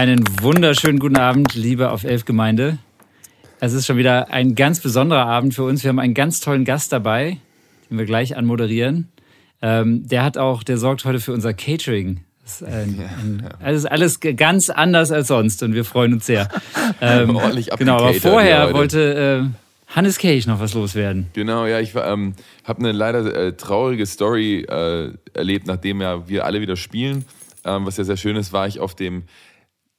Einen wunderschönen guten Abend, liebe auf Elf Gemeinde. Es ist schon wieder ein ganz besonderer Abend für uns. Wir haben einen ganz tollen Gast dabei, den wir gleich anmoderieren. Ähm, der hat auch, der sorgt heute für unser Catering. Das ist, ein, ein, also ist alles ganz anders als sonst und wir freuen uns sehr. Ähm, genau, aber vorher wollte äh, Hannes Cage noch was loswerden. Genau, ja, ich ähm, habe eine leider äh, traurige Story äh, erlebt, nachdem ja wir alle wieder spielen. Ähm, was ja sehr schön ist, war ich auf dem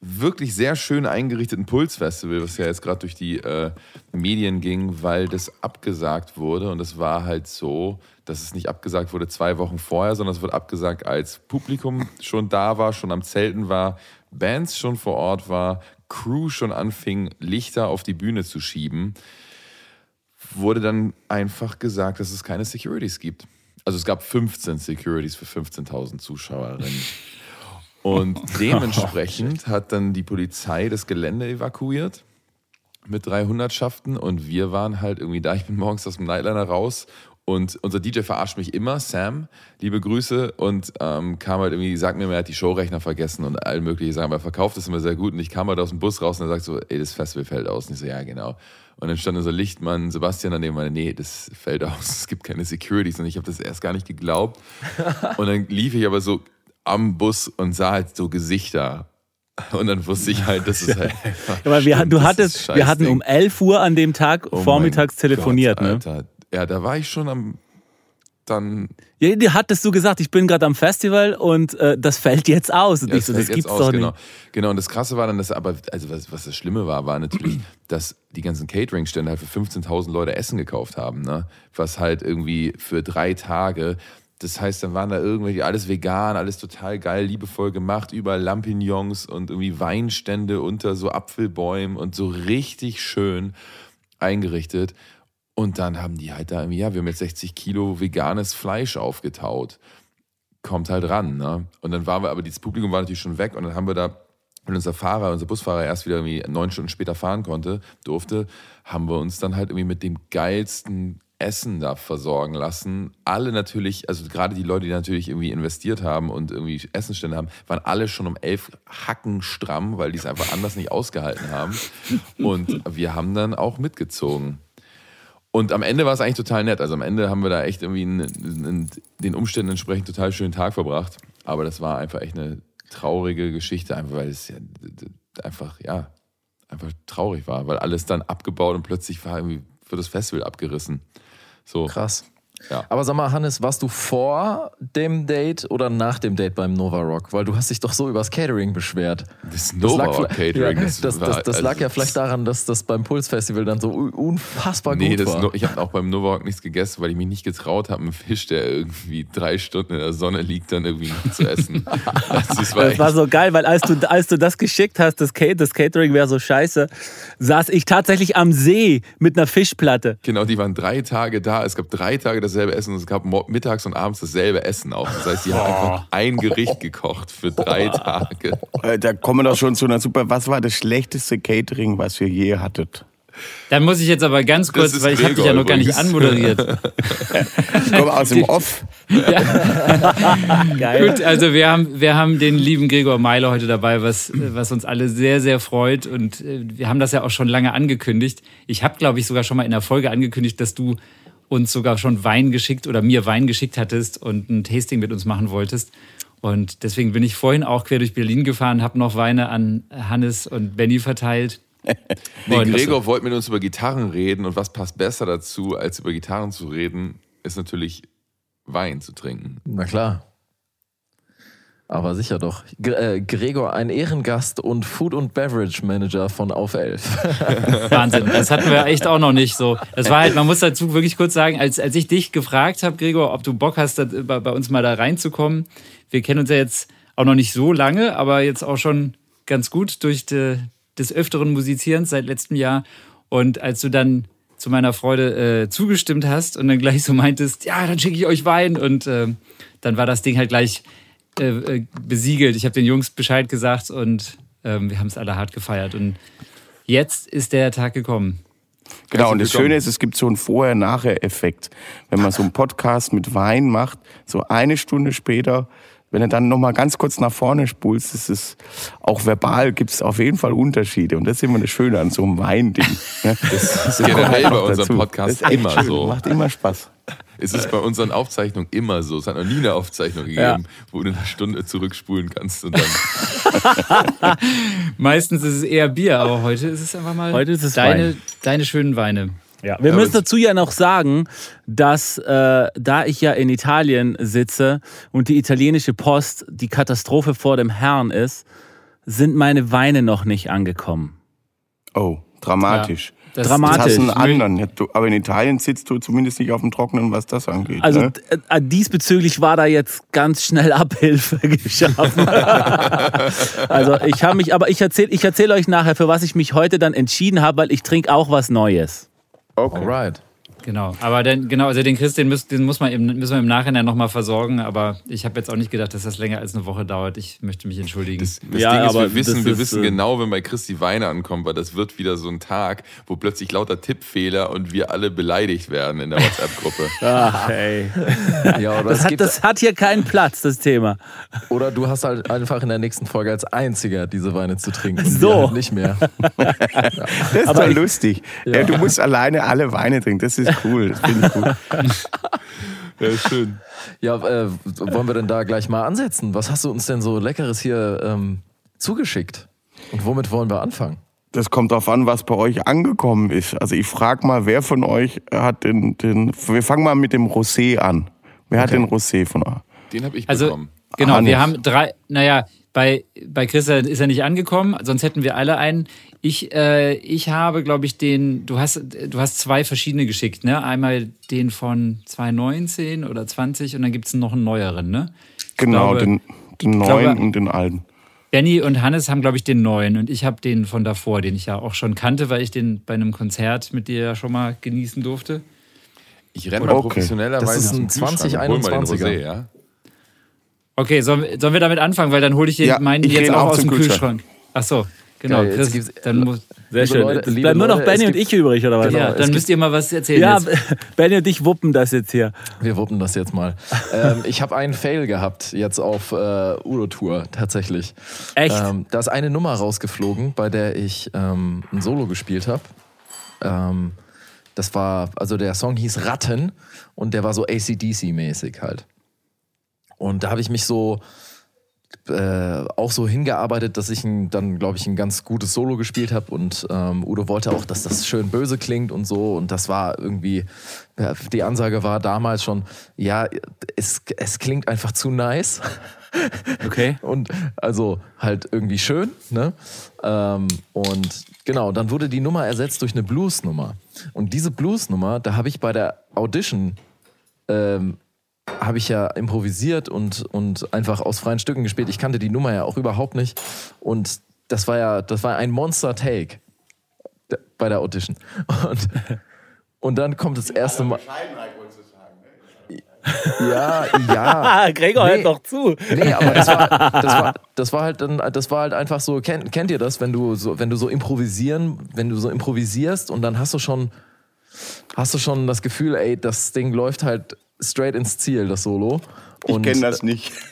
wirklich sehr schön eingerichteten Pulsfestival, was ja jetzt gerade durch die äh, Medien ging, weil das abgesagt wurde. Und das war halt so, dass es nicht abgesagt wurde zwei Wochen vorher, sondern es wurde abgesagt, als Publikum schon da war, schon am Zelten war, Bands schon vor Ort war, Crew schon anfing, Lichter auf die Bühne zu schieben. Wurde dann einfach gesagt, dass es keine Securities gibt. Also es gab 15 Securities für 15.000 Zuschauerinnen. Und dementsprechend hat dann die Polizei das Gelände evakuiert mit drei Hundertschaften und wir waren halt irgendwie da. Ich bin morgens aus dem Nightliner raus und unser DJ verarscht mich immer, Sam, liebe Grüße, und ähm, kam halt irgendwie, sagt mir, er hat die Showrechner vergessen und all mögliche Sachen, aber er verkauft das immer sehr gut. Und ich kam halt aus dem Bus raus und er sagt so, ey, das Festival fällt aus. Und ich so, ja, genau. Und dann stand unser Lichtmann Sebastian daneben und meinte, nee, das fällt aus, es gibt keine Securities. Und ich habe das erst gar nicht geglaubt. Und dann lief ich aber so am Bus und sah halt so Gesichter. Und dann wusste ich halt, das ist halt. Aber wir, du hattest, wir hatten um 11 Uhr an dem Tag oh vormittags telefoniert, Gott, ne? Alter. Ja, da war ich schon am. Dann. Ja, die hattest du gesagt, ich bin gerade am Festival und äh, das fällt jetzt aus. Und ja, ich so, das gibt's aus, doch genau. nicht. Genau, und das Krasse war dann, dass aber, also was, was das Schlimme war, war natürlich, dass die ganzen Catering-Stände halt für 15.000 Leute Essen gekauft haben, ne? Was halt irgendwie für drei Tage das heißt, dann waren da irgendwelche, alles vegan, alles total geil, liebevoll gemacht, überall Lampignons und irgendwie Weinstände unter so Apfelbäumen und so richtig schön eingerichtet. Und dann haben die halt da irgendwie, ja, wir haben jetzt 60 Kilo veganes Fleisch aufgetaut. Kommt halt ran, ne? Und dann waren wir, aber dieses Publikum war natürlich schon weg und dann haben wir da, wenn unser Fahrer, unser Busfahrer erst wieder irgendwie neun Stunden später fahren konnte, durfte, haben wir uns dann halt irgendwie mit dem geilsten Essen da versorgen lassen. Alle natürlich, also gerade die Leute, die natürlich irgendwie investiert haben und irgendwie Essenstände haben, waren alle schon um elf Hacken stramm, weil die es einfach anders nicht ausgehalten haben. Und wir haben dann auch mitgezogen. Und am Ende war es eigentlich total nett. Also am Ende haben wir da echt irgendwie einen, einen, den Umständen entsprechend total schönen Tag verbracht. Aber das war einfach echt eine traurige Geschichte, einfach weil es ja einfach, ja, einfach traurig war, weil alles dann abgebaut und plötzlich war irgendwie für das Festival abgerissen. So. Krass. Ja. Aber sag mal, Hannes, warst du vor dem Date oder nach dem Date beim Nova Rock? Weil du hast dich doch so übers Catering beschwert. Das Nova Rock Catering. Ja, das, das, das, das, lag also ja vielleicht daran, dass das beim Puls Festival dann so unfassbar nee, gut war. No, ich habe auch beim Nova Rock nichts gegessen, weil ich mich nicht getraut habe, einen Fisch, der irgendwie drei Stunden in der Sonne liegt, dann irgendwie zu essen. also, das war, das war so geil, weil als du, als du das geschickt hast, das, das Catering wäre so scheiße, saß ich tatsächlich am See mit einer Fischplatte. Genau, die waren drei Tage da. Es gab drei Tage dasselbe Essen und es gab mittags und abends dasselbe Essen auch. Das heißt, die haben einfach ein Gericht gekocht für drei Tage. Äh, da kommen wir doch schon zu einer super. Was war das schlechteste Catering, was ihr je hattet? Dann muss ich jetzt aber ganz kurz, weil ich habe dich ja noch gar nicht anmoderiert. ich komme aus dem Off. Ja. Geil. Gut, also wir haben, wir haben den lieben Gregor Meiler heute dabei, was, was uns alle sehr, sehr freut. Und äh, wir haben das ja auch schon lange angekündigt. Ich habe, glaube ich, sogar schon mal in der Folge angekündigt, dass du uns sogar schon Wein geschickt oder mir Wein geschickt hattest und ein Tasting mit uns machen wolltest. Und deswegen bin ich vorhin auch quer durch Berlin gefahren, habe noch Weine an Hannes und Benny verteilt. nee, Gregor wollte mit uns über Gitarren reden und was passt besser dazu, als über Gitarren zu reden, ist natürlich Wein zu trinken. Na klar. Aber sicher doch. Äh, Gregor, ein Ehrengast und Food- und Beverage-Manager von Auf 11. Wahnsinn, das hatten wir echt auch noch nicht so. Das war halt, man muss dazu wirklich kurz sagen, als, als ich dich gefragt habe, Gregor, ob du Bock hast, bei, bei uns mal da reinzukommen. Wir kennen uns ja jetzt auch noch nicht so lange, aber jetzt auch schon ganz gut durch de, des öfteren Musizierens seit letztem Jahr. Und als du dann zu meiner Freude äh, zugestimmt hast und dann gleich so meintest, ja, dann schicke ich euch Wein und äh, dann war das Ding halt gleich äh, äh, besiegelt. Ich habe den Jungs Bescheid gesagt und ähm, wir haben es alle hart gefeiert. Und jetzt ist der Tag gekommen. Genau, und das Schöne ist, es gibt so einen Vorher-Nachher-Effekt. Wenn man so einen Podcast mit Wein macht, so eine Stunde später wenn du dann nochmal ganz kurz nach vorne spulst, ist es auch verbal gibt es auf jeden Fall Unterschiede. Und das ist immer das Schöne an so einem Weinding. ne? Das ist generell bei unserem Podcast Das ist immer schön, so. Macht immer Spaß. Es ist bei unseren Aufzeichnungen immer so. Es hat noch nie eine Aufzeichnung gegeben, wo du eine Stunde zurückspulen kannst und dann. Meistens ist es eher Bier, aber heute ist es einfach mal Heute ist es deine, Wein. deine schönen Weine. Ja, wir müssen dazu ja noch sagen, dass äh, da ich ja in Italien sitze und die italienische Post die Katastrophe vor dem Herrn ist, sind meine Weine noch nicht angekommen. Oh, dramatisch. Das, Dramatisch. Das hast einen anderen. Aber in Italien sitzt du zumindest nicht auf dem Trockenen, was das angeht. Also ne? äh, diesbezüglich war da jetzt ganz schnell Abhilfe geschaffen. also ich habe mich, aber ich erzähle ich erzähl euch nachher, für was ich mich heute dann entschieden habe, weil ich trinke auch was Neues. Okay. Alright. Genau, aber den, genau, also den Chris, den, müß, den muss man im, müssen wir im Nachhinein nochmal versorgen, aber ich habe jetzt auch nicht gedacht, dass das länger als eine Woche dauert. Ich möchte mich entschuldigen. Das, das Ja, Ding ist, aber wir wissen, wir ist, wissen äh, genau, wenn bei Chris die Weine ankommen, weil das wird wieder so ein Tag, wo plötzlich lauter Tippfehler und wir alle beleidigt werden in der WhatsApp-Gruppe. Ach, ey. Ja, oder, Das hat, das hat hier keinen Platz, das Thema. oder du hast halt einfach in der nächsten Folge als einziger diese Weine zu trinken. So. halt nicht mehr. Das ist Aber doch ich- lustig. Ja. du musst alleine alle Weine trinken. Das ist cool. Das finde ich gut. ja, schön. Ja, äh, wollen wir denn da gleich mal ansetzen? Was hast du uns denn so Leckeres hier ähm, zugeschickt? Und womit wollen wir anfangen? Das kommt darauf an, was bei euch angekommen ist. Also ich frage mal, wer von euch hat den, den wir fangen mal mit dem Rosé an. Wer hat den Rosé von euch? Den habe ich Also, bekommen. genau, Hannes. wir haben drei, naja, bei, bei Chris ist er nicht angekommen, sonst hätten wir alle einen. Ich, äh, ich habe, glaube ich, den, du hast, du hast zwei verschiedene geschickt, ne? Einmal den von 2019 oder 20 und dann gibt es noch einen neueren, ne? Genau, glaube- den, den neuen glaube- und den alten. Benny und Hannes haben, glaube ich, den neuen und ich habe den von davor, den ich ja auch schon kannte, weil ich den bei einem Konzert mit dir ja schon mal genießen durfte. Ich renne mal Okay. professionellerweise Das ist ein zum Kühlschrank und hol mal den 2021er. Rosé, ja? Okay, sollen, sollen wir damit anfangen, weil dann hole ich Ja, meinen ich jetzt auch auch aus dem Kühlschrank. Kühlschrank. Ach so, genau. Geil, Chris, dann muss, Sehr schön. Leute, bleiben nur noch Leute, Benny und ich übrig, oder was? Genau, ja, dann müsst ihr mal was erzählen. Ja, jetzt. Benny und ich wuppen das jetzt hier. Wir wuppen das jetzt mal. ähm, ich habe einen Fail gehabt jetzt auf äh, Udo-Tour, tatsächlich. Echt? Ähm, da ist eine Nummer rausgeflogen, bei der ich ähm, ein Solo gespielt habe. Ähm, das war, also der Song hieß Ratten und der war so ACDC-mäßig halt. Und da habe ich mich so äh, auch so hingearbeitet, dass ich ein, dann, glaube ich, ein ganz gutes Solo gespielt habe und ähm, Udo wollte auch, dass das schön böse klingt und so und das war irgendwie, ja, die Ansage war damals schon, ja, es, es klingt einfach zu nice Okay. und also halt irgendwie schön, ne? Ähm, und genau, dann wurde die Nummer ersetzt durch eine Blues-Nummer. Und diese Blues-Nummer, da habe ich bei der Audition ähm, habe ich ja improvisiert und, und einfach aus freien Stücken gespielt. Ich kannte die Nummer ja auch überhaupt nicht. Und das war ja, das war ein Monster-Take bei der Audition. Und, und dann kommt das erste Mal. Ja, ja. Gregor, Nee. hört doch zu. Nee, aber das war, das war, das war halt dann, das war halt einfach so, kennt, kennt ihr das, wenn du so, wenn du so improvisieren, wenn du so improvisierst und dann hast du schon, hast du schon das Gefühl, ey, das Ding läuft halt straight ins Ziel, das Solo. Ich Und, kenne das nicht.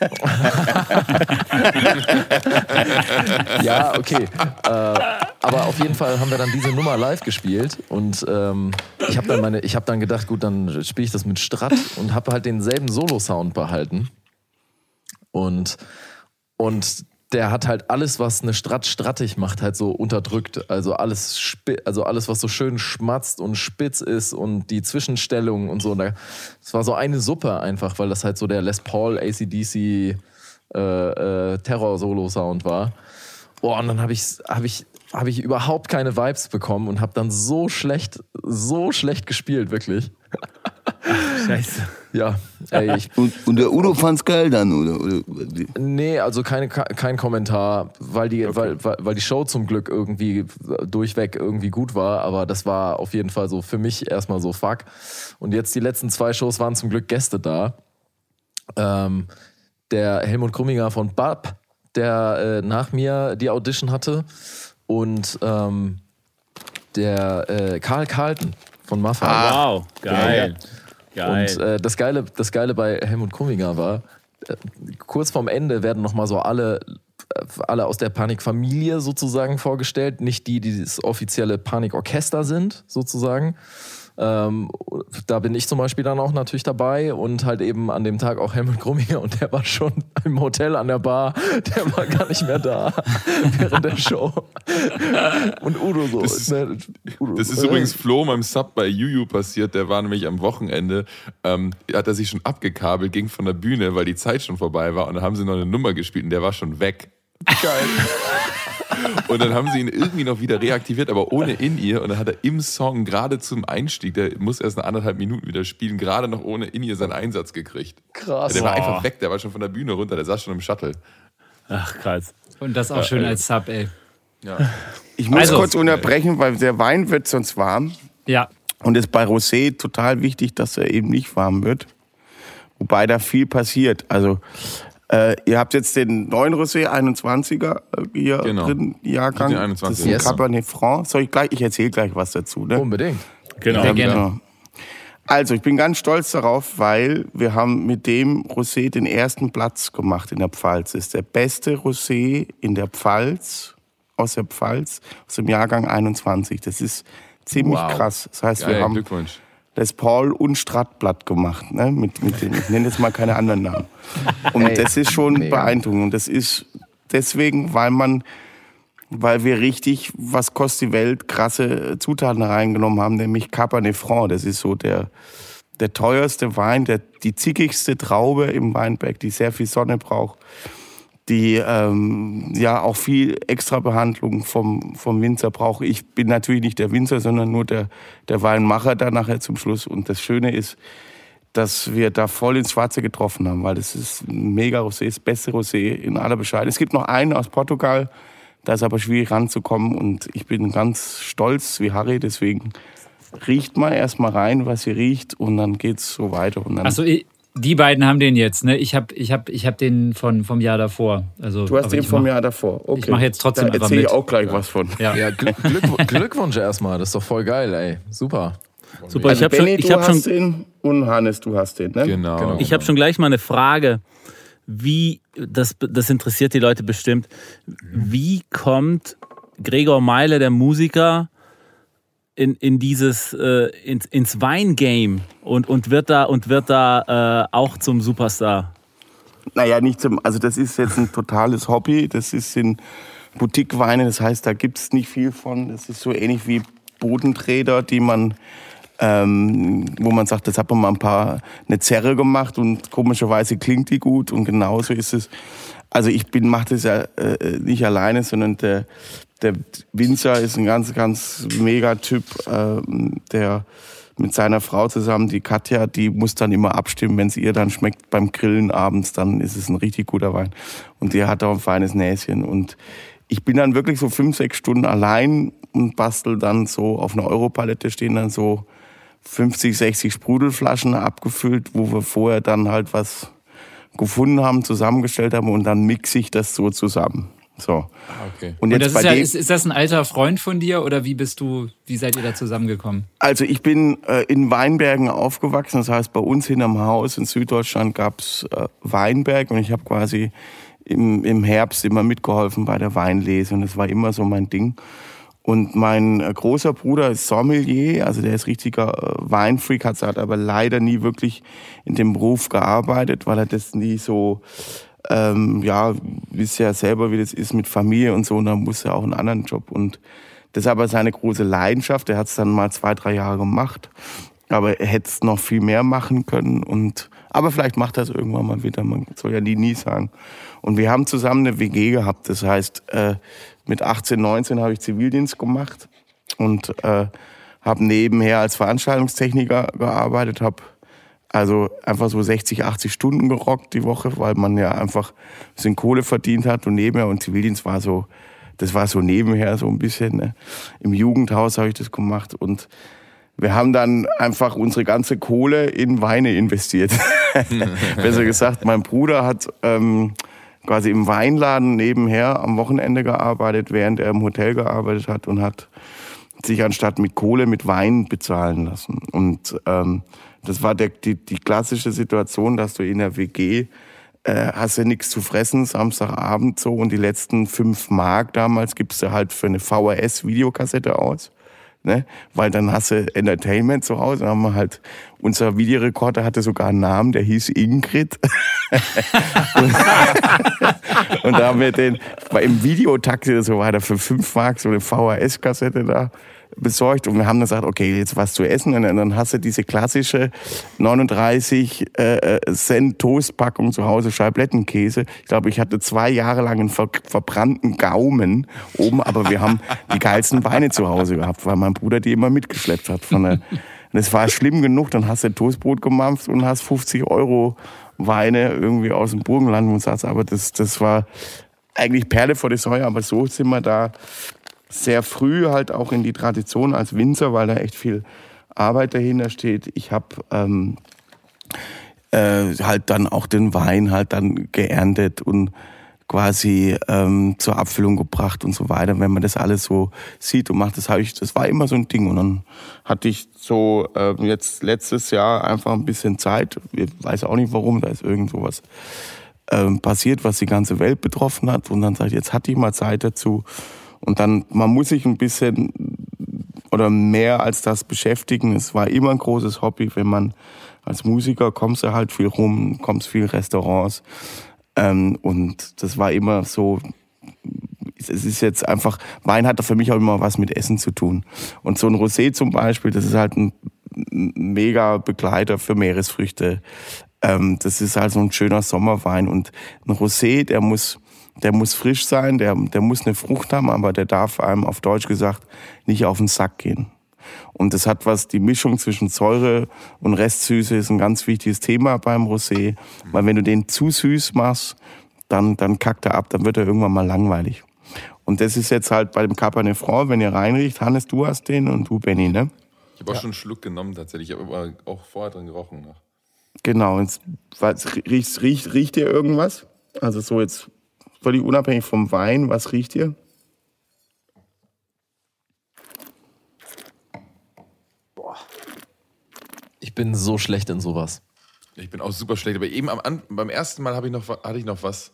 Ja, okay. äh, aber auf jeden Fall haben wir dann diese Nummer live gespielt und ähm, ich habe dann meine, ich habe dann gedacht, gut, dann spiele ich das mit Strat und habe halt denselben Solo-Sound behalten und und der hat halt alles, was eine Strat strattig macht, halt so unterdrückt. Also alles, also alles, was so schön schmatzt und spitz ist und die Zwischenstellungen und so. Das war so eine Suppe einfach, weil das halt so der Les Paul ACDC äh, äh, Terror-Solo-Sound war. Boah, und dann habe ich, hab ich, hab ich überhaupt keine Vibes bekommen und habe dann so schlecht, so schlecht gespielt, wirklich. Scheiße. Ja, ey, ich, Und, und der Udo fand's geil dann, oder? oder? Nee, also keine, kein Kommentar, weil die, weil, weil, weil die Show zum Glück irgendwie durchweg irgendwie gut war, aber das war auf jeden Fall so für mich erstmal so fuck. Und jetzt die letzten zwei Shows waren zum Glück Gäste da. Ähm, der Helmut Krumminger von BAP, der äh, nach mir die Audition hatte und ähm, der äh, Karl Carlton von Mafia. Wow, geil. Geil. Und äh, das, Geile, das Geile bei Helmut Krumminger war, äh, kurz vorm Ende werden nochmal so alle, äh, alle aus der Panikfamilie sozusagen vorgestellt. Nicht die, die das offizielle Panikorchester sind, sozusagen. Ähm, da bin ich zum Beispiel dann auch natürlich dabei und halt eben an dem Tag auch Helmut Grumminger und der war schon im Hotel an der Bar, der war gar nicht mehr da während der Show. Und Udo so. Das ist- ne, Udo, Das ist äh, übrigens Flo beim Sub bei Juju passiert. Der war nämlich am Wochenende, ähm, hat er sich schon abgekabelt, ging von der Bühne, weil die Zeit schon vorbei war. Und dann haben sie noch eine Nummer gespielt und der war schon weg. Geil. Und dann haben sie ihn irgendwie noch wieder reaktiviert, aber ohne in ihr. Und dann hat er im Song gerade zum Einstieg, der muss erst eine anderthalb Minuten wieder spielen, gerade noch ohne in ihr seinen Einsatz gekriegt. Krass. Der war einfach weg, der war schon von der Bühne runter, der saß schon im Shuttle. Ach, krass. Und das auch schön als Sub, ey. Ja. Ich muss Also- kurz unterbrechen, weil der Wein wird sonst warm. Ja. Und es ist bei Rosé total wichtig, dass er eben nicht warm wird. Wobei da viel passiert. Also, äh, ihr habt jetzt den neuen Rosé 21er äh, hier Genau. drin, Jahrgang. Den 21er. Das ist ein Yes. Cabernet Franc. Soll ich gleich, ich erzähle gleich was dazu. Ne? Unbedingt. Genau. Sehr gerne. Ja. Also, ich bin ganz stolz darauf, weil wir haben mit dem Rosé den ersten Platz gemacht in der Pfalz. Das ist der beste Rosé in der Pfalz, aus der Pfalz, aus dem Jahrgang 21. Das ist ziemlich Wow. krass. Das heißt, wir Geil, haben Glückwunsch. Das Paul und Stradtblatt gemacht, ne? Mit, mit den, ich nenne jetzt mal keine anderen Namen. Und Ey, das ist schon mega. beeindruckend. Und das ist deswegen, weil man, weil wir richtig, was kostet die Welt, krasse Zutaten reingenommen haben, nämlich Cabernet Franc. Das ist so der, der teuerste Wein, der, die zickigste Traube im Weinberg, die sehr viel Sonne braucht, die ähm, ja auch viel extra Behandlung vom, vom Winzer braucht. Ich bin natürlich nicht der Winzer, sondern nur der, der Weinmacher da nachher zum Schluss. Und das Schöne ist, dass wir da voll ins Schwarze getroffen haben, weil das ist ein mega Rosé, das beste Rosé in aller Bescheidenheit. Es gibt noch einen aus Portugal, da ist aber schwierig ranzukommen und ich bin ganz stolz wie Harry, deswegen riecht mal erstmal rein, was ihr riecht und dann geht's so weiter. Und dann, Achso, die beiden haben den jetzt, ne? Ich habe ich hab, ich hab den von, vom Jahr davor. Also, du hast den vom mach- Jahr davor. Okay. ich mach jetzt trotzdem Da einfach erzähle ich mit. auch gleich was von. Ja. Ja, Glück, Glück, Glückwunsch erstmal. Das ist doch voll geil, ey. Super. Super, Also ich habe schon, ich du hab schon, den und Hannes, du hast den, ne? Genau. Genau. ich hab schon gleich mal eine Frage. Wie, das, das interessiert die Leute bestimmt. Wie kommt Gregor Meile, der Musiker, in, in dieses, äh, ins, ins Weingame und, und wird da, und wird da äh, auch zum Superstar? Naja, nicht zum, also das ist jetzt ein totales Hobby. Das ist in Boutique-Weine, das heißt, da gibt's nicht viel von. Das ist so ähnlich wie Bodenträder, die man, ähm, wo man sagt, das hat man mal ein paar, eine Zerre gemacht und komischerweise klingt die gut und genauso ist es. Also ich bin, mache das ja äh, nicht alleine, sondern der, der Winzer ist ein ganz, ganz mega Typ, ähm, der mit seiner Frau zusammen, die Katja, die muss dann immer abstimmen, wenn es ihr dann schmeckt beim Grillen abends, dann ist es ein richtig guter Wein. Und die hat auch ein feines Näschen. Und ich bin dann wirklich so fünf, sechs Stunden allein und bastel dann so auf einer Europalette stehen dann so 50, 60 Sprudelflaschen abgefüllt, wo wir vorher dann halt was gefunden haben, zusammengestellt haben und dann mixe ich das so zusammen. So. Okay. Und Und jetzt das bei ist, ja, ist, ist das ein alter Freund von dir oder wie bist du, wie seid ihr da zusammengekommen? Also ich bin äh, in Weinbergen aufgewachsen. Das heißt, bei uns hinterm Haus in Süddeutschland gab's äh, Weinberg und ich habe quasi im, im Herbst immer mitgeholfen bei der Weinlese und das war immer so mein Ding. Und mein äh, großer Bruder ist Sommelier, also der ist richtiger äh, Weinfreak, hat, hat aber leider nie wirklich in dem Beruf gearbeitet, weil er das nie so, ähm, ja, wisst ja selber, wie das ist mit Familie und so, und da muss er auch einen anderen Job. Und das ist aber seine große Leidenschaft. Er hat es dann mal zwei, drei Jahre gemacht. Aber er hätte es noch viel mehr machen können. Und, aber vielleicht macht er es irgendwann mal wieder. Man soll ja nie, nie sagen. Und wir haben zusammen eine WG gehabt. Das heißt, äh, mit 18, 19 habe ich Zivildienst gemacht und äh, habe nebenher als Veranstaltungstechniker gearbeitet, habe also einfach so 60, 80 Stunden gerockt die Woche, weil man ja einfach ein bisschen Kohle verdient hat und nebenher und Zivildienst war so, das war so nebenher so ein bisschen. Ne? Im Jugendhaus habe ich das gemacht und wir haben dann einfach unsere ganze Kohle in Weine investiert. Besser gesagt, mein Bruder hat ähm, quasi im Weinladen nebenher am Wochenende gearbeitet, während er im Hotel gearbeitet hat und hat sich anstatt mit Kohle mit Wein bezahlen lassen. Und ähm, das war der, die, die klassische Situation, dass du in der WG äh, hast du nichts zu fressen, Samstagabend so und die letzten fünf Mark damals gibst du halt für eine VHS-Videokassette aus. Ne? Weil dann hast du Entertainment zu Hause. Dann haben wir halt, unser Videorekorder hatte sogar einen Namen, der hieß Ingrid. und da haben wir den, war im Videotaxi so weiter für fünf Mark so eine VHS-Kassette da besorgt und wir haben dann gesagt, okay, jetzt was zu essen und dann hast du diese klassische 39 äh, Cent Toastpackung zu Hause Scheiblettenkäse. Ich glaube, ich hatte zwei Jahre lang einen ver verbrannten Gaumen oben, aber wir haben die geilsten Weine zu Hause gehabt, weil mein Bruder die immer mitgeschleppt hat. Von der, das war schlimm genug, dann hast du Toastbrot gemampft und hast 50 Euro Weine irgendwie aus dem Burgenland und sagst, aber das, das war eigentlich Perle vor der Säue, aber so sind wir da sehr früh halt auch in die Tradition als Winzer, weil da echt viel Arbeit dahinter steht. Ich habe ähm, äh, halt dann auch den Wein halt dann geerntet und quasi ähm, zur Abfüllung gebracht und so weiter. Wenn man das alles so sieht und macht, das habe ich, das war immer so ein Ding. Und dann hatte ich so äh, jetzt letztes Jahr einfach ein bisschen Zeit. Ich weiß auch nicht warum, da ist irgend sowas ähm, passiert, was die ganze Welt betroffen hat. Und dann sage ich, jetzt hatte ich mal Zeit dazu. Und dann, man muss sich ein bisschen oder mehr als das beschäftigen. Es war immer ein großes Hobby, wenn man als Musiker kommst du halt viel rum, kommst viel Restaurants. Ähm, und das war immer so, es ist jetzt einfach, Wein hat für mich auch immer was mit Essen zu tun. Und so ein Rosé zum Beispiel, das ist halt ein mega Begleiter für Meeresfrüchte. Ähm, das ist halt so ein schöner Sommerwein. Und ein Rosé, der muss, der muss frisch sein, der, der muss eine Frucht haben, aber der darf einem auf Deutsch gesagt nicht auf den Sack gehen. Und das hat was, die Mischung zwischen Säure und Restsüße ist ein ganz wichtiges Thema beim Rosé. Weil wenn du den zu süß machst, dann, dann kackt er ab, dann wird er irgendwann mal langweilig. Und das ist jetzt halt bei dem Cabernet Franc, wenn ihr reinriecht, Hannes, du hast den und du, Benny, ne? Ich habe auch schon einen Schluck genommen tatsächlich, ich habe aber auch vorher dran gerochen. Noch. Genau, jetzt, was, riecht, riecht, riecht ihr irgendwas? Also so jetzt völlig unabhängig vom Wein, was riecht ihr? Ich bin so schlecht in sowas. Ich bin auch super schlecht, aber eben am, An- beim ersten Mal habe ich noch, hatte ich noch was.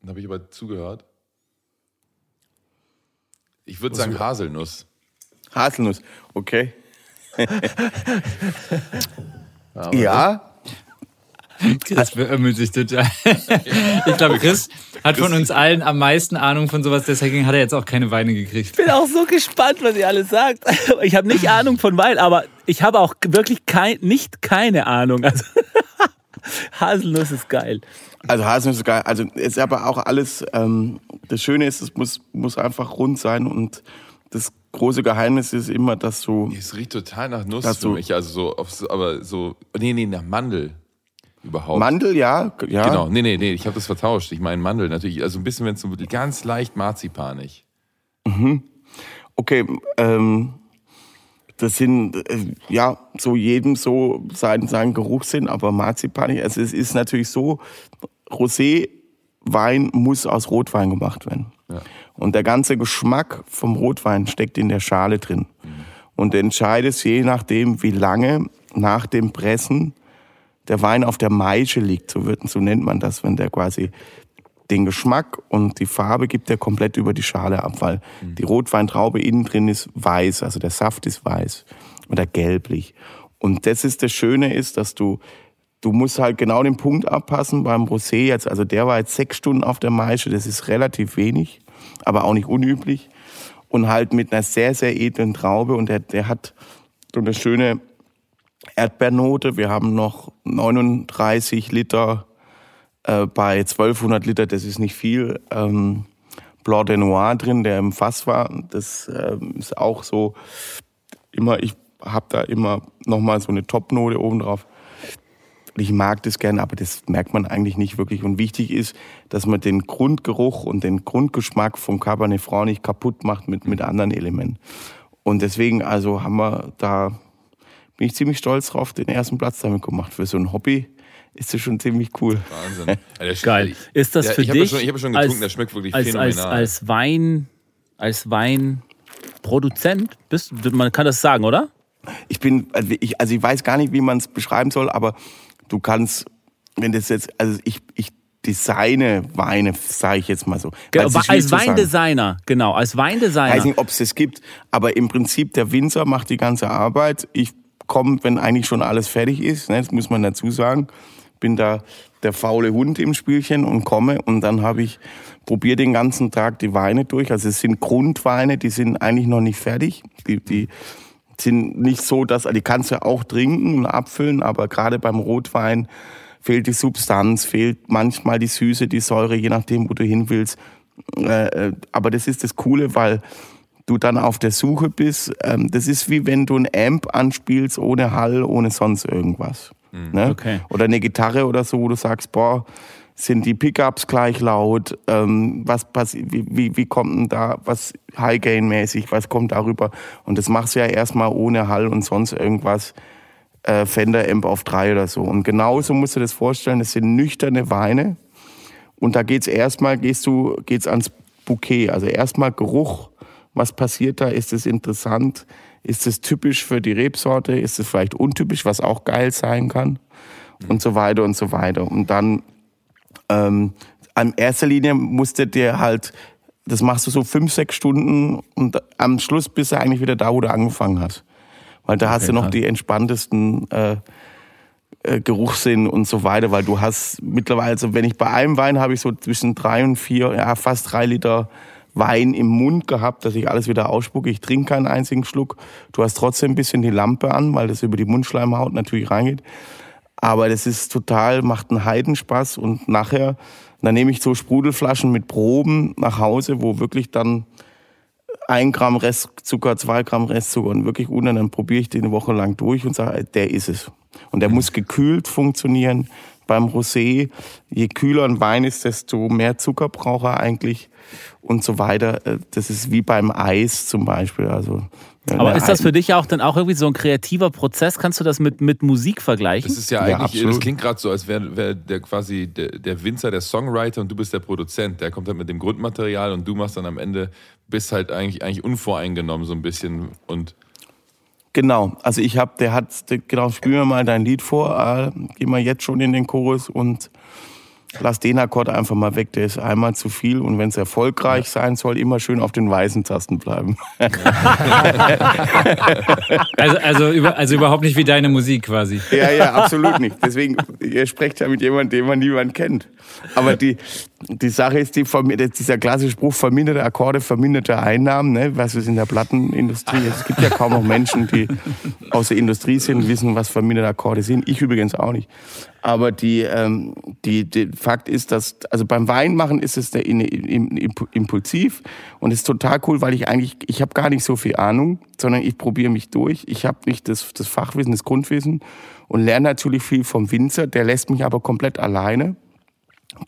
Dann habe ich aber zugehört. Ich würde sagen Haselnuss. Haselnuss, okay. ja, Chris beömmelt sich total. ich glaube, Chris hat von uns allen am meisten Ahnung von sowas, deswegen hat er jetzt auch keine Weine gekriegt. Ich bin auch so gespannt, was ihr alles sagt. Ich habe nicht Ahnung von Wein, aber ich habe auch wirklich kein, nicht keine Ahnung. Also Haselnuss ist geil. also Haselnuss ist geil. Also ist aber auch alles, ähm, das Schöne ist, es muss, muss einfach rund sein und das große Geheimnis ist immer, dass du, Es riecht total nach Nuss für mich. Also so, auf, so- aber so, nee, nee, nach Mandel überhaupt. Mandel, ja, ja. Genau, nee, nee, nee, ich habe das vertauscht. Ich meine Mandel natürlich, also ein bisschen, wenn es so ganz leicht marzipanig. Okay, ähm, das sind äh, ja so jedem so sein, sein Geruchssinn, aber Marzipan, also es ist natürlich so, Rosé-Wein muss aus Rotwein gemacht werden. Ja. Und der ganze Geschmack vom Rotwein steckt in der Schale drin. Und du entscheidest je nachdem, wie lange nach dem Pressen der Wein auf der Maische liegt, so, wird, so nennt man das, wenn der quasi den Geschmack und die Farbe gibt er komplett über die Schale ab, weil die Rotweintraube innen drin ist weiß, also der Saft ist weiß oder gelblich. Und das ist das Schöne ist, dass du du musst halt genau den Punkt abpassen beim Rosé jetzt. Also der war jetzt sechs Stunden auf der Maische, das ist relativ wenig, aber auch nicht unüblich und halt mit einer sehr sehr edlen Traube und der der hat so eine schöne Erdbeernote. Wir haben noch 39 Liter äh, bei 1200 Liter, das ist nicht viel, ähm, Blanc de Noir drin, der im Fass war. Das ähm, ist auch so immer, ich habe da immer nochmal so eine Topnote oben drauf. Ich mag das gerne, aber das merkt man eigentlich nicht wirklich. Und wichtig ist, dass man den Grundgeruch und den Grundgeschmack vom Cabernet Franc nicht kaputt macht mit, mit anderen Elementen. Und deswegen also haben wir da, bin ich ziemlich stolz drauf, den ersten Platz damit gemacht. Für so ein Hobby ist das schon ziemlich cool. Wahnsinn. Ja, Geil. Ist das Ja, für ich habe dich ja schon, ich hab ja schon getrunken, der schmeckt wirklich als, als, phänomenal. als Wein, als Weinproduzent bist, man kann das sagen, oder? Ich bin, also ich, also ich weiß gar nicht, wie man es beschreiben soll, aber du kannst wenn das jetzt, also ich, ich designe Weine, sage ich jetzt mal so. Genau, als. Weindesigner, genau, als Weindesigner. weiß nicht, ob es das gibt, aber im Prinzip der Winzer macht die ganze Arbeit. Ich komme, wenn eigentlich schon alles fertig ist, ne, das muss man dazu sagen, bin da der faule Hund im Spielchen und komme und dann habe ich probiere den ganzen Tag die Weine durch. Also es sind Grundweine, die sind eigentlich noch nicht fertig. Die, die sind nicht so, dass die kannst du auch trinken und abfüllen, aber gerade beim Rotwein fehlt die Substanz, fehlt manchmal die Süße, die Säure, je nachdem, wo du hin willst. Äh, äh, aber das ist das Coole, weil du dann auf der Suche bist. Ähm, das ist wie wenn du ein Amp anspielst ohne Hall, ohne sonst irgendwas. Ne? Okay. Oder eine Gitarre oder so, wo du sagst, boah, sind die Pickups gleich laut? Ähm, was passiert? Wie, wie, wie kommt denn da was High Gain mäßig? Was kommt darüber? Und das machst du ja erstmal ohne Hall und sonst irgendwas. Äh, Fender Amp auf drei oder so. Und genauso musst du das vorstellen. Das sind nüchterne Weine. Und da geht's erstmal, gehst du, geht's ans Bouquet. Also erstmal Geruch. Was passiert da? Ist es interessant? Ist es typisch für die Rebsorte? Ist es vielleicht untypisch, was auch geil sein kann? Und so weiter und so weiter. Und dann, ähm, an erster Linie musste dir halt, das machst du so fünf, sechs Stunden und am Schluss bist du eigentlich wieder da, wo du angefangen hast. Weil da hast du noch krass. die entspanntesten äh, äh, Geruchssinn und so weiter, weil du hast mittlerweile, also wenn ich bei einem Wein habe ich so zwischen drei und vier, ja fast drei Liter Wein im Mund gehabt, dass ich alles wieder ausspucke. Ich trinke keinen einzigen Schluck. Du hast trotzdem ein bisschen die Lampe an, weil das über die Mundschleimhaut natürlich reingeht. Aber das ist total, macht einen Heidenspaß und nachher, dann nehme ich so Sprudelflaschen mit Proben nach Hause, wo wirklich dann ein Gramm Restzucker, zwei Gramm Restzucker und wirklich unten, dann probiere ich den eine Woche lang durch und sage, der ist es. Und der muss gekühlt funktionieren. Beim Rosé, je kühler ein Wein ist, desto mehr Zucker braucht er eigentlich und so weiter. Äh, Das ist wie beim Eis zum Beispiel. Also, Aber ist das für dich auch dann auch irgendwie so ein kreativer Prozess? Kannst du das mit, mit Musik vergleichen? Das ist ja Ja, eigentlich, das absolut. klingt gerade so, als wäre wär der quasi der, der Winzer, der Songwriter und du bist der Produzent. Der kommt halt mit dem Grundmaterial und du machst dann am Ende, bist halt eigentlich, eigentlich unvoreingenommen so ein bisschen und Genau, also ich habe, der hat, genau, spiel mir mal dein Lied vor, äh, geh mal jetzt schon in den Chorus und lass den Akkord einfach mal weg, der ist einmal zu viel und wenn es erfolgreich sein soll, immer schön auf den weißen Tasten bleiben. Also, also, über, also überhaupt nicht wie deine Musik quasi. ja, ja, absolut nicht. Deswegen, ihr sprecht ja mit jemandem, den man niemand kennt. Aber die, die Sache ist, die, dieser klassische Spruch, verminderte Akkorde, verminderte Einnahmen, ne, was ist in der Plattenindustrie. Es gibt ja kaum noch Menschen, die aus der Industrie sind und wissen, was verminderte Akkorde sind. Ich übrigens auch nicht. Aber die, ähm, die, die Fakt ist, dass, also beim Weinmachen ist es der, in, im, impulsiv und ist total cool, weil ich eigentlich, ich habe gar nicht so viel Ahnung, sondern ich probiere mich durch. Ich habe nicht das, das Fachwissen, das Grundwissen und lerne natürlich viel vom Winzer. Der lässt mich aber komplett alleine,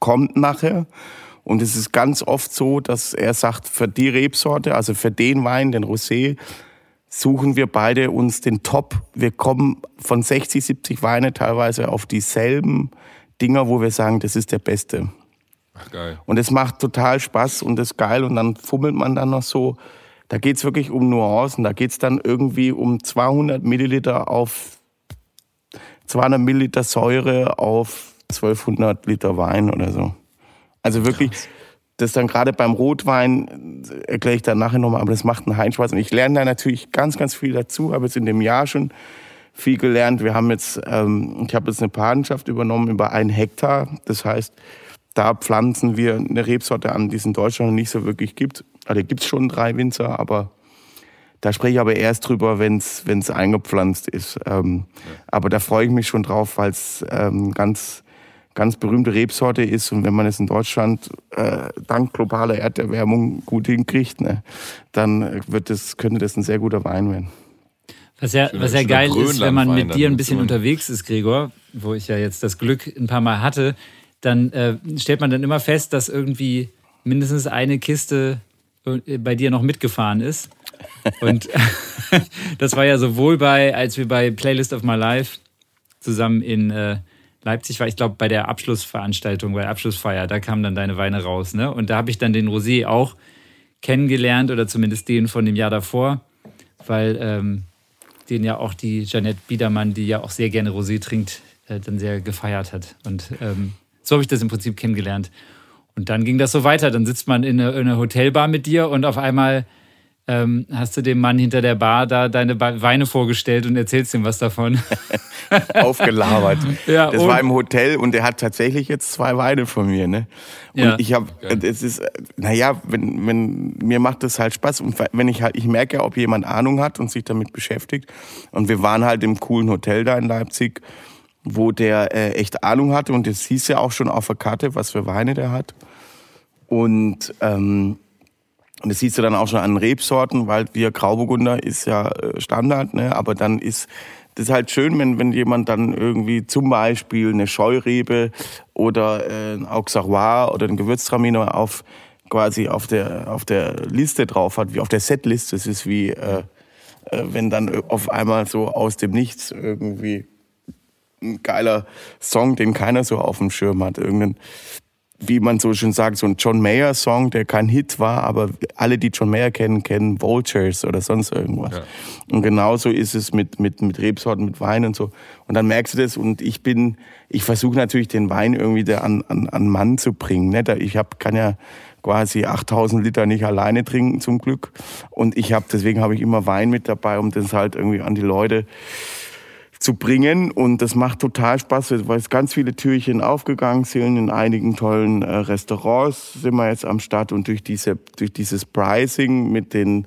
kommt nachher. Und es ist ganz oft so, dass er sagt, für die Rebsorte, also für den Wein, den Rosé, suchen wir beide uns den Top. Wir kommen von 60, 70 Weine teilweise auf dieselben Dinger, wo wir sagen, das ist der beste. ach geil. Und es macht total Spaß und das ist geil. Und dann fummelt man dann noch so. Da geht's wirklich um Nuancen. Da geht's dann irgendwie um 200 Milliliter auf 200 Milliliter Säure auf 1200 Liter Wein oder so. Also wirklich, das dann gerade beim Rotwein, äh, erkläre ich dann nachher nochmal, aber das macht einen Heinspaß. Und ich lerne da natürlich ganz, ganz viel dazu. Habe jetzt in dem Jahr schon viel gelernt. Wir haben jetzt, ähm, ich habe jetzt eine Patenschaft übernommen über einen Hektar. Das heißt, da pflanzen wir eine Rebsorte an, die es in Deutschland noch nicht so wirklich gibt. Also gibt es schon drei Winzer, aber da spreche ich aber erst drüber, wenn es eingepflanzt ist. Ähm, Aber da freue ich mich schon drauf, weil es ähm, ganz, ganz berühmte Rebsorte ist. Und wenn man es in Deutschland äh, dank globaler Erderwärmung gut hinkriegt, ne, dann wird das, könnte das ein sehr guter Wein werden. Was ja, was ja geil ist, wenn man mit dir ein bisschen unterwegs ist, Gregor, wo ich ja jetzt das Glück ein paar Mal hatte, dann äh, stellt man dann immer fest, dass irgendwie mindestens eine Kiste äh, bei dir noch mitgefahren ist. Und das war ja sowohl bei, als wir bei Playlist of My Life zusammen in äh, Leipzig war, ich glaube bei der Abschlussveranstaltung, bei der Abschlussfeier, da kamen dann deine Weine raus. Ne? Und da habe ich dann den Rosé auch kennengelernt oder zumindest den von dem Jahr davor, weil ähm, den ja auch die Jeanette Biedermann, die ja auch sehr gerne Rosé trinkt, äh, dann sehr gefeiert hat. Und ähm, so habe ich das im Prinzip kennengelernt. Und dann ging das so weiter. Dann sitzt man in einer Hotelbar mit dir und auf einmal ähm, hast du dem Mann hinter der Bar da deine Weine vorgestellt und erzählst ihm was davon. Aufgelabert. ja, das war im Hotel und der hat tatsächlich jetzt zwei Weine von mir. Ne? Und Ja. ich habe, es ist, naja, wenn, wenn, mir macht das halt Spaß. Und wenn ich halt, ich merke ja, ob jemand Ahnung hat und sich damit beschäftigt. Und wir waren halt im coolen Hotel da in Leipzig, wo der äh, echt Ahnung hatte. Und das hieß ja auch schon auf der Karte, was für Weine der hat. Und ähm, und das siehst du dann auch schon an Rebsorten, weil wir Grauburgunder ist ja äh, Standard, ne? aber dann ist das ist halt schön, wenn, wenn jemand dann irgendwie zum Beispiel eine Scheurebe oder äh, ein Auxerrois oder ein Gewürztraminer auf quasi auf der, auf der Liste drauf hat, wie auf der Setliste. Das ist wie, äh, äh, wenn dann auf einmal so aus dem Nichts irgendwie ein geiler Song, den keiner so auf dem Schirm hat. Irgendein, wie man so schön sagt, so ein John Mayer-Song, der kein Hit war, aber alle, die John Mayer kennen, kennen Vultures oder sonst irgendwas. Ja. Und genauso ist es mit, mit, mit Rebsorten, mit Wein und so. Und dann merkst du das und ich bin, ich versuche natürlich den Wein irgendwie da an, an, an Mann zu bringen. Ne? Ich hab, kann ja quasi 8000 Liter nicht alleine trinken zum Glück. Und ich habe, deswegen habe ich immer Wein mit dabei, um das halt irgendwie an die Leute zu bringen. Und das macht total Spaß, weil es ganz viele Türchen aufgegangen sind. In einigen tollen äh, Restaurants. Sind wir jetzt am Start und durch diese durch dieses Pricing mit den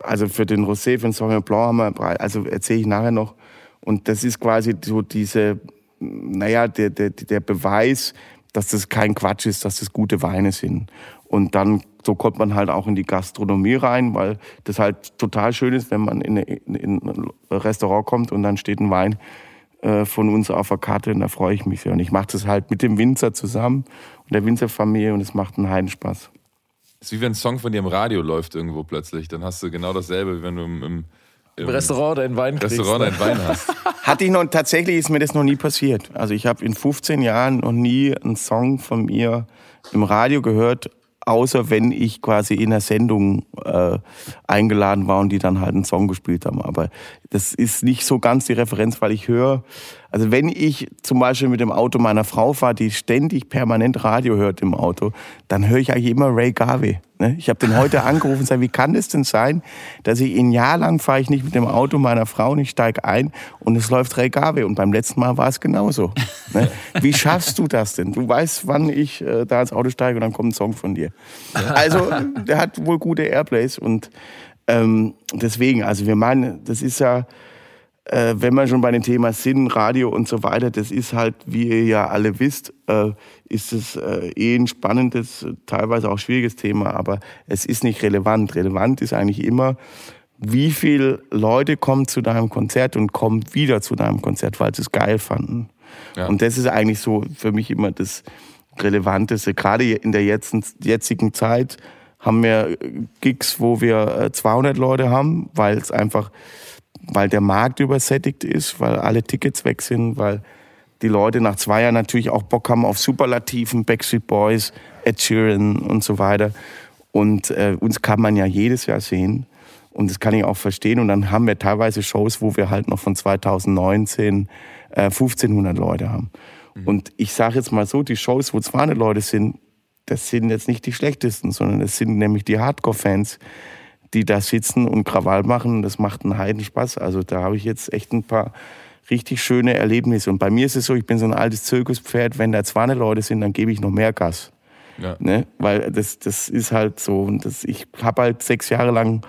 also für den Rosé, für den Sauvignon Blanc haben wir also erzähle ich nachher noch. Und das ist quasi so diese naja der der der Beweis, dass das kein Quatsch ist, dass das gute Weine sind und dann so kommt man halt auch in die Gastronomie rein, weil das halt total schön ist, wenn man in, eine- in ein Restaurant kommt und dann steht ein Wein äh, von uns auf der Karte und da freue ich mich sehr. Und ich mache das halt mit dem Winzer zusammen und der Winzerfamilie und es macht einen Heidenspaß. ist wie wenn ein Song von dir im Radio läuft irgendwo plötzlich. Dann hast du genau dasselbe, wie wenn du im, im, Im Restaurant deinen Wein kriegst. Restaurant ne? deinen Wein hast. Hatte ich noch, tatsächlich ist mir das noch nie passiert. Also ich habe in 15 Jahren noch nie einen Song von mir im Radio gehört, außer wenn ich quasi in einer Sendung äh, eingeladen war und die dann halt einen Song gespielt haben. Aber das ist nicht so ganz die Referenz, weil ich höre, also wenn ich zum Beispiel mit dem Auto meiner Frau fahre, die ständig permanent Radio hört im Auto, dann höre ich eigentlich immer Ray Garvey. Ne? Ich habe den heute angerufen und gesagt, wie kann es denn sein, dass ich ein Jahr lang fahre ich nicht mit dem Auto meiner Frau und ich steige ein und es läuft Ray Garvey und beim letzten Mal war es genauso. Ne? Wie schaffst du das denn? Du weißt, wann ich äh, da ins Auto steige und dann kommt ein Song von dir. Also der hat wohl gute Airplays und ähm, deswegen, also wir meinen, das ist ja, äh, wenn wir schon bei dem Thema Sinn, Radio und so weiter, das ist halt, wie ihr ja alle wisst, äh, ist es äh, eh ein spannendes, teilweise auch schwieriges Thema, aber es ist nicht relevant. Relevant ist eigentlich immer, wie viele Leute kommen zu deinem Konzert und kommen wieder zu deinem Konzert, weil sie es geil fanden. Ja. Und das ist eigentlich so für mich immer das Relevanteste. Gerade in der jetzigen Zeit haben wir Gigs, wo wir äh, 200 Leute haben, weil es einfach, weil der Markt übersättigt ist, weil alle Tickets weg sind, weil die Leute nach zwei Jahren natürlich auch Bock haben auf Superlativen, Backstreet Boys, Ed Sheeran und so weiter. Und äh, uns kann man ja jedes Jahr sehen. Und das kann ich auch verstehen. Und dann haben wir teilweise Shows, wo wir halt noch von 2019 äh, 1500 Leute haben. Und ich sage jetzt mal so, die Shows, wo 200 Leute sind, das sind jetzt nicht die schlechtesten, sondern das sind nämlich die Hardcore-Fans, die da sitzen und Krawall machen. Das macht einen Heidenspaß. Also da habe ich jetzt echt ein paar richtig schöne Erlebnisse. Und bei mir ist es so, ich bin so ein altes Zirkuspferd. Wenn da 200 Leute sind, dann gebe ich noch mehr Gas. Ja. Ne? Weil das, das ist halt so. Und das, ich habe halt sechs Jahre lang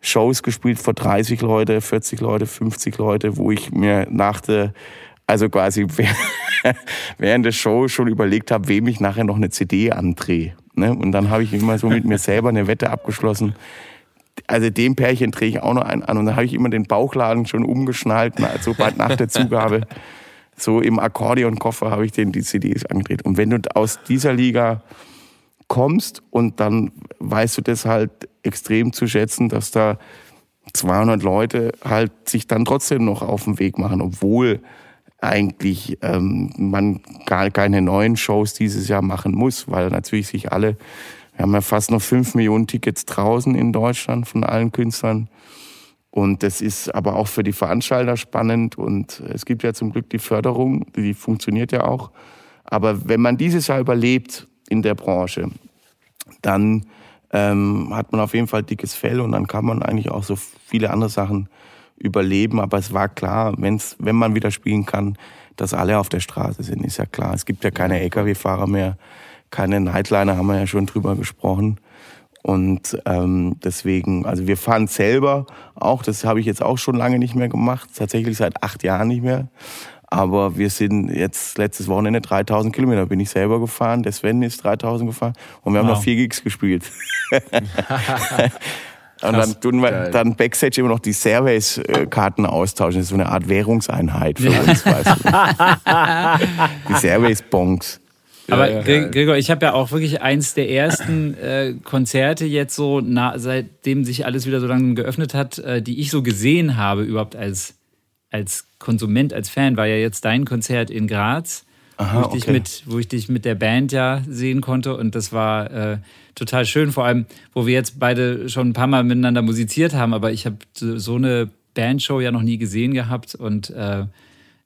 Shows gespielt vor 30 Leute, 40 Leute, 50 Leute, wo ich mir nach der, also quasi während der Show schon überlegt habe, wem ich nachher noch eine CD andrehe. Ne? Und dann habe ich immer so mit mir selber eine Wette abgeschlossen. Also dem Pärchen drehe ich auch noch einen an. Und dann habe ich immer den Bauchladen schon umgeschnallt, na, so bald nach der Zugabe. So im Akkordeonkoffer habe ich den die CDs angedreht. Und wenn du aus dieser Liga kommst und dann weißt du das halt extrem zu schätzen, dass da 200 Leute halt sich dann trotzdem noch auf den Weg machen, obwohl eigentlich ähm, man gar keine neuen Shows dieses Jahr machen muss, weil natürlich sich alle, wir haben ja fast noch 5 Millionen Tickets draußen in Deutschland von allen Künstlern. Und das ist aber auch für die Veranstalter spannend. Und es gibt ja zum Glück die Förderung, die funktioniert ja auch. Aber wenn man dieses Jahr überlebt in der Branche, dann ähm, hat man auf jeden Fall dickes Fell. Und dann kann man eigentlich auch so viele andere Sachen überleben. Aber es war klar, wenn's, wenn man wieder spielen kann, dass alle auf der Straße sind, ist ja klar. Es gibt ja keine Lkw-Fahrer mehr, keine Nightliner, haben wir ja schon drüber gesprochen. Und ähm, deswegen, also wir fahren selber auch, das habe ich jetzt auch schon lange nicht mehr gemacht, tatsächlich seit acht Jahren nicht mehr. Aber wir sind jetzt letztes Wochenende 3000 Kilometer bin ich selber gefahren, der Sven ist 3000 gefahren und wir haben Wow. noch vier Gigs gespielt. Und dann tun wir dann Backstage immer noch die Service-Karten austauschen. Das ist so eine Art Währungseinheit für uns, weißt du. Die Service-Bonks. Aber ja, Gre- ja. Gregor, ich habe ja auch wirklich eins der ersten äh, Konzerte jetzt so, na, seitdem sich alles wieder so lange geöffnet hat, äh, die ich so gesehen habe, überhaupt als, als Konsument, als Fan, war ja jetzt dein Konzert in Graz, wo, ich dich okay. mit, wo ich dich mit der Band ja sehen konnte. Und das war äh, total schön, vor allem, wo wir jetzt beide schon ein paar Mal miteinander musiziert haben, aber ich habe so eine Bandshow ja noch nie gesehen gehabt und äh,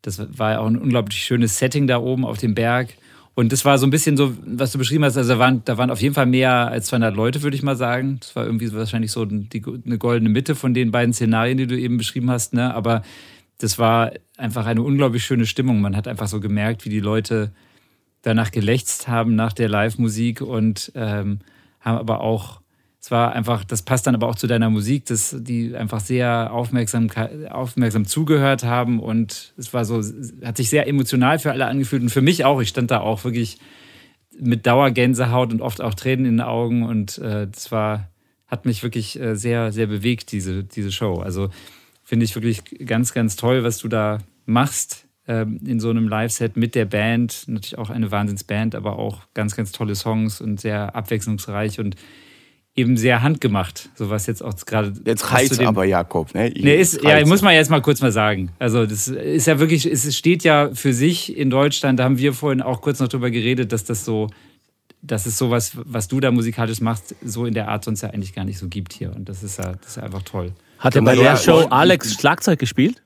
das war ja auch ein unglaublich schönes Setting da oben auf dem Berg. Und das war so ein bisschen so, was du beschrieben hast. Also da waren, da waren auf jeden Fall mehr als 200 Leute, würde ich mal sagen. Das war irgendwie so wahrscheinlich so die, eine goldene Mitte von den beiden Szenarien, die du eben beschrieben hast. Ne? Aber das war einfach eine unglaublich schöne Stimmung. Man hat einfach so gemerkt, wie die Leute danach gelächzt haben nach der Live-Musik und ähm, haben aber auch, es war einfach, das passt dann aber auch zu deiner Musik, dass die einfach sehr aufmerksam, aufmerksam zugehört haben und es war so, hat sich sehr emotional für alle angefühlt und für mich auch. Ich stand da auch wirklich mit Dauergänsehaut und oft auch Tränen in den Augen und äh, war, hat mich wirklich äh, sehr, sehr bewegt, diese, diese Show. Also finde ich wirklich ganz, ganz toll, was du da machst ähm, in so einem Live-Set mit der Band. Natürlich auch eine Wahnsinnsband, aber auch ganz, ganz tolle Songs und sehr abwechslungsreich und eben sehr handgemacht. So was jetzt auch gerade. Jetzt den- aber Jakob. Ne? Ich- Nee, ist, ja, muss man jetzt mal kurz mal sagen. Also, das ist ja wirklich, es steht ja für sich in Deutschland, da haben wir vorhin auch kurz noch drüber geredet, dass das so, dass es sowas, was du da musikalisch machst, so in der Art sonst ja eigentlich gar nicht so gibt hier. Und das ist ja, das ist ja einfach toll. Hat er bei Ja, der ja, Show Alex Schlagzeug gespielt?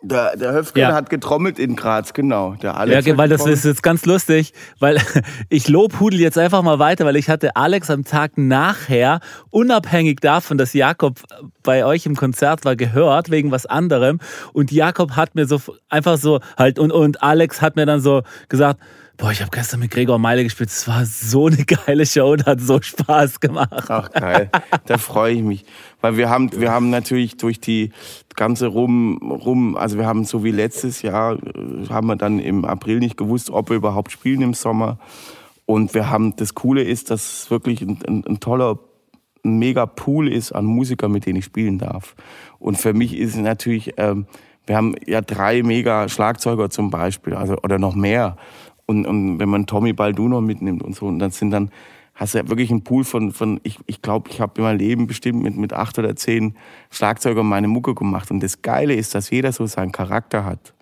Der, der Höfgen Ja. hat getrommelt in Graz, genau. Der Ja, Alex okay, hat weil das ist jetzt ganz lustig, weil ich lobhudel jetzt einfach mal weiter, weil ich hatte Alex am Tag nachher, unabhängig davon, dass Jakob bei euch im Konzert war, gehört, wegen was anderem. Und Jakob hat mir so einfach so halt, und, und Alex hat mir dann so gesagt, boah, ich habe gestern mit Gregor Meile gespielt, es war so eine geile Show und hat so Spaß gemacht. Ach geil, da freue ich mich. Weil wir haben, wir haben natürlich durch die ganze rum, rum, also wir haben so wie letztes Jahr, äh, haben wir dann im April nicht gewusst, ob wir überhaupt spielen im Sommer. Und wir haben, das Coole ist, dass es wirklich ein, ein, ein toller, ein mega Pool ist an Musikern, mit denen ich spielen darf. Und für mich ist es natürlich, ähm, wir haben ja drei mega Schlagzeuger zum Beispiel, also, oder noch mehr. Und, und wenn man Tommy Balduno mitnimmt und so, und dann sind dann, hast du ja wirklich einen Pool von, von ich ich, glaube, ich habe in meinem Leben bestimmt mit, mit acht oder zehn Schlagzeugern meine Mucke gemacht. Und das Geile ist, dass jeder so seinen Charakter hat.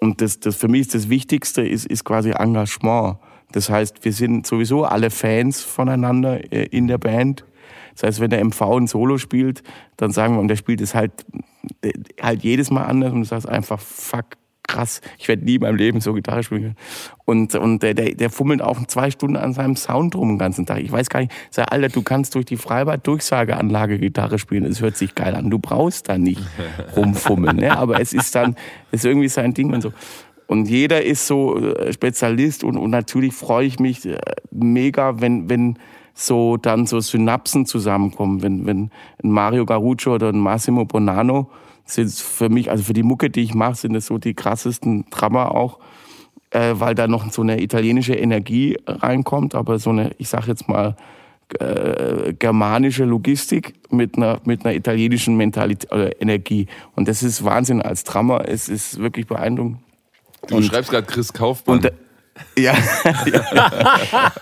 Und das, das für mich ist das Wichtigste, ist, ist quasi Engagement. Das heißt, wir sind sowieso alle Fans voneinander äh, in der Band. Das heißt, wenn der MV ein Solo spielt, dann sagen wir, und der spielt es halt, äh, halt jedes Mal anders und du sagst einfach, fuck, krass, ich werde nie in meinem Leben so Gitarre spielen können. Und, und der, der, der fummelt auch zwei Stunden an seinem Sound rum den ganzen Tag. Ich weiß gar nicht, sag, Alter, du kannst durch die Freibad-Durchsageanlage Gitarre spielen. Es hört sich geil an. Du brauchst da nicht rumfummeln. Ne? Aber es ist dann, es ist irgendwie sein Ding und so. Und jeder ist so äh, Spezialist und, und natürlich freue ich mich äh, mega, wenn, wenn so dann so Synapsen zusammenkommen. Wenn, wenn ein Mario Garuccio oder ein Massimo Bonanno sind für mich, also für die Mucke, die ich mache, sind es so die krassesten Drummer auch, äh, weil da noch so eine italienische Energie reinkommt, aber so eine, ich sag jetzt mal, äh, germanische Logistik mit einer, mit einer italienischen Mentalität oder Energie. Und das ist Wahnsinn als Drummer. Es ist wirklich beeindruckend. Du schreibst gerade Chris Kaufmann. Und, äh, ja,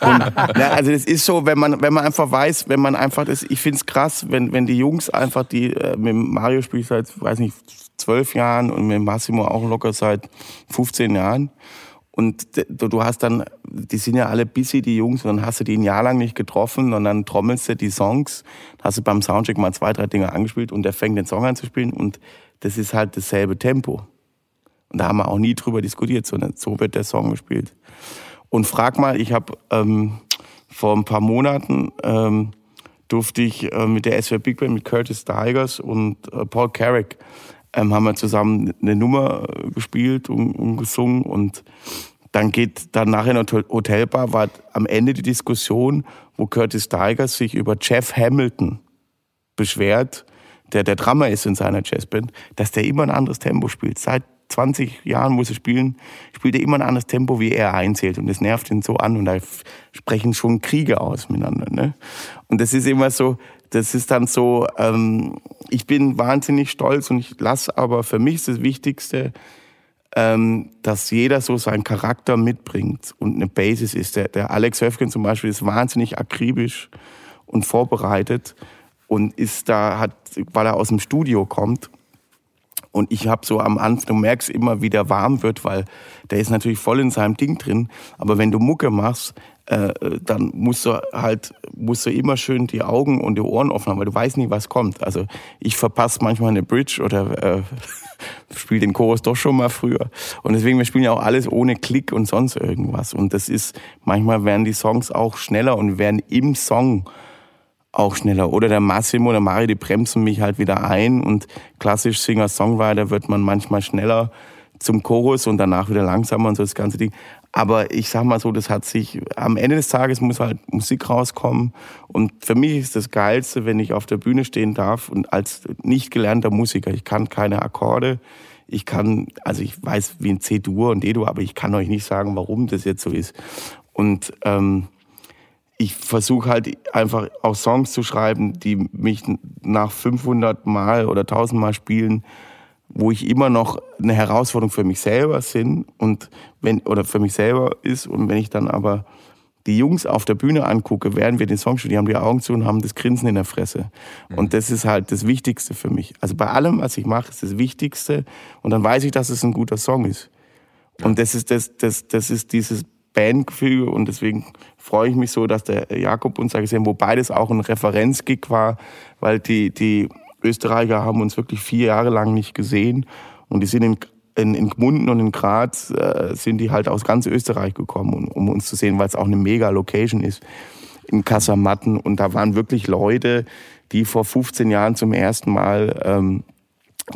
und, na, also das ist so, wenn man, wenn man einfach weiß, wenn man einfach das, ich find's krass, wenn, wenn die Jungs einfach die, äh, mit Mario spiele ich seit, weiß nicht, zwölf Jahren und mit Massimo auch locker seit 15 Jahren. Und du hast dann, die sind ja alle busy, die Jungs, und dann hast du die ein Jahr lang nicht getroffen und dann trommelst du die Songs, hast du beim Soundcheck mal zwei, drei Dinge angespielt und der fängt den Song an zu spielen und das ist halt dasselbe Tempo. Und da haben wir auch nie drüber diskutiert, sondern so wird der Song gespielt. Und frag mal, ich habe ähm, vor ein paar Monaten ähm, durfte ich äh, mit der SWR Big Band, mit Curtis Tigers und äh, Paul Carrick, ähm, haben wir zusammen eine Nummer äh, gespielt und, und gesungen. Und dann geht dann nachher in der Hotelbar, war am Ende die Diskussion, wo Curtis Tigers sich über Jeff Hamilton beschwert, der der Drummer ist in seiner Jazzband, dass der immer ein anderes Tempo spielt. Seit 20 Jahren muss er spielen, spielt er immer ein anderes Tempo, wie er einzählt. Und das nervt ihn so an und da sprechen schon Kriege aus miteinander. Ne? Und das ist immer so, das ist dann so, ähm, ich bin wahnsinnig stolz und ich lasse aber für mich ist das Wichtigste, ähm, dass jeder so seinen Charakter mitbringt und eine Basis ist. Der, der Alex Höfgen zum Beispiel ist wahnsinnig akribisch und vorbereitet und ist da, hat, weil er aus dem Studio kommt. Und ich habe so am Anfang, du merkst immer, wie der warm wird, weil der ist natürlich voll in seinem Ding drin. Aber wenn du Mucke machst, äh, dann musst du halt, musst du immer schön die Augen und die Ohren offen haben, weil du weißt nie, was kommt. Also ich verpasse manchmal eine Bridge oder äh, spiele den Chorus doch schon mal früher. Und deswegen, wir spielen ja auch alles ohne Klick und sonst irgendwas. Und das ist, manchmal werden die Songs auch schneller und werden im Song auch schneller. Oder der Massimo oder Mari, die bremsen mich halt wieder ein und klassisch Singer-Songwriter wird man manchmal schneller zum Chorus und danach wieder langsamer und so das ganze Ding. Aber ich sag mal so, das hat sich, am Ende des Tages muss halt Musik rauskommen und für mich ist das Geilste, wenn ich auf der Bühne stehen darf und als nicht gelernter Musiker, ich kann keine Akkorde, ich kann, also ich weiß wie ein C-Dur und D-Dur, aber ich kann euch nicht sagen, warum das jetzt so ist. Und ähm, ich versuche halt einfach auch Songs zu schreiben, die mich nach 500 Mal oder 1000 Mal spielen, wo ich immer noch eine Herausforderung für mich selber sind und wenn oder für mich selber ist und wenn ich dann aber die Jungs auf der Bühne angucke, während wir den Song spielen, die haben die Augen zu und haben das Grinsen in der Fresse. Und das ist halt das Wichtigste für mich. Also bei allem, was ich mache, ist das Wichtigste und dann weiß ich, dass es ein guter Song ist. Und das ist das, das, das ist dieses Bandgefüge und deswegen freue ich mich so, dass der Jakob uns da gesehen hat, wo beides auch ein Referenzgig war, weil die, die Österreicher haben uns wirklich vier Jahre lang nicht gesehen und die sind in, in, in Gmunden und in Graz äh, sind die halt aus ganz Österreich gekommen, um, um uns zu sehen, weil es auch eine mega Location ist in Kasamatten. Und da waren wirklich Leute, die vor 15 Jahren zum ersten Mal ähm,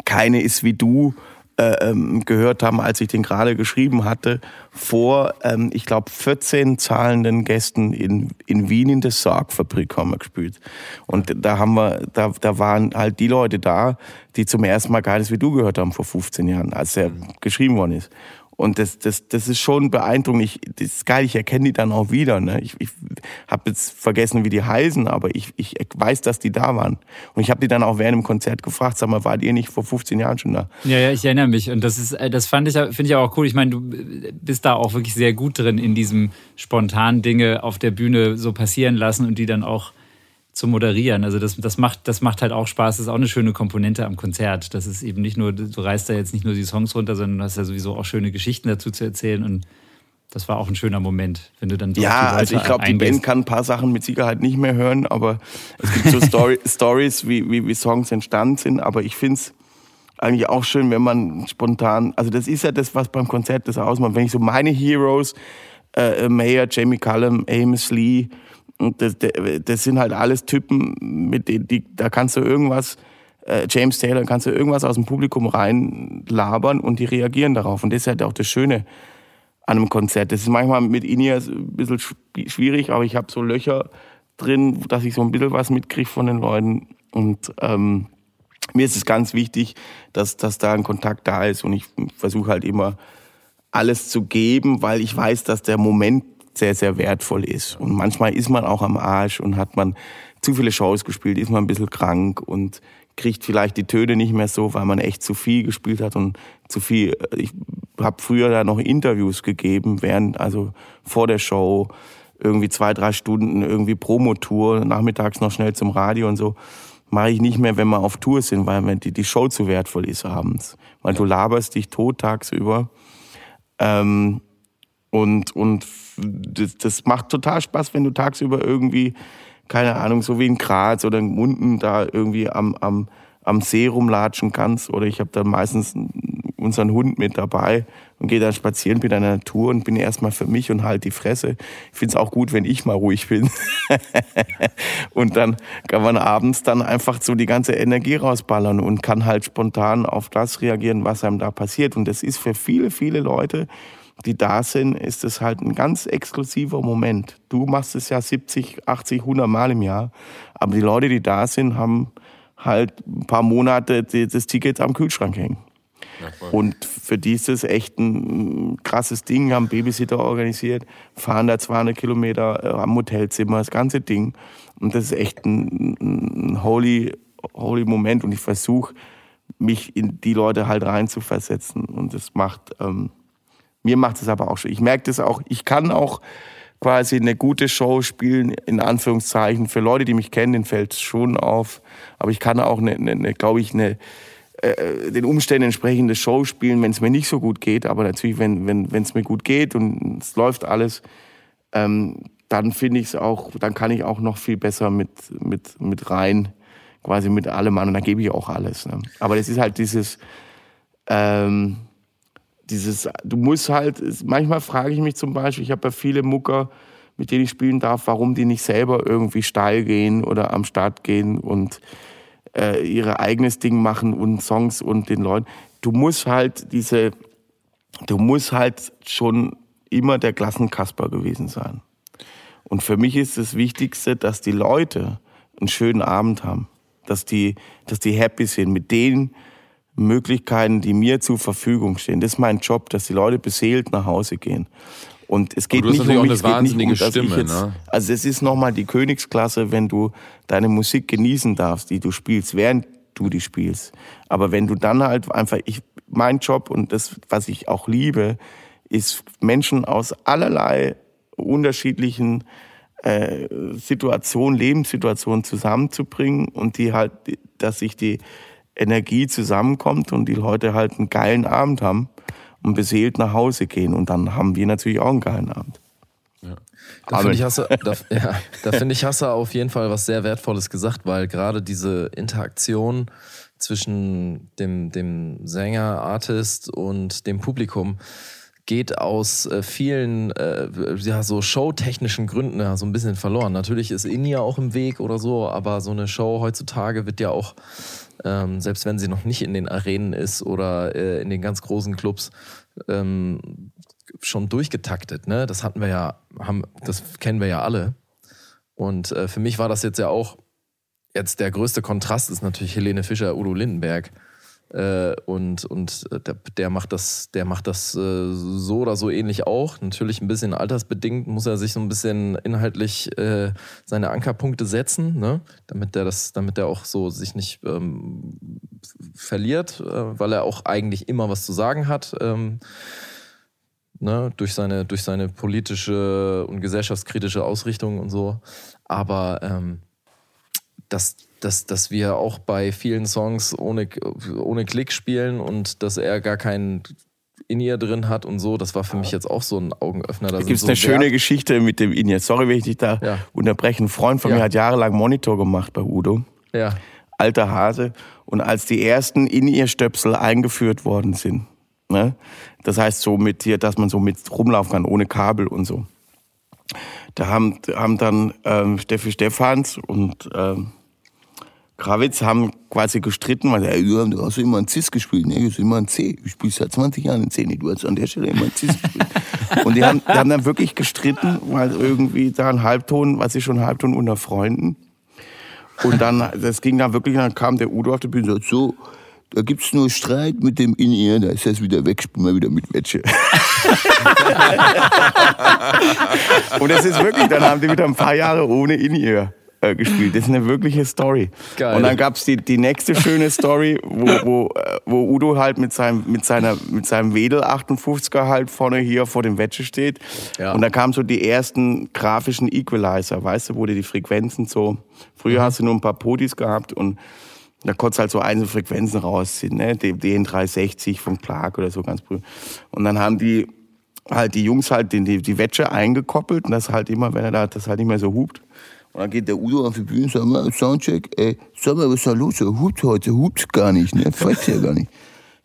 keine ist wie du ähm, gehört haben, als ich den gerade geschrieben hatte, vor, ähm, ich glaube, 14 zahlenden Gästen in, in Wien in der Sargfabrik haben wir gespielt. Und da haben wir, da, da waren halt die Leute da, die zum ersten Mal Geiles wie du gehört haben vor 15 Jahren, als er geschrieben worden ist. Und das, das, das ist schon beeindruckend. Ich, das ist geil, ich erkenne die dann auch wieder. Ne? Ich, ich habe jetzt vergessen, wie die heißen, aber ich, ich weiß, dass die da waren. Und ich habe die dann auch während dem Konzert gefragt, sag mal, wart ihr nicht vor 15 Jahren schon da? Ja, ja, ich erinnere mich. Und das ist, äh, das fand ich, finde ich auch cool. Ich meine, du bist da auch wirklich sehr gut drin, in diesem spontan Dinge auf der Bühne so passieren lassen und die dann auch zu moderieren. Also das, das, macht, das macht halt auch Spaß. Das ist auch eine schöne Komponente am Konzert. Das ist eben nicht nur, du reißt da jetzt nicht nur die Songs runter, sondern du hast ja sowieso auch schöne Geschichten dazu zu erzählen. Und das war auch ein schöner Moment, wenn du dann so Ja, also ich glaube, die. Band kann ein paar Sachen mit Sicherheit nicht mehr hören, aber es gibt so Story, Stories, wie, wie, wie Songs entstanden sind. Aber ich finde es eigentlich auch schön, wenn man spontan, also das ist ja das, was beim Konzert das ausmacht. Wenn ich so meine Heroes, äh, Mayer, Jamie Cullum, Amos Lee, und das, das sind halt alles Typen, mit denen, die, da kannst du irgendwas, äh, James Taylor, kannst du irgendwas aus dem Publikum reinlabern und die reagieren darauf. Und das ist halt auch das Schöne an einem Konzert. Das ist manchmal mit Ineas ein bisschen schwi- schwierig, aber ich habe so Löcher drin, dass ich so ein bisschen was mitkriege von den Leuten. Und ähm, mir ist es ganz wichtig, dass, dass da ein Kontakt da ist und ich versuche halt immer alles zu geben, weil ich weiß, dass der Moment sehr, sehr wertvoll ist. Und manchmal ist man auch am Arsch und hat man zu viele Shows gespielt, ist man ein bisschen krank und kriegt vielleicht die Töne nicht mehr so, weil man echt zu viel gespielt hat und zu viel. Ich habe früher da noch Interviews gegeben, während, also vor der Show, irgendwie zwei, drei Stunden irgendwie Promotour, nachmittags noch schnell zum Radio und so. Mache ich nicht mehr, wenn wir auf Tour sind, weil die Show zu wertvoll ist abends. Weil du laberst dich tot tagsüber. Ähm, Und, und das, das macht total Spaß, wenn du tagsüber irgendwie, keine Ahnung, so wie in Graz oder in Munden da irgendwie am, am, am See rumlatschen kannst. Oder ich habe dann meistens unseren Hund mit dabei und gehe dann spazieren, bin in der Natur und bin erstmal für mich und halt die Fresse. Ich finde es auch gut, wenn ich mal ruhig bin. und dann kann man abends dann einfach so die ganze Energie rausballern und kann halt spontan auf das reagieren, was einem da passiert. Und das ist für viele, viele Leute, die da sind, ist es halt ein ganz exklusiver Moment. Du machst es ja 70, 80, 100 Mal im Jahr, aber die Leute, die da sind, haben halt ein paar Monate das Ticket am Kühlschrank hängen. und für die ist es echt ein krasses Ding, haben Babysitter organisiert, fahren da 200 Kilometer äh, am Hotelzimmer, das ganze Ding. Und das ist echt ein, ein holy, holy Moment und ich versuche, mich in die Leute halt reinzuversetzen. Und das macht, ähm, mir macht es aber auch schon. Ich merke das auch, ich kann auch quasi eine gute Show spielen, in Anführungszeichen. Für Leute, die mich kennen, den fällt es schon auf. Aber ich kann auch, eine, eine, glaube ich, eine, äh, den Umständen entsprechende Show spielen, wenn es mir nicht so gut geht. Aber natürlich, wenn wenn wenn, es mir gut geht und es läuft alles, ähm, dann finde ich es auch, dann kann ich auch noch viel besser mit, mit, mit rein, quasi mit allem an. Und dann gebe ich auch alles. Ne? Aber das ist halt dieses, ähm, dieses, du musst halt, manchmal frage ich mich zum Beispiel, ich habe ja viele Mucker, mit denen ich spielen darf, warum die nicht selber irgendwie steil gehen oder am Start gehen und äh, ihre eigenes Ding machen und Songs und den Leuten. Du musst halt diese, du musst halt schon immer der Klassenkasper gewesen sein. Und für mich ist das Wichtigste, dass die Leute einen schönen Abend haben, dass die, dass die happy sind mit den Möglichkeiten, die mir zur Verfügung stehen. Das ist mein Job, dass die Leute beseelt nach Hause gehen. Und es geht nicht um mich, eine es geht nicht wahnsinnige um, dass ich Stimme, jetzt, ne? Also es ist nochmal die Königsklasse, wenn du deine Musik genießen darfst, die du spielst, während du die spielst. Aber wenn du dann halt einfach, ich, mein Job und das, was ich auch liebe, ist Menschen aus allerlei unterschiedlichen äh, Situationen, Lebenssituationen zusammenzubringen und die halt, dass sich die Energie zusammenkommt und die Leute halt einen geilen Abend haben und beseelt nach Hause gehen. Und dann haben wir natürlich auch einen geilen Abend. Da finde ich, hast du, da, ja, da finde ich, hast du auf jeden Fall was sehr Wertvolles gesagt, weil gerade diese Interaktion zwischen dem, dem Sänger, Artist und dem Publikum geht aus äh, vielen äh, ja, so showtechnischen Gründen ja, so ein bisschen verloren. Natürlich ist In ja auch im Weg oder so, aber so eine Show heutzutage wird ja auch, ähm, selbst wenn sie noch nicht in den Arenen ist oder äh, in den ganz großen Clubs, ähm, schon durchgetaktet. Ne? Das hatten wir ja, haben, das kennen wir ja alle. Und äh, für mich war das jetzt ja auch, jetzt der größte Kontrast ist natürlich Helene Fischer, Udo Lindenberg. Äh, und und äh, der, der macht das, der macht das äh, so oder so ähnlich auch. Natürlich ein bisschen altersbedingt muss er sich so ein bisschen inhaltlich seine Ankerpunkte setzen, ne? damit der das, damit er auch so sich nicht ähm, verliert, weil er auch eigentlich immer was zu sagen hat. Ähm, ne, durch seine, durch seine politische und gesellschaftskritische Ausrichtung und so. Aber ähm, dass, dass, dass wir auch bei vielen Songs ohne, ohne Klick spielen und dass er gar keinen in ihr drin hat und so, das war für mich jetzt auch so ein Augenöffner. Da gibt es so eine schöne Wert- Geschichte mit dem Inja. Sorry, wenn ich dich da Ja. unterbreche. Ein Freund von Ja. mir hat jahrelang Monitor gemacht bei Udo. Ja, alter Hase. Und als die ersten In-Ear-Stöpsel eingeführt worden sind, ne, das heißt so mit hier, dass man so mit rumlaufen kann, ohne Kabel und so. Da haben, haben dann ähm, Steffi Stephans und ähm, Krawitz haben quasi gestritten, weil Ey, Johann, du hast immer ein Cis gespielt, ne? Du hast immer ein C. Du spielst seit 20 Jahren ein C. Nee, du hast an der Stelle immer ein Cis gespielt. Und die haben, die haben dann wirklich gestritten, weil irgendwie da ein Halbton, was ist schon Halbton unter Freunden. Und dann, das ging dann wirklich, dann kam der Udo auf die Bühne und sagt, So, da gibt's nur Streit mit dem In-Ear, da ist jetzt wieder weg, spiel mal wieder mit Wetsche. Und es ist wirklich, dann haben die wieder ein paar Jahre ohne In-Ear äh, gespielt. Das ist eine wirkliche Story. Geil. Und dann gab's die, die nächste schöne Story, wo, wo, äh, wo Udo halt mit seinem, mit seiner, mit seinem Wedel 58er halt vorne hier vor dem Wetsche steht. Ja. Und da kamen so die ersten grafischen Equalizer, weißt du, wo die Frequenzen so, früher hast du nur ein paar Podis gehabt und da konntest du halt so einzelne Frequenzen rausziehen, ne? Den DN360 von Clark oder so ganz berühmt. Und dann haben die halt die Jungs halt die, die, die Wetsche eingekoppelt und das halt immer, wenn er da das halt nicht mehr so hupt. Und dann geht der Udo auf die Bühne und sagt mal, Soundcheck, ey, sag mal, was ist da los? Er hupt heute, hupt gar nicht, ne? Pfeift ja gar nicht.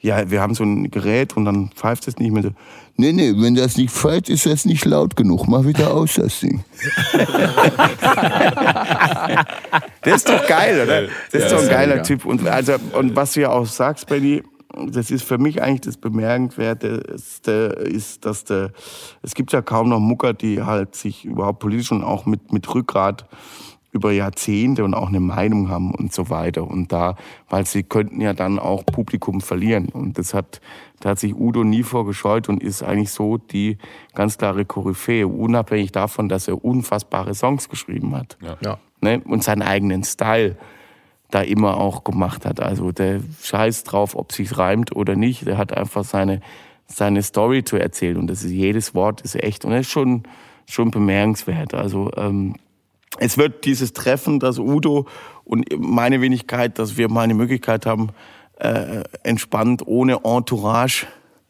Ja, wir haben so ein Gerät und dann pfeift es nicht mehr so. Nee, nee, wenn das nicht pfeift, ist das nicht laut genug. Mach wieder aus, das Ding. Das ist doch geil, oder? Das ist doch ein geiler Typ. Und, also, und was du ja auch sagst, Benny, das ist für mich eigentlich das Bemerkenswerteste, ist, dass der, es gibt ja kaum noch Mucker, die halt sich überhaupt politisch und auch mit, mit Rückgrat über Jahrzehnte und auch eine Meinung haben und so weiter. Und da, weil sie könnten ja dann auch Publikum verlieren. Und das hat, da hat sich Udo nie vorgescheut und ist eigentlich so die ganz klare Koryphäe, unabhängig davon, dass er unfassbare Songs geschrieben hat. Ja. Ne? Und seinen eigenen Style da immer auch gemacht hat. Also der Scheiß drauf, ob sich's reimt oder nicht. Der hat einfach seine, seine Story zu erzählen. Und das ist jedes Wort ist echt. Und das ist schon, schon bemerkenswert. Also, ähm, es wird dieses Treffen, dass Udo und meine Wenigkeit, dass wir mal eine Möglichkeit haben, äh, entspannt, ohne Entourage,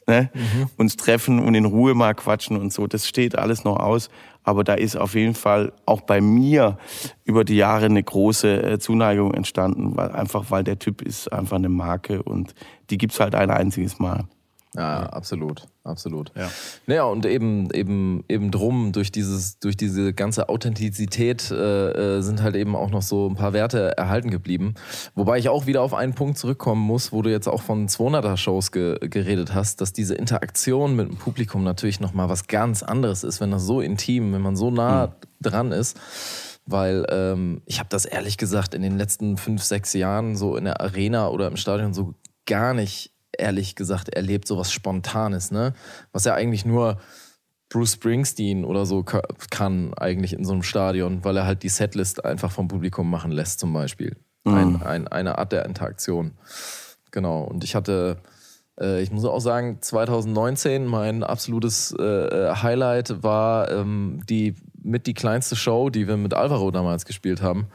ne, uns treffen und in Ruhe mal quatschen und so. Das steht alles noch aus. Aber da ist auf jeden Fall auch bei mir über die Jahre eine große äh, Zuneigung entstanden, weil einfach, weil der Typ ist einfach eine Marke und die gibt's halt ein einziges Mal. Ja, absolut, absolut. Ja. Naja, und eben, eben, eben drum, durch dieses, durch diese ganze Authentizität äh, äh, sind halt eben auch noch so ein paar Werte erhalten geblieben. Wobei ich auch wieder auf einen Punkt zurückkommen muss, wo du jetzt auch von 200er-Shows ge geredet hast, dass diese Interaktion mit dem Publikum natürlich nochmal was ganz anderes ist, wenn das so intim, wenn man so nah dran ist. Weil ähm, ich habe das ehrlich gesagt in den letzten fünf, sechs Jahren so in der Arena oder im Stadion so gar nicht ehrlich gesagt erlebt, so was Spontanes, ne? Was ja eigentlich nur Bruce Springsteen oder so ka- kann eigentlich in so einem Stadion, weil er halt die Setlist einfach vom Publikum machen lässt zum Beispiel. Ein, ein, eine Art der Interaktion. Genau. Und ich hatte, äh, ich muss auch sagen, 2019 mein absolutes äh, äh, Highlight war ähm, die mit die kleinste Show, die wir mit Alvaro damals gespielt haben,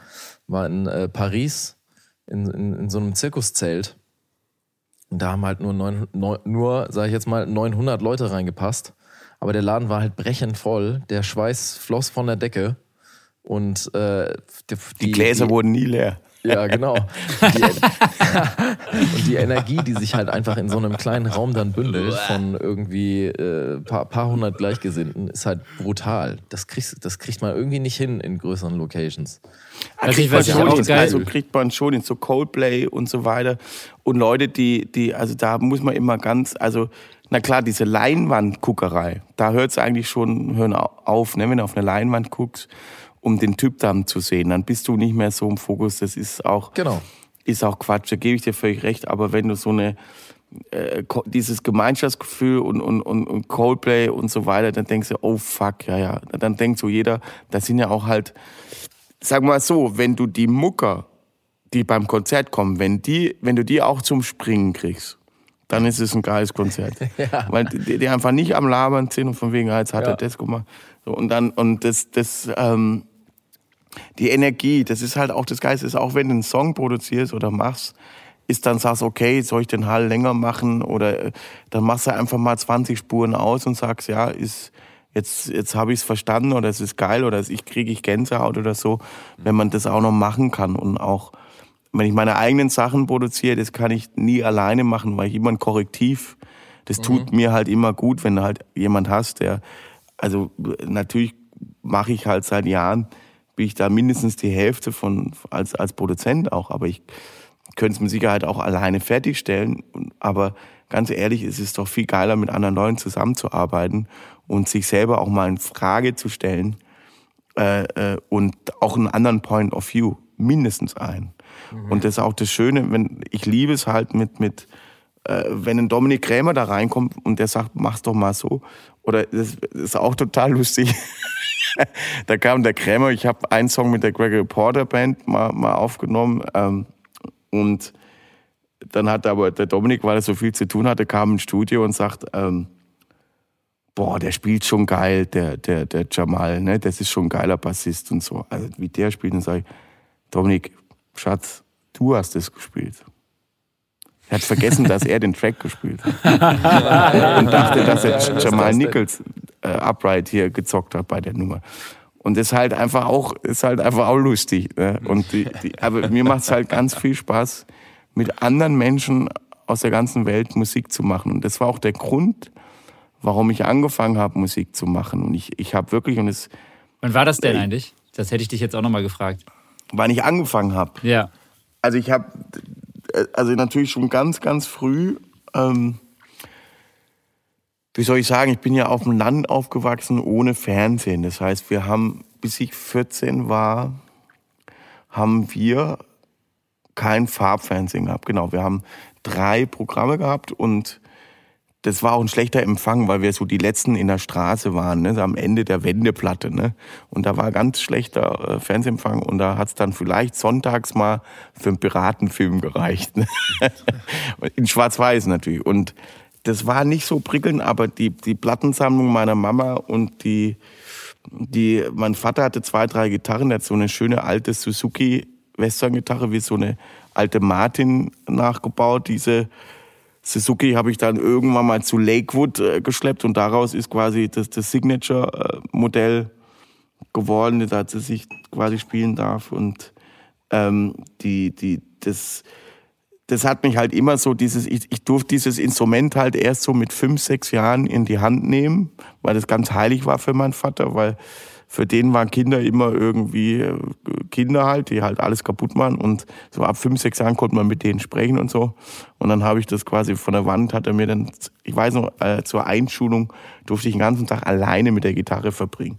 war in äh, Paris in, in, in so einem Zirkuszelt. Und da haben halt nur, neun, neun, nur sage ich jetzt mal, 900 Leute reingepasst. Aber der Laden war halt brechend voll. Der Schweiß floss von der Decke. Und äh, die, Die Gläser die, wurden nie leer. Ja, genau. Die, und die Energie, die sich halt einfach in so einem kleinen Raum dann bündelt, von irgendwie äh, paar, paar hundert Gleichgesinnten, ist halt brutal. Das, kriegst, das kriegt man irgendwie nicht hin in größeren Locations. Also kriegt ich man weiß schon auch geil. Also kriegt man schon in so Coldplay und so weiter. Und Leute, die, die, also da muss man immer ganz, also, na klar, diese Leinwandguckerei, da hört es eigentlich schon hören au- auf, ne? wenn du auf eine Leinwand guckst, um den Typ dann zu sehen. Dann bist du nicht mehr so im Fokus. Das ist auch, Genau. ist auch Quatsch, da gebe ich dir völlig recht. Aber wenn du so eine, äh, dieses Gemeinschaftsgefühl und, und, und, und Coldplay und so weiter, dann denkst du, oh fuck, ja, ja. Dann denkt so jeder, das sind ja auch halt, sag mal so, wenn du die Mucker, die beim Konzert kommen, wenn die, wenn du die auch zum Springen kriegst, dann ist es ein geiles Konzert. Weil die, die einfach nicht am Labern sind und von wegen, ah, jetzt hat Ja. er das gemacht. So, und dann, und das, das, ähm, die Energie, das ist halt auch das Geiste, ist auch wenn du einen Song produzierst oder machst, ist dann sagst, okay, soll ich den Hall länger machen oder äh, dann machst du einfach mal 20 Spuren aus und sagst, ja, ist jetzt jetzt habe ich es verstanden oder es ist geil oder ich kriege ich Gänsehaut oder so, wenn man das auch noch machen kann. Und auch wenn ich meine eigenen Sachen produziere, das kann ich nie alleine machen, weil ich immer ein Korrektiv, das tut mir halt immer gut, wenn du halt jemand hast, der, also natürlich mache ich halt seit Jahren, bin ich da mindestens die Hälfte von, als, als Produzent auch, aber ich könnte es mit Sicherheit auch alleine fertigstellen, aber ganz ehrlich, es ist doch viel geiler, mit anderen Leuten zusammenzuarbeiten und sich selber auch mal in Frage zu stellen äh, äh, und auch einen anderen Point of View, mindestens einen. Und das ist auch das Schöne, wenn ich liebe es halt mit mit wenn ein Dominik Krämer da reinkommt und der sagt, mach's doch mal so. Oder das, das ist auch total lustig. da kam der Krämer, ich habe einen Song mit der Gregory Porter Band mal, mal aufgenommen ähm, und dann hat aber der Dominik, weil er so viel zu tun hatte, kam ins Studio und sagt, ähm, boah, der spielt schon geil, der, der, der Jamal, ne? das ist schon ein geiler Bassist und so. Also wie der spielt, dann sage ich, Dominik, Schatz, du hast das gespielt. Er hat vergessen, dass er den Track gespielt hat. und dachte, dass er Jamal Nichols äh, Upright hier gezockt hat bei der Nummer. Und ist halt einfach auch, ist halt einfach auch lustig. Ne? Und die, die, aber mir macht es halt ganz viel Spaß, mit anderen Menschen aus der ganzen Welt Musik zu machen. Und das war auch der Grund, warum ich angefangen habe, Musik zu machen. Und ich, ich habe wirklich, und es, Wann war das denn eigentlich? Das hätte ich dich jetzt auch nochmal gefragt. wann ich angefangen habe, Ja. also ich habe, also natürlich schon ganz, ganz früh, ähm, wie soll ich sagen, ich bin ja auf dem Land aufgewachsen ohne Fernsehen. Das heißt, wir haben, bis ich 14 war, haben wir kein Farbfernsehen gehabt. Genau, wir haben drei Programme gehabt und das war auch ein schlechter Empfang, weil wir so die letzten in der Straße waren, ne, am Ende der Wendeplatte. Ne? Und da war ganz schlechter äh, Fernsehempfang und da hat's dann vielleicht sonntags mal für einen Piratenfilm gereicht. Ne? in Schwarz-Weiß natürlich. Und das war nicht so prickelnd, aber die, die Plattensammlung meiner Mama und die, die, mein Vater hatte zwei, drei Gitarren, der hat so eine schöne alte Suzuki Western-Gitarre wie so eine alte Martin nachgebaut. Diese Suzuki habe ich dann irgendwann mal zu Lakewood äh, geschleppt und daraus ist quasi das, das Signature-Modell geworden, dass sie sich quasi spielen darf. Und ähm, die, die, das, das hat mich halt immer so dieses, ich, ich durfte dieses Instrument halt erst so mit fünf, sechs Jahren in die Hand nehmen, weil das ganz heilig war für meinen Vater, weil für den waren Kinder immer irgendwie äh, Kinder halt, die halt alles kaputt machen und so ab fünf, sechs Jahren konnte man mit denen sprechen und so. Und dann habe ich das quasi von der Wand, hat er mir dann, ich weiß noch, äh, zur Einschulung durfte ich den ganzen Tag alleine mit der Gitarre verbringen.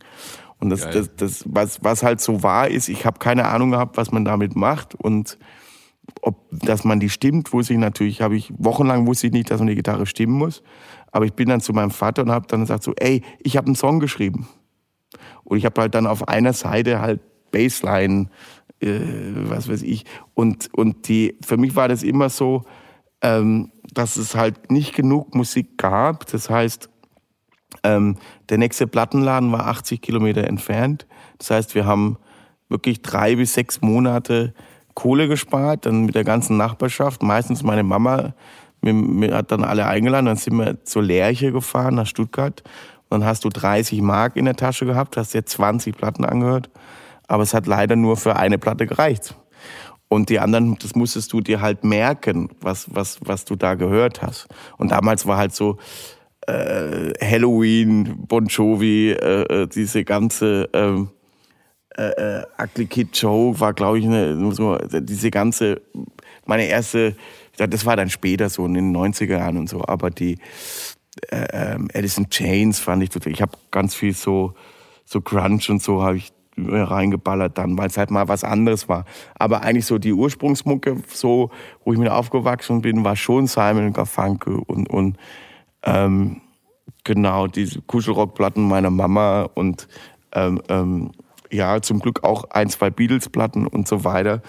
Und das, Geil. das, das was, was halt so war, ist, ich habe keine Ahnung gehabt, was man damit macht und ob, dass man die stimmt, wusste ich natürlich, habe ich wochenlang wusste ich nicht, dass man die Gitarre stimmen muss. Aber ich bin dann zu meinem Vater und habe dann gesagt so, ey, ich habe einen Song geschrieben. Und ich habe halt dann auf einer Seite halt Bassline, äh, was weiß ich. Und, und die, für mich war das immer so, ähm, dass es halt nicht genug Musik gab. Das heißt, ähm, der nächste Plattenladen war 80 Kilometer entfernt. Das heißt, wir haben wirklich drei bis sechs Monate Kohle gespart, dann mit der ganzen Nachbarschaft. Meistens meine Mama mir, mir hat dann alle eingeladen. Dann sind wir zur Lerche gefahren nach Stuttgart. Dann hast du 30 Mark in der Tasche gehabt, hast dir 20 Platten angehört. Aber es hat leider nur für eine Platte gereicht. Und die anderen, das musstest du dir halt merken, was, was, was du da gehört hast. Und damals war halt so äh, Halloween, Bon Jovi, äh, äh, diese ganze ähm, äh, äh, Ugly Kid Joe war, glaube ich, eine, diese ganze, meine erste, das war dann später so in den 90er Jahren und so, aber die äh, ähm, Alice Chains fand ich total, ich habe ganz viel so, so Grunge und so habe ich reingeballert dann, weil es halt mal was anderes war. Aber eigentlich so die Ursprungsmucke, so, wo ich mit aufgewachsen bin, war schon Simon Garfunkel und, und ähm, genau diese Kuschelrockplatten meiner Mama und ähm, ähm, ja, zum Glück auch ein, zwei Beatles-Platten und so weiter.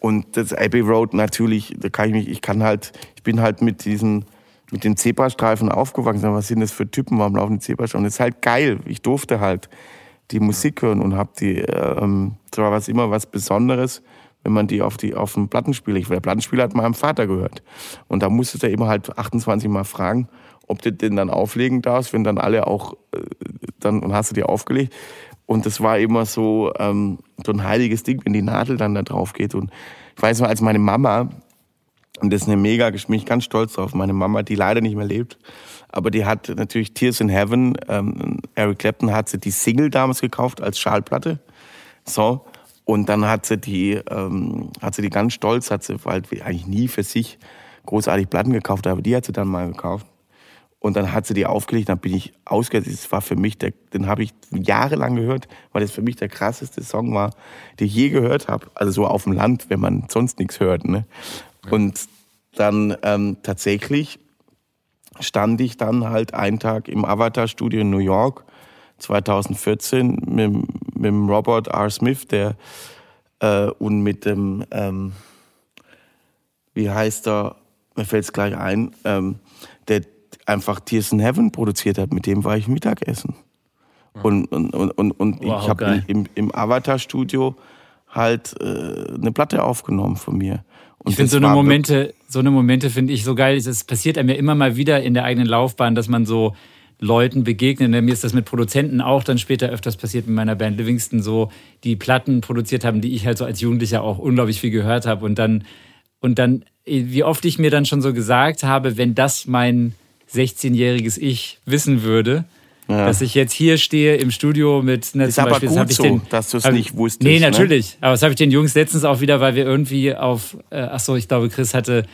Und das Abbey Road natürlich, da kann ich mich, ich kann halt, ich bin halt mit diesen, mit den Zebrastreifen aufgewachsen. Was sind das für Typen? Warum laufen die Zebrastreifen? Das ist halt geil. Ich durfte halt die Musik hören und habe die, ähm, das war was immer was Besonderes, wenn man die auf die auf dem Plattenspieler, ich, der Plattenspieler hat meinem Vater gehört. Und da musstest du immer halt 28 Mal fragen, ob du den dann auflegen darfst, wenn dann alle auch, äh, dann und hast du die aufgelegt. Und das war immer so, ähm, so ein heiliges Ding, wenn die Nadel dann da drauf geht. Und ich weiß noch, als meine Mama, und das ist eine mega, bin ich ganz stolz drauf, meine Mama, die leider nicht mehr lebt, aber die hat natürlich Tears in Heaven, ähm, Eric Clapton hat sie die Single damals gekauft als Schallplatte. So. Und dann hat sie die, ähm, hat sie die ganz stolz, hat sie halt eigentlich nie für sich großartig Platten gekauft, aber die hat sie dann mal gekauft. Und dann hat sie die aufgelegt, dann bin ich ausgegangen. Das war für mich, der, den habe ich jahrelang gehört, weil das für mich der krasseste Song war, den ich je gehört habe. Also so auf dem Land, wenn man sonst nichts hört. Ne? Und dann ähm, tatsächlich stand ich dann halt einen Tag im Avatar-Studio in New York 2014 mit, mit Robert R. Smith, der äh, und mit dem, ähm, wie heißt er, mir fällt es gleich ein, ähm, der einfach Tears in Heaven produziert hat, mit dem war ich Mittagessen. Und, und, und, und, und Wow, ich habe im, im Avatar-Studio halt äh, eine Platte aufgenommen von mir. Und Ich finde so eine Momente, so eine Momente finde ich so geil. Es passiert einem ja immer mal wieder in der eigenen Laufbahn, dass man so Leuten begegnet. Mir ist das mit Produzenten auch dann später öfters passiert mit meiner Band Livingston, so die Platten produziert haben, die ich halt so als Jugendlicher auch unglaublich viel gehört habe. Und dann, und dann, wie oft ich mir dann schon so gesagt habe, wenn das mein 16-jähriges Ich wissen würde, dass ich jetzt hier stehe im Studio mit ne, Ist aber Beispiel, das gut ich so, den, dass du's hab- nicht wusstest, Nee, ne? natürlich. Aber das habe ich den Jungs letztens auch wieder, weil wir irgendwie auf, äh, ach so, ich glaube, Chris hatte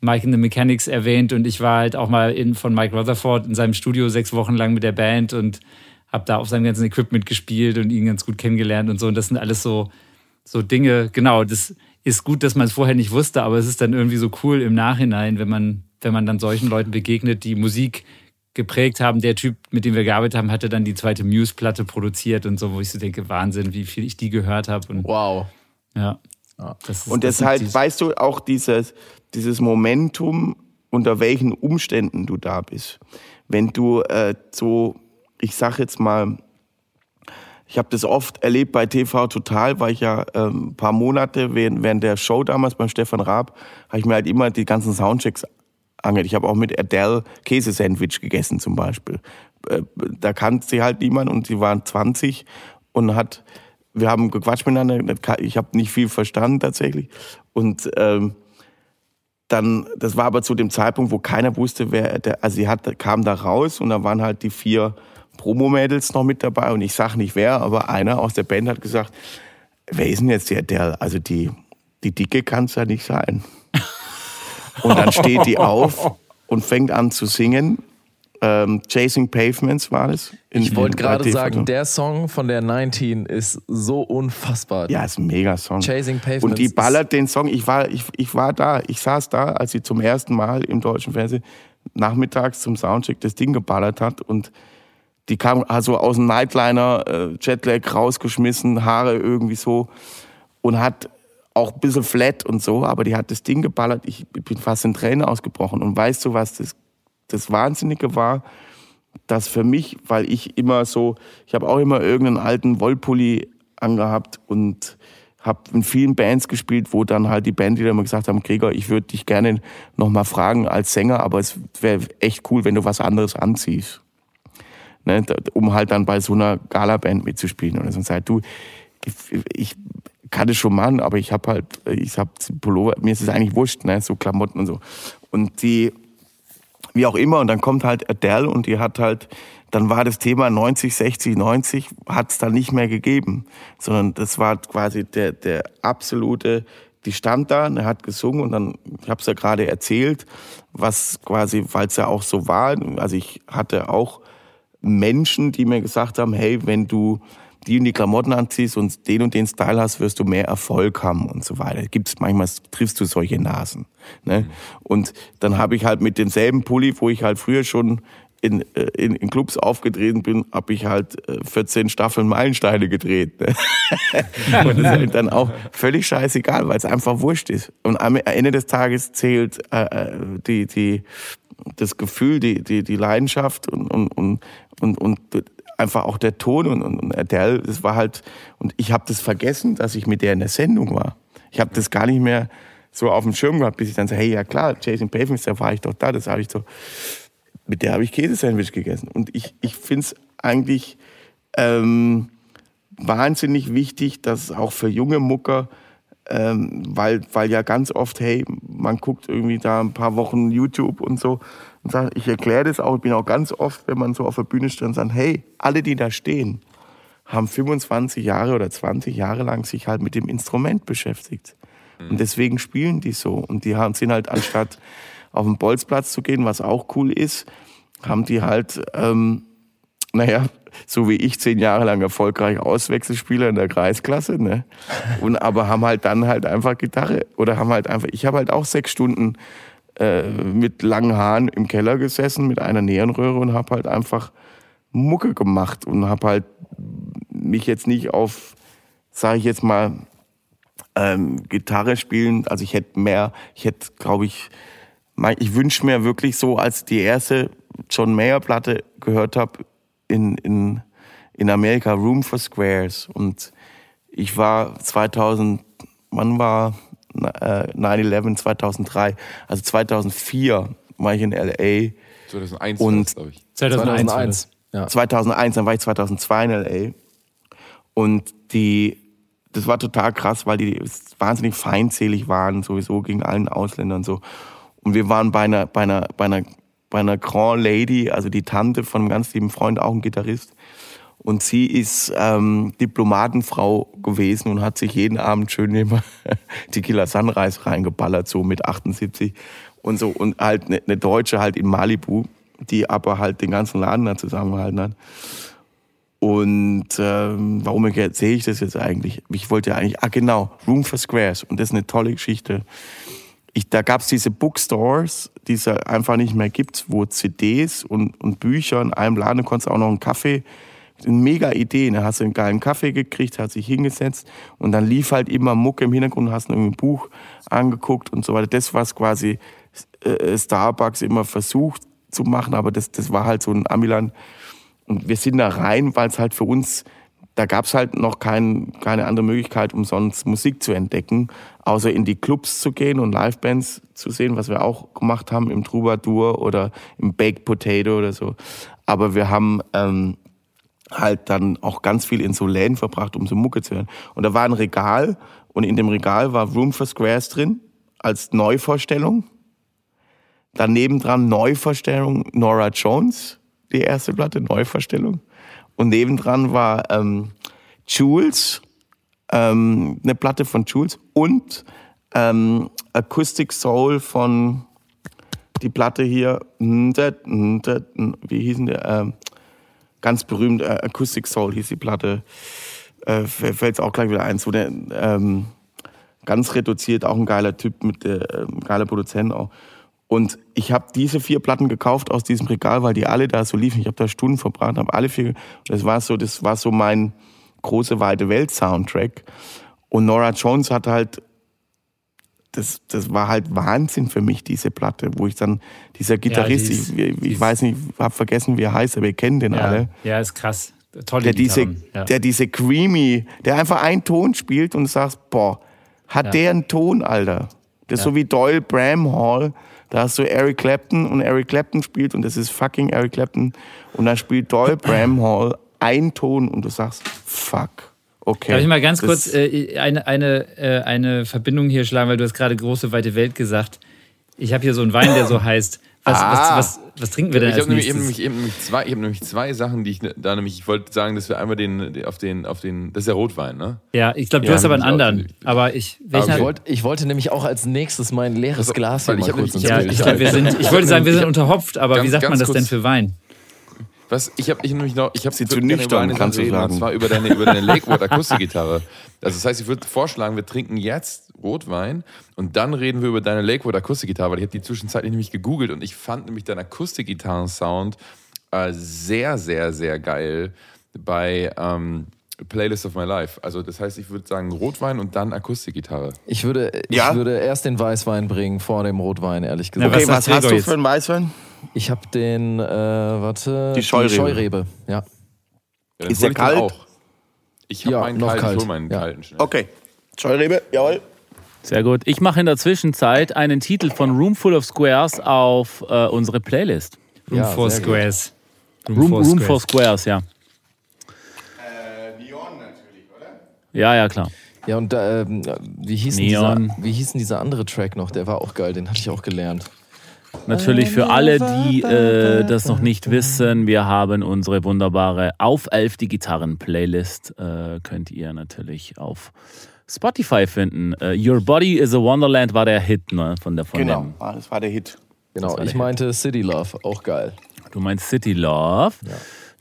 Mike in the Mechanics erwähnt und ich war halt auch mal in, von Mike Rutherford in seinem Studio sechs Wochen lang mit der Band und habe da auf seinem ganzen Equipment gespielt und ihn ganz gut kennengelernt und so. Und das sind alles so, so Dinge, genau, das ist gut, dass man es vorher nicht wusste, aber es ist dann irgendwie so cool im Nachhinein, wenn man, wenn man dann solchen Leuten begegnet, die Musik geprägt haben. Der Typ, mit dem wir gearbeitet haben, hatte dann die zweite Muse-Platte produziert und so, wo ich so denke, Wahnsinn, wie viel ich die gehört habe. Und Wow. ja. Das ist, Und das deshalb sind die- weißt du auch dieses, dieses Momentum, unter welchen Umständen du da bist. Wenn du äh, so, ich sag jetzt mal, ich habe das oft erlebt bei TV Total, war ich ja ähm, ein paar Monate während, während der Show damals beim Stefan Raab, habe ich mir halt immer die ganzen Soundchecks angehört. Ich habe auch mit Adele Käsesandwich gegessen zum Beispiel. Äh, Da kannte sie halt niemand und sie waren 20 und hat, wir haben gequatscht miteinander. Ich habe nicht viel verstanden tatsächlich und ähm, dann, das war aber zu dem Zeitpunkt, wo keiner wusste, wer, der, also sie hat, kam da raus und da waren halt die vier Promo-Mädels noch mit dabei und ich sag nicht wer, aber einer aus der Band hat gesagt, wer ist denn jetzt der, der, also die, die Dicke kann es ja nicht sein. Und dann steht die auf und fängt an zu singen. Ähm, Chasing Pavements war das. in- Ich wollte gerade sagen, der Song von der 19 ist so unfassbar. Ja, ist ein Mega-Song. Chasing Pavements Und die ballert den Song. Ich war, ich, ich war da, ich saß da, als sie zum ersten Mal im deutschen Fernsehen nachmittags zum Soundcheck das Ding geballert hat und die kam also aus dem Nightliner, äh, Jetlag rausgeschmissen, Haare irgendwie so und hat auch ein bisschen flat und so, aber die hat das Ding geballert. Ich bin fast in Tränen ausgebrochen. Und weißt du, was das, das Wahnsinnige war? Dass für mich, weil ich immer so, ich habe auch immer irgendeinen alten Wollpulli angehabt und habe in vielen Bands gespielt, wo dann halt die Bandleader immer gesagt haben, Gregor, ich würde dich gerne noch mal fragen als Sänger, aber es wäre echt cool, wenn du was anderes anziehst ne, um halt dann bei so einer Galaband mitzuspielen. Und dann sagt du, ich, kann es schon machen, aber ich habe halt, ich habe Pullover, mir ist es eigentlich wurscht, ne, so Klamotten und so. Und die, wie auch immer, und dann kommt halt Adele und die hat halt, dann war das Thema 90, 60, 90, hat es dann nicht mehr gegeben, sondern das war quasi der, der absolute, die stand da, und hat gesungen und dann, ich habe es ja gerade erzählt, was quasi, weil es ja auch so war, also ich hatte auch Menschen, die mir gesagt haben, hey, wenn du die und die Klamotten anziehst und den und den Style hast, wirst du mehr Erfolg haben und so weiter. Gibt's manchmal triffst du solche Nasen. Ne? Und dann habe ich halt mit demselben Pulli, wo ich halt früher schon in, äh, in, in Clubs aufgetreten bin, habe ich halt äh, 14 Staffeln Meilensteine gedreht. Ne? und das ist halt dann auch völlig scheißegal, weil es einfach wurscht ist. Und am Ende des Tages zählt äh, äh, die, die, das Gefühl, die, die, die Leidenschaft und, und, und, und, und einfach auch der Ton und, und, und Adele, das war halt, und ich habe das vergessen, dass ich mit der in der Sendung war. Ich habe das gar nicht mehr so auf dem Schirm gehabt, bis ich dann so, hey, ja klar, Jason Pavements, da war ich doch da, das habe ich so, mit der habe ich Käsesandwich gegessen. Und ich, ich finde es eigentlich ähm, wahnsinnig wichtig, dass auch für junge Mucker, ähm, weil, weil ja ganz oft, hey, man guckt irgendwie da ein paar Wochen YouTube und so und sagt, ich erkläre das auch, ich bin auch ganz oft, wenn man so auf der Bühne steht und sagt, hey, alle, die da stehen, haben 25 Jahre oder 20 Jahre lang sich halt mit dem Instrument beschäftigt. Und deswegen spielen die so. Und die haben, sind halt anstatt auf den Bolzplatz zu gehen, was auch cool ist, haben die halt, ähm, naja, so wie ich zehn Jahre lang erfolgreich Auswechselspieler in der Kreisklasse, ne? Und aber haben halt dann halt einfach Gitarre oder haben halt einfach, ich habe halt auch sechs Stunden äh, mit langen Haaren im Keller gesessen mit einer Neonröhre und habe halt einfach Mucke gemacht und habe halt mich jetzt nicht auf, sage ich jetzt mal, ähm, Gitarre spielen. Also ich hätte mehr, ich hätte, glaube ich, mein, ich wünsche mir wirklich so, als die erste John Mayer Platte gehört habe in, in, in Amerika, Room for Squares. Und ich war 2000, wann war 9-11 2003. Also 2004 war ich in L.A. 2001 Und- glaube ich. 2001. war das. 2001. Ja. 2001, dann war ich 2002 in L.A. Und die, das war total krass, weil die wahnsinnig feindselig waren, sowieso gegen allen Ausländern und so. Und wir waren bei einer, bei einer, bei einer, bei einer Grand Lady, also die Tante von einem ganz lieben Freund, auch ein Gitarrist. Und sie ist ähm, Diplomatenfrau gewesen und hat sich jeden Abend schön immer Tequila Sunrise reingeballert, so mit 78. Und so, und halt eine, eine Deutsche halt in Malibu, die aber halt den ganzen Laden da zusammengehalten hat. Und ähm, warum erzähle ich das jetzt eigentlich? Ich wollte ja eigentlich, ah genau, Room for Squares. Und das ist eine tolle Geschichte. Ich, da gab es diese Bookstores, die es einfach nicht mehr gibt, wo CDs und, und Bücher in einem Laden, du konntest auch noch einen Kaffee, eine mega Idee. Da hast du einen geilen Kaffee gekriegt, hat sich hingesetzt und dann lief halt immer Mucke im Hintergrund, hast irgendwie ein Buch angeguckt und so weiter. Das, was quasi äh, Starbucks immer versucht zu machen, aber das, das war halt so ein Amiland. Und wir sind da rein, weil es halt für uns, da gab es halt noch kein, keine andere Möglichkeit, um sonst Musik zu entdecken, außer in die Clubs zu gehen und Livebands zu sehen, was wir auch gemacht haben im Troubadour oder im Baked Potato oder so. Aber wir haben ähm, halt dann auch ganz viel in so Läden verbracht, um so Mucke zu hören. Und da war ein Regal und in dem Regal war Room for Squares drin als Neuvorstellung. Daneben dran Neuvorstellung Nora Jones, die erste Platte, Neuvorstellung. Und nebendran war ähm, Jules, ähm, eine Platte von Jules und ähm, Acoustic Soul von die Platte hier, wie hießen der? Ähm, ganz berühmt, äh, Acoustic Soul hieß die Platte. Äh, Fällt auch gleich wieder ein. So der, ähm, ganz reduziert, auch ein geiler Typ mit der ähm, geiler Produzent auch. Und ich habe diese vier Platten gekauft aus diesem Regal, weil die alle da so liefen. Ich habe da Stunden verbracht, habe alle vier. Das war so, das war so mein große weite Welt Soundtrack. Und Nora Jones hat halt, das, das war halt Wahnsinn für mich diese Platte, wo ich dann dieser Gitarrist, die ist- ich, die ich ist- weiß nicht, habe vergessen, wie er heißt, aber ihr kennt den alle Ja, ja, ist krass. Tolle der diese. Ja. der diese creamy, der einfach einen Ton spielt und du sagst, boah, hat Ja. der einen Ton, Alter. Das ist so wie Doyle Bramhall. Da hast du Eric Clapton und Eric Clapton spielt und das ist fucking Eric Clapton. Und dann spielt Doyle Bramhall einen Ton und du sagst, fuck. Okay. Darf ich mal ganz Das- kurz äh, eine, eine, äh, eine Verbindung hier schlagen, weil du hast gerade große, weite Welt gesagt. Ich habe hier so einen Wein, der so heißt. Was, Ah. was, was, was trinken wir denn Ich als habe nämlich, eben nächstes? nämlich, eben nämlich zwei, ich hab nämlich zwei Sachen, die ich ne- da nämlich, ich wollte sagen, dass wir einmal den, auf den, auf den, das ist der Rotwein, ne? Ja, ich glaube, du Ja, hast aber einen ich auch. anderen. Aber ich, welchen Ich wollte, ich wollte nämlich auch als nächstes mein leeres Also, Glas hier ich mal kurz ins ja, ich glaube, wir sind, ich wollte sagen, wir Ich sind unterhopft, aber ganz- wie sagt man das denn für Wein? Was, ich habe ich nämlich noch, ich habe Sie zu nüchtern, kannst du reden, sagen. und zwar über deine, über deine Lakewood Akustikgitarre. Also das heißt, ich würde vorschlagen, wir trinken jetzt Rotwein und dann reden wir über deine Lakewood Akustikgitarre, weil ich habe die zwischenzeitlich nämlich gegoogelt und ich fand nämlich deinen Akustikgitarren-Sound äh, sehr, sehr, sehr geil bei ähm, Playlist of My Life. Also das heißt, ich würde sagen Rotwein und dann Akustikgitarre. Ich würde, Ja? ich würde erst den Weißwein bringen vor dem Rotwein, ehrlich Ja, gesagt. Okay, Was was, hast du jetzt? für einen Weißwein? Ich habe den, äh, warte, Die Scheurebe. Scheurebe. Ja. Ja, Ist der kalt? Auch. Ich habe Ja, meinen noch kalt, kalt. ich meinen Ja. kalten schnell. Okay. Scheurebe, jawohl. Sehr gut. Ich mache in der Zwischenzeit einen Titel von Room Full of Squares auf äh, unsere Playlist. Room Ja, for. Squares. Room, Room for Squares, ja. Neon natürlich, oder? Ja, ja, klar. Ja, und ähm, wie, hieß Neon. dieser, wie hieß denn dieser andere Track noch? Der war auch geil, den hatte ich auch gelernt. Natürlich für alle, die äh, das noch nicht wissen, wir haben unsere wunderbare Auf elf die Gitarren Playlist. Äh, könnt ihr natürlich auf Spotify finden. Äh, Your Body is a Wonderland war der Hit ne, von der von Genau, dem. ah, das war der Hit. Genau, ich der meinte City Love, auch geil. Du meinst City Love.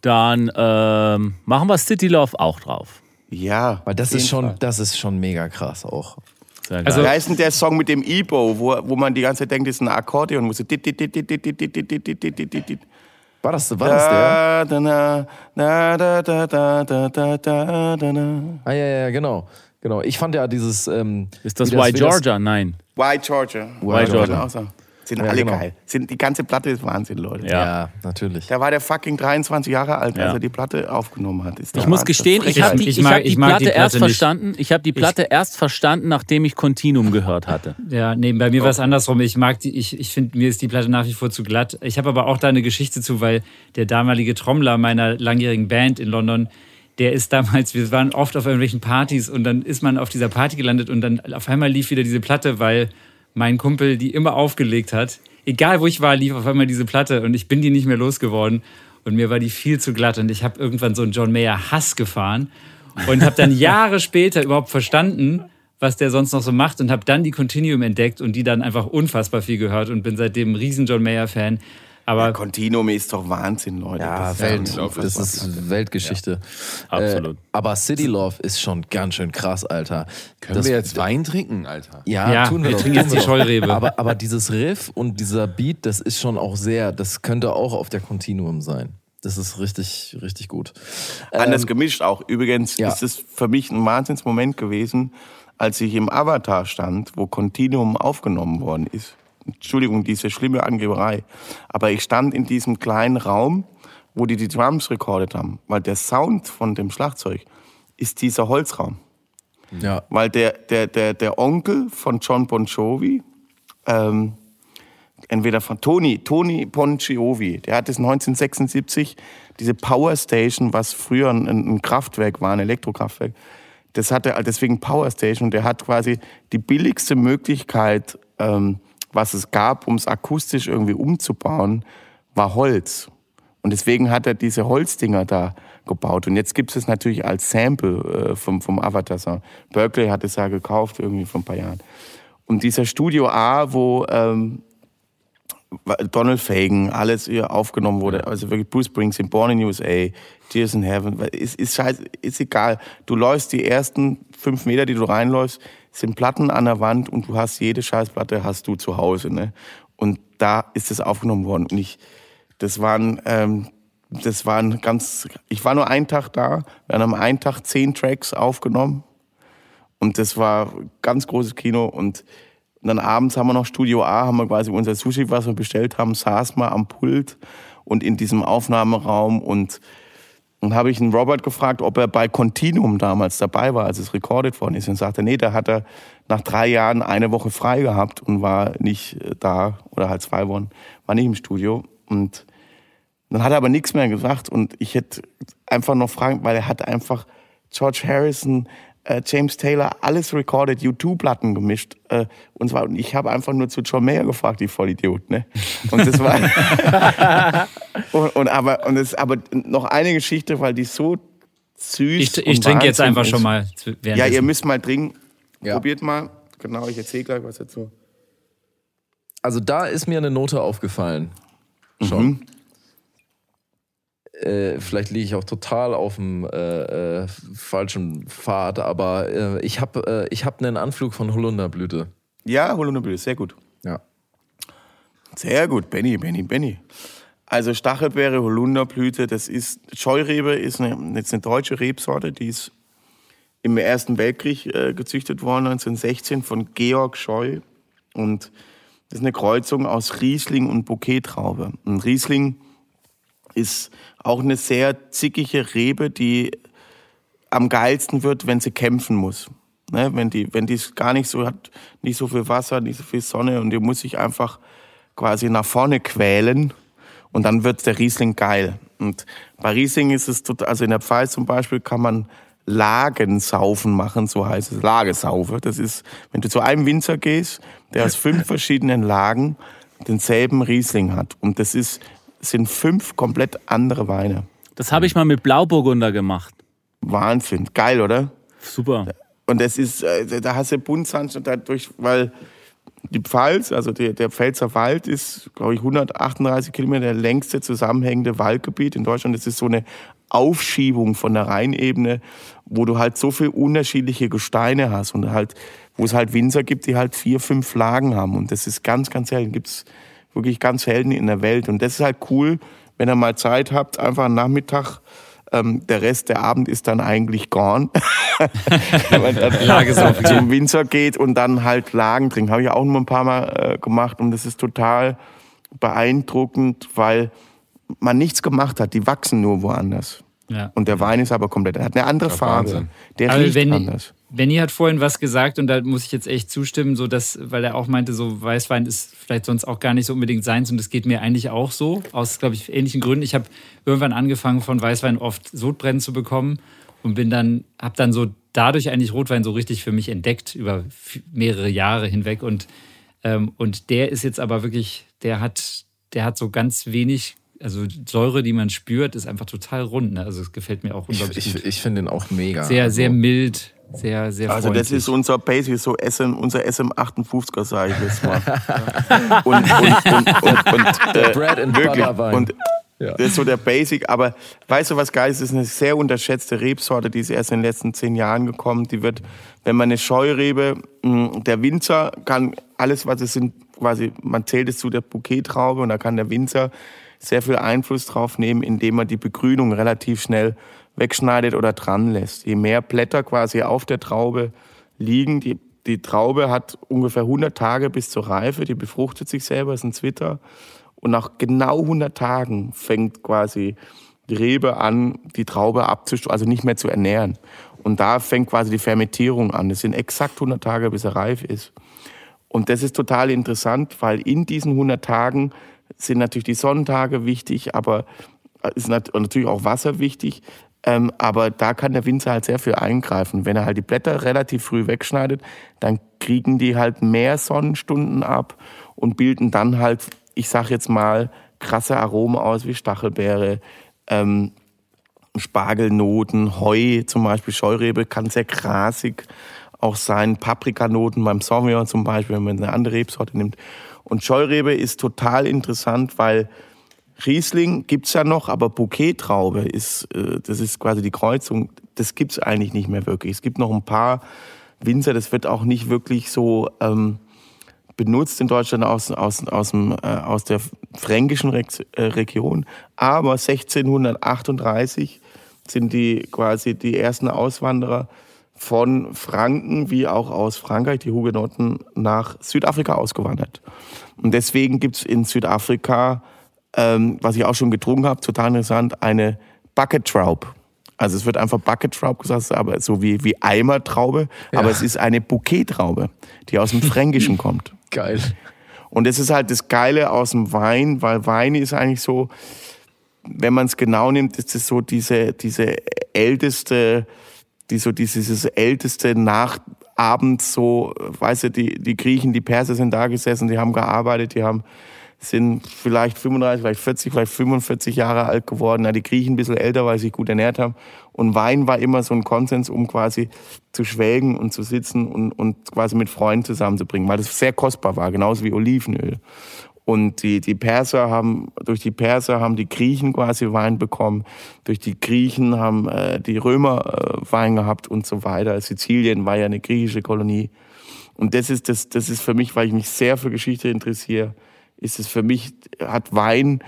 Dann ähm, machen wir City Love auch drauf. Ja. Weil das ist schon, Fall. das ist schon mega krass auch. Sehr also, heißt denn der Song mit dem Ebo, wo, wo man die ganze Zeit denkt, das ist ein Akkordeon? War das, war das der? Ah, ja, ja, genau. genau. Ich fand ja dieses. Ähm, ist das Why Georgia? Nein. Why Georgia? Why Georgia. Sind Ja, alle genau. geil. Sind, die ganze Platte ist Wahnsinn, Leute. Ja. natürlich. Da war der fucking 23 Jahre alt, als Ja. er die Platte aufgenommen hat. Ist Ich muss Wahnsinn. gestehen, ich habe die, Ich ich mag- hab die ich mag Platte, die erst Platte nicht. verstanden. Ich habe die Platte erst verstanden, nachdem ich Continuum gehört hatte. Ja, nee, bei mir war es andersrum. Ich mag die, ich, ich finde, mir ist die Platte nach wie vor zu glatt. Ich habe aber auch da eine Geschichte zu, weil der damalige Trommler meiner langjährigen Band in London, der ist damals, wir waren oft auf irgendwelchen Partys und dann ist man auf dieser Party gelandet und dann auf einmal lief wieder diese Platte, weil mein Kumpel die immer aufgelegt hat. Egal wo ich war, lief auf einmal diese Platte und ich bin die nicht mehr losgeworden. Und mir war die viel zu glatt und ich habe irgendwann so einen John Mayer Hass gefahren und habe dann Jahre später überhaupt verstanden, was der sonst noch so macht und habe dann die Continuum entdeckt und die dann einfach unfassbar viel gehört und bin seitdem ein riesen John Mayer Fan. Aber Continuum ist doch Wahnsinn, Leute. Ja, Das ist Welt. unfassbar. Das ist Weltgeschichte. absolut. Äh, aber City Love ist schon ganz schön krass, Alter. Können Das- wir jetzt Wein trinken, Alter? Ja, Ja, tun wir, wir doch, trinken jetzt die. Scheurebe. Aber, aber dieses Riff und dieser Beat, das ist schon auch sehr, das könnte auch auf der Continuum sein. Das ist richtig, richtig gut. Anders gemischt auch. Übrigens ja. ist es für mich ein Wahnsinnsmoment gewesen, als ich im Avatar stand, wo Continuum aufgenommen worden ist. Entschuldigung, diese schlimme Angeberei. Aber ich stand in diesem kleinen Raum, wo die die Drums recordet haben, weil der Sound von dem Schlagzeug ist dieser Holzraum. Ja. Weil der, der, der, der Onkel von John Bon Jovi, ähm, entweder von Tony, Tony Bon Jovi, der hat es 1976, diese Power Station, was früher ein, ein Kraftwerk war, ein Elektrokraftwerk, das hatte deswegen Power Station und der hat quasi die billigste Möglichkeit, ähm, was es gab, um es akustisch irgendwie umzubauen, war Holz. Und deswegen hat er diese Holzdinger da gebaut. Und jetzt gibt es natürlich als Sample äh, vom, vom Avatar-Sound. Berkeley hat es ja gekauft irgendwie vor ein paar Jahren. Und dieser Studio A, wo ähm, Donald Fagen, alles hier aufgenommen wurde, also wirklich Bruce Springsteen, Born in USA, Tears in Heaven, ist, ist scheiße, ist egal. Du läufst die ersten fünf Meter, die du reinläufst, sind Platten an der Wand und du hast jede Scheißplatte hast du zu Hause, ne? Und da ist es aufgenommen worden. Und ich, das waren, ähm, das waren ganz, ich war nur einen Tag da, wir haben am einen Tag zehn Tracks aufgenommen und das war ganz großes Kino und dann abends haben wir noch Studio A, haben wir quasi unser Sushi, was wir bestellt haben, saß mal am Pult und in diesem Aufnahmeraum und dann habe ich einen Robert gefragt, ob er bei Continuum damals dabei war, als es recorded worden ist. Und sagte, nee, da hat er nach drei Jahren eine Woche frei gehabt und war nicht äh, da oder halt zwei Wochen, war nicht im Studio. Und dann hat er aber nichts mehr gesagt und ich hätte einfach noch fragen, weil er hat einfach George Harrison, äh, James Taylor, alles recorded, U2-Platten gemischt. Äh, und zwar, und ich habe einfach nur zu John Mayer gefragt, die Vollidiot, ne? Und das war. und, und aber, und das, aber noch eine Geschichte, weil die so süß ich, ich trinke jetzt einfach ist. schon mal. Ja, ihr müsst mal trinken. Ja. Probiert mal. Genau, ich erzähle gleich was dazu. Also da ist mir eine Note aufgefallen. Schon. Mhm. Äh, vielleicht liege ich auch total auf dem äh, äh, falschen Pfad, aber äh, ich habe äh, ich hab einen Anflug von Holunderblüte. Ja, Holunderblüte, sehr gut. Ja. Sehr gut, Benny, Benny, Benny. Also Stachelbeere, Holunderblüte, das ist, Scheurebe ist eine, jetzt eine deutsche Rebsorte, die ist im Ersten Weltkrieg äh, gezüchtet worden, 1916 von Georg Scheu. Und das ist eine Kreuzung aus Riesling und Bouquet-Traube. Und Riesling ist auch eine sehr zickige Rebe, die am geilsten wird, wenn sie kämpfen muss. Ne? Wenn die, wenn die es gar nicht so hat, nicht so viel Wasser, nicht so viel Sonne und die muss sich einfach quasi nach vorne quälen und dann wird der Riesling geil. Und bei Riesling ist es total, also in der Pfalz zum Beispiel kann man Lagensaufen machen, so heißt es, Lagesaufe. Das ist, wenn du zu einem Winzer gehst, der aus fünf verschiedenen Lagen denselben Riesling hat. Und das ist, sind fünf komplett andere Weine. Das habe ich mal mit Blauburgunder gemacht. Wahnsinn. Geil, oder? Super. Und das ist, äh, da hast du Buntsand und dadurch, weil die Pfalz, also der, der Pfälzer Wald ist, glaube ich, 138 Kilometer der längste zusammenhängende Waldgebiet in Deutschland. Das ist so eine Aufschiebung von der Rheinebene, wo du halt so viel unterschiedliche Gesteine hast und halt, wo es halt Winzer gibt, die halt vier, fünf Lagen haben. Und das ist ganz, ganz selten. Gibt's wirklich ganz selten in der Welt. Und das ist halt cool, wenn ihr mal Zeit habt, einfach einen Nachmittag. Ähm, der Rest der Abend ist dann eigentlich gone. wenn man dann zum Winzer geht und dann halt Lagen trinkt. Habe ich auch nur ein paar Mal äh, gemacht und das ist total beeindruckend, weil man nichts gemacht hat. Die wachsen nur woanders. Ja. Und der Wein ist aber komplett, er hat eine andere Farbe. Der Aber riecht wenn- anders. Benny hat vorhin was gesagt und da muss ich jetzt echt zustimmen, so dass, weil er auch meinte, so Weißwein ist vielleicht sonst auch gar nicht so unbedingt seins und das geht mir eigentlich auch so, aus, glaube ich, ähnlichen Gründen. Ich habe irgendwann angefangen, von Weißwein oft Sodbrennen zu bekommen und bin dann, habe dann so dadurch eigentlich Rotwein so richtig für mich entdeckt über mehrere Jahre hinweg und, ähm, und der ist jetzt aber wirklich, der hat, der hat so ganz wenig, also Säure, die man spürt, ist einfach total rund. Ne? Also es gefällt mir auch Ich, unglaublich ich, gut. ich finde den auch mega. Sehr, Also, sehr mild, sehr, sehr Also freundlich. das ist unser Basic, so SM, unser SM58er, sage ich jetzt mal. und, und, und, und, und äh, Bread and wirklich. Butter Wein. Und Ja. das ist so der Basic. Aber weißt du, was geil ist? Das ist eine sehr unterschätzte Rebsorte, die ist erst in den letzten zehn Jahren gekommen. Die wird, wenn man eine Scheurebe, mh, der Winzer kann alles, was es sind, quasi, man zählt es zu der Bouquet-Traube und da kann der Winzer sehr viel Einfluss drauf nehmen, indem er die Begrünung relativ schnell wegschneidet oder dran lässt. Je mehr Blätter quasi auf der Traube liegen, die, die Traube hat ungefähr 100 Tage bis zur Reife, die befruchtet sich selber, ist ein Zwitter. Und nach genau 100 Tagen fängt quasi die Rebe an, die Traube abzustoßen, also nicht mehr zu ernähren. Und da fängt quasi die Fermentierung an. Das sind exakt 100 Tage, bis er reif ist. Und das ist total interessant, weil in diesen 100 Tagen sind natürlich die Sonnentage wichtig, aber ist natürlich auch Wasser wichtig. Ähm, aber da kann der Winzer halt sehr viel eingreifen. Wenn er halt die Blätter relativ früh wegschneidet, dann kriegen die halt mehr Sonnenstunden ab und bilden dann halt, ich sag jetzt mal, krasse Aromen aus wie Stachelbeere, ähm, Spargelnoten, Heu zum Beispiel, Scheurebe kann sehr grasig auch sein, Paprikanoten beim Sauvignon zum Beispiel, wenn man eine andere Rebsorte nimmt. Und Scheurebe ist total interessant, weil Riesling gibt's ja noch, aber Bouquet-Traube ist, äh, das ist quasi die Kreuzung, das gibt's eigentlich nicht mehr wirklich. Es gibt noch ein paar Winzer, das wird auch nicht wirklich so ähm, benutzt in Deutschland aus, aus, aus, dem, äh, aus der fränkischen äh, Region. Aber 1638 sind die quasi die ersten Auswanderer von Franken wie auch aus Frankreich, die Hugenotten, nach Südafrika ausgewandert. Und deswegen gibt's in Südafrika, ähm, was ich auch schon getrunken habe, total interessant, eine Bucket Traube. Also es wird einfach Bucket Traube gesagt, aber so wie, wie Eimertraube, aber es ist eine Bouquet-Traube, die aus dem Fränkischen kommt. Geil. Und das ist halt das Geile aus dem Wein, weil Wein ist eigentlich so, wenn man es genau nimmt, ist es so diese, diese älteste, die so dieses älteste Nachabend so, weißt du, die, die Griechen, die Perser sind da gesessen, die haben gearbeitet, die haben, sind vielleicht 35, vielleicht 40, vielleicht 45 Jahre alt geworden. Ja, die Griechen ein bisschen älter, weil sie sich gut ernährt haben. Und Wein war immer so ein Konsens, um quasi zu schwelgen und zu sitzen und, und quasi mit Freunden zusammenzubringen, weil das sehr kostbar war, genauso wie Olivenöl. Und die, die Perser haben, durch die Perser haben die Griechen quasi Wein bekommen. Durch die Griechen haben äh, die Römer äh, Wein gehabt und so weiter. Sizilien war ja eine griechische Kolonie. Und das ist, das, das ist für mich, weil ich mich sehr für Geschichte interessiere, ist es für mich, hat Wein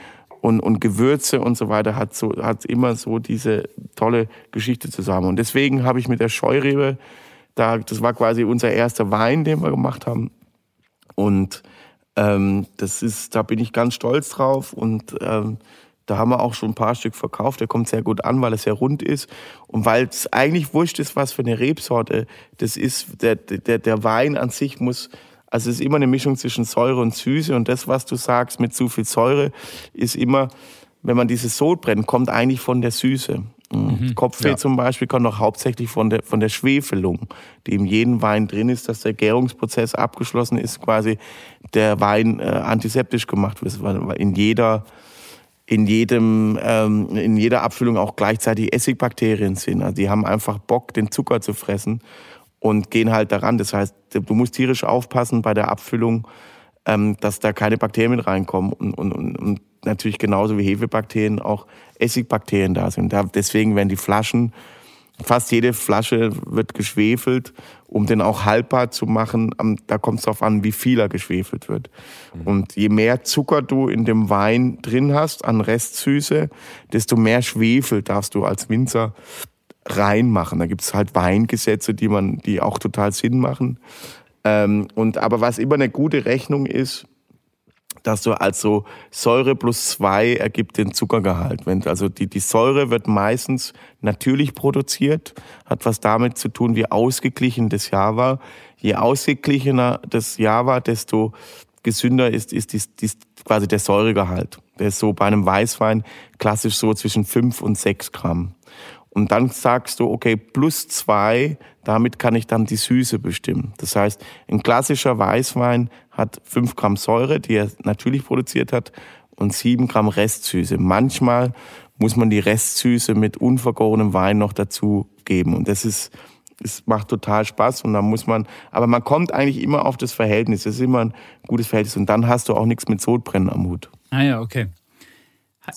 und, und Gewürze und so weiter, hat, so, hat immer so diese tolle Geschichte zusammen. Und deswegen habe ich mit der Scheurebe, da, das war quasi unser erster Wein, den wir gemacht haben. Und ähm, das ist, da bin ich ganz stolz drauf und ähm, da haben wir auch schon ein paar Stück verkauft. Der kommt sehr gut an, weil er sehr rund ist und weil es eigentlich wurscht ist, was für eine Rebsorte das ist. Der, der, der Wein an sich muss, also es ist immer eine Mischung zwischen Säure und Süße und das, was du sagst mit zu viel Säure, ist immer, wenn man dieses Sodbrennen kommt eigentlich von der Süße. Mhm. Kopfweh zum Beispiel kommt auch hauptsächlich von der, von der Schwefelung, die in jedem Wein drin ist, dass der Gärungsprozess abgeschlossen ist, quasi der Wein äh, antiseptisch gemacht wird, weil weil in jeder in jedem ähm, in jeder Abfüllung auch gleichzeitig Essigbakterien sind. Also die haben einfach Bock, den Zucker zu fressen und gehen halt daran. Das heißt, du musst tierisch aufpassen bei der Abfüllung, ähm, dass da keine Bakterien reinkommen und, und, und, und natürlich genauso wie Hefebakterien auch Essigbakterien da sind. Da, deswegen werden die Flaschen, fast jede Flasche wird geschwefelt, um den auch haltbar zu machen. Am- Da kommt es darauf an, wie viel er geschwefelt wird. Und je mehr Zucker du in dem Wein drin hast an Restsüße, desto mehr Schwefel darfst du als Winzer reinmachen. Da gibt es halt Weingesetze, die man, die auch total Sinn machen. Ähm, und aber was immer eine gute Rechnung ist, dass du also Säure plus zwei ergibt den Zuckergehalt. Wenn, also die, die Säure wird meistens natürlich produziert, hat was damit zu tun, wie ausgeglichen das Jahr war. Je ausgeglichener das Jahr war, desto gesünder ist, ist, ist, ist quasi der Säuregehalt. Der ist so bei einem Weißwein klassisch so zwischen fünf und sechs Gramm. Und dann sagst du, okay, plus zwei, damit kann ich dann die Süße bestimmen. Das heißt, ein klassischer Weißwein hat fünf Gramm Säure, die er natürlich produziert hat, und sieben Gramm Restsüße. Manchmal muss man die Restsüße mit unvergorenem Wein noch dazu geben. Und das ist, es macht total Spaß und dann muss man, aber man kommt eigentlich immer auf das Verhältnis. Das ist immer ein gutes Verhältnis und dann hast du auch nichts mit Sodbrennen am Hut. Ah ja, okay.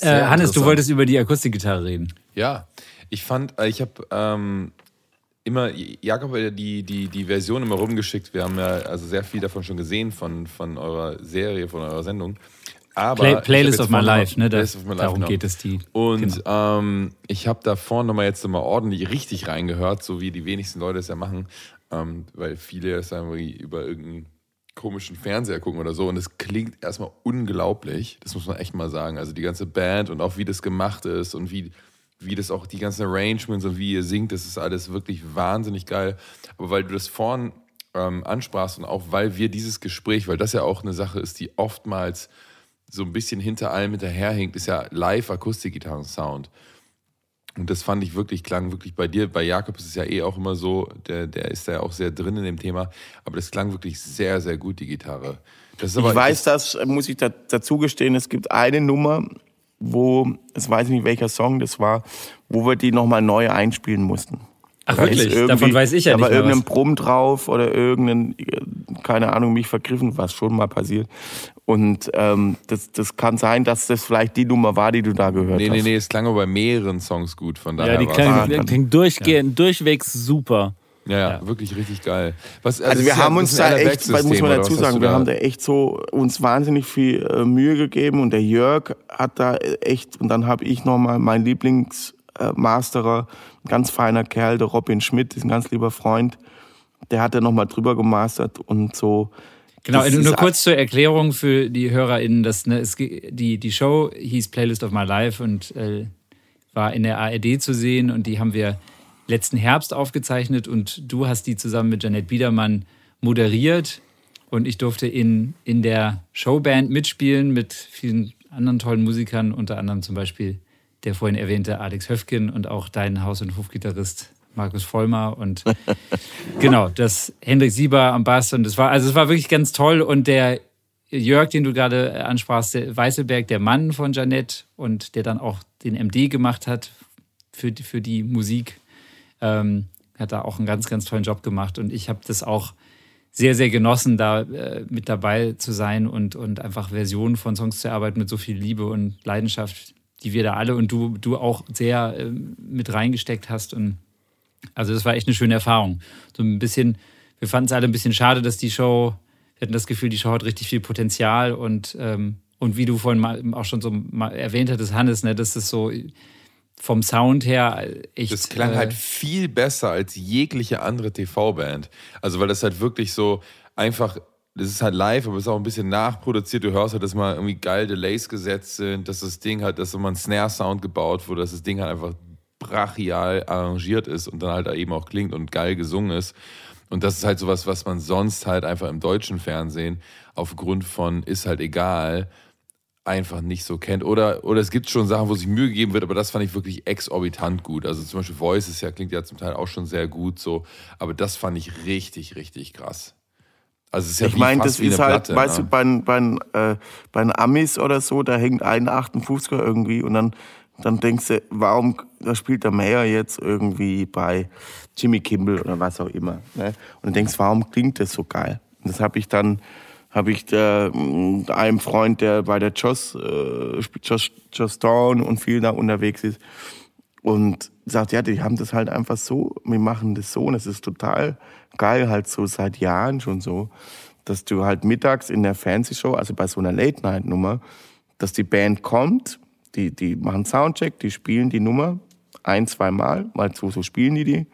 Äh, Hannes, du wolltest über die Akustikgitarre reden. Ja, ich fand, äh, ich habe ähm, immer, Jakob hat ja die, die, die Version immer rumgeschickt. Wir haben ja also sehr viel davon schon gesehen von, von eurer Serie, von eurer Sendung. Aber Play, Playlist of My Life, ne? Da, Playlist of My Life, darum genau. geht es die. Und ähm, ich habe da vorne nochmal jetzt nochmal ordentlich richtig reingehört, so wie die wenigsten Leute es ja machen, ähm, weil viele es irgendwie über irgendeinen komischen Fernseher gucken oder so. Und es klingt erstmal unglaublich, das muss man echt mal sagen. Also die ganze Band und auch wie das gemacht ist und wie, wie das auch die ganzen Arrangements und wie ihr singt, das ist alles wirklich wahnsinnig geil. Aber weil du das vorhin ähm, ansprachst und auch weil wir dieses Gespräch, weil das ja auch eine Sache ist, die oftmals so ein bisschen hinter allem hinterherhinkt, ist ja Live-Akustikgitarren-Sound. Und das fand ich wirklich, klang wirklich bei dir, bei Jakob ist es ja eh auch immer so, der, der ist da ja auch sehr drin in dem Thema, aber das klang wirklich sehr, sehr gut, die Gitarre. Das ist aber, ich weiß das, muss ich da, dazu gestehen, es gibt eine Nummer, wo, es weiß ich nicht welcher Song das war, wo wir die nochmal neu einspielen mussten. Ach Da wirklich? Davon weiß ich ja da nicht war irgendein was. Brumm drauf oder irgendein, keine Ahnung, mich vergriffen, was schon mal passiert. Und ähm, das, das kann sein, dass das vielleicht die Nummer war, die du da gehört Nee, hast. nee, nee, es klang aber bei mehreren Songs gut, von daher Ja, die klingt, Ah, klingt durchgehend, durchwegs super. Ja, ja, wirklich richtig geil. Was, Also es wir ja- haben das uns da echt, muss man dazu sagen, wir haben da echt so uns wahnsinnig viel äh, Mühe gegeben und der Jörg hat da echt und dann habe ich nochmal mein Lieblingsmasterer, ein ganz feiner Kerl, der Robin Schmidt, ist ein ganz lieber Freund, der hat da nochmal drüber gemastert und so. Genau, Das nur kurz zur Erklärung für die HörerInnen. Das, ne, es, die, die Show hieß Playlist of My Life und äh, war in der ARD zu sehen und die haben wir letzten Herbst aufgezeichnet und du hast die zusammen mit Janet Biedermann moderiert. Und ich durfte in, in der Showband mitspielen mit vielen anderen tollen Musikern, unter anderem zum Beispiel der vorhin erwähnte Alex Höfgen und auch dein Haus- und Hofgitarrist Markus Vollmer und genau, das Hendrik Sieber am Bass. Und das war, also es war wirklich ganz toll. Und der Jörg, den du gerade ansprachst, der Weißelberg, der Mann von Janette und der dann auch den MD gemacht hat für, für die Musik, ähm, hat da auch einen ganz, ganz tollen Job gemacht und ich habe das auch sehr, sehr genossen, da äh, mit dabei zu sein und, und einfach Versionen von Songs zu erarbeiten mit so viel Liebe und Leidenschaft, die wir da alle und du, du auch sehr ähm, mit reingesteckt hast und also das war echt eine schöne Erfahrung. So ein bisschen, wir fanden es alle ein bisschen schade, dass die Show, wir hatten das Gefühl, die Show hat richtig viel Potenzial und, ähm, und wie du vorhin auch schon so erwähnt hattest, Hannes, ne, dass das so vom Sound her echt. Das klang äh, halt viel besser als jegliche andere TV-Band. Also, weil das halt wirklich so einfach, das ist halt live, aber es ist auch ein bisschen nachproduziert. Du hörst halt, dass mal irgendwie geil Delays gesetzt sind, dass das Ding halt, dass immer ein Snare-Sound gebaut wurde, dass das Ding halt einfach brachial arrangiert ist und dann halt eben auch klingt und geil gesungen ist. Und das ist halt sowas, was man sonst halt einfach im deutschen Fernsehen aufgrund von ist halt egal, einfach nicht so kennt. Oder, oder es gibt schon Sachen, wo sich Mühe gegeben wird, aber das fand ich wirklich exorbitant gut. Also zum Beispiel Voice ist ja, klingt ja zum Teil auch schon sehr gut so, aber das fand ich richtig, richtig krass. Also es ist ja Ich meine, das wie ist halt, Platte. weißt ne? du, bei, bei, äh, bei den Amis oder so, da hängt ein 58er irgendwie und dann, dann denkst du, warum, da spielt der Mayer jetzt irgendwie bei Jimmy Kimball oder was auch immer. Ne? Und dann denkst warum klingt das so geil? Und das habe ich dann, habe ich da, mh, einem Freund, der bei der Joss, äh, Joss, Joss Down und viel da unterwegs ist, und sagt, ja, die haben das halt einfach so, wir machen das so und es ist total geil, halt so seit Jahren schon so, dass du halt mittags in der Fernsehshow, also bei so einer Late-Night-Nummer, dass die Band kommt, die, die machen Soundcheck, die spielen die Nummer ein, zwei Mal, weil so, so spielen die die.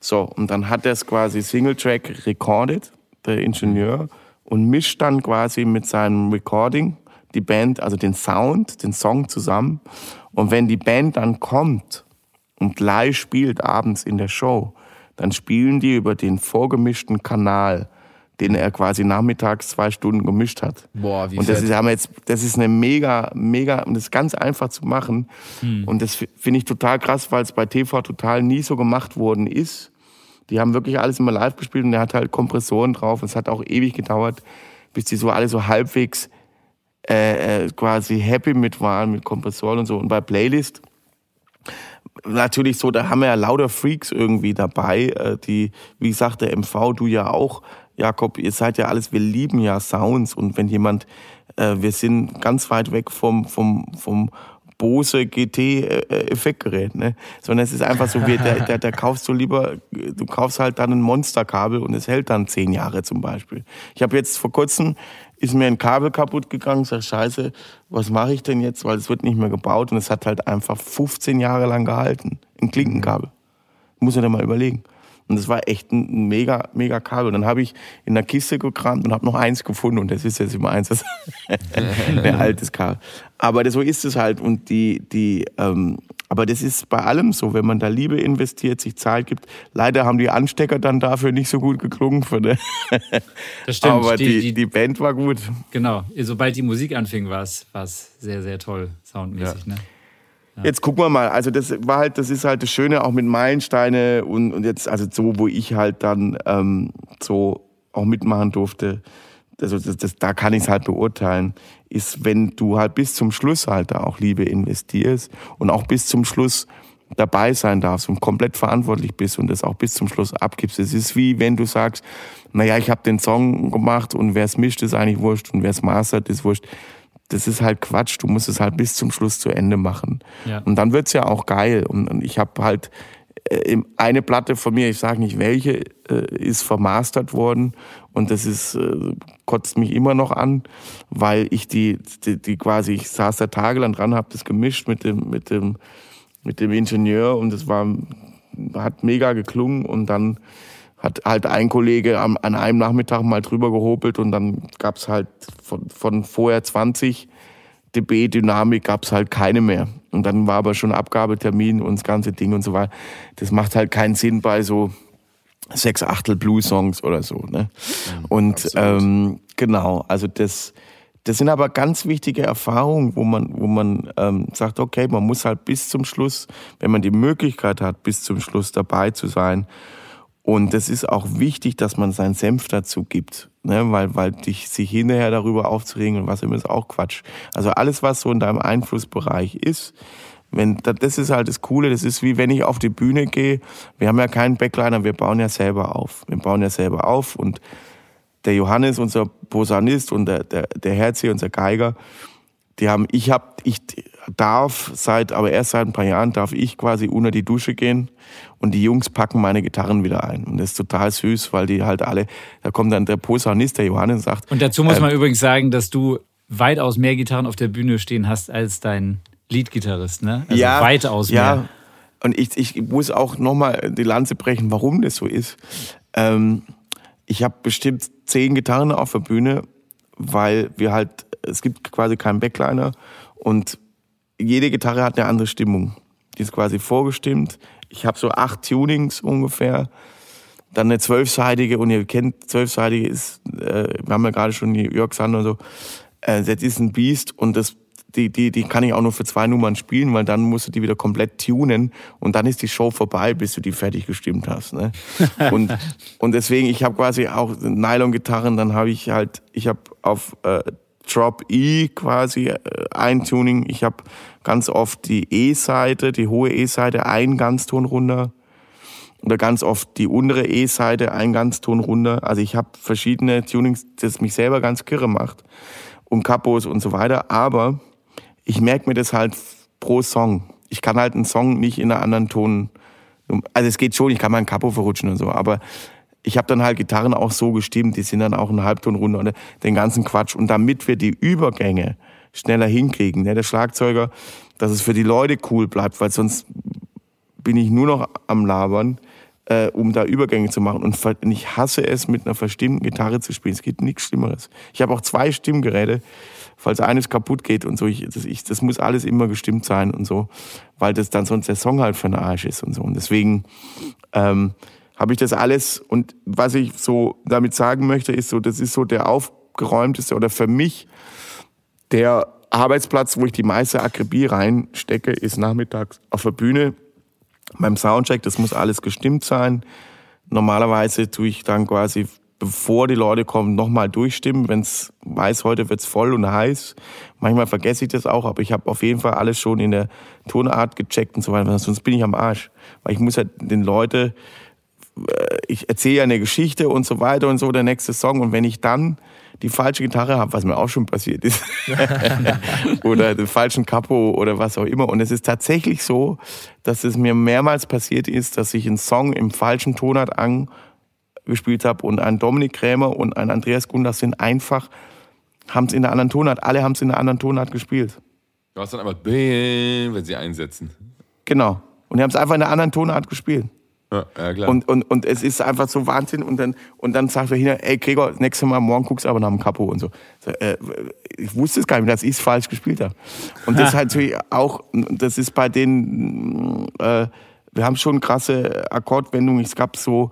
So, und dann hat es quasi Singletrack recorded, der Ingenieur, und mischt dann quasi mit seinem Recording die Band, also den Sound, den Song zusammen. Und wenn die Band dann kommt und live spielt abends in der Show, dann spielen die über den vorgemischten Kanal, den er quasi nachmittags zwei Stunden gemischt hat. Boah, wie und das fett. ist, haben wir jetzt, das ist eine mega, mega, und das ist ganz einfach zu machen. Und das finde ich total krass, weil es bei TV total nie so gemacht worden ist. Die haben wirklich alles immer live gespielt und der hat halt Kompressoren drauf. Es hat auch ewig gedauert, bis die so alle so halbwegs äh, äh, quasi happy mit waren, mit Kompressoren und so. Und bei Playlist natürlich so, da haben wir ja lauter Freaks irgendwie dabei, äh, die, wie gesagt, der MV, du ja auch, Jakob, ihr seid ja alles, wir lieben ja Sounds und wenn jemand, äh, wir sind ganz weit weg vom, vom, vom Bose GT äh, Effektgerät, ne? Sondern es ist einfach so, wie, der, der, der kaufst du lieber, du kaufst halt dann ein Monsterkabel und es hält dann zehn Jahre zum Beispiel. Ich habe jetzt vor kurzem ist mir ein Kabel kaputt gegangen, sag scheiße, was mache ich denn jetzt, weil es wird nicht mehr gebaut und es hat halt einfach 15 Jahre lang gehalten, ein Klinkenkabel. Muss ich dir mal überlegen. Und das war echt ein mega, mega Kabel. Und dann habe ich in der Kiste gekramt und habe noch eins gefunden. Und das ist jetzt immer eins, das ein altes Kabel. Aber das, so ist es halt. Und die, die, ähm, aber das ist bei allem so, wenn man da Liebe investiert, sich Zeit gibt. Leider haben die Anstecker dann dafür nicht so gut geklungen. Für ne? Das stimmt. Aber Die- die, die- Band war gut. Genau, sobald die Musik anfing, war es sehr, sehr toll, soundmäßig. Ne? Jetzt gucken wir mal. Also das war halt, das ist halt das Schöne auch mit Meilensteine und, und jetzt also so, wo ich halt dann ähm, so auch mitmachen durfte. Also das, das, da kann ich es halt beurteilen, ist, wenn du halt bis zum Schluss halt da auch Liebe investierst und auch bis zum Schluss dabei sein darfst und komplett verantwortlich bist und das auch bis zum Schluss abgibst. Es ist wie wenn du sagst, naja, ich habe den Song gemacht und wer es mischt, ist eigentlich wurscht und wer es mastert, ist wurscht. Das ist halt Quatsch. Du musst es halt bis zum Schluss zu Ende machen. Ja. Und dann wird's ja auch geil. Und, und ich habe halt äh, eine Platte von mir, ich sage nicht welche, äh, ist vermastert worden. Und das ist, äh, kotzt mich immer noch an, weil ich die, die, die quasi, ich saß da tagelang dran, habe das gemischt mit dem, mit dem, mit dem Ingenieur und das war, hat mega geklungen und dann hat halt ein Kollege am, an einem Nachmittag mal drüber gehobelt und dann gab's halt von, von vorher 20 dB Dynamik gab's halt keine mehr. Und dann war aber schon Abgabetermin und das ganze Ding und so weiter. Das macht halt keinen Sinn bei so sechs Achtel Blues-Songs oder so. Ne? und ähm, genau, also das, das sind aber ganz wichtige Erfahrungen, wo man, wo man ähm, sagt, okay, man muss halt bis zum Schluss, wenn man die Möglichkeit hat, bis zum Schluss dabei zu sein. Und es ist auch wichtig, dass man seinen Senf dazu gibt, ne? weil, weil dich, sich hinterher darüber aufzuregen und was immer ist auch Quatsch. Also alles, was so in deinem Einflussbereich ist, wenn, da- das ist halt das Coole, das ist wie wenn ich auf die Bühne gehe, wir haben ja keinen Backliner, wir bauen ja selber auf. Wir bauen ja selber auf und der Johannes, unser Posaunist und der, der, der Herzi, unser Geiger, die haben, ich hab, ich darf seit, aber erst seit ein paar Jahren darf ich quasi unter die Dusche gehen und die Jungs packen meine Gitarren wieder ein. Und das ist total süß, weil die halt alle, da kommt dann der Posaunist, der Johannes, sagt, Und dazu muss man übrigens sagen, dass du weitaus mehr Gitarren auf der Bühne stehen hast als dein Leadgitarrist, ne? Also weitaus ja. mehr. Und ich, ich muss auch nochmal die Lanze brechen, warum das so ist. Ähm, ich habe bestimmt zehn Gitarren auf der Bühne, weil wir halt, es gibt quasi keinen Backliner und jede Gitarre hat eine andere Stimmung. Die ist quasi vorgestimmt. Ich habe so acht Tunings ungefähr. Dann eine zwölfseitige, und ihr kennt, zwölfseitige ist, äh, wir haben ja gerade schon die Jörg Sander und so, äh, das ist ein Biest und das, die, die, die kann ich auch nur für zwei Nummern spielen, weil dann musst du die wieder komplett tunen und dann ist die Show vorbei, bis du die fertig gestimmt hast. Ne? Und, und deswegen, ich habe quasi auch Nylon-Gitarren, dann habe ich halt, ich habe auf äh, Drop E quasi äh, ein Tuning, ich habe ganz oft die E-Seite, die hohe E-Seite, ein Ganzton runter oder ganz oft die untere E-Seite, ein Ganzton runter. Also ich habe verschiedene Tunings, das mich selber ganz kirre macht und Kapos und so weiter. Aber ich merke mir das halt pro Song. Ich kann halt einen Song nicht in einer anderen Ton. Also es geht schon, ich kann mal ein Kapo verrutschen und so, aber ich habe dann halt Gitarren auch so gestimmt, die sind dann auch einen Halbton runter oder den ganzen Quatsch. Und damit wir die Übergänge schneller hinkriegen, ne, der Schlagzeuger, dass es für die Leute cool bleibt, weil sonst bin ich nur noch am Labern, äh, um da Übergänge zu machen. Und, und ich hasse es, mit einer verstimmten Gitarre zu spielen. Es gibt nichts Schlimmeres. Ich habe auch zwei Stimmgeräte, falls eines kaputt geht und so. Ich, das, ich, das muss alles immer gestimmt sein und so, weil das dann sonst der Song halt für den Arsch ist und so. Und deswegen ähm, habe ich das alles. Und was ich so damit sagen möchte, ist so, das ist so der aufgeräumteste oder für mich der Arbeitsplatz, wo ich die meiste Akribie reinstecke, ist nachmittags auf der Bühne beim Soundcheck. Das muss alles gestimmt sein. Normalerweise tue ich dann quasi, bevor die Leute kommen, nochmal durchstimmen. Wenn es weiß, heute wird's voll und heiß. Manchmal vergesse ich das auch, aber ich habe auf jeden Fall alles schon in der Tonart gecheckt und so weiter. Sonst bin ich am Arsch. Weil ich muss ja den Leute, äh, ich erzähle ja eine Geschichte und so weiter und so, der nächste Song. Und wenn ich dann die falsche Gitarre habe, was mir auch schon passiert ist, oder den falschen Capo oder was auch immer. Und es ist tatsächlich so, dass es mir mehrmals passiert ist, dass ich einen Song im falschen Tonart angespielt habe und ein Dominik Krämer und ein Andreas Gunders sind einfach, haben es in einer anderen Tonart, alle haben es in einer anderen Tonart gespielt. Du hast dann einfach, wenn sie einsetzen. Genau. Und die haben es einfach in einer anderen Tonart gespielt. Ja, ja klar. Und, und, und es ist einfach so Wahnsinn. Und dann, und dann sagt er hin, ey Gregor, das nächste Mal morgen guckst du aber nach dem Kapo und so. so äh, ich wusste es gar nicht, dass ich es falsch gespielt habe. Und das ist halt auch, das ist bei den, äh, wir haben schon krasse Akkordwendungen. Es gab so,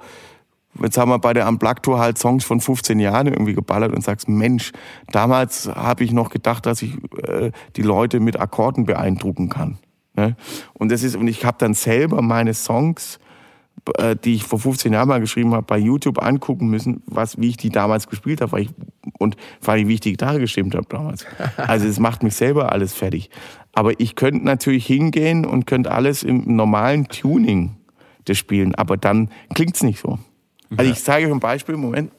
jetzt haben wir bei der Unplugged Tour halt Songs von 15 Jahren irgendwie geballert und sagst, Mensch, damals habe ich noch gedacht, dass ich äh, die Leute mit Akkorden beeindrucken kann. Ne? Und das ist, und ich habe dann selber meine Songs die ich vor 15 Jahren mal geschrieben habe, bei YouTube angucken müssen, was, wie ich die damals gespielt habe weil ich, und vor allem, wie ich die Gitarre gestimmt habe damals. Also es macht mich selber alles fertig. Aber ich könnte natürlich hingehen und könnte alles im normalen Tuning das spielen, aber dann klingt's nicht so. Also ich zeige euch ein Beispiel, Moment.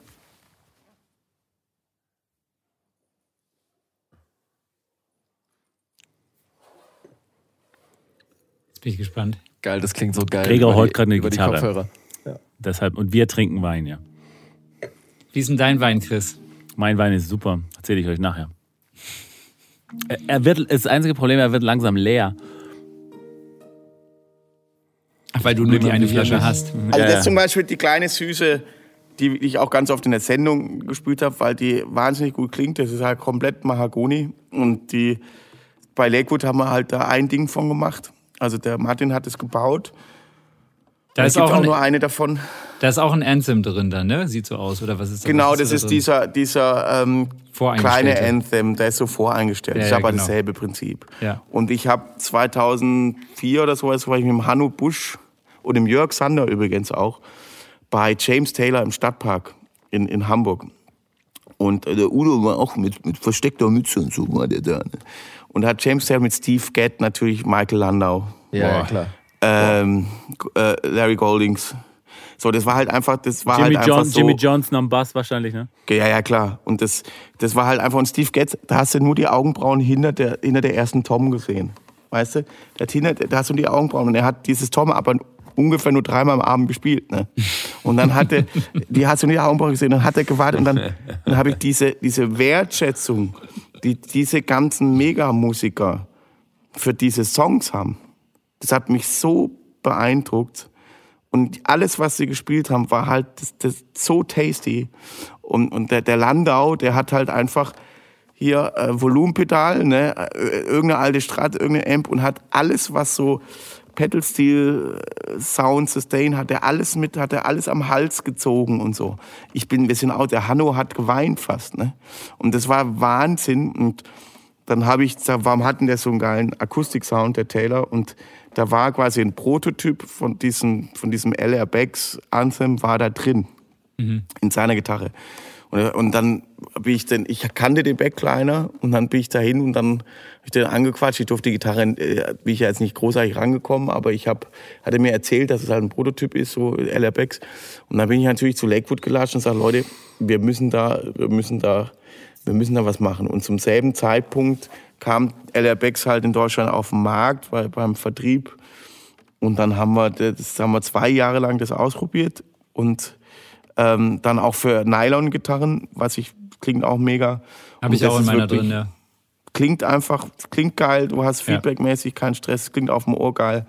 Jetzt bin ich gespannt. Geil, das klingt so geil. Gregor holt die- gerade eine über die Gitarre. Kopfhörer. Deshalb, und wir trinken Wein, ja. Wie ist denn dein Wein, Chris? Mein Wein ist super. Erzähle ich euch nachher. Er- wird, das einzige Problem, er wird langsam leer. Ach, weil du nur die eine Flasche hast. Also Ja, das ja. ist zum Beispiel die kleine Süße, die ich auch ganz oft in der Sendung gespielt habe, weil die wahnsinnig gut klingt. Das ist halt komplett Mahagoni. Und die bei Lakewood haben wir halt da ein Ding von gemacht. Also der Martin hat es gebaut. Da ist, auch auch ein, nur eine davon. da ist auch ein Anthem drin dann, ne? Sieht so aus, oder was ist das? Genau, Was das da ist drin? dieser, dieser ähm, kleine Anthem, der ist so voreingestellt. Ja, das ist ja, aber genau. dasselbe Prinzip. Ja. Und ich habe 2004 oder so, war ich mit dem Hanno Busch und dem Jörg Sander übrigens auch bei James Taylor im Stadtpark in, in Hamburg. Und äh, der Udo war auch mit, mit versteckter Mütze und so war der da. Ne? Und da hat James Taylor mit Steve Gadd natürlich Michael Landau. Ja, ja, klar. Ähm, äh, Larry Goldings. So, das war halt einfach, das war Jimmy, halt John, einfach so. Jimmy Johnson am Bass wahrscheinlich, ne? Ja, ja, klar. Und das, das war halt einfach, und Steve Getz, da hast du nur die Augenbrauen hinter der, hinter der ersten Tom gesehen. Weißt du? Hinter, da hast du die Augenbrauen und er hat dieses Tom aber ungefähr nur dreimal am Abend gespielt. Ne? Und dann hatte, die hast du nur die Augenbrauen gesehen, dann hat er gewartet und dann, dann habe ich diese, diese Wertschätzung, die diese ganzen Megamusiker für diese Songs haben. Das hat mich so beeindruckt. Und alles, was sie gespielt haben, war halt das, das so tasty. Und, und der, der Landau, der hat halt einfach hier äh, Volumenpedal, ne, äh, irgendeine alte Strat, irgendeine Amp und hat alles, was so Pedal Steel, äh, Sound, Sustain hat er alles mit, hat er alles am Hals gezogen und so. Ich bin, wir sind auch, der Hanno hat geweint fast, ne. Und das war Wahnsinn und dann habe ich, gesagt, warum hatten der so einen geilen Akustiksound, der Taylor? Und da war quasi ein Prototyp von diesem, von diesem LR Becks Anthem war da drin. In seiner Gitarre. Und, dann bin ich dann, ich kannte den Backliner und dann bin ich dahin und dann habe ich den angequatscht. Ich durfte die Gitarre, äh, bin ich ja jetzt nicht großartig rangekommen, aber ich hab, hat er mir erzählt, dass es halt ein Prototyp ist, so LR Becks. Und dann bin ich natürlich zu Lakewood gelatscht und sage, Leute, wir müssen da, wir müssen da, wir müssen da was machen. Und zum selben Zeitpunkt kam LR Becks halt in Deutschland auf den Markt, weil beim Vertrieb. Und dann haben wir, das haben wir zwei Jahre lang das ausprobiert und ähm, dann auch für Nylon-Gitarren, was ich klingt auch mega. Habe ich auch in meiner drin, ja. Klingt einfach, klingt geil, du hast Ja. feedbackmäßig keinen Stress, klingt auf dem Ohr geil.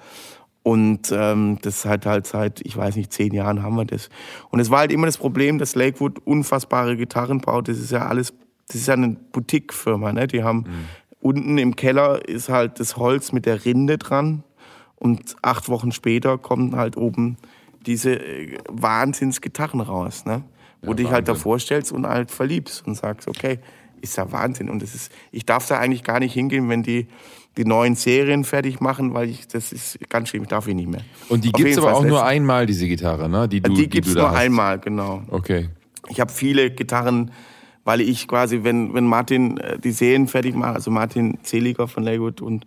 Und ähm, das hat halt seit, ich weiß nicht, zehn Jahren haben wir das. Und es war halt immer das Problem, dass Lakewood unfassbare Gitarren baut. Das ist ja alles, das ist ja eine Boutique-Firma. Ne? Die haben unten im Keller ist halt das Holz mit der Rinde dran. Und acht Wochen später kommen halt oben diese äh, Wahnsinns-Gitarren raus. Ne? Wo du dich halt Wahnsinn. davor stellst und halt verliebst und sagst, okay, ist ja Wahnsinn. Und das ist, ich darf da eigentlich gar nicht hingehen, wenn die die neuen Serien fertig machen, weil ich, das ist ganz schlimm, ich darf ich nicht mehr. Und die gibt es aber Fall auch nur einmal, diese Gitarre, ne? Die, du, Die gibt's du da nur hast. einmal, genau. Okay. Ich habe viele Gitarren, weil ich quasi, wenn, wenn Martin äh, die Serien fertig macht, also Martin Zeliger von Lakewood und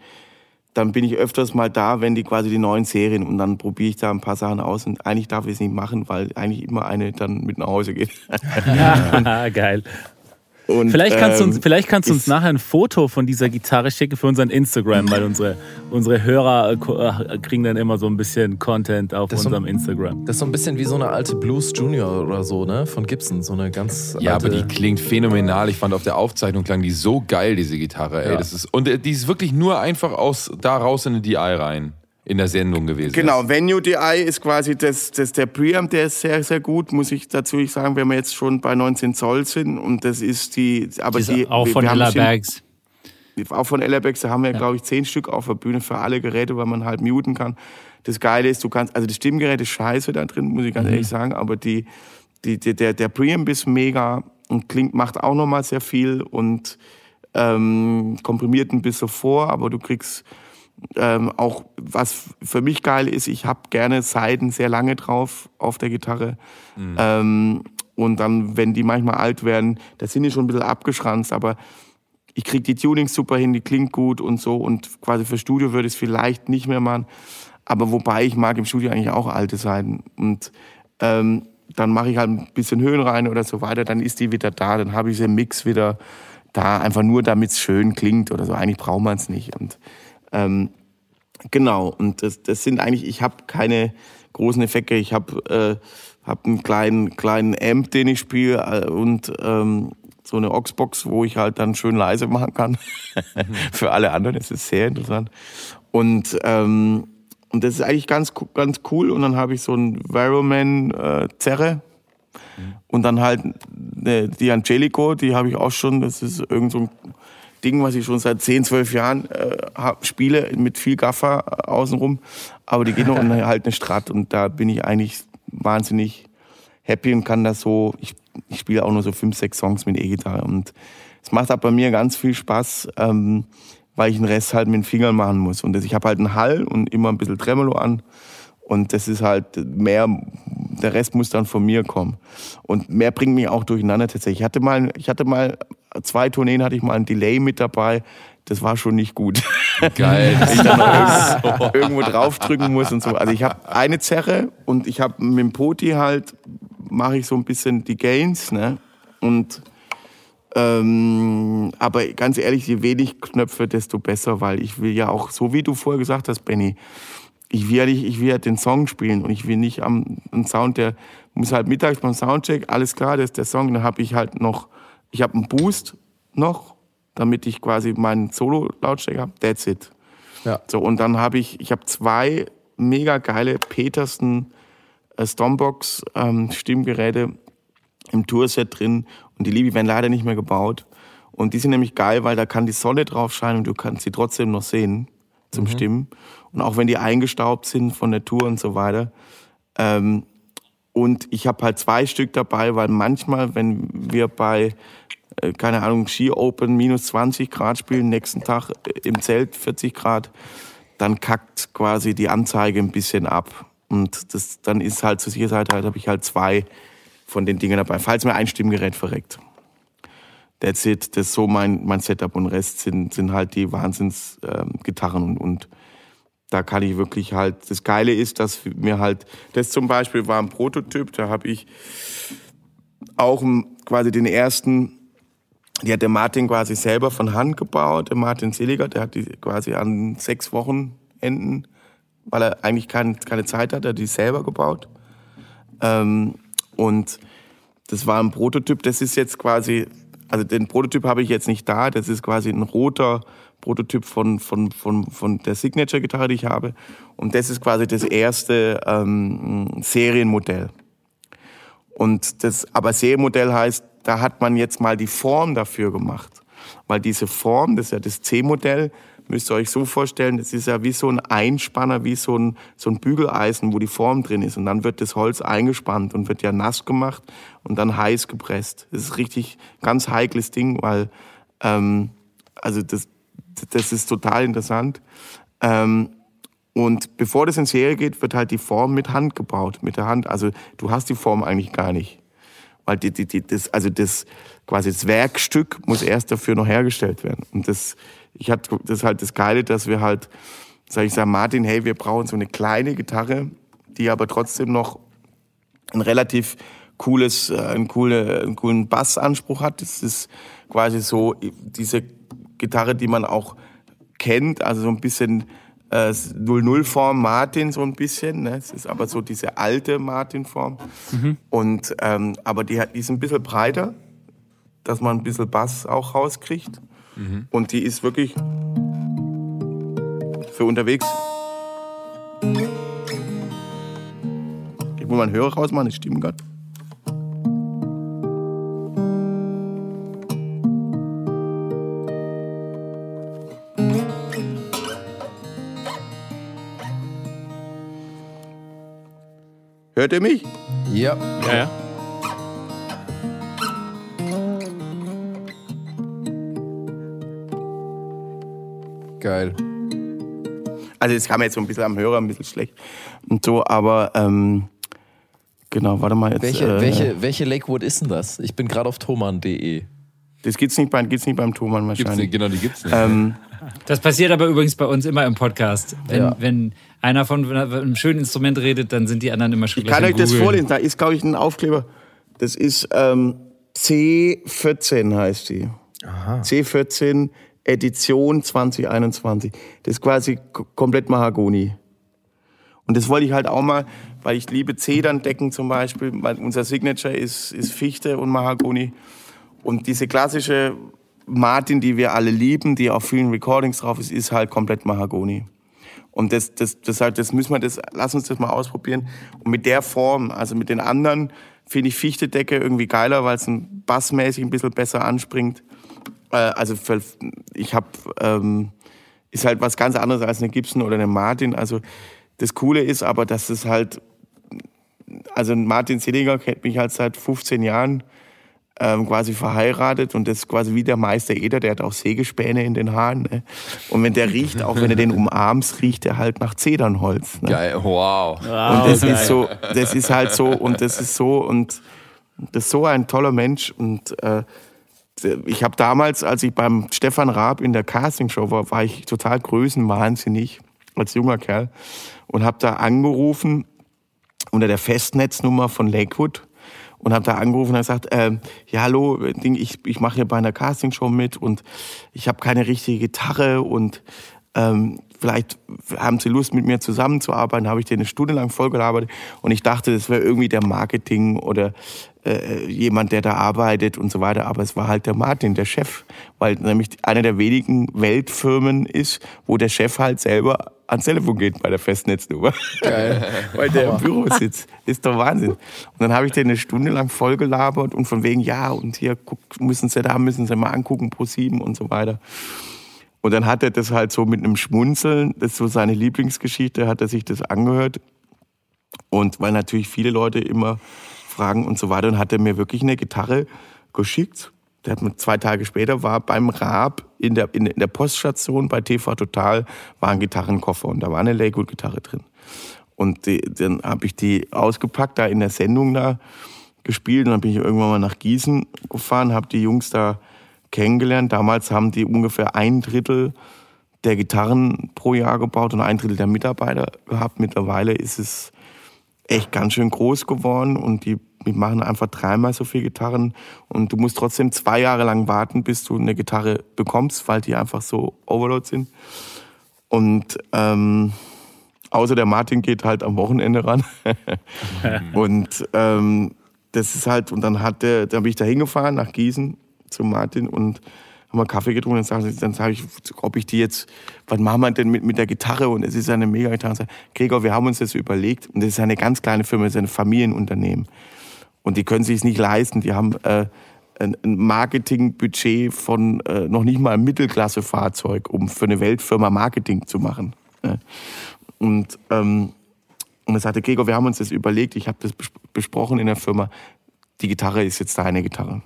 dann bin ich öfters mal da, wenn die quasi die neuen Serien und dann probiere ich da ein paar Sachen aus und eigentlich darf ich es nicht machen, weil eigentlich immer eine dann mit nach Hause geht. Ja, geil. Und, Vielleicht kannst du uns, ähm, vielleicht kannst du uns ist- nachher ein Foto von dieser Gitarre schicken für unseren Instagram, weil unsere, unsere Hörer äh, äh, kriegen dann immer so ein bisschen Content auf Das ist so- unserem Instagram. Das ist so ein bisschen wie so eine alte Blues Junior oder so, ne? Von Gibson. So eine ganz Ja, alte. aber die klingt phänomenal. Ich fand auf der Aufzeichnung klang die so geil, diese Gitarre. Ey, Ja. das ist, und äh, die ist wirklich nur einfach aus da raus in eine DI rein. In der Sendung gewesen. Genau, Ist. Venue DI ist quasi das, das der Preamp, der ist sehr, sehr gut, muss ich dazu sagen, wenn wir jetzt schon bei 19 Zoll sind. Und das ist die, aber Die ist die, auch wir- von Ella Bergs. Auch von Ellerbex, da haben wir, glaube ich, zehn Stück auf der Bühne für alle Geräte, weil man halt muten kann. Das Geile ist, du kannst, also das Stimmgerät ist scheiße da drin, muss ich ganz ehrlich sagen, aber die, die, die, der, der Preamp ist mega und klingt, macht auch nochmal sehr viel und ähm, komprimiert ein bisschen vor, aber du kriegst ähm, auch, was für mich geil ist, ich habe gerne Seiten sehr lange drauf auf der Gitarre. Ähm, und dann, wenn die manchmal alt werden, da sind die schon ein bisschen abgeschranzt, aber ich kriege die Tunings super hin, die klingt gut und so. Und quasi für Studio würde ich es vielleicht nicht mehr machen. Aber wobei ich mag im Studio eigentlich auch alte Seiten. Und ähm, dann mache ich halt ein bisschen Höhen rein oder so weiter, dann ist die wieder da, dann habe ich den Mix wieder da, einfach nur damit es schön klingt oder so. Eigentlich braucht man es nicht. Und ähm, genau, und das, das sind eigentlich, ich habe keine großen Effekte. Ich habe äh, hab einen kleinen, kleinen Amp, den ich spiele äh, und ähm, so eine Oxbox, wo ich halt dann schön leise machen kann. Für alle anderen, ist sehr interessant. Und, ähm, und das ist eigentlich ganz, ganz cool. Und dann habe ich so ein Veroman äh, Zerre. Und dann halt äh, die Angelico, die habe ich auch schon, das ist irgend so ein Ding, was ich schon seit 10, 12 Jahren äh, hab, spiele, mit viel Gaffer äh, außenrum. Aber die geht noch und halt eine Strat und da bin ich eigentlich wahnsinnig happy und kann das so, ich, ich spiele auch nur so fünf, sechs Songs mit E-Gitarre und es macht auch bei mir ganz viel Spaß, ähm, weil ich den Rest halt mit den Fingern machen muss. Und das, ich habe halt einen Hall und immer ein bisschen Tremolo an. Und das ist halt mehr, der Rest muss dann von mir kommen. Und mehr bringt mich auch durcheinander tatsächlich. Ich hatte mal, ich hatte mal, zwei Tourneen hatte ich mal ein Delay mit dabei. Das war schon nicht gut. Geil. ich dann noch irgendwo, draufdrücken muss und so. Also ich habe eine Zerre und ich habe mit dem Poti halt, mache ich so ein bisschen die Gains, ne? Und ähm, aber ganz ehrlich, je wenig Knöpfe, desto besser, weil ich will ja auch, so wie du vorher gesagt hast, Benny, ich will ja nicht, ich will ja den Song spielen und ich will nicht am einen Sound, der muss halt mittags beim Soundcheck, alles klar, das ist der Song, dann habe ich halt noch, ich habe einen Boost noch, damit ich quasi meinen Solo-Lautstärke habe, that's it. Ja. So, und dann habe ich, ich habe zwei mega geile Peterson äh, Stormbox ähm, Stimmgeräte im Tourset drin und die liebe werden leider nicht mehr gebaut. Und die sind nämlich geil, weil da kann die Sonne drauf scheinen und du kannst sie trotzdem noch sehen zum Stimmen. Und auch wenn die eingestaubt sind von der Tour und so weiter. Ähm, und ich habe halt zwei Stück dabei, weil manchmal, wenn wir bei, äh, keine Ahnung, Ski Open minus 20 Grad spielen, nächsten Tag äh, im Zelt 40 Grad, dann kackt quasi die Anzeige ein bisschen ab. Und das, dann ist halt zur Sicherheit halt, habe ich halt zwei von den Dingen dabei, falls mir ein Stimmgerät verreckt. That's it, das ist so mein, mein Setup und Rest sind, sind halt die Wahnsinns-Gitarren und, und da kann ich wirklich halt, das Geile ist, dass mir halt, das zum Beispiel war ein Prototyp, da habe ich auch quasi den ersten, die hat der Martin quasi selber von Hand gebaut, der Martin Seliger, der hat die quasi an sechs Wochenenden, weil er eigentlich kein, keine Zeit hat, hat die selber gebaut. Ähm, und das war ein Prototyp, das ist jetzt quasi also den Prototyp habe ich jetzt nicht da. Das ist quasi ein roter Prototyp von, von, von, von der Signature-Gitarre, die ich habe. Und das ist quasi das erste ähm, Serienmodell. Und das, aber Serienmodell heißt, da hat man jetzt mal die Form dafür gemacht. Weil diese Form, das ist ja das C-Modell, müsst ihr euch so vorstellen, das ist ja wie so ein Einspanner, wie so ein, so ein Bügeleisen, wo die Form drin ist. Und dann wird das Holz eingespannt und wird ja nass gemacht und dann heiß gepresst. Das ist richtig ganz heikles Ding, weil ähm, also das, das ist total interessant. Ähm, und bevor das in Serie geht, wird halt die Form mit Hand gebaut, mit der Hand. Also du hast die Form eigentlich gar nicht. Weil die, die, die, das, also das, quasi das Werkstück muss erst dafür noch hergestellt werden. Und das, ich hatte, das ist halt das Geile, dass wir halt, sag ich, sag Martin, hey, wir brauchen so eine kleine Gitarre, die aber trotzdem noch ein relativ cooles, äh, einen, coole, einen coolen Bassanspruch hat. Das ist quasi so diese Gitarre, die man auch kennt, also so ein bisschen äh, 00-Form Martin so ein bisschen. Ne? Es ist aber so diese alte Martin-Form. Und ähm, aber die, hat, die ist ein bisschen breiter, dass man ein bisschen Bass auch rauskriegt. Und die ist wirklich für unterwegs. Ich muss mal einen Hörer rausmachen, das stimmt gerade. Hört ihr mich? Ja. Ja, ja. Geil. Also es kam jetzt so ein bisschen am Hörer, ein bisschen schlecht und so, aber ähm, genau, warte mal jetzt. Welche, äh, welche, welche Lakewood ist denn das? Ich bin gerade auf thoman.de. Das gibt's nicht, bei, gibt's nicht beim Thomann Gibt's wahrscheinlich. nicht, genau, die gibt's nicht. Ähm, Das passiert aber übrigens bei uns immer im Podcast. Wenn, Ja. wenn einer von einem schönen Instrument redet, dann sind die anderen immer schon ich kann euch das vorlesen, da ist, glaube ich, ein Aufkleber. Das ist ähm, C14 heißt die. C14 Edition 2021. Das ist quasi komplett Mahagoni. Und das wollte ich halt auch mal, weil ich liebe Zederndecken zum Beispiel, weil unser Signature ist, ist Fichte und Mahagoni. Und diese klassische Martin, die wir alle lieben, die auf vielen Recordings drauf ist, ist halt komplett Mahagoni. Und das, das, halt, das müssen wir, das, lass uns das mal ausprobieren. Und mit der Form, also mit den anderen, finde ich Fichtedecke irgendwie geiler, weil es ein bassmäßig ein bisschen besser anspringt. Äh, also für, ich habe, ähm, ist halt was ganz anderes als eine Gibson oder eine Martin. Also das Coole ist aber, dass es halt, also Martin Seliger kennt mich halt seit 15 Jahren ähm, quasi verheiratet und das ist quasi wie der Meister Eder, der hat auch Sägespäne in den Haaren. Ne? Und wenn der riecht, auch wenn du den umarmst, riecht er halt nach Zedernholz. Ne? Geil, wow. Und das ist so, das ist halt so und das ist so und das ist so ein toller Mensch und äh, ich habe damals, als ich beim Stefan Raab in der Castingshow war, war ich total größenwahnsinnig als junger Kerl und habe da angerufen unter der Festnetznummer von Lakewood und habe da angerufen und hab gesagt, ähm, ja hallo, Ding, ich, ich mache hier bei einer Castingshow mit und ich habe keine richtige Gitarre und ähm, vielleicht haben Sie Lust, mit mir zusammenzuarbeiten. Habe ich dir eine Stunde lang vollgelabert und ich dachte, das wäre irgendwie der Marketing oder äh, jemand, der da arbeitet und so weiter. Aber es war halt der Martin, der Chef, weil nämlich einer der wenigen Weltfirmen ist, wo der Chef halt selber ans Telefon geht bei der Festnetznummer. Geil. weil der im Büro sitzt. Ist doch Wahnsinn. Und dann habe ich den eine Stunde lang vollgelabert und von wegen, ja, und hier guck, müssen Sie da, müssen Sie mal angucken, pro sieben und so weiter. Und dann hat er das halt so mit einem Schmunzeln, das ist so seine Lieblingsgeschichte, hat er sich das angehört. Und weil natürlich viele Leute immer fragen und so weiter, und hat er mir wirklich eine Gitarre geschickt. Der hat zwei Tage später war beim Raab in der, in der Poststation bei TV Total war ein Gitarrenkoffer und da war eine Lakewood-Gitarre drin. Und die, dann habe ich die ausgepackt, da in der Sendung da gespielt. Und dann bin ich irgendwann mal nach Gießen gefahren, habe die Jungs da kennengelernt. Damals haben die ungefähr ein Drittel der Gitarren pro Jahr gebaut und ein Drittel der Mitarbeiter gehabt. Mittlerweile ist es echt ganz schön groß geworden und die, die machen einfach dreimal so viel Gitarren und du musst trotzdem zwei Jahre lang warten, bis du eine Gitarre bekommst, weil die einfach so Overload sind. Und ähm, außer der Martin geht halt am Wochenende ran. und ähm, das ist halt, und dann hat der, dann bin ich da hingefahren nach Gießen zu Martin und haben wir Kaffee getrunken. Dann sage sag ich, ob ich die jetzt, was machen wir denn mit, mit der Gitarre? Und es ist eine mega Gitarre. Sag, Gregor, wir haben uns das überlegt. Und das ist eine ganz kleine Firma, das ist ein Familienunternehmen. Und die können sich es nicht leisten. Die haben äh, ein ein Marketingbudget von äh, noch nicht mal Mittelklasse-Fahrzeug, um für eine Weltfirma Marketing zu machen. Ne? Und, ähm, und er sagte, Gregor, wir haben uns das überlegt, ich habe das bes- besprochen in der Firma, die Gitarre ist jetzt deine Gitarre.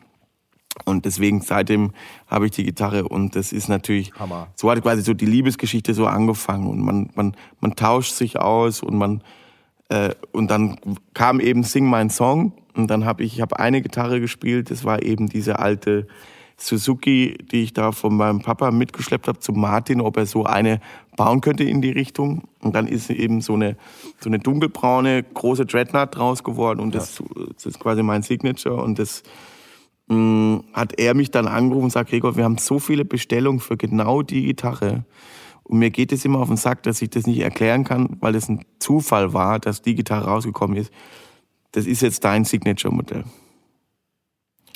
Und deswegen seitdem habe ich die Gitarre und das ist natürlich, Hammer. so hat quasi so die Liebesgeschichte so angefangen und man, man, man tauscht sich aus und man, äh, und dann kam eben Sing mein Song und dann habe ich, ich habe eine Gitarre gespielt, das war eben diese alte Suzuki, die ich da von meinem Papa mitgeschleppt habe zu Martin, ob er so eine bauen könnte in die Richtung. Und dann ist eben so eine, so eine dunkelbraune große Dreadnought draus geworden und das, das ist quasi mein Signature und das mh, hat er mich dann angerufen und sagt, Gregor, wir haben so viele Bestellungen für genau die Gitarre. Und mir geht es immer auf den Sack, dass ich das nicht erklären kann, weil das ein Zufall war, dass die Gitarre rausgekommen ist. Das ist jetzt dein Signature-Modell.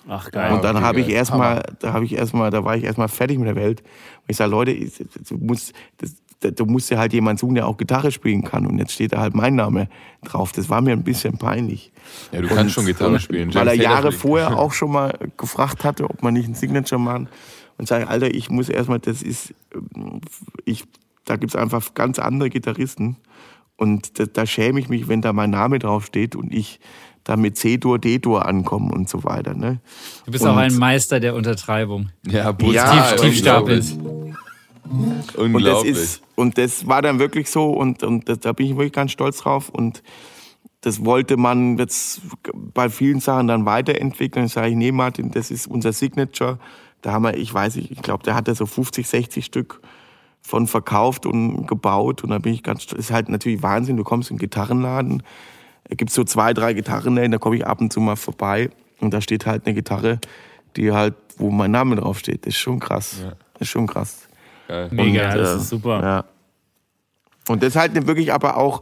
Ach geil. und dann okay, habe ich erstmal, da habe ich erstmal, da war ich erstmal fertig mit der Welt. Und ich sage, Leute, ich- du musst, das, du musst ja halt jemanden suchen, der auch Gitarre spielen kann. Und jetzt steht da halt mein Name drauf. Das war mir ein bisschen peinlich. Ja, du kannst schon Gitarre und spielen. Weil er Jahre vorher auch schon mal gefragt hatte, ob man nicht ein Signature machen. Und sage, Alter, ich muss erstmal, das ist, ich, da gibt's einfach ganz andere Gitarristen. Und da, da schäme ich mich, wenn da mein Name draufsteht und ich da mit C-Dur, D-Dur ankomme und so weiter. Ne? Du bist Und- auch ein Meister der Untertreibung. Ja, Ja, Tief, tief stapeln. Und das, Unglaublich. ist, und das war dann wirklich so und, und das, da bin ich wirklich ganz stolz drauf. Und das wollte man jetzt bei vielen Sachen dann weiterentwickeln. Ich sage, nee, Martin, das ist unser Signature. Da haben wir, ich weiß nicht, ich glaube, der hat da so 50, 60 Stück von verkauft und gebaut. Und da bin ich ganz stolz. Ist halt natürlich Wahnsinn. Du kommst in einen Gitarrenladen, da gibt's so zwei, drei Gitarrenläden, da komme ich ab und zu mal vorbei. Und da steht halt eine Gitarre, die halt, wo mein Name draufsteht. Das ist schon krass. Das ist schon krass. Geil. Mega, Und, das äh, ist super. Ja. Und das ist halt wirklich aber auch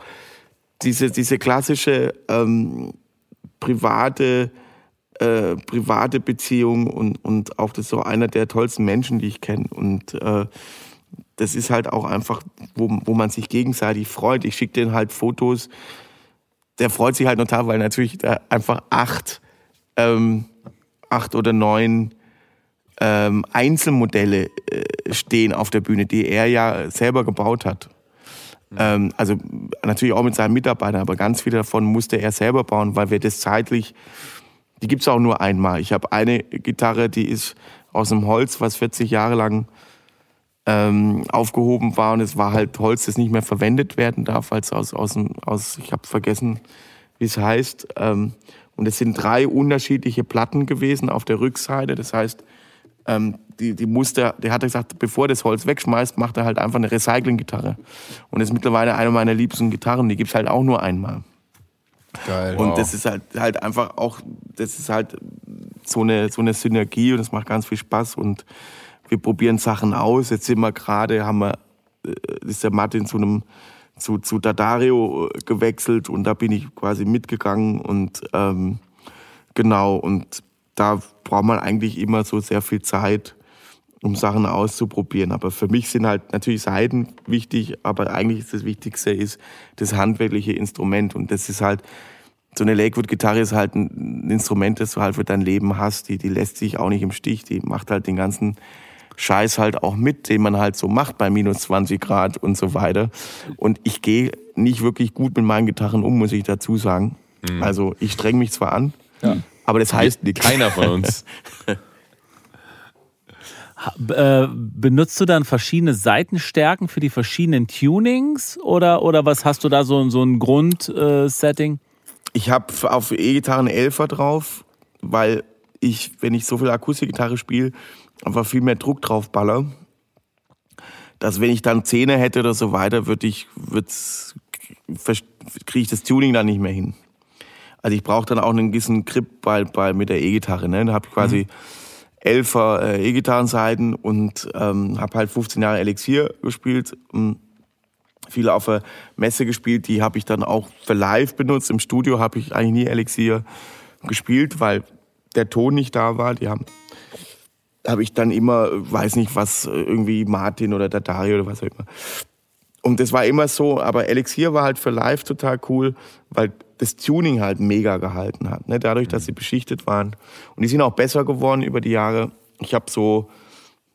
diese, diese klassische ähm, private, äh, private Beziehung und, und auch das ist so einer der tollsten Menschen, die ich kenne. Und äh, das ist halt auch einfach, wo, wo man sich gegenseitig freut. Ich schicke denen halt Fotos. Der freut sich halt total, weil natürlich da einfach acht, ähm, acht oder neun ähm, Einzelmodelle äh, stehen auf der Bühne, die er ja selber gebaut hat. Ähm, also natürlich auch mit seinen Mitarbeitern, aber ganz viele davon musste er selber bauen, weil wir das zeitlich, die gibt's auch nur einmal. Ich habe eine Gitarre, die ist aus einem Holz, was 40 Jahre lang ähm, aufgehoben war und es war halt Holz, das nicht mehr verwendet werden darf, als aus, aus, dem, aus ich habe vergessen, wie es heißt. Ähm, und es sind drei unterschiedliche Platten gewesen auf der Rückseite. Das heißt, ähm, die, die musste, der hat gesagt, bevor er das Holz wegschmeißt, macht er halt einfach eine Recycling-Gitarre. Und das ist mittlerweile eine meiner liebsten Gitarren, die gibt's halt auch nur einmal. Geil. Und Wow. das ist halt, halt einfach auch, das ist halt so eine, so eine Synergie und das macht ganz viel Spaß und wir probieren Sachen aus. Jetzt sind wir gerade, haben wir, äh, ist der Martin zu einem, zu, zu Dadario äh, gewechselt und da bin ich quasi mitgegangen und ähm, genau, und da braucht man eigentlich immer so sehr viel Zeit, um Sachen auszuprobieren. Aber für mich sind halt natürlich Seiten wichtig, aber eigentlich ist das Wichtigste ist das handwerkliche Instrument. Und das ist halt, so eine Lakewood-Gitarre ist halt ein Instrument, das du halt für dein Leben hast. Die, die lässt sich auch nicht im Stich. Die macht halt den ganzen Scheiß halt auch mit, den man halt so macht bei minus 20 Grad und so weiter. Und ich gehe nicht wirklich gut mit meinen Gitarren um, muss ich dazu sagen. Also ich streng mich zwar an, aber das heißt nichts. Keiner von uns. Äh, benutzt du dann verschiedene Seitenstärken für die verschiedenen Tunings oder, oder was hast du da so, so ein Grundsetting? Ich habe auf E-Gitarren 11er drauf, weil ich, wenn ich so viel Akustikgitarre spiele, einfach viel mehr Druck drauf baller. Dass wenn ich dann Zähne hätte oder so weiter, würde ich, wird's, kriege ich das Tuning dann nicht mehr hin. Also ich brauche dann auch einen gewissen Grip bei, bei, mit der E-Gitarre. Ne? Da habe ich quasi Elfer äh, E-Gitarrenseiten und ähm, habe halt 15 Jahre Elixier gespielt. Ähm, viele auf der Messe gespielt, die habe ich dann auch für live benutzt. Im Studio habe ich eigentlich nie Elixier gespielt, weil der Ton nicht da war. Die haben habe ich dann immer, weiß nicht was, irgendwie Martin oder der Dario oder was auch immer. Und das war immer so, aber Elixier war halt für live total cool, weil das Tuning halt mega gehalten hat. Ne? Dadurch, dass sie beschichtet waren. Und die sind auch besser geworden über die Jahre. Ich habe so,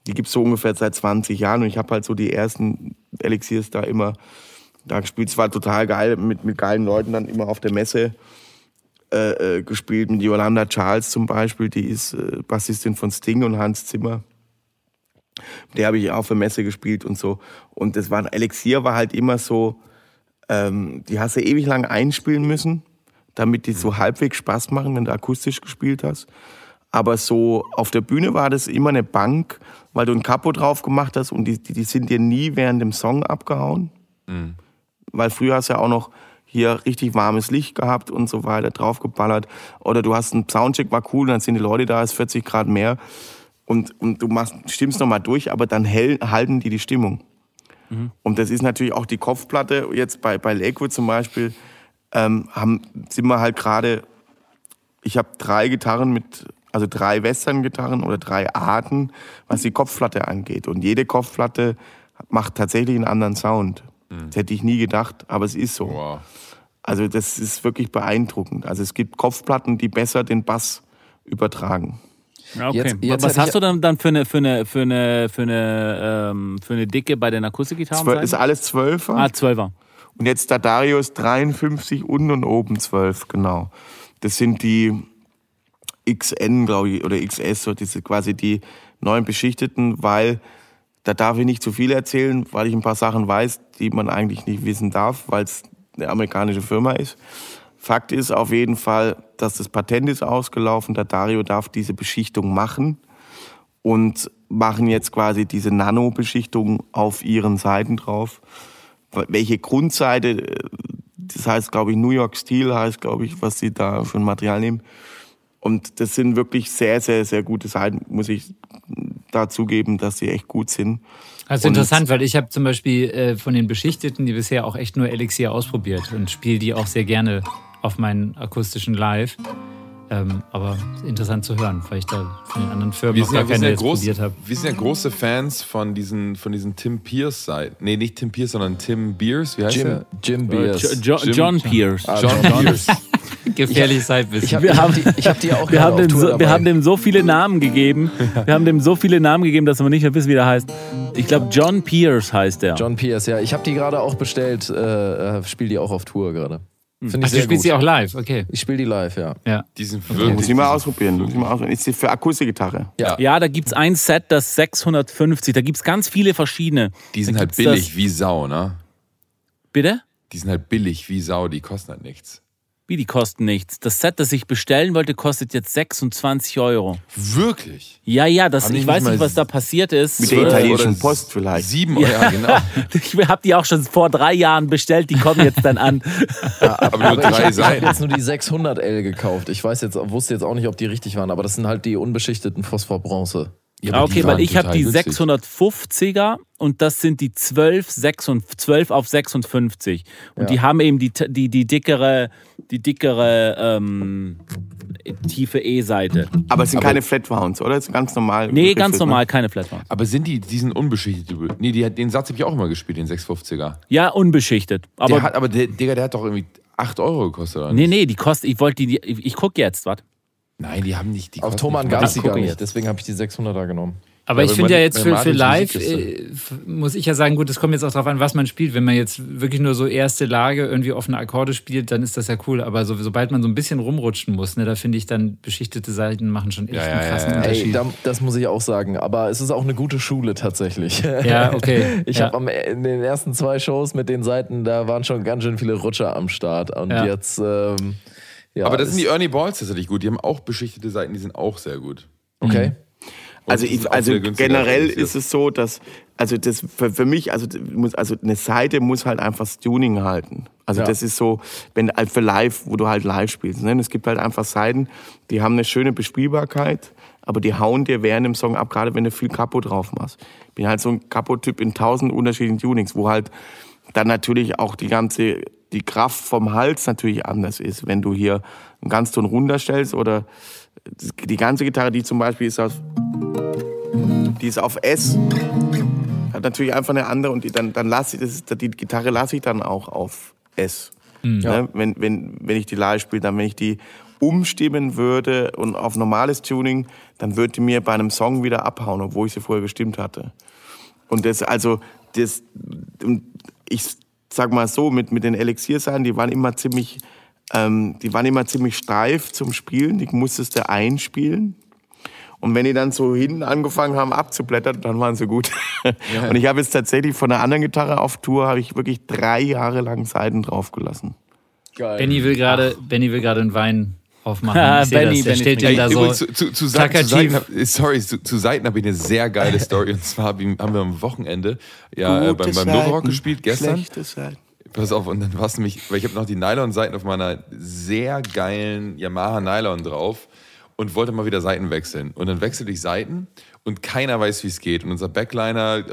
die gibt's so ungefähr seit 20 Jahren und ich habe halt so die ersten Elixiers da immer da gespielt. Es war total geil, mit, mit geilen Leuten dann immer auf der Messe äh, äh, gespielt. Mit Yolanda Charles zum Beispiel, die ist äh, Bassistin von Sting und Hans Zimmer. Mit der habe ich auf der Messe gespielt und so. Und das war, Elixier war halt immer so, ähm, die hast du ewig lang einspielen müssen, damit die so halbwegs Spaß machen, wenn du akustisch gespielt hast. Aber so auf der Bühne war das immer eine Bank, weil du ein Kapo drauf gemacht hast und die, die, die sind dir nie während dem Song abgehauen. Weil früher hast du ja auch noch hier richtig warmes Licht gehabt und so weiter, draufgeballert. Oder du hast einen Soundcheck, war cool, dann sind die Leute da, es ist 40 Grad mehr. Und, und du machst, stimmst nochmal durch, aber dann hell, halten die die Stimmung. Und das ist natürlich auch die Kopfplatte. Jetzt bei, bei Lakewood zum Beispiel ähm, haben, sind wir halt gerade, ich habe drei Gitarren mit, also drei Western-Gitarren oder drei Arten, was die Kopfplatte angeht. Und jede Kopfplatte macht tatsächlich einen anderen Sound. Das hätte ich nie gedacht, aber es ist so. Wow. Also das ist wirklich beeindruckend. Also es gibt Kopfplatten, die besser den Bass übertragen. Okay. Jetzt- jetzt Was hast du dann, dann für, eine, für, eine, für, eine, für, eine, ähm, für eine Dicke bei den Akustikgitarren? Ist alles Zwölfer. Ah, Zwölfer. Und jetzt der Darius 53 unten und oben 12, genau. Das sind die XN, glaube ich, oder XS, so diese quasi die neuen beschichteten, weil da darf ich nicht zu viel erzählen, weil ich ein paar Sachen weiß, die man eigentlich nicht wissen darf, weil es eine amerikanische Firma ist. Fakt ist auf jeden Fall, dass das Patent ist ausgelaufen. Der Dario darf diese Beschichtung machen und machen jetzt quasi diese Nano-Beschichtung auf ihren Seiten drauf. Welche Grundseite, das heißt, glaube ich, New York Steel heißt, glaube ich, was sie da für ein Material nehmen. Und das sind wirklich sehr, sehr, sehr gute Seiten, muss ich dazugeben, dass sie echt gut sind. Ist Und- interessant, weil ich habe zum Beispiel äh, von den Beschichteten, die bisher auch echt nur Elixier ausprobiert und spiele die auch sehr gerne auf meinen akustischen Live. Ähm, aber interessant zu hören, weil ich da von den anderen Firmen Wir noch gar ja, keine ja jetzt groß, probiert habe. wir sind ja große Fans von diesen, von diesen Tim Pierce Seiten. Nee, nicht Tim Pierce, sondern Tim Beers. Wie heißt Jim, der? Jim Äh, Beers. Jo- Jim- John Pierce. Ah, John Pierce. Gefährliches Halbwissen. Ich habe hab haben- die, ich hab die auch Wir gerade haben, auf dem Tour so, wir haben dem so viele Namen gegeben. Wir haben dem so viele Namen gegeben, dass wir nicht mehr wissen, wie der heißt. Ich glaube, John Pierce heißt der. John Pierce, ja. Ich habe die gerade auch bestellt, äh, äh, spiele die auch auf Tour gerade. Finde ich Ach, du spielst gut. sie auch live, okay. Ich spiele die live, ja. Ja. Die sind Muss wirklich. ich mal ausprobieren. Muss ich mal ausprobieren. Ist die für Akustikgitarre? Ja, da gibt es ein Set, das 650. Da gibt es ganz viele verschiedene. Die sind Da halt billig wie Sau, ne? Bitte? Die sind halt billig wie Sau, die kosten halt nichts. Wie, die kosten nichts. Das Set, das ich bestellen wollte, kostet jetzt 26 Euro. Wirklich? Ja, ja, das, Haben ich nicht weiß mal nicht, was da passiert ist. Mit der italienischen Post vielleicht. Sieben Euro, ja, genau. Ich habe die auch schon vor drei Jahren bestellt, die kommen jetzt dann an. Aber nur Aber ich drei habe jetzt nur die 600L gekauft. Ich weiß jetzt, wusste jetzt auch nicht, ob die richtig waren, aber das sind halt die unbeschichteten Phosphor-Bronze. Ja, Ah, aber okay, weil ich habe die günstig. 650er und das sind die 12, 56, 12 auf 56. Und Ja. die haben eben die, die, die dickere, die dickere ähm, tiefe E-Seite. Aber es sind keine Flat Rounds, oder? Es ist ganz normal. Nee, ganz ne? normal, keine Flatmount. Aber sind die, die sind unbeschichtet? Nee, die, den Satz habe ich auch immer gespielt, den 650er. Ja, unbeschichtet. Aber, Aber der hat, aber der, Digga, der hat doch irgendwie 8 Euro gekostet, oder? nee, nee, die kostet, ich wollte die, ich, ich gucke jetzt, was? Nein, die haben nicht die Auf Thomann nicht- gab es ich die gar nicht. Deswegen habe ich die 600er genommen. Aber Ja, ich finde ja jetzt für, für live, äh, muss ich ja sagen, gut, es kommt jetzt auch darauf an, was man spielt. Wenn man jetzt wirklich nur so erste Lage irgendwie offene Akkorde spielt, dann ist das ja cool. Aber so, sobald man so ein bisschen rumrutschen muss, ne, da finde ich dann beschichtete Seiten machen schon echt Ja, einen krassen ja, ja. Ey, Unterschied. da, das muss ich auch sagen. Aber es ist auch eine gute Schule tatsächlich. ja, okay. Ich ja. habe in den ersten zwei Shows mit den Seiten, da waren schon ganz schön viele Rutscher am Start. Und Ja. jetzt, ähm, ja. Aber das sind die Ernie Balls tatsächlich gut. Die haben auch beschichtete Seiten, die sind auch sehr gut. Okay. Und Also, ich, also generell ist es so, dass also das für, für mich also muss also eine Seite muss halt einfach das Tuning halten. Also Ja. das ist so, wenn halt für live, wo du halt live spielst. Ne? Es gibt halt einfach Seiten, die haben eine schöne Bespielbarkeit, aber die hauen dir während dem Song ab, gerade wenn du viel Capo drauf machst. Ich bin halt so ein Capo-Typ in tausend unterschiedlichen Tunings, wo halt dann natürlich auch die ganze die Kraft vom Hals natürlich anders ist, wenn du hier einen Ganzton runterstellst oder die ganze Gitarre, die zum Beispiel ist aus Die ist auf S. Hat natürlich einfach eine andere und die, dann, dann lasse ich das, die Gitarre lasse ich dann auch auf S. Ne? Wenn, wenn, wenn ich die live spiele, dann wenn ich die umstimmen würde und auf normales Tuning, dann würde die mir bei einem Song wieder abhauen, obwohl ich sie vorher gestimmt hatte. Und das, also, das, ich sag mal so, mit, mit den Elixierseiten, die waren immer ziemlich, ähm, die waren immer ziemlich steif zum Spielen, die musstest du einspielen. Und wenn die dann so hinten angefangen haben abzublättern, dann waren sie gut. Und ich habe jetzt tatsächlich von einer anderen Gitarre auf Tour, habe ich wirklich drei Jahre lang Seiten draufgelassen. Benny will gerade Benny will gerade einen Wein aufmachen. Ah, Benny, das. Der Benny ihm da so. zu, zu, zu, Seiten, zu plakativ. Seiten, hab- sorry, zu, zu Seiten habe ich eine sehr geile Story. Und zwar haben wir am Wochenende ja, äh, beim, beim Novo gespielt gestern. Schlechte Seiten. Pass auf, und dann war es nämlich, weil ich habe noch die Nylon-Seiten auf meiner sehr geilen Yamaha Nylon drauf und wollte mal wieder Seiten wechseln. Und dann wechselte ich Seiten und keiner weiß, wie es geht. Und unser Backliner,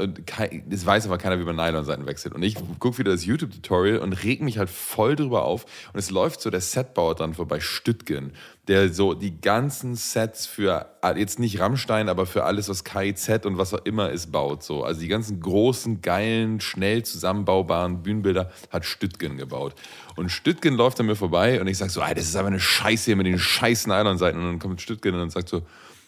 es weiß aber keiner, wie man Nylon-Seiten wechselt. Und ich gucke wieder das YouTube-Tutorial und reg mich halt voll drüber auf. Und es läuft so der Setbauer dran vorbei, Stüttgen, der so die ganzen Sets für, jetzt nicht Rammstein, aber für alles, was KIZ und was auch immer ist, baut. So. Also die ganzen großen, geilen, schnell zusammenbaubaren Bühnenbilder hat Stüttgen gebaut. Und Stüttgen läuft an mir vorbei und ich sag so, ey, das ist aber eine Scheiße hier mit den scheiß Nylon-Seiten. Und dann kommt Stüttgen und sagt so,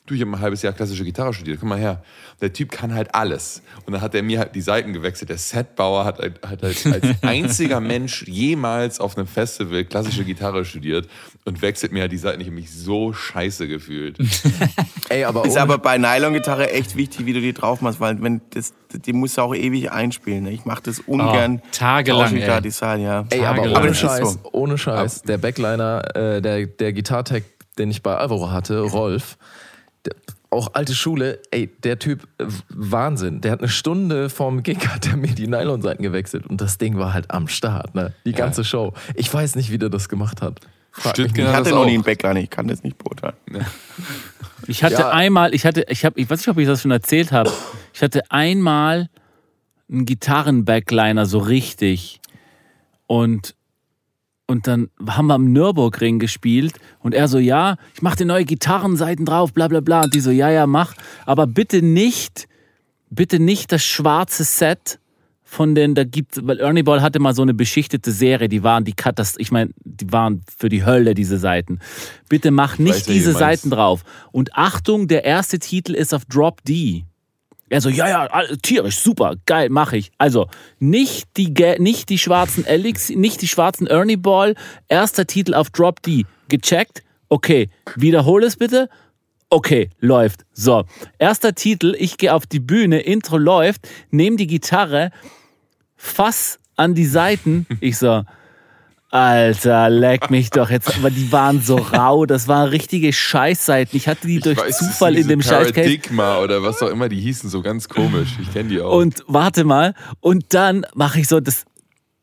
du, ich habe ein halbes Jahr klassische Gitarre studiert, komm mal her. Der Typ kann halt alles. Und dann hat er mir halt die Seiten gewechselt. Der Setbauer hat, halt- hat halt als einziger Mensch jemals auf einem Festival klassische Gitarre studiert und wechselt mir halt die Seiten. Ich habe mich so scheiße gefühlt. Ey, aber, Ist aber bei Nylon-Gitarre echt wichtig, wie du die drauf machst, weil wenn das, die musst du auch ewig einspielen. Ne? Ich mache das ungern. Oh, tagelang, ich da die Seiten, ja. Ey, aber Tagelang. ohne Scheiß, so. ohne Scheiß, der Backliner, äh, der, der Gitartech, den ich bei Alvaro hatte, Rolf, auch alte Schule, ey, der Typ, äh, Wahnsinn. Der hat eine Stunde vorm Gig, hat er mir die Nylonseiten gewechselt und das Ding war halt am Start, ne? Die ganze Show. Ich weiß nicht, wie der das gemacht hat. Stüttgen Ich hat hatte noch nie einen Backliner, ich kann das nicht beurteilen. Ich hatte Ja. einmal, ich hatte, ich habe, ich weiß nicht, ob ich das schon erzählt habe. Ich hatte einmal einen Gitarren-Backliner so richtig und und dann haben wir am Nürburgring gespielt und er so, ja, ich mache dir neue Gitarrenseiten drauf, bla bla bla. Und die so, ja, ja, mach. Aber bitte nicht, bitte nicht das schwarze Set von den, da gibt weil Ernie Ball hatte mal so eine beschichtete Serie, die waren die Katast ich meine, die waren für die Hölle, diese Seiten. Bitte mach nicht weiß, diese. Seiten drauf. Und Achtung, der erste Titel ist auf Drop D. Er so, ja, ja, tierisch, super, geil, mache ich. Also, nicht die, nicht die schwarzen Elix, nicht die schwarzen Ernie Ball, erster Titel auf Drop D. Gecheckt, okay, wiederhole es bitte. Okay, läuft. So, erster Titel, ich gehe auf die Bühne, Intro läuft, nehme die Gitarre, fass an die Seiten. Ich so, Alter, leck mich doch jetzt. Aber die waren so rau, das waren richtige Scheißseiten. Ich hatte die Ich durch weiß, Zufall in dem Scheißcase. Paradigma oder was auch immer die hießen, so ganz komisch. Ich kenne die auch. Und warte mal, und dann mache ich so das,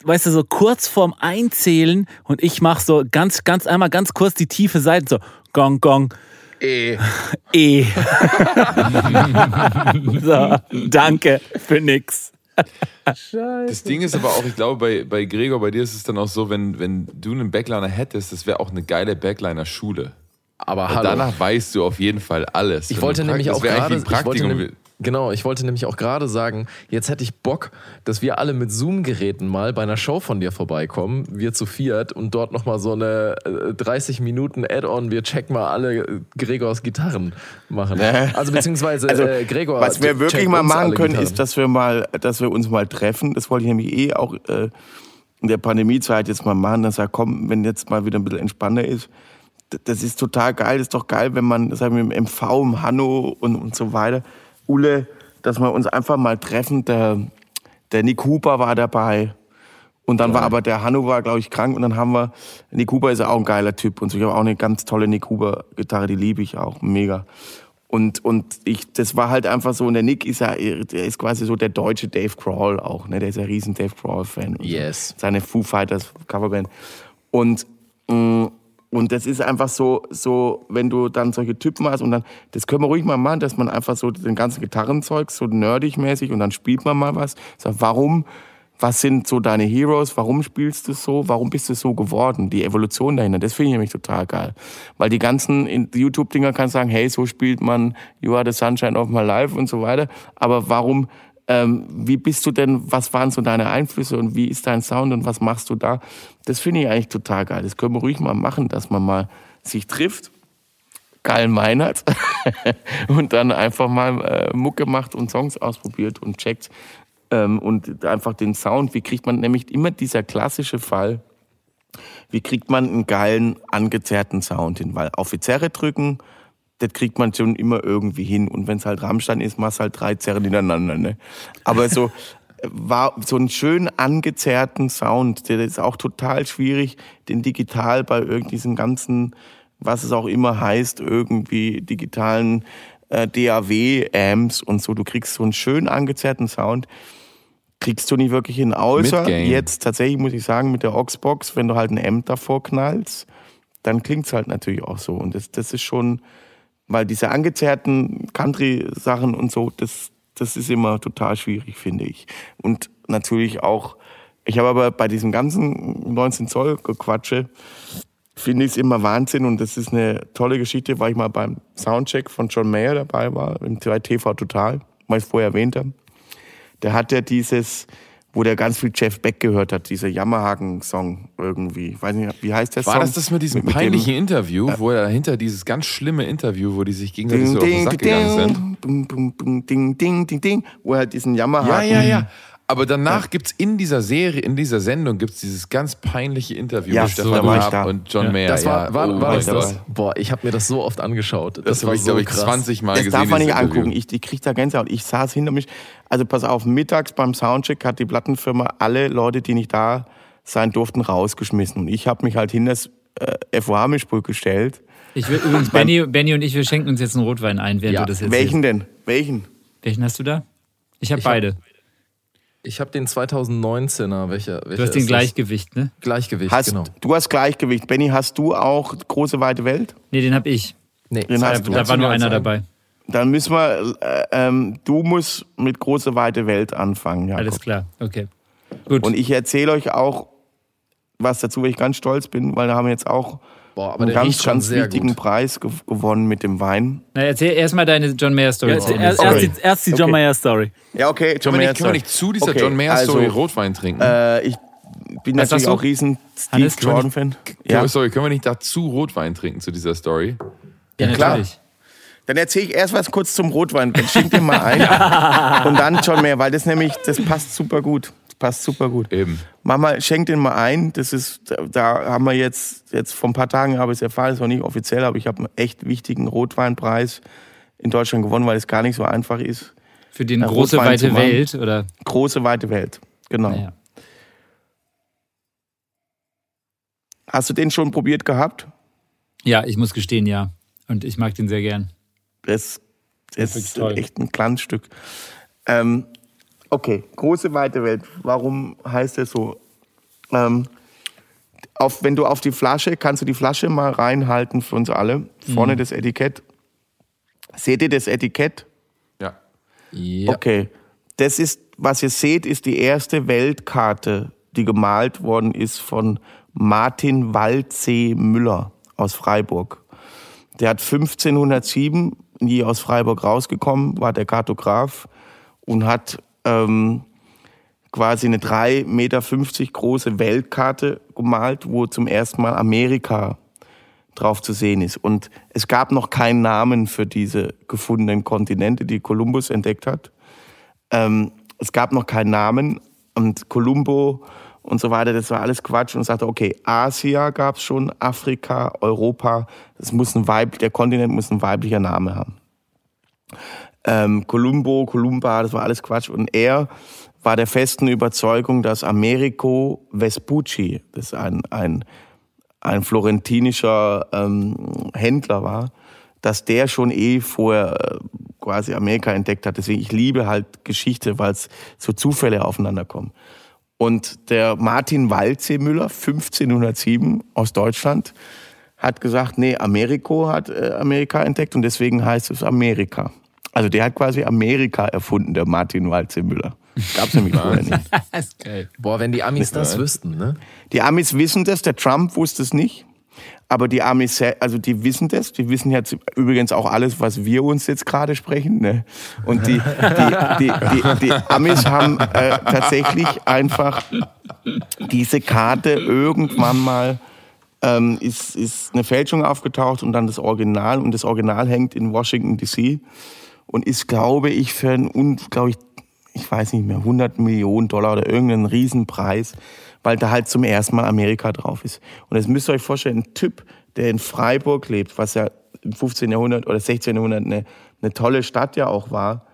weißt du, so kurz vorm Einzählen und ich mache so ganz, ganz einmal ganz kurz die tiefe Seite, so Gong, Gong. E. E. so, danke für nix. Das Ding ist aber auch, ich glaube, bei, bei Gregor, bei dir ist es dann auch so, wenn, wenn du einen Backliner hättest, das wäre auch eine geile Backliner-Schule. Aber Weil hallo. Danach weißt du auf jeden Fall alles. Ich wollte nämlich Prakt- auch gerade, ich wollte genau, ich wollte nämlich auch gerade sagen, jetzt hätte ich Bock, dass wir alle mit Zoom-Geräten mal bei einer Show von dir vorbeikommen, wir zu viert und dort nochmal so eine äh, 30 Minuten Add-on, wir checken mal alle äh, Gregors Gitarren machen. Also beziehungsweise Also, äh, Gregor. was wir wirklich mal machen können, Gitarren. ist, dass wir mal, dass wir uns mal treffen. Das wollte ich nämlich eh auch äh, in der Pandemiezeit jetzt mal machen. Dass er komm, wenn jetzt mal wieder ein bisschen entspannter ist. Das ist total geil. Das ist doch geil, wenn man, sagen wir, im MV, im Hanno und, und so weiter, Ulle, dass wir uns einfach mal treffen. Der, der Nick Huber war dabei. Und dann war aber der Hanno war, glaube ich, krank. Und dann haben wir, Nick Huber ist ja auch ein geiler Typ. Und so. ich habe auch eine ganz tolle Nick Huber-Gitarre, die liebe ich auch. Mega. Und, und ich, das war halt einfach so, und der Nick ist ja, der ist quasi so der deutsche Dave Grohl auch, ne? Der ist ja riesen Dave Grohl-Fan. so. Yes. Seine Foo Fighters Coverband. Und, mh, und das ist einfach so, so, wenn du dann solche Typen hast und dann, das können wir ruhig mal machen, dass man einfach so den ganzen Gitarrenzeug so nerdig mäßig und dann spielt man mal was. Sag, warum was sind so deine Heroes, warum spielst du so, warum bist du so geworden, die Evolution dahinter, das finde ich nämlich total geil. Weil die ganzen in- YouTube-Dinger kannst sagen, hey, so spielt man You Are the Sunshine of My Life und so weiter, aber warum, ähm, wie bist du denn, was waren so deine Einflüsse und wie ist dein Sound und was machst du da, das finde ich eigentlich total geil. Das können wir ruhig mal machen, dass man mal sich trifft, geil meinert und dann einfach mal äh, Mucke macht und Songs ausprobiert und checkt, ähm, und einfach den Sound, wie kriegt man nämlich immer dieser klassische Fall, wie kriegt man einen geilen, angezerrten Sound hin? Weil auf die Zerre drücken, das kriegt man schon immer irgendwie hin. Und wenn es halt Rammstein ist, machst halt drei Zerren hintereinander. Ne? Aber so äh, war so einen schön angezerrten Sound, der ist auch total schwierig, den digital bei irgendwie diesen ganzen, was es auch immer heißt, irgendwie digitalen äh, DAW-Amps und so. Du kriegst so einen schön angezerrten Sound kriegst du nicht wirklich hin. Außer jetzt tatsächlich, muss ich sagen, mit der Oxbox, wenn du halt ein Amp davor knallst, dann klingt's halt natürlich auch so. Und das, das ist schon, weil diese angezerrten Country-Sachen und so, das, das ist immer total schwierig, finde ich. Und natürlich auch, ich habe aber bei diesem ganzen 19 Zoll Gequatsche, finde ich es immer Wahnsinn und das ist eine tolle Geschichte, weil ich mal beim Soundcheck von John Mayer dabei war, im TV Total, weil ich es vorher erwähnt habe. Der hat ja dieses, wo der ganz viel Jeff Beck gehört hat, dieser Jammerhagen-Song irgendwie. Ich weiß nicht, wie heißt der War Song? das das mit diesem dem- peinlichen Interview, wo er dahinter dieses ganz schlimme Interview, wo die sich gegenseitig Ding, so auf den ding, Sack gegangen sind? ding, ding, ding, ding, ding, ding, ding, wo er diesen Ja, Jammerhaken... ja, ja. Aber danach gibt's in dieser Serie, in dieser Sendung, gibt's dieses ganz peinliche Interview Ja, mit so, Stefan ich Raab da. und John Ja. Mayer. Das war, ja. war, oh war das das? Boah, ich habe mir das so oft angeschaut. Das, Das war habe ich, so glaube ich, krass. 20 Mal Das gesehen. darf man nicht Interview. angucken. Ich, ich krieg da Gänsehaut. Ich saß hinter mich. Also pass auf, mittags beim Soundcheck hat die Plattenfirma alle Leute, die nicht da sein durften, rausgeschmissen. Und ich habe mich halt hinter das äh, FOH-Mischpult gestellt. Ich will übrigens, Benny, Benny und ich, wir schenken uns jetzt einen Rotwein ein, während Ja. du das jetzt Welchen denn? Welchen? Welchen hast du da? Ich habe Ich hab- beide. Ich habe den 2019er. Welcher, welcher Du hast den das? Gleichgewicht, ne? Gleichgewicht, Hast, genau. Du hast Gleichgewicht. Benny, hast du auch große weite Welt? Nee, den habe ich. Nee, Den hast du. Da war nur einer sagen? dabei. Dann müssen wir, äh, ähm, du musst mit große weite Welt anfangen. Jakob. Alles klar, okay. Gut. Und ich erzähle euch auch was dazu, weil ich ganz stolz bin, weil da haben wir jetzt auch Boah, aber einen ganz, riecht schon ganz sehr wichtigen gut. Preis ge gewonnen mit dem Wein. Na, erzähl erstmal deine John Mayer Story. Ja, Ende. erst, erst, die, erst die John Okay. Mayer Story. Ja, okay, John Können wir Mayer nicht, können wir nicht zu dieser Okay, John Mayer also, Story Rotwein trinken? Äh, ich bin Was natürlich auch riesen Steve Hannes, Jordan-Fan. Können Ja. wir- Sorry, können wir nicht dazu Rotwein trinken zu dieser Story? ja, klar. natürlich. Dann erzähle ich erst was kurz zum Rotwein. Dann Schenk den mal ein. Und dann John Mayer, weil das nämlich, das passt super gut. Das passt super gut. Eben. Mach mal, schenk den mal ein. Das ist, da- haben wir jetzt, jetzt vor ein paar Tagen habe ich es erfahren, ist noch nicht offiziell, aber ich habe einen echt wichtigen Rotweinpreis in Deutschland gewonnen, weil es gar nicht so einfach ist. Für den Ja, große Rotwein weite. Welt, oder? Große, weite Welt. Genau. Naja. Hast du den schon probiert gehabt? Ja, ich muss gestehen, ja. Und ich mag den sehr gern. Das, das ist toll. echt ein Glanzstück. Ähm, okay, große weite Welt. Warum heißt der so? Ähm, auf, wenn du auf die Flasche, kannst du die Flasche mal reinhalten für uns alle. Vorne Mhm. das Etikett. Seht ihr das Etikett? Ja. Ja. Okay. Das ist, was ihr seht, ist die erste Weltkarte, die gemalt worden ist von Martin Waldsee Müller aus Freiburg. Der hat 1507 nie aus Freiburg rausgekommen, war der Kartograf und hat ähm, quasi eine 3,50 Meter große Weltkarte gemalt, wo zum ersten Mal Amerika drauf zu sehen ist. Und es gab noch keinen Namen für diese gefundenen Kontinente, die Kolumbus entdeckt hat. Ähm, es gab noch keinen Namen und Columbo und so weiter, das war alles Quatsch und sagte, okay, Asia gab es schon, Afrika, Europa, das muss ein Weib, der Kontinent muss ein weiblicher Name haben. Ähm, Columbo, Columba, das war alles Quatsch und er war der festen Überzeugung, dass Americo Vespucci, das ein, ein ein florentinischer ähm, Händler war, dass der schon eh vorher äh, quasi Amerika entdeckt hat. Deswegen, ich liebe halt Geschichte, weil es so Zufälle aufeinander kommen. Und der Martin Waldsee-Müller, 1507 aus Deutschland, hat gesagt, nee, Americo hat äh, Amerika entdeckt und deswegen heißt es Amerika. Also der hat quasi Amerika erfunden, der Martin Waldsee-Müller. Gab's nämlich vorher nicht. Das ist geil. Boah, wenn die Amis das wüssten, ne? Die Amis wissen das, der Trump wusste es nicht. Aber die Amis, also die wissen das, die wissen jetzt übrigens auch alles, was wir uns jetzt gerade sprechen. Ne? Und die, die, die, die, die Amis haben äh, tatsächlich einfach diese Karte irgendwann mal ähm, ist, ist eine Fälschung aufgetaucht und dann das Original. Und das Original hängt in Washington DC und ist, glaube ich, für einen, glaube ich, ich weiß nicht mehr, 100 Millionen Dollar oder irgendeinen Riesenpreis, weil da halt zum ersten Mal Amerika drauf ist. Und das müsst ihr euch vorstellen, ein Typ, der in Freiburg lebt, was ja im 15. Jahrhundert oder 16. Jahrhundert eine, eine tolle Stadt ja auch war,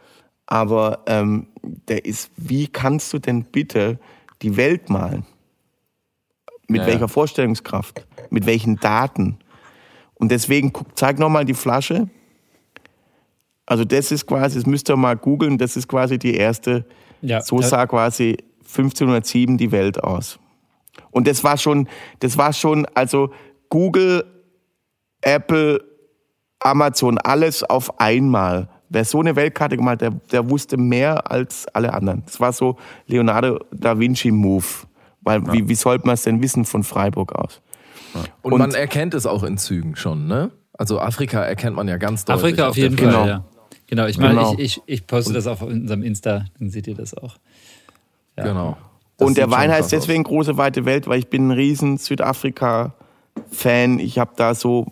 aber ähm, der ist, wie kannst du denn bitte die Welt malen? Mit ja. welcher Vorstellungskraft? Mit welchen Daten? Und deswegen, guck, zeig nochmal die Flasche. Also das ist quasi, das müsst ihr mal googeln, das ist quasi die erste, Ja, so sah quasi 1507 die Welt aus. Und das war schon, das war schon, also Google, Apple, Amazon, alles auf einmal. Wer so eine Weltkarte gemalt, der, der wusste mehr als alle anderen. Das war so Leonardo da Vinci Move. Weil wie, wie sollte man es denn wissen von Freiburg aus? Und, Und- man erkennt es auch in Zügen schon, ne? Also Afrika erkennt man ja ganz deutlich. Afrika auf jeden. Fall, Genau. ja. Genau, ich, mach, Genau. ich, ich, ich poste das auf unserem Insta, dann seht ihr das auch. Ja. Genau. Das Und der Wein heißt krass aus. deswegen große weite Welt, weil ich bin ein riesen Südafrika-Fan. Ich habe da so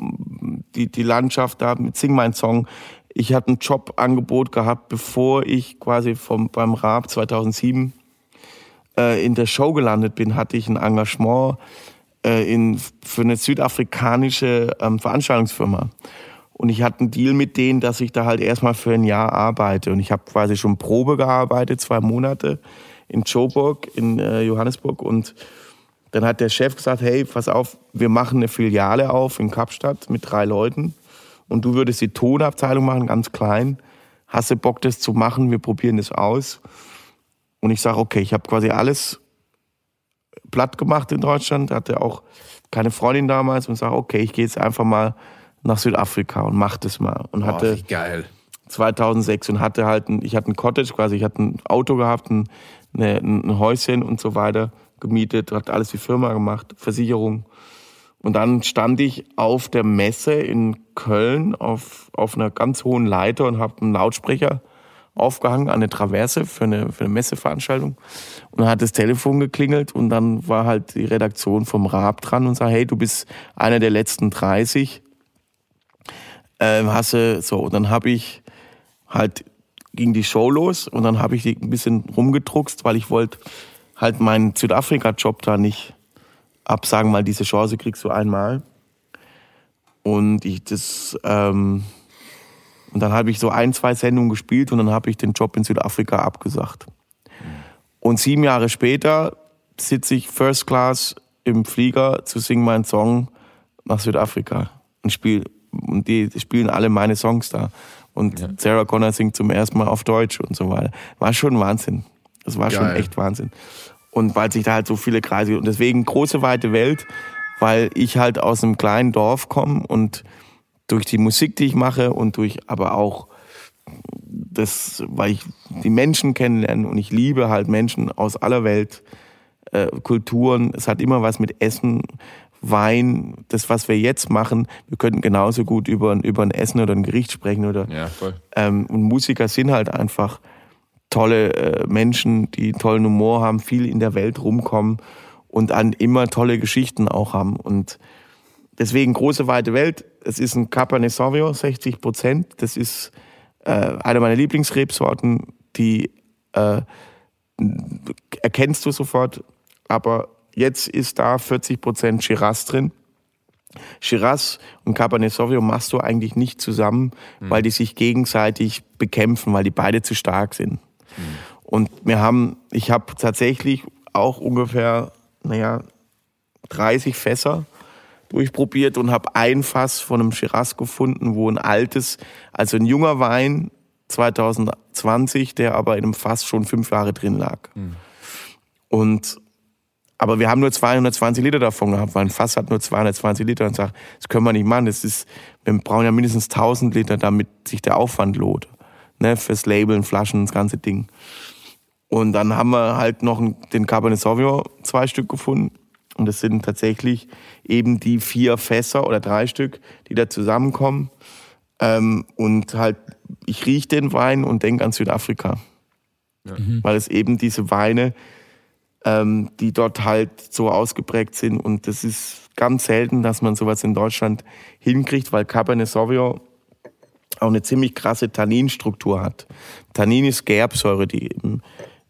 die, die Landschaft da mit Sing mein Song. Ich hatte ein Jobangebot gehabt, bevor ich quasi vom, beim Raab 2007 äh, in der Show gelandet bin, hatte ich ein Engagement äh, in, für eine südafrikanische ähm, Veranstaltungsfirma. Und ich hatte einen Deal mit denen, dass ich da halt erstmal für ein Jahr arbeite. Und ich habe quasi schon Probe gearbeitet, zwei Monate in Joburg, in äh, Johannesburg. Und dann hat der Chef gesagt, hey, pass auf, wir machen eine Filiale auf in Kapstadt mit drei Leuten. Und du würdest die Tonabteilung machen, ganz klein. Hast du Bock, das zu machen? Wir probieren das aus. Und ich sage, okay, ich habe quasi alles platt gemacht in Deutschland, hatte auch keine Freundin damals und sage, okay, ich gehe jetzt einfach mal nach Südafrika und mach das mal. Und hatte wie geil. 2006 und hatte halt, ein, ich hatte ein Cottage quasi, ich hatte ein Auto gehabt, ein, eine, ein Häuschen und so weiter gemietet, hat alles die Firma gemacht, Versicherung. Und dann stand ich auf der Messe in Köln auf, auf einer ganz hohen Leiter und habe einen Lautsprecher aufgehangen an eine Traverse für eine, für eine Messeveranstaltung. Und dann hat das Telefon geklingelt und dann war halt die Redaktion vom Raab dran und sagt, hey, du bist einer der letzten 30. Ähm, hast du, so, und dann habe ich halt, ging die Show los und dann habe ich die ein bisschen rumgedruckst, weil ich wollte halt meinen Südafrika-Job da nicht absagen, weil diese Chance kriegst du einmal. Und ich das, ähm, und dann habe ich so ein, zwei Sendungen gespielt und dann habe ich den Job in Südafrika abgesagt. Und sieben Jahre später sitze ich First Class im Flieger zu singen meinen Song nach Südafrika und spiel und die spielen alle meine Songs da. Und Sarah Connor singt zum ersten Mal auf Deutsch und so weiter. War schon Wahnsinn. Das war schon Geil. echt Wahnsinn. Und weil sich da halt so viele Kreise und deswegen große weite Welt, weil ich halt aus einem kleinen Dorf komme und durch die Musik, die ich mache und durch aber auch das, weil ich die Menschen kennenlerne und ich liebe halt Menschen aus aller Welt, äh, Kulturen. Es hat immer was mit Essen, Wein, das, was wir jetzt machen. Wir könnten genauso gut über, über ein Essen oder ein Gericht sprechen oder Ja, voll. ähm, und Musiker sind halt einfach tolle äh, Menschen, die tollen Humor haben, viel in der Welt rumkommen und an immer tolle Geschichten auch haben. Und deswegen große weite Welt. Es ist ein Cabernet Sauvignon, 60 Prozent. Das ist äh, eine meiner Lieblingsrebsorten, die äh, erkennst du sofort. Aber jetzt ist da 40 Prozent Shiraz drin. Shiraz und Cabernet Sauvignon machst du eigentlich nicht zusammen, weil die sich gegenseitig bekämpfen, weil die beide zu stark sind. Und wir haben, ich habe tatsächlich auch ungefähr, naja, 30 Fässer durchprobiert und habe ein Fass von einem Shiraz gefunden, wo ein altes, also ein junger Wein 2020, der aber in einem Fass schon fünf Jahre drin lag. Und aber wir haben nur 220 Liter davon gehabt, weil ein Fass hat nur 220 Liter und sagt, das können wir nicht machen. Das ist, wir brauchen ja mindestens 1000 Liter, damit sich der Aufwand lohnt. Ne, fürs Labeln, Flaschen, das ganze Ding. Und dann haben wir halt noch den Cabernet Sauvignon zwei Stück gefunden. Und das sind tatsächlich eben die vier Fässer oder drei Stück, die da zusammenkommen. Ähm, und halt, ich rieche den Wein und denke an Südafrika. Weil es eben diese Weine, ähm, die dort halt so ausgeprägt sind. Und das ist ganz selten, dass man sowas in Deutschland hinkriegt, weil Cabernet Sauvignon auch eine ziemlich krasse Tanninstruktur hat. Tannin ist Gerbsäure, die im,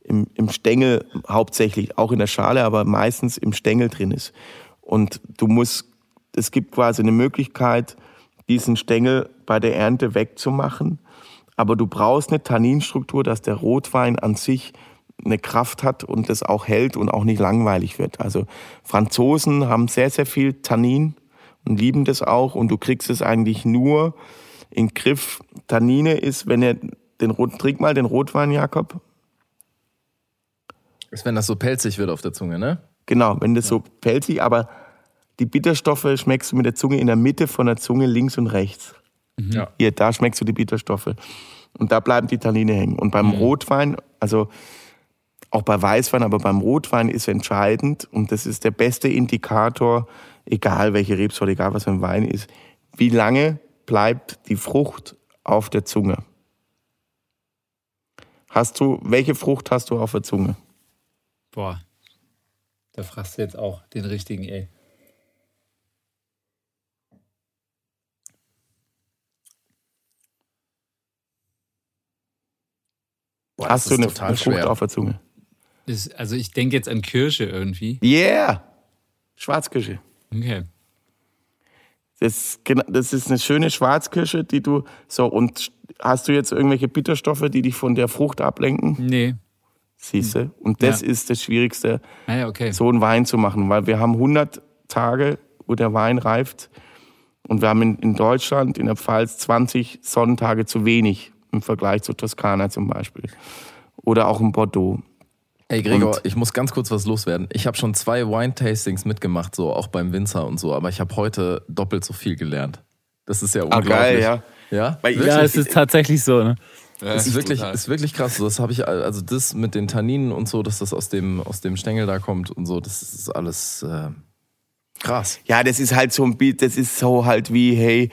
im, im Stängel hauptsächlich, auch in der Schale, aber meistens im Stängel drin ist. Und du musst, es gibt quasi eine Möglichkeit, diesen Stängel bei der Ernte wegzumachen. Aber du brauchst eine Tanninstruktur, dass der Rotwein an sich eine Kraft hat und das auch hält und auch nicht langweilig wird. Also Franzosen haben sehr, sehr viel Tannin und lieben das auch und du kriegst es eigentlich nur in Griff. Tannine ist, wenn er den Rot, trink mal den Rotwein, Jakob. Ist, wenn das so pelzig wird auf der Zunge, ne? Genau, wenn das so pelzig, aber die Bitterstoffe schmeckst du mit der Zunge in der Mitte von der Zunge links und rechts. Ja. Hier, da schmeckst du die Bitterstoffe. Und da bleiben die Tannine hängen. Und beim Rotwein, also auch bei Weißwein, aber beim Rotwein ist entscheidend, und das ist der beste Indikator, egal welche Rebsorte, egal was für ein Wein ist, wie lange bleibt die Frucht auf der Zunge. Hast du, welche Frucht hast du auf der Zunge? Boah. Da fragst du jetzt auch den richtigen, ey. Boah, hast du eine, total eine Frucht schwer. auf der Zunge? Das, also ich denke jetzt an Kirsche irgendwie. Yeah! Schwarzkirsche. Okay. Das, das ist eine schöne Schwarzkirsche, die du so und hast du jetzt irgendwelche Bitterstoffe, die dich von der Frucht ablenken? Nee. Siehste. Und das Ja. ist das Schwierigste, Naja, okay. so einen Wein zu machen, weil wir haben 100 Tage, wo der Wein reift und wir haben in, in Deutschland, in der Pfalz 20 Sonnentage zu wenig im Vergleich zu Toskana zum Beispiel oder auch in Bordeaux. Ey Gregor, Und- ich muss ganz kurz was loswerden. Ich habe schon zwei Wine-Tastings mitgemacht, so auch beim Winzer und so, aber ich habe heute doppelt so viel gelernt. Das ist ja Ah, unglaublich. geil, ja. Ja? Wirklich? Ja, es ist tatsächlich so. Ne? Ja, ist wirklich, total. ist wirklich krass. Das habe ich, also das mit den Tanninen und so, dass das aus dem, aus dem Stängel da kommt und so, das ist alles äh, krass. Ja, das ist halt so ein Beat, das ist so halt wie, hey,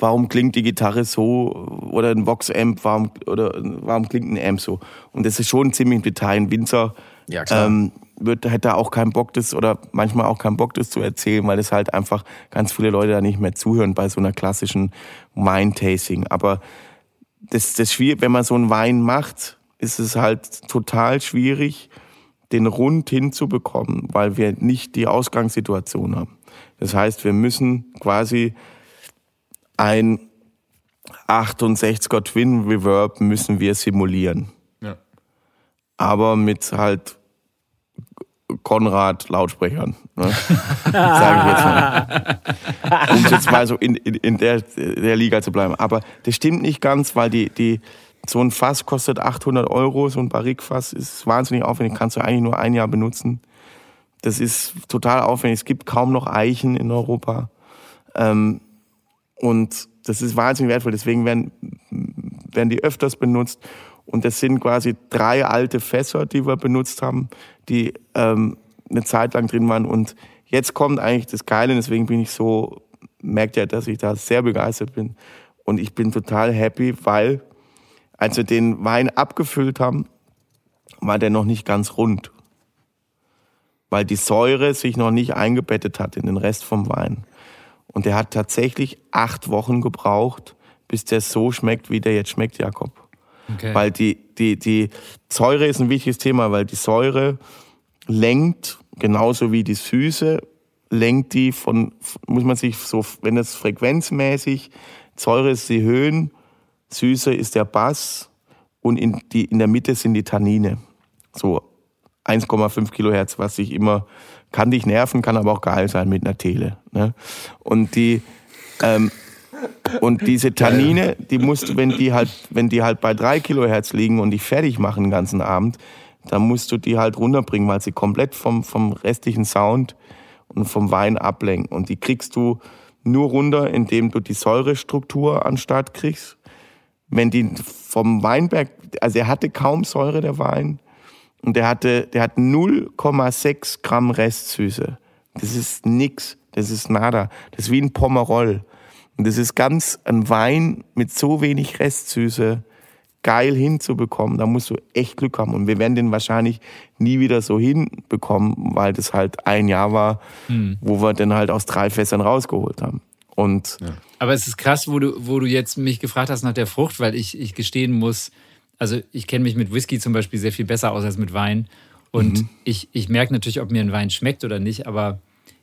warum klingt die Gitarre so oder ein Vox-Amp, warum, oder warum klingt ein Amp so? Und das ist schon ziemlich im Detail. Ein Winzer Ja, ähm, wird, hätte auch keinen Bock, das oder manchmal auch keinen Bock, das zu erzählen, weil es halt einfach ganz viele Leute da nicht mehr zuhören bei so einer klassischen Wine-Tasting. Aber das, das schwierig, wenn man so einen Wein macht, ist es halt total schwierig, den rund hinzubekommen, weil wir nicht die Ausgangssituation haben. Das heißt, wir müssen quasi ein 68er Twin Reverb müssen wir simulieren. Ja. Aber mit halt Konrad Lautsprechern. Ne? Sage ich jetzt mal. Um jetzt mal so in, in, in der, der Liga zu bleiben. Aber das stimmt nicht ganz, weil die, die, so ein Fass kostet 800 Euro, so ein Barrique-Fass ist wahnsinnig aufwendig, kannst du eigentlich nur ein Jahr benutzen. Das ist total aufwendig. Es gibt kaum noch Eichen in Europa. Ähm, und das ist wahnsinnig wertvoll. Deswegen werden, werden die öfters benutzt. Und das sind quasi drei alte Fässer, die wir benutzt haben, die ähm, eine Zeit lang drin waren. Und jetzt kommt eigentlich das Geile. Deswegen bin ich so, merkt ja, dass ich da sehr begeistert bin. Und ich bin total happy, weil als wir den Wein abgefüllt haben, war der noch nicht ganz rund. Weil die Säure sich noch nicht eingebettet hat in den Rest vom Wein. Und der hat tatsächlich acht Wochen gebraucht, bis der so schmeckt, wie der jetzt schmeckt, Jakob. okay. Weil die, die, die Säure ist ein wichtiges Thema, weil die Säure lenkt, genauso wie die Süße, lenkt die von, muss man sich so, wenn es frequenzmäßig, Säure ist die Höhen, Süße ist der Bass und in, die, in der Mitte sind die Tannine. So 1,5 Kilohertz, was sich immer, kann dich nerven, kann aber auch geil sein mit einer Tele. Ne? Und die, ähm, und diese Tannine, die musst du, wenn die halt, wenn die halt bei drei Kilohertz liegen und dich fertig machen den ganzen Abend, dann musst du die halt runterbringen, weil sie komplett vom, vom restlichen Sound und vom Wein ablenken. Und die kriegst du nur runter, indem du die Säurestruktur an Start kriegst. Wenn die vom Weinberg, also er hatte kaum Säure, der Wein. Und der hatte, der hat 0,6 Gramm Restsüße. Das ist nix. Das ist nada. Das ist wie ein Pomerol. Und das ist ganz ein Wein mit so wenig Restsüße geil hinzubekommen. Da musst du echt Glück haben. Und wir werden den wahrscheinlich nie wieder so hinbekommen, weil das halt ein Jahr war, wo wir den halt aus drei Fässern rausgeholt haben. Und Aber es ist krass, wo du, wo du jetzt mich gefragt hast nach der Frucht, weil ich, ich gestehen muss, also ich kenne mich mit Whisky zum Beispiel sehr viel besser aus als mit Wein. Und ich, ich merke natürlich, ob mir ein Wein schmeckt oder nicht, aber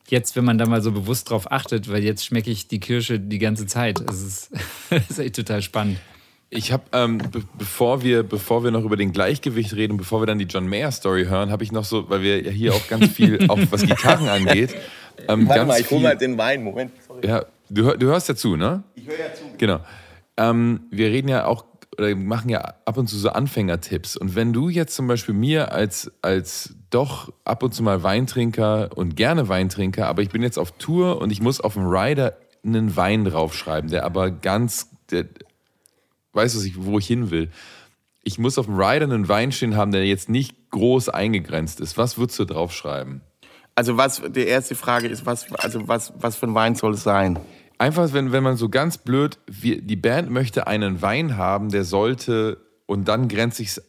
jetzt, wenn man da mal so bewusst drauf achtet, weil jetzt schmecke ich die Kirsche die ganze Zeit. Es ist, das ist echt total spannend. Ich habe, ähm, be bevor, wir, bevor wir noch über den Gleichgewicht reden, bevor wir dann die John Mayer Story hören, habe ich noch so, weil wir ja hier auch ganz viel, auch was Gitarren angeht, ähm, Warte ganz mal, ich hol viel, mal den Wein. Moment. Sorry. ja, du, hör- du hörst ja zu, ne? Ich höre ja zu. Genau. Ähm, wir reden ja auch oder machen ja ab und zu so Anfängertipps. Und wenn du jetzt zum Beispiel mir als, als doch ab und zu mal Weintrinker und gerne Weintrinker, aber ich bin jetzt auf Tour und ich muss auf dem Rider einen Wein draufschreiben, der aber ganz, der, weißt du, wo ich hin will? Ich muss auf dem Rider einen Wein stehen haben, der jetzt nicht groß eingegrenzt ist. Was würdest du draufschreiben? Also was, die erste Frage ist, was, also was, was für ein Wein soll es sein? Einfach, wenn, wenn man so ganz blöd, wir, die Band möchte einen Wein haben, der sollte, und dann grenzt sich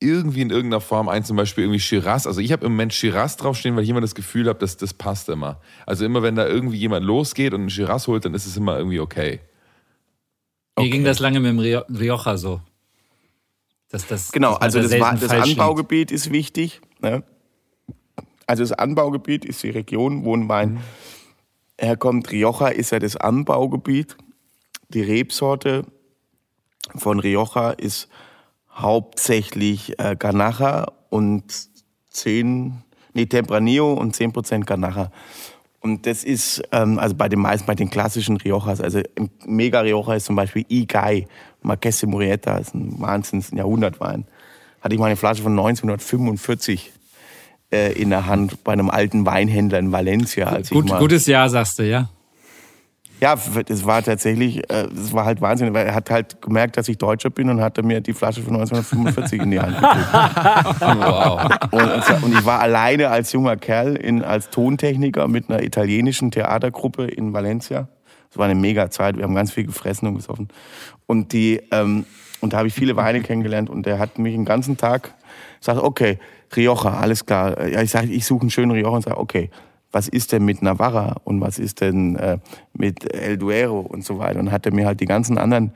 irgendwie in irgendeiner Form ein, zum Beispiel irgendwie Shiraz. Also ich habe im Moment Shiraz draufstehen, weil ich immer das Gefühl habe, dass das passt immer. Also immer, wenn da irgendwie jemand losgeht und einen Shiraz holt, dann ist es immer irgendwie okay. Mir ging das lange mit dem Rio- Rioja so. Dass das, Genau, dass also da das, war, das liegt. Anbaugebiet ist wichtig. Ne? Also das Anbaugebiet ist die Region, wo ein Wein herkommt. Rioja ist ja das Anbaugebiet. Die Rebsorte von Rioja ist hauptsächlich äh, Garnacha und 10, nee, Tempranillo und 10% Garnacha. Und das ist, ähm, also bei den meisten, bei den klassischen Riojas, also ein Mega Rioja ist zum Beispiel Igai, Marqués de Murieta, ist ein Wahnsinns ein Jahrhundertwein. Hatte ich mal eine Flasche von 1945 äh, in der Hand bei einem alten Weinhändler in Valencia. Als Gut, ich mal, gutes Jahr, sagst du, ja? ja, das war tatsächlich, äh, das war halt Wahnsinn, weil er hat halt gemerkt, dass ich Deutscher bin und hat mir die Flasche von 1945 in die Hand gedrückt. Wow. Und, und ich war alleine als junger Kerl in, als Tontechniker mit einer italienischen Theatergruppe in Valencia. Das war eine mega Zeit. Wir haben ganz viel gefressen und gesoffen. Und die, ähm, und da habe ich viele Weine kennengelernt. Und der hat mich den ganzen Tag gesagt, okay, Rioja, alles klar. Ja, ich sage, ich suche einen schönen Rioja und sage, okay, was ist denn mit Navarra und was ist denn äh, mit El Duero und so weiter. Und hat er mir halt die ganzen anderen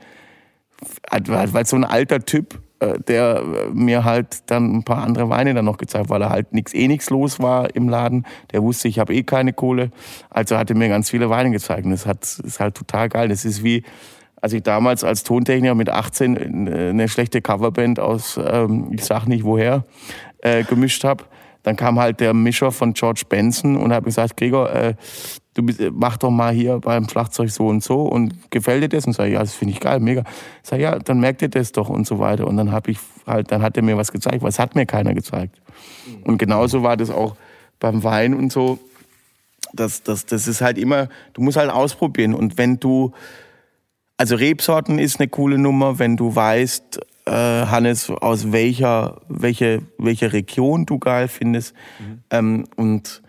weil, so ein alter Typ, äh, der äh, mir halt dann ein paar andere Weine dann noch gezeigt, weil er halt nix eh nichts los war im Laden. Der wusste, ich habe eh keine Kohle. Also hat er mir ganz viele Weine gezeigt. Und das hat, ist halt total geil. Das ist wie, als ich damals als Tontechniker mit 18 eine schlechte Coverband aus, ähm, ich sag nicht woher, äh, gemischt habe. Dann kam halt der Mischer von George Benson und hat gesagt, Gregor, äh, du bist, äh, mach doch mal hier beim Schlagzeug so und so und gefällt dir das? Und sag ich, ja, das finde ich geil, mega. Ich sag, ja, dann merkt ihr das doch und so weiter. Und dann habe ich halt, dann hat er mir was gezeigt, was hat mir keiner gezeigt. Und genauso war das auch beim Wein und so. Das, das, das ist halt immer, du musst halt ausprobieren. Und wenn du, also Rebsorten ist eine coole Nummer, wenn du weißt, äh, Hannes, aus welcher, welche, welche Region du geil findest. Ähm, und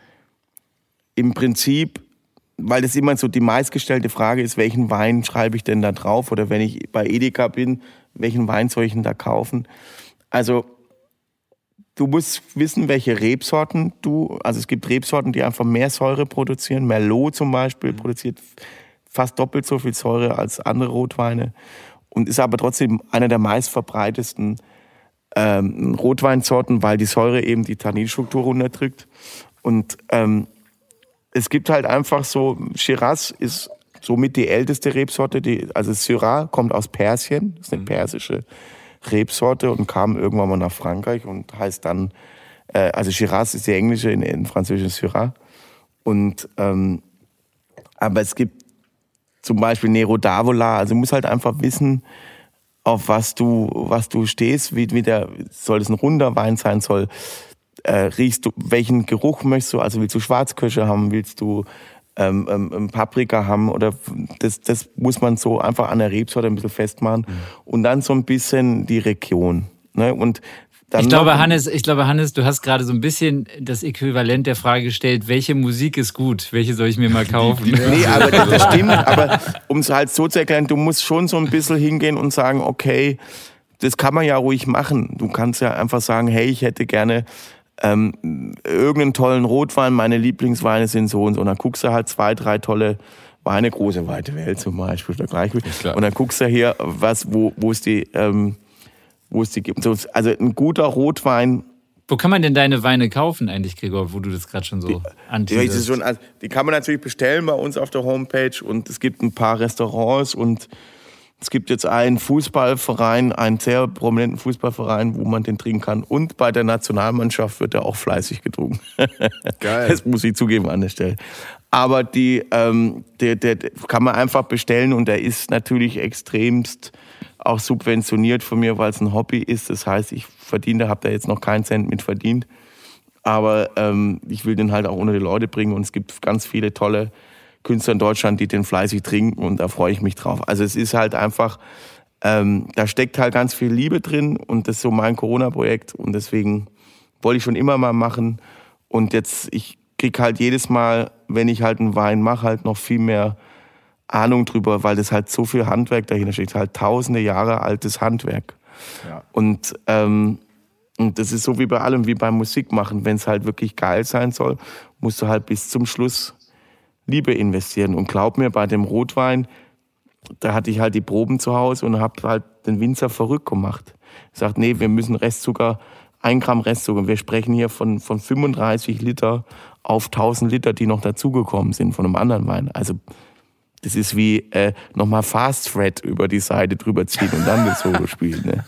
im Prinzip, weil das immer so die meistgestellte Frage ist, welchen Wein schreibe ich denn da drauf? Oder wenn ich bei Edeka bin, welchen Wein soll ich denn da kaufen? Also du musst wissen, welche Rebsorten du, also es gibt Rebsorten, die einfach mehr Säure produzieren. Merlot zum Beispiel produziert fast doppelt so viel Säure als andere Rotweine und ist aber trotzdem einer der meistverbreitetsten ähm, Rotweinsorten, weil die Säure eben die Tanninstruktur runterdrückt. Und ähm, es gibt halt einfach so, Shiraz ist somit die älteste Rebsorte, die, also Syrah kommt aus Persien, ist eine persische Rebsorte und kam irgendwann mal nach Frankreich und heißt dann, äh, also Shiraz ist die englische, in, in französisch Syrah. Und, ähm, aber es gibt zum Beispiel Nero d'Avola, also du musst halt einfach wissen, auf was du, was du stehst, wie, wie der, soll es ein runder Wein sein, soll, äh, riechst du, welchen Geruch möchtest du, also willst du Schwarzkirsche haben, willst du ähm, ähm, Paprika haben? Oder das, das muss man so einfach an der Rebsorte ein bisschen festmachen. Und dann so ein bisschen die Region. Ne? Und dann Ich glaube, Hannes, ich glaube, Hannes, du hast gerade so ein bisschen das Äquivalent der Frage gestellt, welche Musik ist gut? Welche soll ich mir mal kaufen? Nee, aber das, stimmt. Aber um es halt so zu erklären, du musst schon so ein bisschen hingehen und sagen, okay, das kann man ja ruhig machen. Du kannst ja einfach sagen, hey, ich hätte gerne ähm, irgendeinen tollen Rotwein, meine Lieblingsweine sind so und so. Und dann guckst du halt zwei, drei tolle Weine, große weite Welt zum Beispiel, oder gleich. Und dann guckst du hier, was, wo, wo es die, ähm, wo es die gibt. So, Also ein guter Rotwein Wo kann man denn deine Weine kaufen eigentlich, Gregor, wo du das gerade schon so schon, also, die kann man natürlich bestellen bei uns auf der Homepage und es gibt ein paar Restaurants und es gibt jetzt einen Fußballverein, einen sehr prominenten Fußballverein, wo man den trinken kann. Und bei der Nationalmannschaft wird er auch fleißig getrunken. Geil. Das muss ich zugeben an der Stelle. Aber die, ähm, der, der, der kann man einfach bestellen und der ist natürlich extremst auch subventioniert von mir, weil es ein Hobby ist. Das heißt, ich verdiene, habe da jetzt noch keinen Cent mit verdient. Aber ähm, ich will den halt auch unter die Leute bringen und es gibt ganz viele tolle Künstler in Deutschland, die den fleißig trinken und da freue ich mich drauf. Also es ist halt einfach, ähm, da steckt halt ganz viel Liebe drin und das ist so mein Corona-Projekt und deswegen wollte ich schon immer mal machen und jetzt, ich krieg halt jedes Mal, wenn ich halt einen Wein mache, halt noch viel mehr Ahnung drüber, weil das halt so viel Handwerk dahinter steckt, halt tausende Jahre altes Handwerk. Und, ähm, und das ist so wie bei allem, wie beim Musikmachen. Wenn es halt wirklich geil sein soll, musst du halt bis zum Schluss Liebe investieren. Und glaub mir, bei dem Rotwein, da hatte ich halt die Proben zu Hause und habe halt den Winzer verrückt gemacht. Ich sagte, nee, wir müssen Restzucker, ein Gramm Restzucker. Wir sprechen hier von, von 35 Liter auf 1000 Liter, die noch dazugekommen sind von einem anderen Wein. Also das ist wie äh, nochmal Fast Thread über die Seite drüber ziehen und dann das Solo spielen. Ne?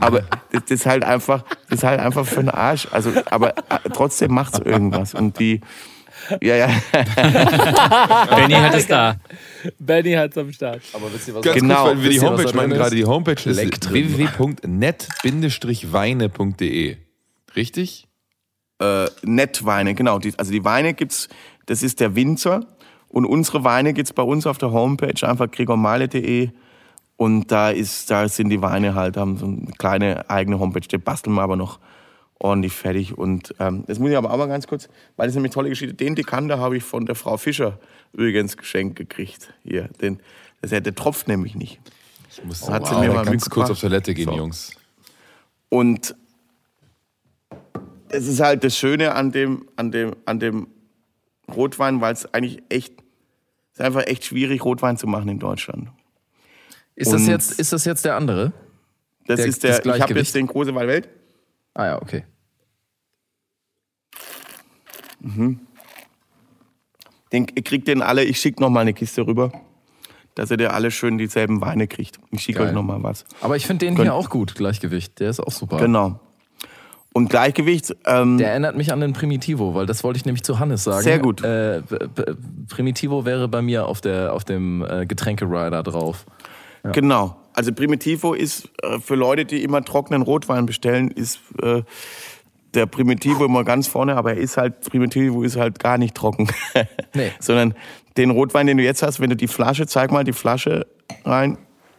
Aber das, ist halt einfach, das ist halt einfach für den Arsch. Also, aber äh, trotzdem macht's irgendwas. Und die, ja, ja, Benny hat es da. Benny hat's am Start. Aber wisst ihr, was Ganz Genau. kurz, weil wir die Homepage meinen gerade. ist? Die Homepage ist www.net-weine.de. Richtig? äh, Nettweine, genau. Die, also die Weine gibt's, das ist der Winzer. Und unsere Weine gibt's bei uns auf der Homepage, einfach gregormeile.de. Und da ist, da sind die Weine halt, haben so eine kleine eigene Homepage. Die basteln wir aber noch ordentlich fertig. Und ähm, das muss ich aber auch mal ganz kurz, weil das ist nämlich eine tolle Geschichte. Den Dekanter habe ich von der Frau Fischer übrigens geschenkt gekriegt. Hier, den, das, der tropft nämlich nicht. Ich muss Hat sie wow, mir mal ganz kurz auf Toilette gehen, So. Jungs. Und es ist halt das Schöne an dem, an dem, an dem Rotwein, weil es eigentlich echt, es ist einfach echt schwierig, Rotwein zu machen in Deutschland. Ist das, jetzt, ist das jetzt der andere? Das Der- ist der, das ich habe jetzt den große Welt. Ah ja, okay. Den ihr kriegt den alle, ich schicke noch mal eine Kiste rüber, dass ihr der alle schön dieselben Weine kriegt. Ich schicke euch noch mal was. Aber ich finde den Könnt- hier auch gut, Gleichgewicht. Der ist auch super. Genau. Und Gleichgewicht, ähm, Der erinnert mich an den Primitivo, weil das wollte ich nämlich zu Hannes sagen. Sehr gut. Äh, Primitivo wäre bei mir auf, der, auf dem äh, Getränkerider drauf. Genau. Also Primitivo ist äh, für Leute, die immer trockenen Rotwein bestellen, ist äh, der Primitivo immer ganz vorne, aber er ist halt, Primitivo ist halt gar nicht trocken. Nee. Sondern den Rotwein, den du jetzt hast, wenn du die Flasche, zeig mal die Flasche rein.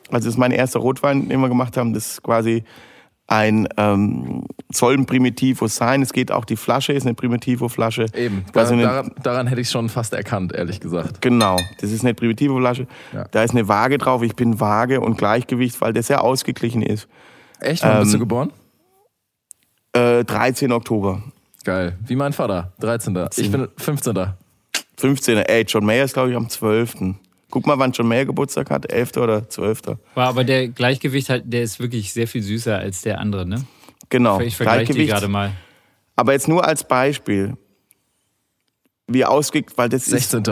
Also das ist mein erster Rotwein, den wir gemacht haben. Das ist quasi ein, ähm, soll ein Primitivo sein. Es geht auch, die Flasche ist eine Primitivo-Flasche. Eben. Da, Also eine, daran daran hätte ich schon fast erkannt, ehrlich gesagt. Genau, das ist eine Primitivo-Flasche. Ja. Da ist eine Waage drauf. Ich bin Waage und Gleichgewicht, weil der sehr ausgeglichen ist. Echt? Wann bist du Ähm, geboren? Äh, 13. Oktober. Geil. Wie mein Vater. 13. Ich bin 15. 15. Ey, John Mayer ist, glaube ich, am 12. Guck mal, wann John Mayer Geburtstag hat. 11. oder 12. War aber der Gleichgewicht halt, der ist wirklich sehr viel süßer als der andere, ne? Genau. Ich vergleiche die Gleichgewicht. gerade mal. Aber jetzt nur als Beispiel. Wie ausgeglichen, weil das 16.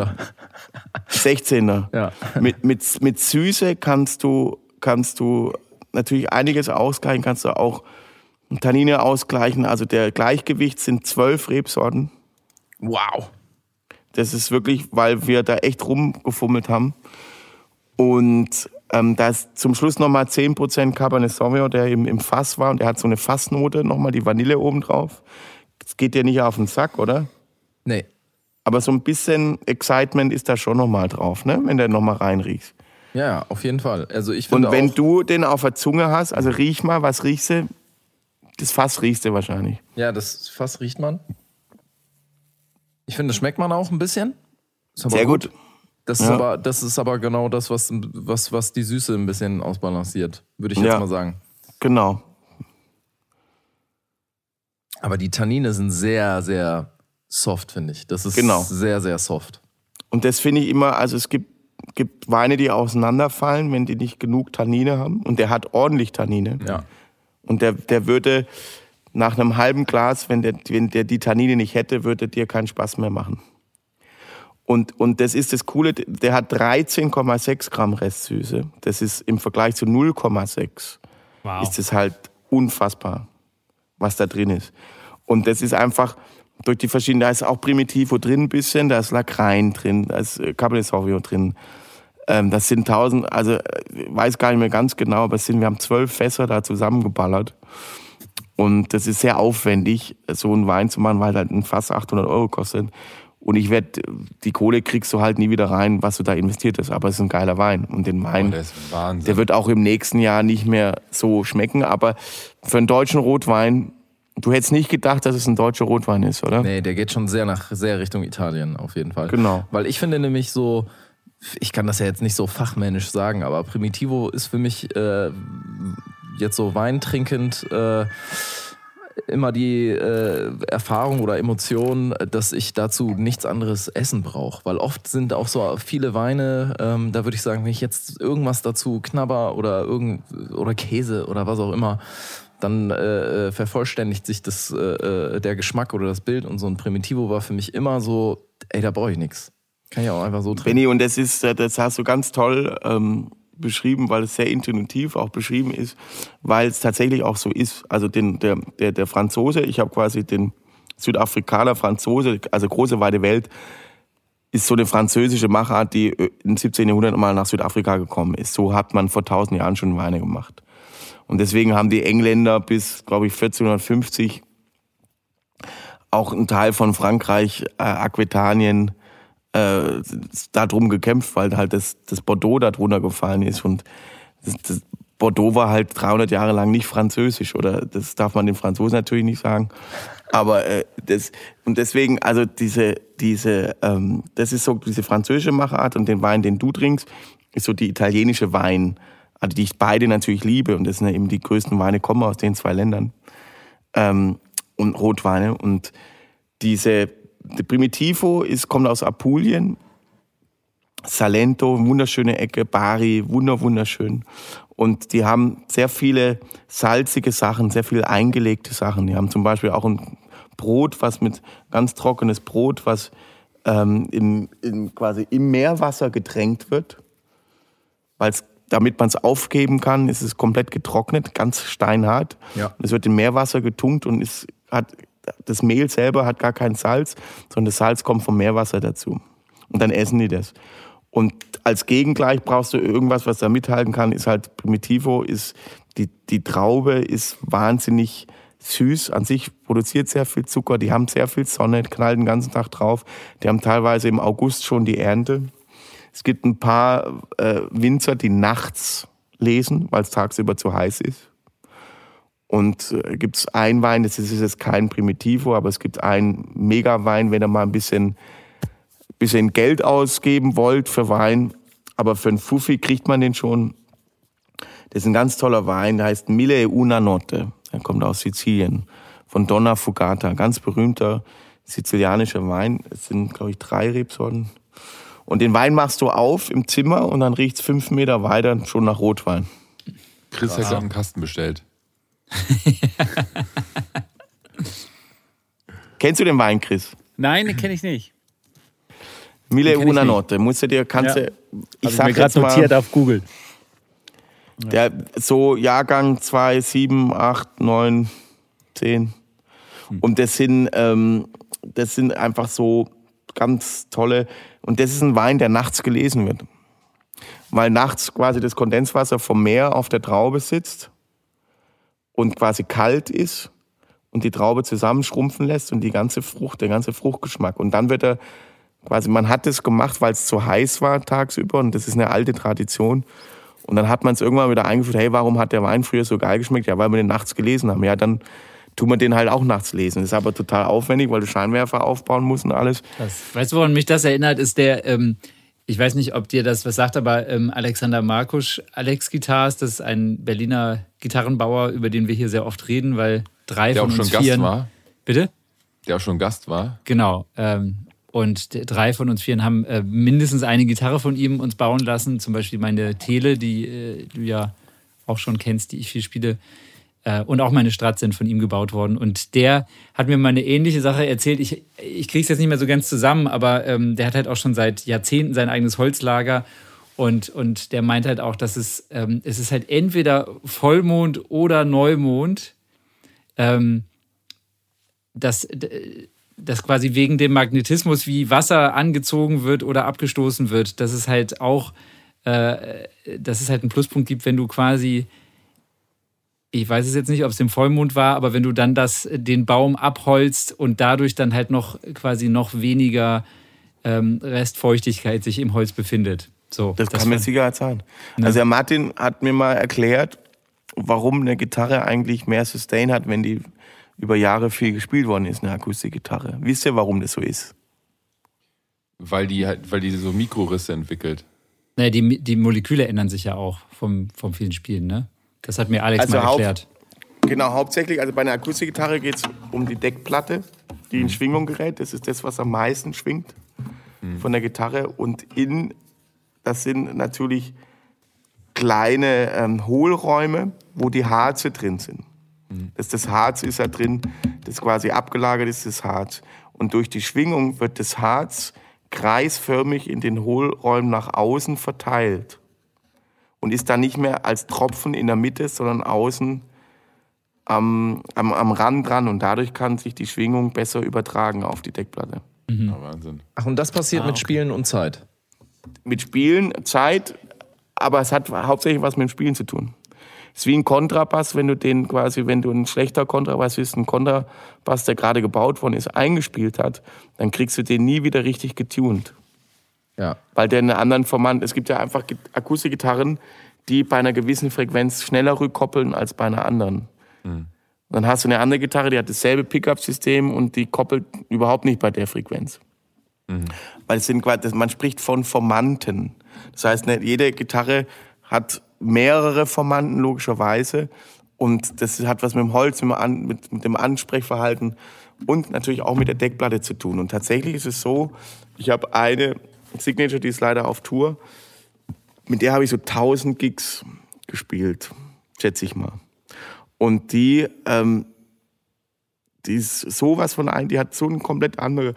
ist 16. Ja. Mit, mit, mit Süße kannst du, kannst du natürlich einiges ausgleichen, kannst du auch Tannine ausgleichen. Also der Gleichgewicht sind zwölf Rebsorten. Wow. Das ist wirklich, weil wir da echt rumgefummelt haben. Und ähm, da ist zum Schluss nochmal 10% Cabernet Sauvignon, der im, im Fass war. Und der hat so eine Fassnote, nochmal die Vanille oben drauf. Das geht dir nicht auf den Sack, oder? Nee. Aber so ein bisschen Excitement ist da schon nochmal drauf, ne? wenn der nochmal reinriechst. Ja, auf jeden Fall. Also ich Und finde wenn auch, du den auf der Zunge hast, also riech mal, was riechst du? Das Fass riechst du wahrscheinlich. Ja, das Fass riecht man. Ich finde, das schmeckt man auch ein bisschen. Ist Sehr gut. Das ist, Ja. aber, das ist aber genau das, was, was, was die Süße ein bisschen ausbalanciert, würde ich jetzt Ja. mal sagen. Genau. Aber die Tannine sind sehr, sehr soft, finde ich. Das ist Genau. sehr, sehr soft. Und das finde ich immer, also es gibt, gibt Weine, die auseinanderfallen, wenn die nicht genug Tannine haben. Und der hat ordentlich Tannine. Ja. Und der, der würde nach einem halben Glas, wenn der, wenn der die Tannine nicht hätte, würde dir keinen Spaß mehr machen. Und, und das ist das Coole, der hat 13,6 Gramm Restsüße. Das ist im Vergleich zu 0,6 Wow. ist es halt unfassbar, was da drin ist. Und das ist einfach durch die verschiedenen, da ist auch Primitivo drin ein bisschen, da ist Lacrein drin, da ist äh, Cabernet Sauvignon drin. Ähm, das sind tausend, also äh, weiß gar nicht mehr ganz genau, aber es sind, wir haben zwölf Fässer da zusammengeballert. Und das ist sehr aufwendig, so einen Wein zu machen, weil halt ein Fass 800 Euro kostet. Und ich werde, die Kohle kriegst du halt nie wieder rein, was du da investiert hast. Aber es ist ein geiler Wein. Und den Oh, Wein, Wahnsinn. der wird auch im nächsten Jahr nicht mehr so schmecken. Aber für einen deutschen Rotwein, du hättest nicht gedacht, dass es ein deutscher Rotwein ist, oder? Nee, der geht schon sehr nach sehr Richtung Italien auf jeden Fall. Genau. Weil ich finde nämlich so, ich kann das ja jetzt nicht so fachmännisch sagen, aber Primitivo ist für mich äh, jetzt so weintrinkend äh, immer die äh, Erfahrung oder Emotion, dass ich dazu nichts anderes essen brauche. Weil oft sind auch so viele Weine, ähm, da würde ich sagen, wenn ich jetzt irgendwas dazu knabber oder irgend oder Käse oder was auch immer, dann äh, äh, vervollständigt sich das, äh, äh, der Geschmack oder das Bild und so ein Primitivo war für mich immer so, ey, da brauche ich nichts. Kann ich auch einfach so trinken. Benny, und das ist, äh, das hast du ganz toll ähm, beschrieben, weil es sehr intuitiv auch beschrieben ist, weil es tatsächlich auch so ist. Also den, der, der, der Franzose, ich habe quasi den Südafrikaner Franzose, also große weite Welt, ist so eine französische Machart, die äh, im 17. Jahrhundert mal nach Südafrika gekommen ist. So hat man vor 1000 Jahren schon Weine gemacht. Und deswegen haben die Engländer bis, glaube ich, 1450 auch einen Teil von Frankreich, äh, Aquitanien, äh, darum gekämpft, weil halt das, das Bordeaux da drunter gefallen ist. Und das, das Bordeaux war halt 300 Jahre lang nicht französisch, oder das darf man den Franzosen natürlich nicht sagen. Aber äh, das, und deswegen, also diese, diese, ähm, das ist so diese französische Machart und den Wein, den du trinkst, ist so die italienische Wein, also die ich beide natürlich liebe. Und das sind ja eben die größten Weine, kommen aus den zwei Ländern. Ähm, und Rotweine. Und diese die Primitivo ist, kommt aus Apulien. Salento, wunderschöne Ecke, Bari, wunder, wunderschön. Und die haben sehr viele salzige Sachen, sehr viele eingelegte Sachen. Die haben zum Beispiel auch ein Brot, was mit ganz trockenes Brot, was ähm, im, in, quasi im Meerwasser getränkt wird. Weil's, damit man es aufgeben kann, ist es komplett getrocknet, ganz steinhart. Ja. Es wird in Meerwasser getunkt und es hat, das Mehl selber hat gar kein Salz, sondern das Salz kommt vom Meerwasser dazu. Und dann essen die das. Und als Gegengleich brauchst du irgendwas, was da mithalten kann, ist halt Primitivo, ist die, die Traube ist wahnsinnig süß, an sich produziert sehr viel Zucker, die haben sehr viel Sonne, knallt den ganzen Tag drauf. Die haben teilweise im August schon die Ernte. Es gibt ein paar äh, Winzer, die nachts lesen, weil es tagsüber zu heiß ist. Und äh, gibt es einen Wein, das ist jetzt kein Primitivo, aber es gibt einen Mega-Wein, wenn ihr mal ein bisschen, bisschen Geld ausgeben wollt für Wein. Aber für einen Fuffi kriegt man den schon. Das ist ein ganz toller Wein, der heißt Mille e una Notte. Er kommt aus Sizilien, von Donna Fugata. Ganz berühmter sizilianischer Wein. Es sind, glaube ich, drei Rebsorten. Und den Wein machst du auf im Zimmer und dann riecht's fünf Meter weiter schon nach Rotwein. Chris hat gerade einen Kasten bestellt. Kennst du den Wein, Chris? Nein, den kenne ich nicht. Mille una nicht. Notte. Musst du dir, kannst Ja. du, ich jetzt gerade mal, notiert auf Google. der, so Jahrgang 2, 7, 8, 9, 10. Und das sind, ähm, das sind einfach so ganz tolle, und das ist ein Wein, der nachts gelesen wird. Weil nachts quasi das Kondenswasser vom Meer auf der Traube sitzt und quasi kalt ist und die Traube zusammenschrumpfen lässt und die ganze Frucht, der ganze Fruchtgeschmack. Und dann wird er quasi, man hat das gemacht, weil es zu heiß war tagsüber und das ist eine alte Tradition. Und dann hat man es irgendwann wieder eingeführt, hey, warum hat der Wein früher so geil geschmeckt? Ja, weil wir den nachts gelesen haben. Ja, dann tun wir den halt auch nachts lesen. Das ist aber total aufwendig, weil du Scheinwerfer aufbauen musst und alles. Das, weißt du, woran mich das erinnert, ist der, ähm, ich weiß nicht, ob dir das was sagt, aber ähm, Alexander Markusch, Alex Guitars, das ist ein Berliner Gitarrenbauer, über den wir hier sehr oft reden, weil drei Der von auch schon uns Gast vieren, war. Bitte? Der auch schon Gast war. Genau. Ähm, und drei von uns vieren haben äh, mindestens eine Gitarre von ihm uns bauen lassen. Zum Beispiel meine Tele, die äh, du ja auch schon kennst, die ich viel spiele. Äh, und auch meine Strat sind von ihm gebaut worden. Und der hat mir mal eine ähnliche Sache erzählt. Ich, ich kriege es jetzt nicht mehr so ganz zusammen, aber ähm, der hat halt auch schon seit Jahrzehnten sein eigenes Holzlager. Und, und der meint halt auch, dass es, ähm, es ist halt entweder Vollmond oder Neumond. Ähm, dass, dass quasi wegen dem Magnetismus wie Wasser angezogen wird oder abgestoßen wird, dass es halt auch, äh, dass es halt einen Pluspunkt gibt, wenn du quasi, ich weiß es jetzt nicht, ob es im Vollmond war, aber wenn du dann das, den Baum abholzt und dadurch dann halt noch quasi noch weniger ähm, Restfeuchtigkeit sich im Holz befindet. So, Das, kann mit war- Sicherheit sein. Also der Martin hat mir mal erklärt, warum eine Gitarre eigentlich mehr Sustain hat, wenn die über Jahre viel gespielt worden ist, eine Akustikgitarre. Wisst ihr, warum das so ist? Weil die halt, weil die so Mikrorisse entwickelt. Naja, die, die Moleküle ändern sich ja auch vom, vom vielen Spielen, ne? Das hat mir Alex Also mal Haupt- erklärt. Genau, hauptsächlich, also bei einer Akustikgitarre geht es um die Deckplatte, die in Schwingung gerät. Das ist das, was am meisten schwingt von der Gitarre. Und in, das sind natürlich kleine ähm, Hohlräume, wo die Harze drin sind. Das, das Harz ist da drin, das quasi abgelagert ist, das Harz. Und durch die Schwingung wird das Harz kreisförmig in den Hohlräumen nach außen verteilt. Und ist dann nicht mehr als Tropfen in der Mitte, sondern außen am, am, am Rand dran. Und dadurch kann sich die Schwingung besser übertragen auf die Deckplatte. Ja, Wahnsinn. Ach, und das passiert mit Spielen und Zeit. mit Spielen Zeit, aber es hat hauptsächlich was mit dem Spielen zu tun. Es ist wie ein Kontrabass, wenn du den quasi, wenn du ein schlechter Kontrabass bist, ein Kontrabass, der gerade gebaut worden ist, eingespielt hat, dann kriegst du den nie wieder richtig getuned. Ja. Weil der in einer anderen Format, es gibt ja einfach Git- Akustikgitarren, die bei einer gewissen Frequenz schneller rückkoppeln als bei einer anderen. Dann hast du eine andere Gitarre, die hat dasselbe Pickup-System und die koppelt überhaupt nicht bei der Frequenz. Weil es sind man spricht von Formanten. Das heißt, nicht jede Gitarre hat mehrere Formanten, logischerweise. Und das hat was mit dem Holz, mit dem, An, mit, mit dem Ansprechverhalten und natürlich auch mit der Deckplatte zu tun. Und tatsächlich ist es so, ich habe eine Signature, die ist leider auf Tour. Mit der habe ich so 1000 Gigs gespielt, schätze ich mal. Und die, ähm, die ist sowas von ein, die hat so ein komplett andere,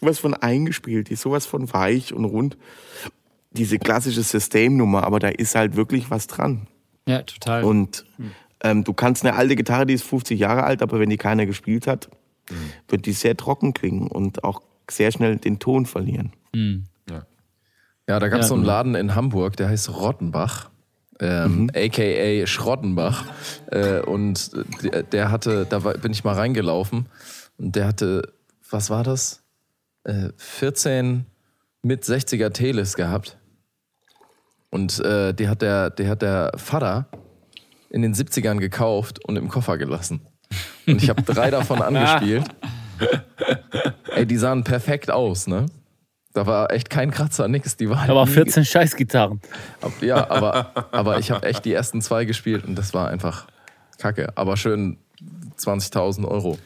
sowas von eingespielt, die ist sowas von weich und rund. Diese klassische System-Nummer, aber da ist halt wirklich was dran. Ja, total. Und ähm, du kannst eine alte Gitarre, die ist 50 Jahre alt, aber wenn die keiner gespielt hat, wird die sehr trocken klingen und auch sehr schnell den Ton verlieren. Ja, da gab es Ja. so einen Laden in Hamburg, der heißt Rottenbach. Ähm, aka Schrottenbach. Äh, und der, der hatte, da war, bin ich mal reingelaufen und der hatte, was war das? Äh, 14 mit 60er Teles gehabt. Und äh, die, hat der, die hat der Vater in den 70ern gekauft und im Koffer gelassen. Und ich habe drei davon angespielt. Ey, die sahen perfekt aus, ne? Da war echt kein Kratzer, nix. Die waren Aber nie- 14 Scheißgitarren. Ja, aber, aber ich habe echt die ersten zwei gespielt und das war einfach kacke. Aber schön 20.000 Euro.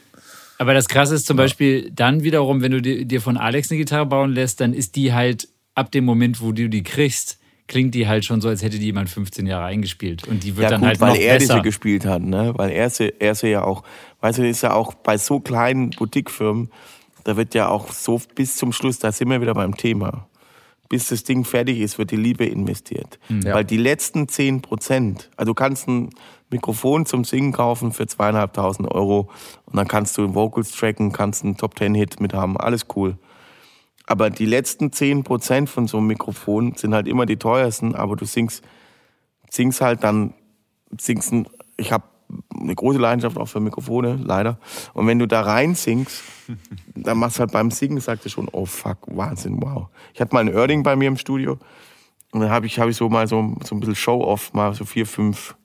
Aber das Krasse ist zum Beispiel dann wiederum, wenn du dir von Alex eine Gitarre bauen lässt, dann ist die halt ab dem Moment, wo du die kriegst, klingt die halt schon so, als hätte die jemand 15 Jahre eingespielt. Und die wird Ja, dann gut, halt weil noch er besser. diese gespielt hat, ne? Weil er sie, er sie ja auch, weißt du, ist ja auch bei so kleinen Boutiquefirmen, da wird ja auch so bis zum Schluss, da sind wir wieder beim Thema. Bis das Ding fertig ist, wird die Liebe investiert. Ja. Weil die letzten 10 Prozent, also du kannst ein Mikrofon zum Singen kaufen für zweieinhalbtausend Euro und dann kannst du Vocals tracken, kannst einen Top-Ten-Hit mit haben, alles cool. Aber die letzten 10 Prozent von so einem Mikrofon sind halt immer die teuersten, aber du singst, singst halt dann, singst ein, ich habe eine große Leidenschaft auch für Mikrofone, leider. Und wenn du da rein singst, dann machst du halt beim Singen, sagst du schon, oh fuck, Wahnsinn, wow. Ich hatte mal einen Erding bei mir im Studio Und dann habe ich, hab ich so mal so, so ein bisschen Show-off, mal so vier, fünf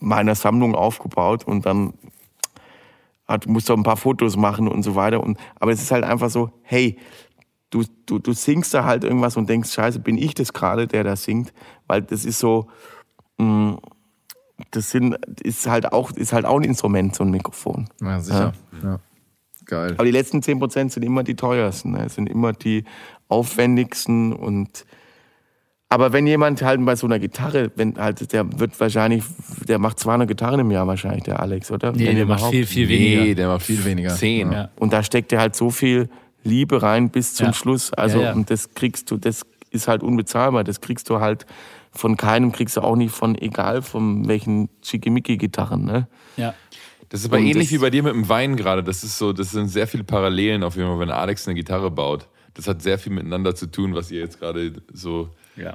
meiner Sammlung aufgebaut und dann hat, musst du ein paar Fotos machen und so weiter. Und, aber es ist halt einfach so, hey, du, du, du singst da halt irgendwas und denkst, scheiße, bin ich das gerade, der da singt? Weil das ist so, mh, das sind, ist halt auch, ist halt auch ein Instrument, so ein Mikrofon. Ja, sicher. Ja. Geil. Aber die letzten 10% sind immer die teuersten, ne? sind immer die aufwendigsten und aber wenn jemand halt bei so einer Gitarre, wenn halt, der wird wahrscheinlich, der macht 200 Gitarren im Jahr wahrscheinlich, der Alex, oder? Nee, Wenn der macht viel, viel weniger. Nee, der macht Viel weniger. Zehn. Ja. Und da steckt er halt so viel Liebe rein bis zum Ja. Schluss. Also, Ja, ja. und das kriegst du, das ist halt unbezahlbar. Das kriegst du halt von keinem, kriegst du auch nicht von, egal von welchen Schickimicki-Gitarren, ne? Ja. Das ist aber Und ähnlich wie bei dir mit dem Wein gerade. Das ist so, das sind sehr viele Parallelen auf jeden Fall, wenn Alex eine Gitarre baut. Das hat sehr viel miteinander zu tun, was ihr jetzt gerade so, ja.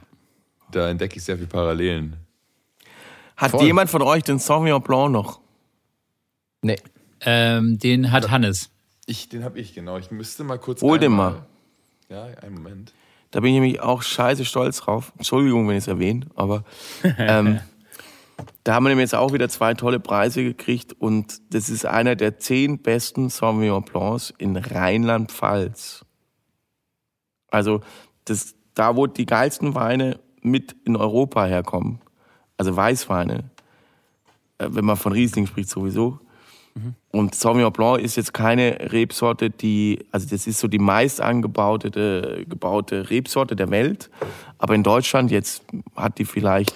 da entdecke ich sehr viele Parallelen. Hat Voll. jemand von euch den Sauvignon Blanc noch? Nee. Ähm, den hat Hannes. Ich, den habe ich, genau. Ich müsste mal kurz. Hol den einmal- mal. Ja, einen Moment. Da bin ich nämlich auch scheiße stolz drauf. Entschuldigung, wenn ich es erwähne, aber ähm, da haben wir nämlich jetzt auch wieder zwei tolle Preise gekriegt und das ist einer der zehn besten Sauvignon Blancs in Rheinland-Pfalz. Also das, da, wo die geilsten Weine mit in Europa herkommen, also Weißweine, äh, wenn man von Riesling spricht sowieso. Und Sauvignon Blanc ist jetzt keine Rebsorte, die, also das ist so die meist angebaute gebaute Rebsorte der Welt. Aber in Deutschland jetzt hat die vielleicht,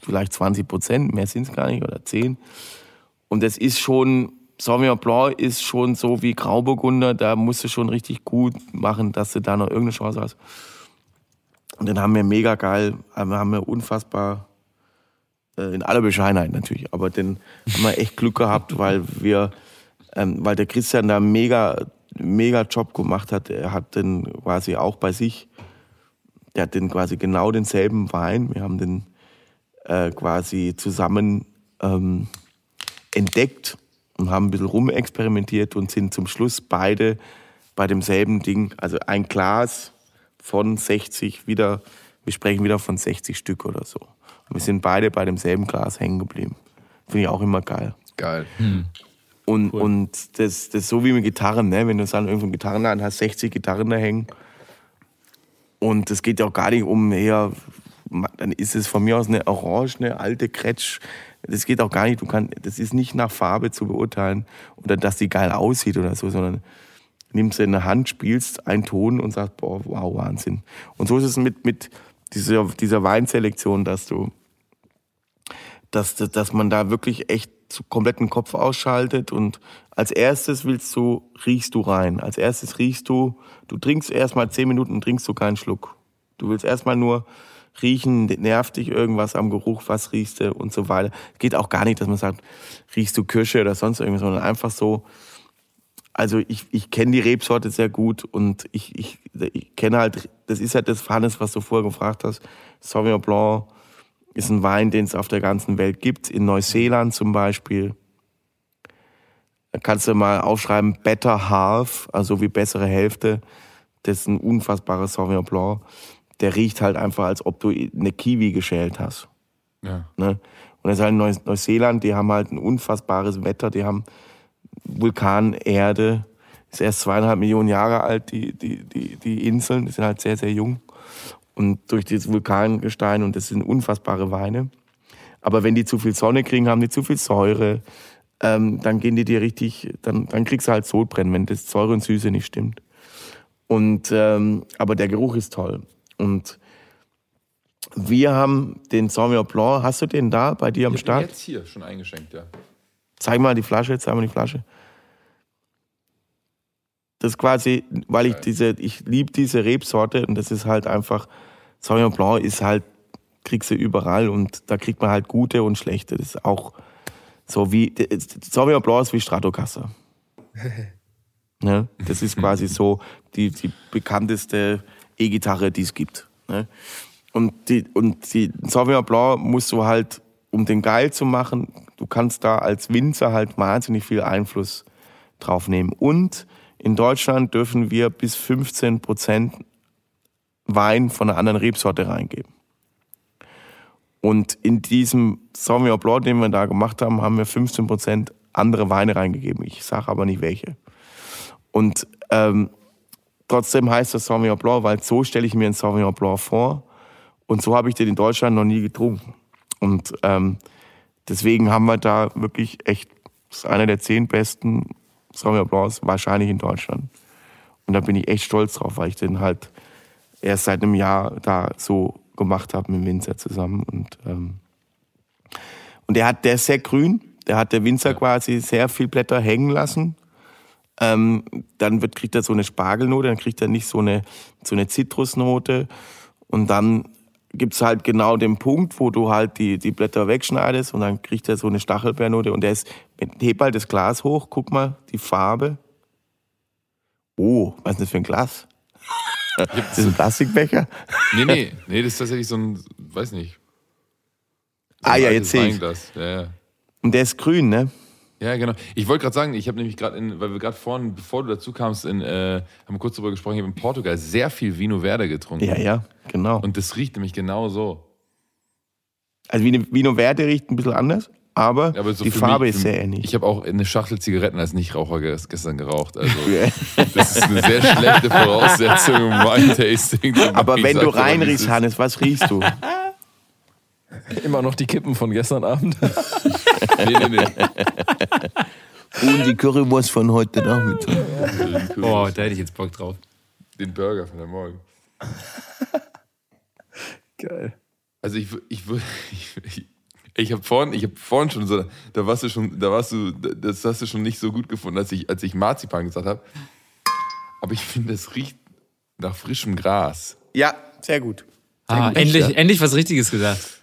vielleicht 20 Prozent, mehr sind es gar nicht, oder 10. Und das ist schon, Sauvignon Blanc ist schon so wie Grauburgunder, da musst du schon richtig gut machen, dass du da noch irgendeine Chance hast. Und den haben wir mega geil, haben wir unfassbar in aller Bescheidenheit natürlich, aber den haben wir echt Glück gehabt, weil wir, ähm, weil der Christian da mega, mega Job gemacht hat. Er hat den quasi auch bei sich, der hat den quasi genau denselben Wein. Wir haben den äh, quasi zusammen ähm, entdeckt und haben ein bisschen rumexperimentiert und sind zum Schluss beide bei demselben Ding, also ein Glas von 60 wieder, wir sprechen wieder von 60 Stück oder so. Wir sind beide bei demselben Glas hängen geblieben. Finde ich auch immer geil. Geil. Und, und das, das ist so wie mit Gitarren, ne? wenn du dann irgendwo Gitarrenladen hast, 60 Gitarren da hängen. Und es geht ja auch gar nicht um eher, dann ist es von mir aus eine orange, eine alte Kretsch. Das geht auch gar nicht, du kannst, das ist nicht nach Farbe zu beurteilen oder dass die geil aussieht oder so, sondern nimmst sie in der Hand, spielst einen Ton und sagst, boah, wow, Wahnsinn. Und so ist es mit, mit dieser, dieser Weinselektion, dass du, dass, dass man da wirklich echt so komplett den Kopf ausschaltet und als erstes willst du, riechst du rein. Als erstes riechst du, du trinkst erstmal zehn Minuten trinkst du keinen Schluck. Du willst erstmal nur riechen, nervt dich irgendwas am Geruch, was riechst du und so weiter. Geht auch gar nicht, dass man sagt, riechst du Kirsche oder sonst irgendwas, sondern einfach so, also ich, ich kenne die Rebsorte sehr gut und ich, ich, ich kenne halt, das ist halt das Hannes, was du vorher gefragt hast. Sauvignon Blanc ist ein Wein, den es auf der ganzen Welt gibt. In Neuseeland zum Beispiel. Da kannst du mal aufschreiben, Better Half, also wie bessere Hälfte. Das ist ein unfassbares Sauvignon Blanc. Der riecht halt einfach, als ob du eine Kiwi geschält hast. Ja. Ne? Und das ist halt in Neu Neuseeland, die haben halt ein unfassbares Wetter, die haben Vulkanerde, ist erst zweieinhalb Millionen Jahre alt, die, die, die, die Inseln, die sind halt sehr, sehr jung. Und durch dieses Vulkangestein, und das sind unfassbare Weine. Aber wenn die zu viel Sonne kriegen, haben die zu viel Säure, ähm, dann gehen die dir richtig, dann, dann kriegst du halt Sodbrennen, wenn das Säure und Süße nicht stimmt. Und, ähm, aber der Geruch ist toll. Und wir haben den Sauvignon Blanc, hast du den da bei dir am Ich hab den Start? jetzt hier schon eingeschenkt, ja. Zeig mal die Flasche, zeig mal die Flasche. Das ist quasi, weil ich diese, ich liebe diese Rebsorte und das ist halt einfach, Sauvignon Blanc ist halt, kriegst du überall und da kriegt man halt gute und schlechte. Das ist auch so wie, Sauvignon Blanc ist wie Stratocaster. ne? Das ist quasi so die, die bekannteste E-Gitarre, die es gibt. Ne? Und die, und die Sauvignon Blanc musst du halt, um den geil zu machen, du kannst da als Winzer halt wahnsinnig viel Einfluss drauf nehmen. Und in Deutschland dürfen wir bis 15 Prozent Wein von einer anderen Rebsorte reingeben. Und in diesem Sauvignon Blanc, den wir da gemacht haben, haben wir 15% andere Weine reingegeben. Ich sage aber nicht welche. Und ähm, trotzdem heißt das Sauvignon Blanc, weil so stelle ich mir ein Sauvignon Blanc vor. Und so habe ich den in Deutschland noch nie getrunken. Und ähm, deswegen haben wir da wirklich echt, das ist einer der zehn besten Sauvignon Blancs wahrscheinlich in Deutschland. Und da bin ich echt stolz drauf, weil ich den halt erst seit einem Jahr da so gemacht habe mit dem Winzer zusammen. Und, ähm, und der hat, der ist sehr grün. Der hat der Winzer quasi sehr viel Blätter hängen lassen. Ähm, dann wird, kriegt er so eine Spargelnote, dann kriegt er nicht so eine, so eine Zitrusnote. Und dann gibt's halt genau den Punkt, wo du halt die, die Blätter wegschneidest und dann kriegt er so eine Stachelbeernote. Und der ist, heb halt das Glas hoch, guck mal, die Farbe. Oh, was ist das für ein Glas? Das ist ein Plastikbecher? Nee, nee, nee, das ist tatsächlich so ein, weiß nicht. So Ah ja, jetzt sehe ich. Ja, ja. Und der ist grün, ne? Ja, genau. Ich wollte gerade sagen, ich habe nämlich gerade, in- weil wir gerade vorhin, bevor du dazu kamst, in, äh, haben wir kurz darüber gesprochen, ich habe in Portugal sehr viel Vino Verde getrunken. Ja, ja, genau. Und das riecht nämlich genau so. Also Vino, Verde riecht ein bisschen anders, aber, Ja, aber so die Farbe mich, ist sehr ähnlich. Ich habe auch eine Schachtel Zigaretten als Nichtraucher ges- gestern geraucht. Also das ist eine sehr schlechte Voraussetzung im Wine-Tasting. Aber Ich wenn du reinriechst. Hannes, was riechst du? Immer noch die Kippen von gestern Abend. Nee, nee, nee. Und die Currywurst von heute Nachmittag. Oh, da hätte ich jetzt Bock drauf. Den Burger von der Morgen. Geil. Also ich, wür- ich, ich, habe vorhin, ich habe vorhin schon so, da warst du schon, da warst du, das hast du schon nicht so gut gefunden, als ich, als ich Marzipan gesagt habe. Aber ich finde, es riecht nach frischem Gras. Ja, sehr gut. Ah, gut. endlich, ja? endlich was Richtiges gesagt.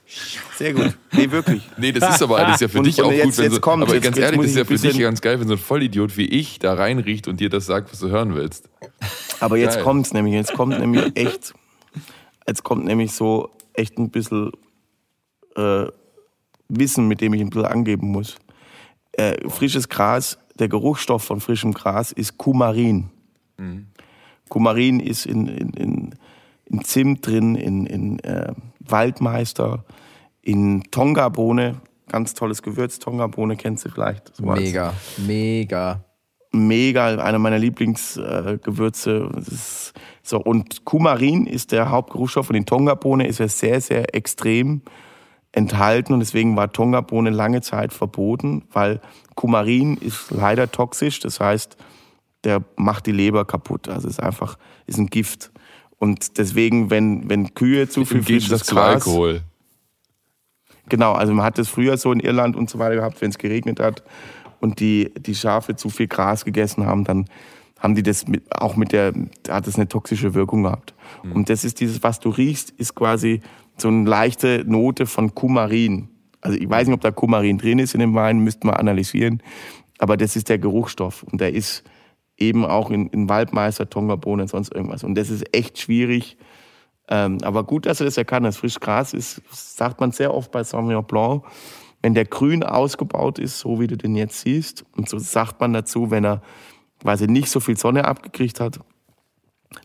Sehr gut. Nee, wirklich. Nee, das ist aber alles ja für Und- dich auch jetzt- gut, wenn jetzt so, kommt's, aber jetzt- ganz jetzt ehrlich, das ist ja für dich ganz geil, wenn so ein Vollidiot wie ich da reinriecht und dir das sagt, was du hören willst. Aber jetzt Geil. kommt's nämlich. Jetzt kommt nämlich echt, jetzt kommt nämlich so echt ein bisschen äh, Wissen, mit dem ich ein bisschen angeben muss. Äh, frisches Gras, der Geruchsstoff von frischem Gras ist Kumarin. Kumarin ist in, in, in, in Zimt drin, in, in äh, Waldmeister, in Tongabohne, ganz tolles Gewürz. Tongabohne kennst du vielleicht. So Mega, mega. mega, einer meiner Lieblingsgewürze. Äh, so, und Kumarin ist der Hauptgeruchsstoff und in Tongabohne ist er sehr, sehr extrem enthalten und deswegen war Tongabohne lange Zeit verboten, weil Kumarin ist leider toxisch, das heißt, der macht die Leber kaputt. Also es ist einfach, ist ein Gift. Und deswegen, wenn, wenn Kühe zu viel Im Gegensatz frisches zu Gras, Alkohol. Genau, also man hat es früher so in Irland und so weiter gehabt, wenn es geregnet hat und die, die Schafe zu viel Gras gegessen haben, dann haben die das mit, auch mit der, hat es eine toxische Wirkung gehabt. Und das ist dieses, was du riechst, ist quasi so eine leichte Note von Kumarin. Also ich weiß nicht, ob da Kumarin drin ist in dem Wein, müssten wir analysieren. Aber das ist der Geruchsstoff und der ist eben auch in, in Waldmeister, Tongabohnen und sonst irgendwas. Und das ist echt schwierig, ähm, aber gut, dass er das erkannt hat. Frisch Gras ist, sagt man sehr oft bei Sauvignon Blanc, wenn der grün ausgebaut ist, so wie du den jetzt siehst. Und so sagt man dazu, wenn er quasi nicht so viel Sonne abgekriegt hat,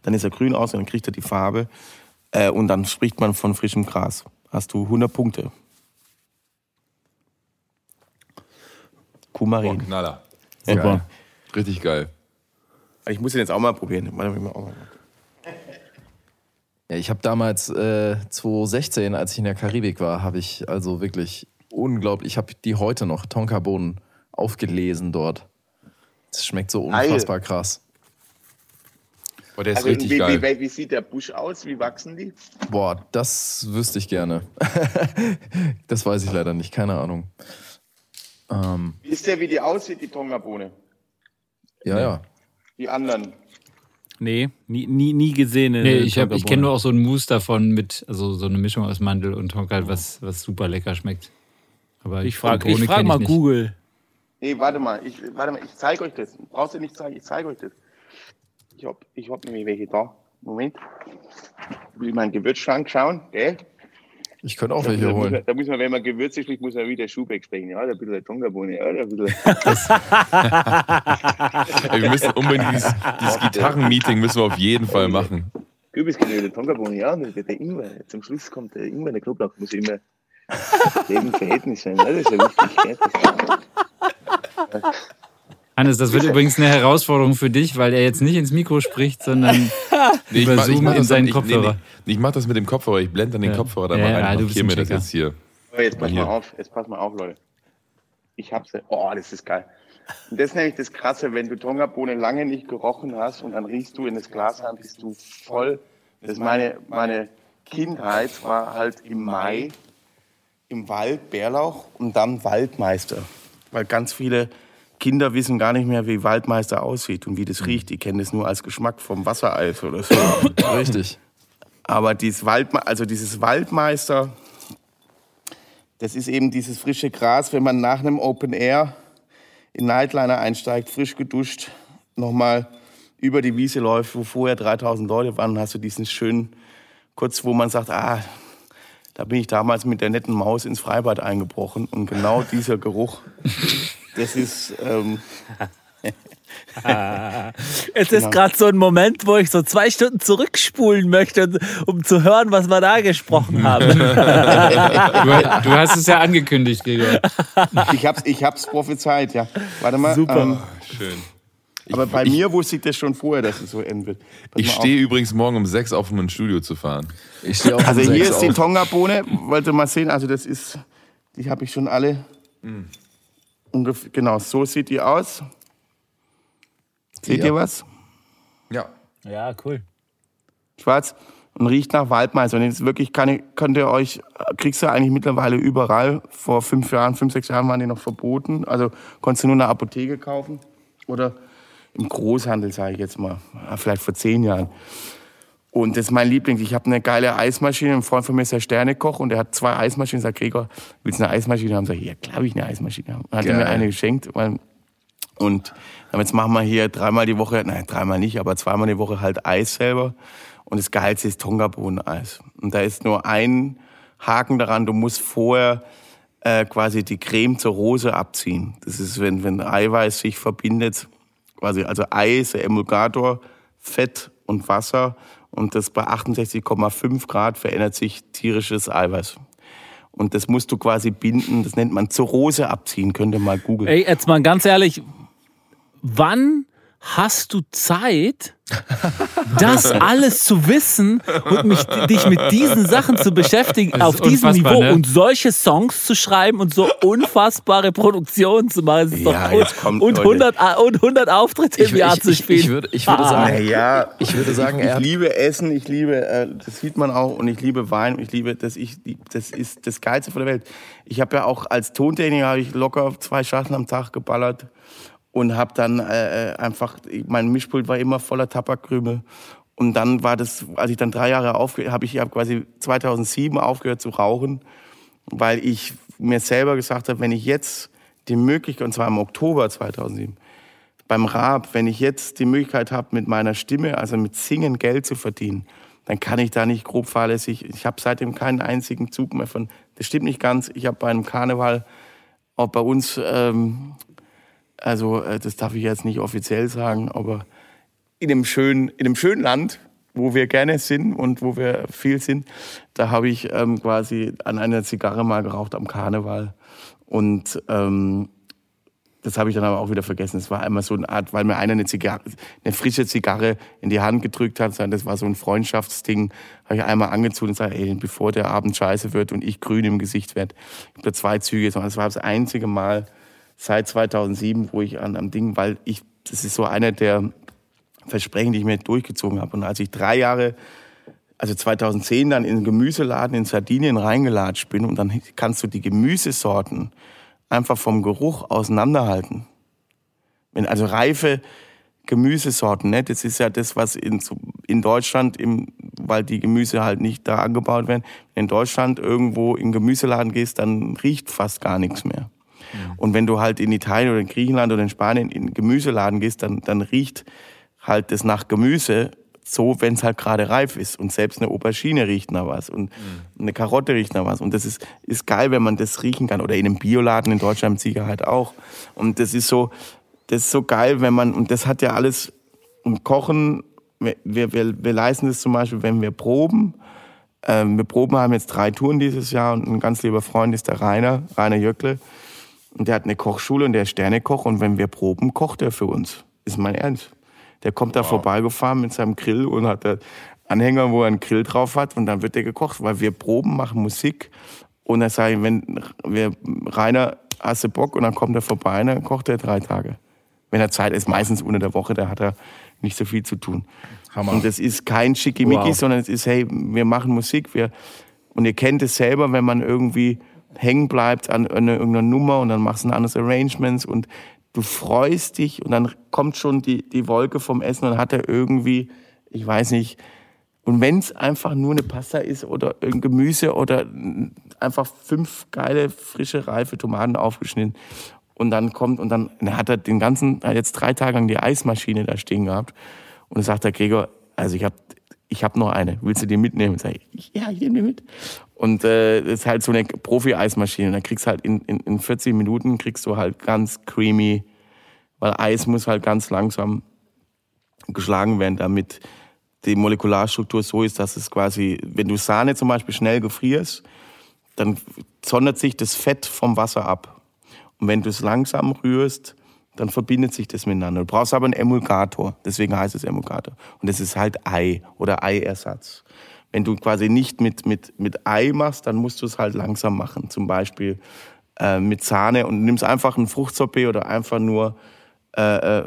dann ist er grün aus und dann kriegt er die Farbe. Äh, und dann spricht man von frischem Gras. Hast du 100 Punkte. Kumarin. Knaller. Super. Richtig geil. Ich muss den jetzt auch mal probieren. Warte, ich mal auch mal. Ja, ich habe damals äh, 2016, als ich in der Karibik war, habe ich also wirklich unglaublich, ich habe die heute noch, Tonkabohnen, aufgelesen dort. Das schmeckt so unfassbar krass. Boah, der ist Also, richtig wie, geil. Wie, wie sieht der Busch aus? Wie wachsen die? Boah, das wüsste ich gerne. das weiß ich leider nicht, keine Ahnung. Ähm, Wisst ihr, wie die aussieht, die Tongabohne? ja, ja. Die anderen. Nee, nie, nie, nie gesehen. in Nee, ich, hab- ich kenne nur auch so einen Mousse davon mit, also so eine Mischung aus Mandel und Tonka, was, was super lecker schmeckt. Aber Ich frage ich frag kenn mal nicht. Google. Nee, warte mal, ich, warte mal, ich zeige euch das. Brauchst du nicht zeigen, ich zeige euch das. Ich hab, ich hab nämlich welche da. Moment. Ich will meinen Gewürzschrank schauen, gell? Ich könnte auch Da, welche holen. da muss man, wenn man Gewürze spricht, muss man wieder Schubeck sprechen. Ja, da ein bisschen Tongabohne, ja, da ein bisschen. Ey, wir müssen unbedingt dieses, dieses Gitarrenmeeting müssen wir auf jeden Fall machen. Kürbisgemüse, Tonkabohnen, ja, der, der Ingwer. Zum Schluss kommt der Ingwer, der Knoblauch muss immer im Verhältnis sein. Das ist ja wichtig. Gell? Hannes, das wird übrigens eine Herausforderung für dich, weil er jetzt nicht ins Mikro spricht, sondern Nee, über Zoom in das seinen ich, Kopfhörer. Nee, nee, ich mach das mit dem Kopfhörer. Ich blende dann den Ja. Kopfhörer da Ja, mal ja, rein du und bist ein mir das jetzt hier. Aber jetzt pass Hier. mal auf, jetzt pass mal auf, Leute. Ich hab's. ja- Oh, das ist geil. Und das ist nämlich das Krasse, wenn du Tongabohne lange nicht gerochen hast und dann riechst du in das Glas rein, bist du voll. Das ist meine, meine Kindheit war halt im Mai im Wald Bärlauch und dann Waldmeister. Weil ganz viele Kinder wissen gar nicht mehr, wie Waldmeister aussieht und wie das riecht. Die kennen das nur als Geschmack vom Wassereis oder so. Richtig. Aber dieses, Waldme also dieses Waldmeister, das ist eben dieses frische Gras, wenn man nach einem Open Air in Nightliner einsteigt, frisch geduscht, nochmal über die Wiese läuft, wo vorher 3000 Leute waren, hast du diesen schönen, kurz wo man sagt, ah, da bin ich damals mit der netten Maus ins Freibad eingebrochen. Und genau dieser Geruch, das ist, ähm, Es Genau. ist gerade so ein Moment, wo ich so zwei Stunden zurückspulen möchte, um zu hören, was wir da gesprochen haben. Du, du hast es ja angekündigt, Gregor. ich hab's, ich hab's prophezeit, ja. Warte mal. Super. Ähm, Schön. aber bei mir wusste ich das schon vorher, dass es so enden wird. Pass Ich stehe übrigens morgen um sechs auf, um ins Studio zu fahren. Ich stehe auch Also um hier sechs ist die auf. Tonga-Bohne, wollt ihr mal sehen, also das ist, die habe ich schon alle. Ungefähr, genau, so sieht die aus. Seht Ja. ihr was? Ja. Ja, cool. Schwarz und riecht nach Waldmeister. Und jetzt wirklich kann ich, könnt ihr euch, kriegst du eigentlich mittlerweile überall. Vor fünf Jahren, fünf, sechs Jahren waren die noch verboten. Also konntest du nur in der Apotheke kaufen oder im Großhandel, sage ich jetzt mal. Ja, Vielleicht vor zehn Jahren. Und das ist mein Liebling. Ich habe eine geile Eismaschine. Ein Freund von mir ist der Sternekoch und der hat zwei Eismaschinen. Sagt Gregor, willst du eine Eismaschine haben? Sag ich, ja, klar will ich eine Eismaschine haben. Dann hat er mir eine geschenkt. Und jetzt machen wir hier dreimal die Woche, nein, dreimal nicht, aber zweimal die Woche halt Eis selber. Und das Geilste ist Tongabohnen-Eis. Und da ist nur ein Haken daran, du musst vorher äh, quasi die Creme zur Rose abziehen. Das ist, wenn, wenn Eiweiß sich verbindet, quasi, also Eis, der Emulgator, Fett und Wasser. Und das bei 68,5 Grad verändert sich tierisches Eiweiß. Und das musst du quasi binden, das nennt man zur Rose abziehen, könnt ihr mal googeln. Ey, jetzt mal ganz ehrlich, wann hast du Zeit, das alles zu wissen und mich, dich mit diesen Sachen zu beschäftigen, auf diesem Niveau ne? und solche Songs zu schreiben und so unfassbare Produktionen zu machen? Ja, doch jetzt kommt, und, Leute. 100, A- und 100 Auftritte im Ich, Jahr ich, zu ich, spielen. ich, würde, ich würde Ah. sagen, Naja, ich würde sagen, ich, ich liebe Essen, ich liebe, äh, das sieht man auch, und ich liebe Wein, und ich liebe, das, ich, das ist das Geilste von der Welt. Ich habe ja auch als Tontechniker habe ich locker zwei Schachteln am Tag geballert und habe dann äh, äh, einfach, mein Mischpult war immer voller Tabakkrümel. Und dann war das, als ich dann drei Jahre aufgehört habe, ich ja quasi 2007 aufgehört zu rauchen, weil ich mir selber gesagt habe, wenn ich jetzt die Möglichkeit, und zwar im Oktober 2007, beim Rap, wenn ich jetzt die Möglichkeit habe, mit meiner Stimme, also mit Singen Geld zu verdienen, dann kann ich da nicht grob fahrlässig. Ich habe seitdem keinen einzigen Zug mehr von. Das stimmt nicht ganz. Ich habe bei einem Karneval auch bei uns, ähm, also äh, das darf ich jetzt nicht offiziell sagen, aber in einem schönen, in einem schönen Land, wo wir gerne sind und wo wir viel sind, da habe ich ähm, quasi an einer Zigarre mal geraucht am Karneval und ähm, das habe ich dann aber auch wieder vergessen. Es war einmal so eine Art, weil mir einer eine Zigarre, eine frische Zigarre in die Hand gedrückt hat. Das war so ein Freundschaftsding. Habe ich einmal angezündet und gesagt, ey, bevor der Abend scheiße wird und ich grün im Gesicht werde. Ich habe da zwei Züge. Das war das einzige Mal seit 2007, wo ich an am Ding, weil ich, das ist so einer der Versprechen, die ich mir durchgezogen habe. Und als ich drei Jahre also 2010 dann in einen Gemüseladen in Sardinien reingelatscht bin und dann kannst du die Gemüsesorten einfach vom Geruch auseinanderhalten. Wenn also reife Gemüsesorten, ne, das ist ja das, was in, in Deutschland, im, weil die Gemüse halt nicht da angebaut werden, wenn in Deutschland irgendwo in den Gemüseladen gehst, dann riecht fast gar nichts mehr. Und wenn du halt in Italien oder in Griechenland oder in Spanien in den Gemüseladen gehst, dann, dann riecht halt das nach Gemüse so, wenn es halt gerade reif ist. Und selbst eine Aubergine riecht nach was und eine Karotte riecht nach was. Und das ist, ist geil, wenn man das riechen kann. Oder in einem Bioladen in Deutschland mit Sicherheit auch. Und das ist so, das ist so geil, wenn man, und das hat ja alles, und Kochen wir, wir, wir leisten das zum Beispiel, wenn wir proben. Ähm, wir proben haben jetzt drei Touren dieses Jahr und ein ganz lieber Freund ist der Rainer, Rainer Jöckle. Und der hat eine Kochschule und der ist Sternekoch und wenn wir proben, kocht er für uns. Ist mein Ernst. Der kommt da vorbeigefahren mit seinem Grill und hat da Anhänger, wo er einen Grill drauf hat und dann wird der gekocht, weil wir proben, machen Musik und dann sage ich, wenn wir, Rainer, hast du Bock und dann kommt er vorbei und dann kocht er drei Tage. Wenn er Zeit ist, meistens unter der Woche, da hat er nicht so viel zu tun. Hammer. Und das ist kein Schickimicki, Wow. sondern es ist, hey, wir machen Musik. Wir, und ihr kennt es selber, wenn man irgendwie hängen bleibt an einer- irgendeiner Nummer und dann machst du ein anderes Arrangements und du freust dich und dann kommt schon die, die Wolke vom Essen und hat er irgendwie, ich weiß nicht, und wenn es einfach nur eine Pasta ist oder ein Gemüse oder einfach fünf geile, frische, reife Tomaten aufgeschnitten und dann kommt und dann, dann hat er den ganzen, hat jetzt drei Tage lang die Eismaschine da stehen gehabt und dann sagt der Gregor, also ich habe ich hab noch eine, willst du die mitnehmen? Sag ich, ja, ich nehme die mit. Und äh, das ist halt so eine Profi-Eismaschine. Dann kriegst halt in, in, in 40 Minuten kriegst du halt ganz creamy, weil Eis muss halt ganz langsam geschlagen werden, damit die Molekularstruktur so ist, dass es quasi, wenn du Sahne zum Beispiel schnell gefrierst, dann sondert sich das Fett vom Wasser ab. Und wenn du es langsam rührst, dann verbindet sich das miteinander. Du brauchst aber einen Emulgator, deswegen heißt es Emulgator. Und das ist halt Ei oder Eiersatz. Wenn du quasi nicht mit, mit, mit Ei machst, dann musst du es halt langsam machen. Zum Beispiel äh, mit Sahne und nimmst einfach ein Fruchtsorbet oder einfach nur äh, äh,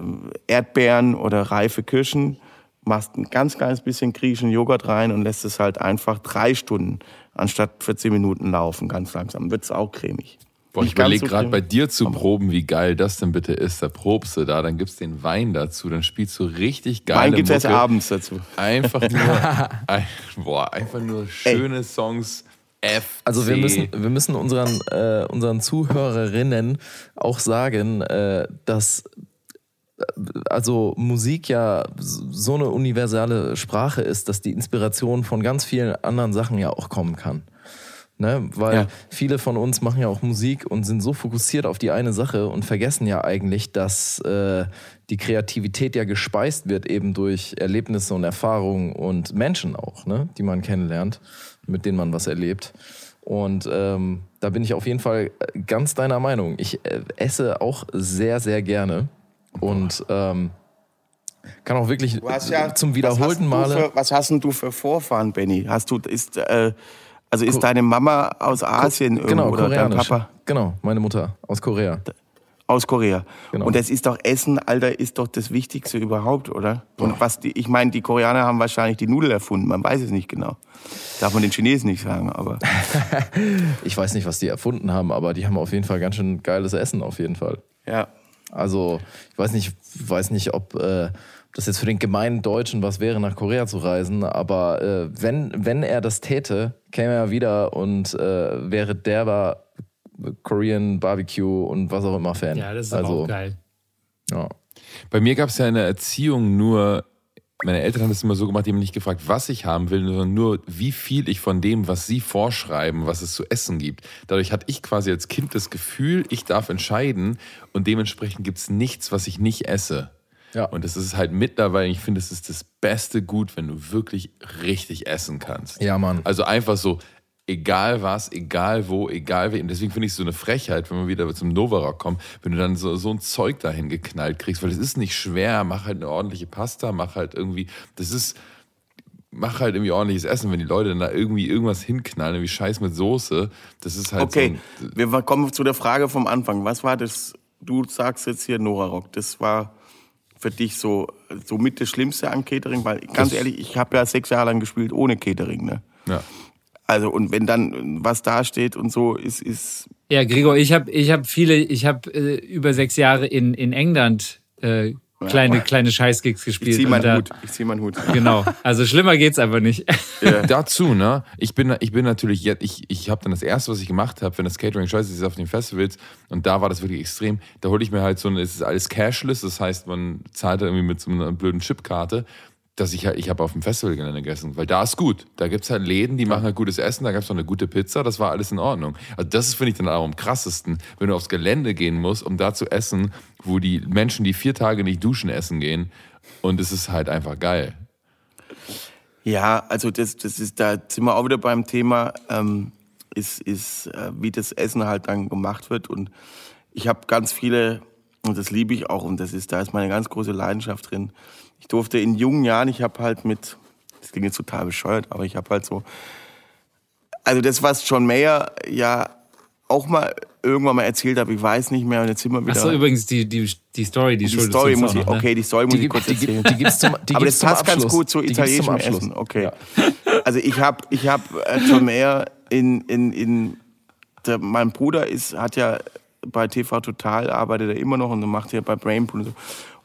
Erdbeeren oder reife Kirschen, machst ein ganz kleines bisschen griechischen Joghurt rein und lässt es halt einfach drei Stunden anstatt 14 Minuten laufen, ganz langsam. Wird es auch cremig. Boah, ich überlege so gerade bei dir zu proben, wie geil das denn bitte ist. Da probst du da, dann gibst den Wein dazu, dann spielst du richtig geile Wein gibt es erst abends dazu. Einfach nur, ein, boah, einfach nur schöne Songs. F. Also wir C. müssen, wir müssen unseren, äh, unseren Zuhörerinnen auch sagen, äh, dass äh, also Musik ja so eine universale Sprache ist, dass die Inspiration von ganz vielen anderen Sachen ja auch kommen kann. Ne? Weil Ja. viele von uns machen ja auch Musik und sind so fokussiert auf die eine Sache und vergessen ja eigentlich, dass äh, die Kreativität ja gespeist wird eben durch Erlebnisse und Erfahrungen und Menschen auch, ne? die man kennenlernt, mit denen man was erlebt. Und ähm, da bin ich auf jeden Fall ganz deiner Meinung. Ich äh, esse auch sehr, sehr gerne und ähm, kann auch wirklich ja, zum was wiederholten du Male. Für, was hast denn du für Vorfahren, Benny? Hast du, ist, äh, also ist deine Mama aus Asien irgendwo Genau, oder dein. Papa Genau, meine Mutter aus Korea. aus Korea? Genau. Und das ist doch Essen, Alter, ist doch das Wichtigste überhaupt, oder? Und was die, ich meine, die Koreaner haben wahrscheinlich die Nudel erfunden, man weiß es nicht genau. Darf man den Chinesen nicht sagen, aber Ich weiß nicht, was die erfunden haben, aber die haben auf jeden Fall ganz schön geiles Essen, auf jeden Fall. ja. Also, ich weiß nicht, weiß nicht ob äh, das jetzt für den gemeinen Deutschen was wäre, nach Korea zu reisen, aber äh, wenn, wenn er das täte, käme er wieder und äh, wäre derber Korean Barbecue und was auch immer Fan. Ja, das ist also, auch geil. Ja. Bei mir gab es ja in der Erziehung nur, meine Eltern haben es immer so gemacht, die haben nicht gefragt, was ich haben will, sondern nur, wie viel ich von dem, was sie vorschreiben, was es zu essen gibt. Dadurch hatte ich quasi als Kind das Gefühl, ich darf entscheiden und dementsprechend gibt es nichts, was ich nicht esse. Ja. Und das ist halt mittlerweile, ich finde, es ist das beste Gut, wenn du wirklich richtig essen kannst. Ja, Mann. Also einfach so, egal was, egal wo, egal wie. Und deswegen finde ich es so eine Frechheit, wenn wir wieder zum Novarock kommen, wenn du dann so, so ein Zeug dahin geknallt kriegst, weil es ist nicht schwer, mach halt eine ordentliche Pasta, mach halt irgendwie, das ist, mach halt irgendwie ordentliches Essen, wenn die Leute dann da irgendwie irgendwas hinknallen, irgendwie Scheiß mit Soße, das ist halt Okay, so ein, wir kommen zu der Frage vom Anfang. Was war das, du sagst jetzt hier Nora Rock, das war für dich so, so mit das Schlimmste an Catering? Weil ganz Das- ehrlich, ich habe ja sechs Jahre lang gespielt ohne Catering. Ne? ja. Also und wenn dann was da steht und so, ist, ist Ja, Gregor, ich habe ich hab viele, ich habe äh, über sechs Jahre in, in England äh, kleine, kleine Scheißgigs gespielt. ich zieh meinen da- Hut. Ich zieh meinen Hut. Genau. Also schlimmer geht's einfach nicht. Dazu, ne? Ich bin, ich bin natürlich jetzt, ich, ich habe dann das erste, was ich gemacht habe, wenn das Catering scheiße ist auf den Festivals, und da war das wirklich extrem, da hole ich mir halt so eine, es ist alles cashless, das heißt, man zahlt da irgendwie mit so einer blöden Chipkarte, dass ich ich habe auf dem Festivalgelände gegessen, weil da ist gut. Da gibt's halt Läden, die machen halt gutes Essen, da gab's noch eine gute Pizza, das war alles in Ordnung. Also das ist, finde ich, dann auch am krassesten, wenn du aufs Gelände gehen musst, um da zu essen, wo die Menschen, die vier Tage nicht duschen, essen gehen. Und es ist halt einfach geil. Ja, also das, das ist, da sind wir auch wieder beim Thema, ähm, ist, ist, äh, wie das Essen halt dann gemacht wird. Und ich habe ganz viele, und das liebe ich auch, und das ist, da ist meine ganz große Leidenschaft drin. Ich durfte in jungen Jahren, ich habe halt mit, das klingt jetzt total bescheuert, aber ich habe halt so, also das, was John Mayer ja auch mal irgendwann mal erzählt habe, ich weiß nicht mehr, und jetzt sind wir wieder. Achso, übrigens, die, die, die Story, die, die schuldest Story muss ich, noch, ne? okay, die Story muss Die ich kurz erzählen. gibt- die gibt's zum- die Aber gibt's das passt ganz Abschluss. gut zu italienischem Abschluss. Essen. Okay. Ja. Also ich habe ich hab, äh, John Mayer in, in, in der, mein Bruder ist, hat ja bei TV Total, arbeitet er immer noch und macht ja bei Brainpool und so.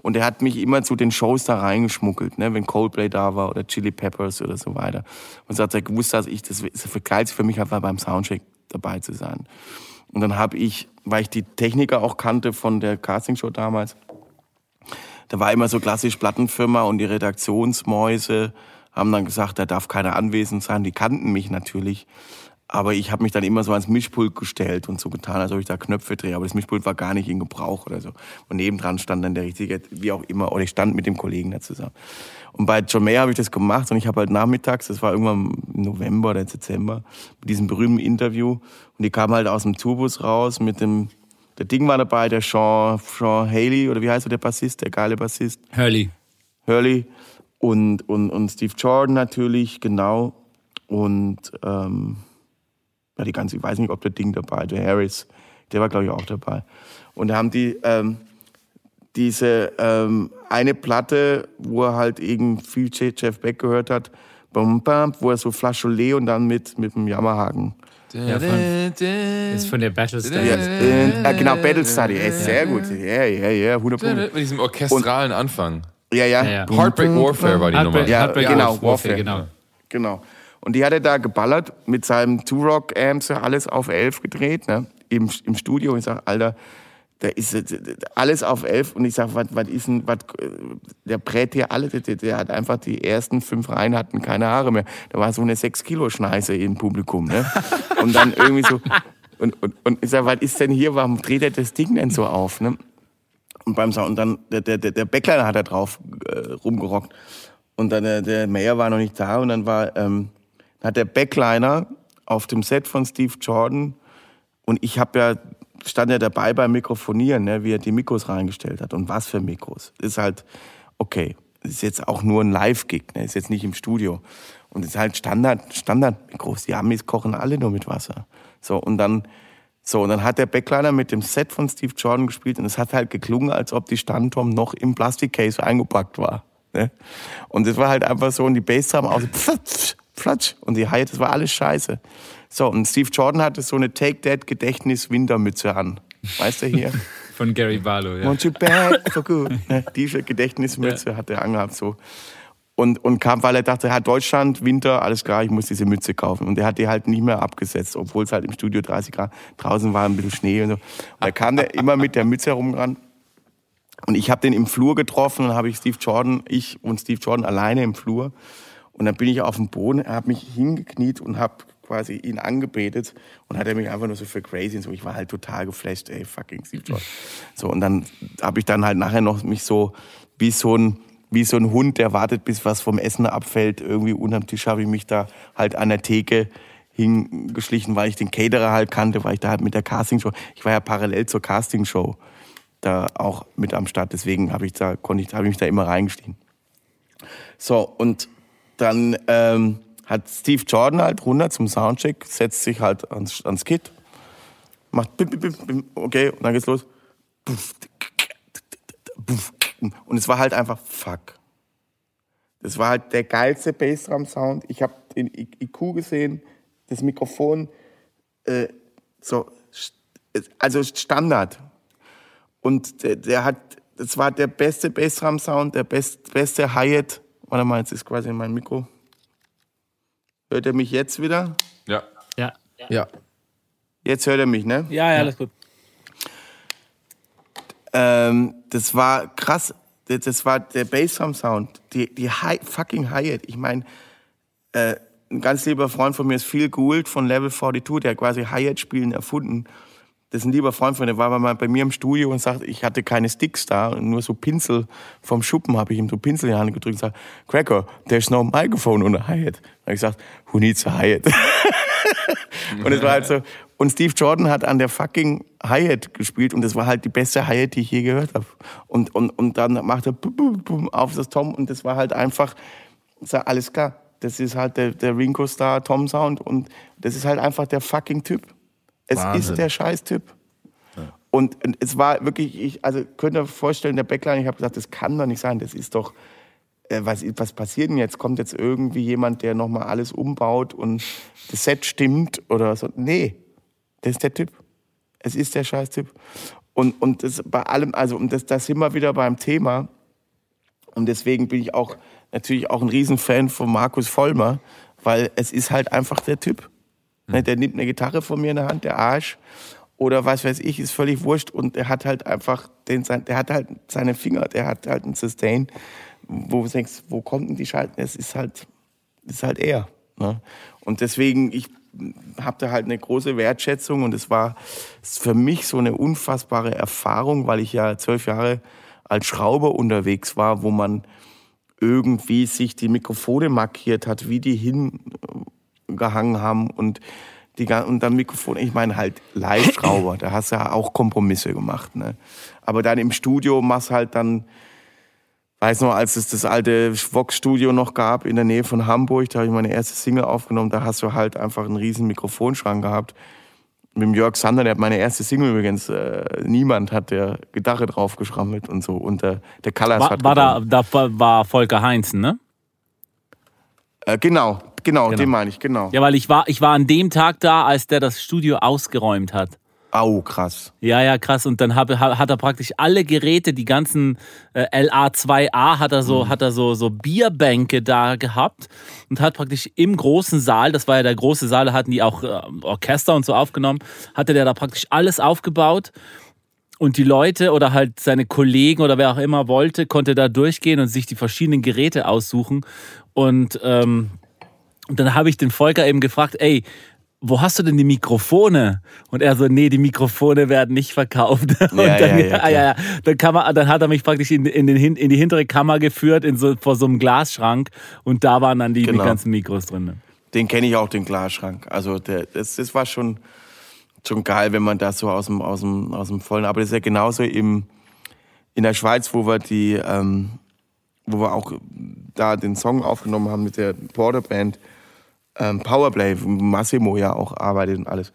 Und er hat mich immer zu den Shows da reingeschmuggelt, ne, wenn Coldplay da war oder Chili Peppers oder so weiter. Und so hat er gewusst, dass ich das, das Geilste für mich war, beim Soundcheck dabei zu sein. Und dann habe ich, weil ich die Techniker auch kannte von der Castingshow damals, da war immer so klassisch Plattenfirma und die Redaktionsmäuse haben dann gesagt, da darf keiner anwesend sein. Die kannten mich natürlich. Aber ich habe mich dann immer so ans Mischpult gestellt und so getan, als ob ich da Knöpfe drehe. Aber das Mischpult war gar nicht in Gebrauch oder so. Und nebendran stand dann der richtige, wie auch immer, oder ich stand mit dem Kollegen da zusammen. Und bei John Mayer habe ich das gemacht und ich habe halt nachmittags, das war irgendwann im November oder Dezember, mit diesem berühmten Interview. Und die kamen halt aus dem Tourbus raus mit dem, der Ding war dabei, der Sean, Sean Haley, oder wie heißt er, der Bassist, der geile Bassist. Hurley. Hurley und, und, und Steve Jordan natürlich, genau. Und ähm, ja, die ganze, ich weiß nicht, ob der Ding dabei, der Harris, der war, glaube ich, auch dabei. Und da haben die ähm, diese ähm, eine Platte, wo er halt eben viel Jeff Beck gehört hat, bum, bum, wo er so Flascholé und dann mit, mit dem Jammerhaken. Ja, von, ist von der Battlestar. Ja, äh, genau, Battle Study, ey, sehr gut. Ja, ja, ja, 100 Punkte. Mit diesem orchestralen Anfang. Ja, ja. Ja, ja. Heartbreak Warfare war die Nummer. Heartbreak, Ja, Heartbreak genau, Warfare, Warfare. genau. Genau. Und die hat er da geballert mit seinem Two-Rock-Amps, alles auf 11 gedreht, ne? Im, im Studio. Und ich sag, Alter, da ist äh, alles auf 11. Und ich sag, was, was ist denn, was, äh, der brät hier alle, der, der hat einfach die ersten fünf Reihen hatten keine Haare mehr. Da war so eine 6-Kilo-Schneise im Publikum, ne? Und dann irgendwie so, und, und, und ich sag, was ist denn hier, warum dreht er das Ding denn so auf, ne? Und beim Sound, und dann, der, der, der Backliner hat da drauf äh, rumgerockt. Und dann der, der Mayer war noch nicht da und dann war, ähm, dann hat der Backliner auf dem Set von Steve Jordan und ich habe ja, stand ja dabei beim Mikrofonieren, ne, wie er die Mikros reingestellt hat. Und was für Mikros. Ist halt, okay, ist jetzt auch nur ein Live-Gig, ne, ist jetzt nicht im Studio. Und ist halt Standard, Standard-Mikros. Die Amis kochen alle nur mit Wasser. So, und dann, so, und dann hat der Backliner mit dem Set von Steve Jordan gespielt und es hat halt geklungen, als ob die Standtom noch im Plastikcase eingepackt war. Ne? Und es war halt einfach so, und die Bassdrum auch so pfatsch, pfatsch, und die Hi-Hat, das war alles scheiße. So, und Steve Jordan hatte so eine Take That Gedächtnis Wintermütze an. Weißt du hier? Von Gary Barlow, ja. Want you back for good. Ne, Diese Gedächtnismütze hat er angehabt so. Und, und kam, weil er dachte, ja, Deutschland, Winter, alles klar, ich muss diese Mütze kaufen. Und er hat die halt nicht mehr abgesetzt, obwohl es halt im Studio 30 Grad draußen war, ein bisschen Schnee und so. Und da kam der immer mit der Mütze herumgerannt. Und ich habe den im Flur getroffen und habe ich Steve Jordan, ich und Steve Jordan alleine im Flur. Und dann bin ich auf dem Boden, habe mich hingekniet und habe quasi ihn angebetet und hat er mich einfach nur so für crazy und so. Ich war halt total geflasht, ey, fucking Steve Jordan. So, und dann habe ich dann halt nachher noch mich so wie so ein, wie so ein Hund, der wartet, bis was vom Essen abfällt. Irgendwie unterm Tisch habe ich mich da halt an der Theke hingeschlichen, weil ich den Caterer halt kannte, weil ich da halt mit der Castingshow, ich war ja parallel zur Castingshow da auch mit am Start, deswegen habe ich da, konnte ich, habe ich mich da immer reingestiegen. So, und dann ähm, hat Steve Jordan halt runter zum Soundcheck, setzt sich halt ans, ans Kit, macht bim, bim, bim, bim, okay, und dann geht's los. Und es war halt einfach fuck. Das war halt der geilste Bassdrum-Sound. Ich habe den IQ gesehen, das Mikrofon, äh, so, also Standard. Und der, der hat, das war der beste Bassdrum-Sound, der best, beste Hi-Hat. Warte mal, jetzt ist quasi mein Mikro. Hört er mich jetzt wieder? Ja. Ja. Ja. Jetzt hört er mich, ne? Ja, ja, alles gut. Ähm, das war krass. Das, war der Bassdrum-Sound. Die, die Hi fucking Hi-Hat. Ich meine, äh, ein ganz lieber Freund von mir ist Phil Gould von Level 42, der hat quasi Hi-Hat-Spielen erfunden. Das ist ein lieber Freund von mir, der war mal bei mir im Studio und sagt, ich hatte keine Sticks da, nur so Pinsel vom Schuppen habe ich ihm so Pinsel in die Hand gedrückt und sagt, Cracker, there's no microphone on a hi-hat. Habe ich gesagt, who needs a hi-hat? und es war halt so, und Steve Jordan hat an der fucking Hi-Hat gespielt und das war halt die beste Hi-Hat, die ich je gehört habe. Und, und, und dann macht er bum, bum, bum auf das Tom und das war halt einfach, sag, alles klar, das ist halt der, der Ringo Star Tom Sound und das ist halt einfach der fucking Typ. Es Wahnsinn. ist der Scheiß-Typ. Und, und es war wirklich, ich, also könnt ihr euch vorstellen, der Backline, ich habe gesagt, das kann doch nicht sein, das ist doch, äh, was, was passiert denn jetzt? Kommt jetzt irgendwie jemand, der nochmal alles umbaut und das Set stimmt oder so? Nee, das ist der Typ. Es ist der Scheiß-Typ. Und, und das bei allem, also und das, das sind wir wieder beim Thema. Und deswegen bin ich auch natürlich auch ein Riesenfan von Markus Vollmer, weil es ist halt einfach der Typ. Ne, Der nimmt eine Gitarre von mir in der Hand, der Arsch. Oder was weiß ich, ist völlig wurscht. Und der hat halt einfach, den, der hat halt seine Finger, der hat halt einen Sustain, wo du denkst, wo kommt denn die Schalten? Es ist halt, ist halt er. Ne? Und deswegen, ich habe da halt eine große Wertschätzung und es war für mich so eine unfassbare Erfahrung, weil ich ja zwölf Jahre als Schrauber unterwegs war, wo man irgendwie sich die Mikrofone markiert hat, wie die hingehangen haben und die und dann Mikrofon, ich meine halt Live-Schrauber, da hast du ja auch Kompromisse gemacht, ne? Aber dann im Studio machst halt dann, weiß noch, als es das alte Vox-Studio noch gab in der Nähe von Hamburg, da habe ich meine erste Single aufgenommen, da hast du halt einfach einen riesen Mikrofonschrank gehabt. Mit dem Jörg Sander, der hat meine erste Single übrigens, äh, niemand hat der Gitarre draufgeschrammelt und so. Und der, der Callas War, hat war da, da war- war Volker Heinzen, ne? Äh, genau, genau, Genau. den meine ich, genau. Ja, weil ich war, ich war an dem Tag da, als der das Studio ausgeräumt hat. Au, krass. Ja, ja, krass. Und dann hab, ha- hat er praktisch alle Geräte, die ganzen äh, LA2A, hat er so, hat er so, so Bierbänke da gehabt und hat praktisch im großen Saal, das war ja der große Saal, da hatten die auch äh, Orchester und so aufgenommen, hatte der da praktisch alles aufgebaut. Und die Leute oder halt seine Kollegen oder wer auch immer wollte, konnte da durchgehen und sich die verschiedenen Geräte aussuchen. Und, ähm, und dann habe ich den Volker eben gefragt, ey, wo hast du denn die Mikrofone? Und er so, nee, die Mikrofone werden nicht verkauft. Und Ja, dann, ja, ja, klar. ja, ja, dann, kann man, dann hat er mich praktisch in, in, den, in die hintere Kammer geführt, in so, vor so einem Glasschrank. Und da waren dann die, die Genau. ganzen Mikros drin. Den kenne ich auch, den Glasschrank. Also der, das, das war schon, schon geil, wenn man das so aus dem, aus dem, aus dem Vollen. Aber das ist ja genauso im, in der Schweiz, wo wir die, ähm, wo wir auch da den Song aufgenommen haben mit der Porter Band, ähm, Powerplay, Massimo ja auch arbeitet und alles.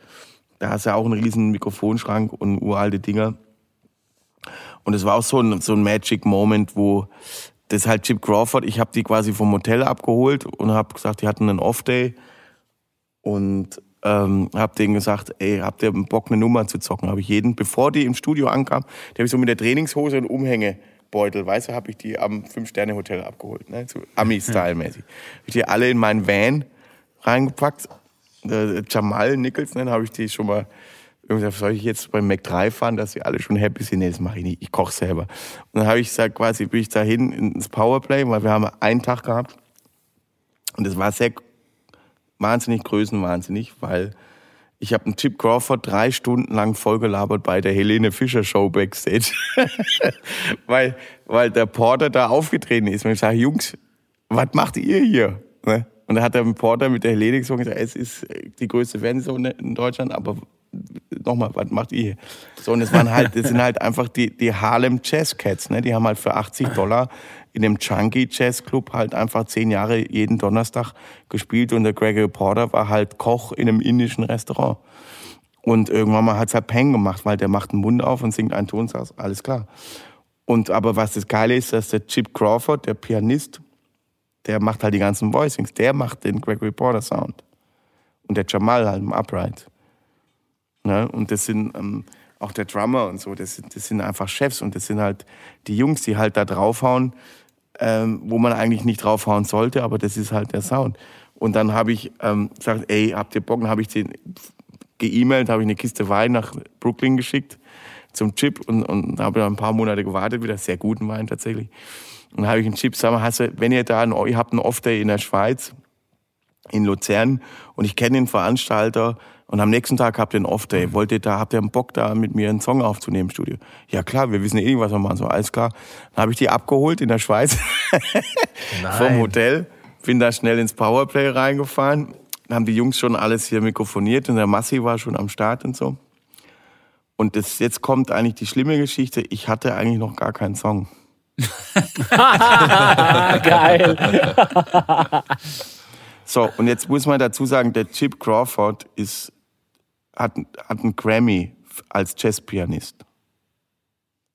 Da hast du ja auch einen riesen Mikrofonschrank und uralte Dinger. Und es war auch so ein, so ein Magic Moment, wo das halt Chip Crawford, ich habe die quasi vom Hotel abgeholt und habe gesagt, die hatten einen Off-Day und ähm, habe denen gesagt, ey, habt ihr Bock, eine Nummer zu zocken? Habe ich jeden, bevor die im Studio ankam, die habe ich so mit der Trainingshose und Umhängebeutel, weißt du, habe ich die am Fünf-Sterne-Hotel abgeholt, ne? so Ami-Style-mäßig. Hab ich die alle in meinen Van reingepackt. Der Jamal Nicholson, habe ich die schon mal soll ich jetzt beim Mac 3 fahren, dass sie alle schon happy sind? Nee, das mache ich nicht, ich koche selber. Und dann habe ich gesagt, quasi bin ich dahin ins Powerplay, weil wir haben einen Tag gehabt. Und das war sehr wahnsinnig größenwahnsinnig, weil ich habe einen Chip Crawford drei Stunden lang vollgelabert bei der Helene Fischer Show Backstage. weil, weil der Porter da aufgetreten ist. Und ich sage, Jungs, was macht ihr hier? Ne? Und da hat der Porter mit der Helene und gesagt, es ist die größte Fernsehshow in Deutschland, aber nochmal, was macht ihr? So, und es waren halt, das sind halt einfach die, die Harlem Jazz Cats, ne? Die haben halt für 80 Dollar in dem Chunky Jazz Club halt einfach zehn Jahre jeden Donnerstag gespielt und der Gregory Porter war halt Koch in einem indischen Restaurant. Und irgendwann mal hat's halt Peng gemacht, weil der macht den Mund auf und singt einen Ton, alles klar. Und aber was das Geile ist, dass der Chip Crawford, der Pianist, der macht halt die ganzen Voicings, der macht den Gregory Porter Sound. Und der Jamal halt im Upright. Ne? Und das sind ähm, auch der Drummer und so, das, sind- das sind einfach Chefs und das sind halt die Jungs, die halt da draufhauen, ähm, wo man eigentlich nicht draufhauen sollte, aber das ist halt der Sound. Und dann habe ich ähm, gesagt, ey, habt ihr Bock? Dann habe ich den geemailt, habe ich eine Kiste Wein nach Brooklyn geschickt zum Chip und, und habe dann ein paar Monate gewartet, wieder sehr guten Wein tatsächlich. Und dann habe ich einen Chip, du, wenn ihr da, einen, ihr habt einen Off-Day in der Schweiz, in Luzern und ich kenne den Veranstalter und am nächsten Tag habt ihr einen Off-Day. Wollt ihr da, habt ihr einen Bock da mit mir einen Song aufzunehmen im Studio? Ja klar, wir wissen eh nicht, was wir machen. So, alles klar. Dann habe ich die abgeholt in der Schweiz vom Hotel. Bin da schnell ins Powerplay reingefahren. Dann haben die Jungs schon alles hier mikrofoniert und der Massi war schon am Start und so. Und das, jetzt kommt eigentlich die schlimme Geschichte. Ich hatte eigentlich noch gar keinen Song. Geil. So, und jetzt muss man dazu sagen, der Chip Crawford ist, hat, hat einen Grammy als Jazzpianist.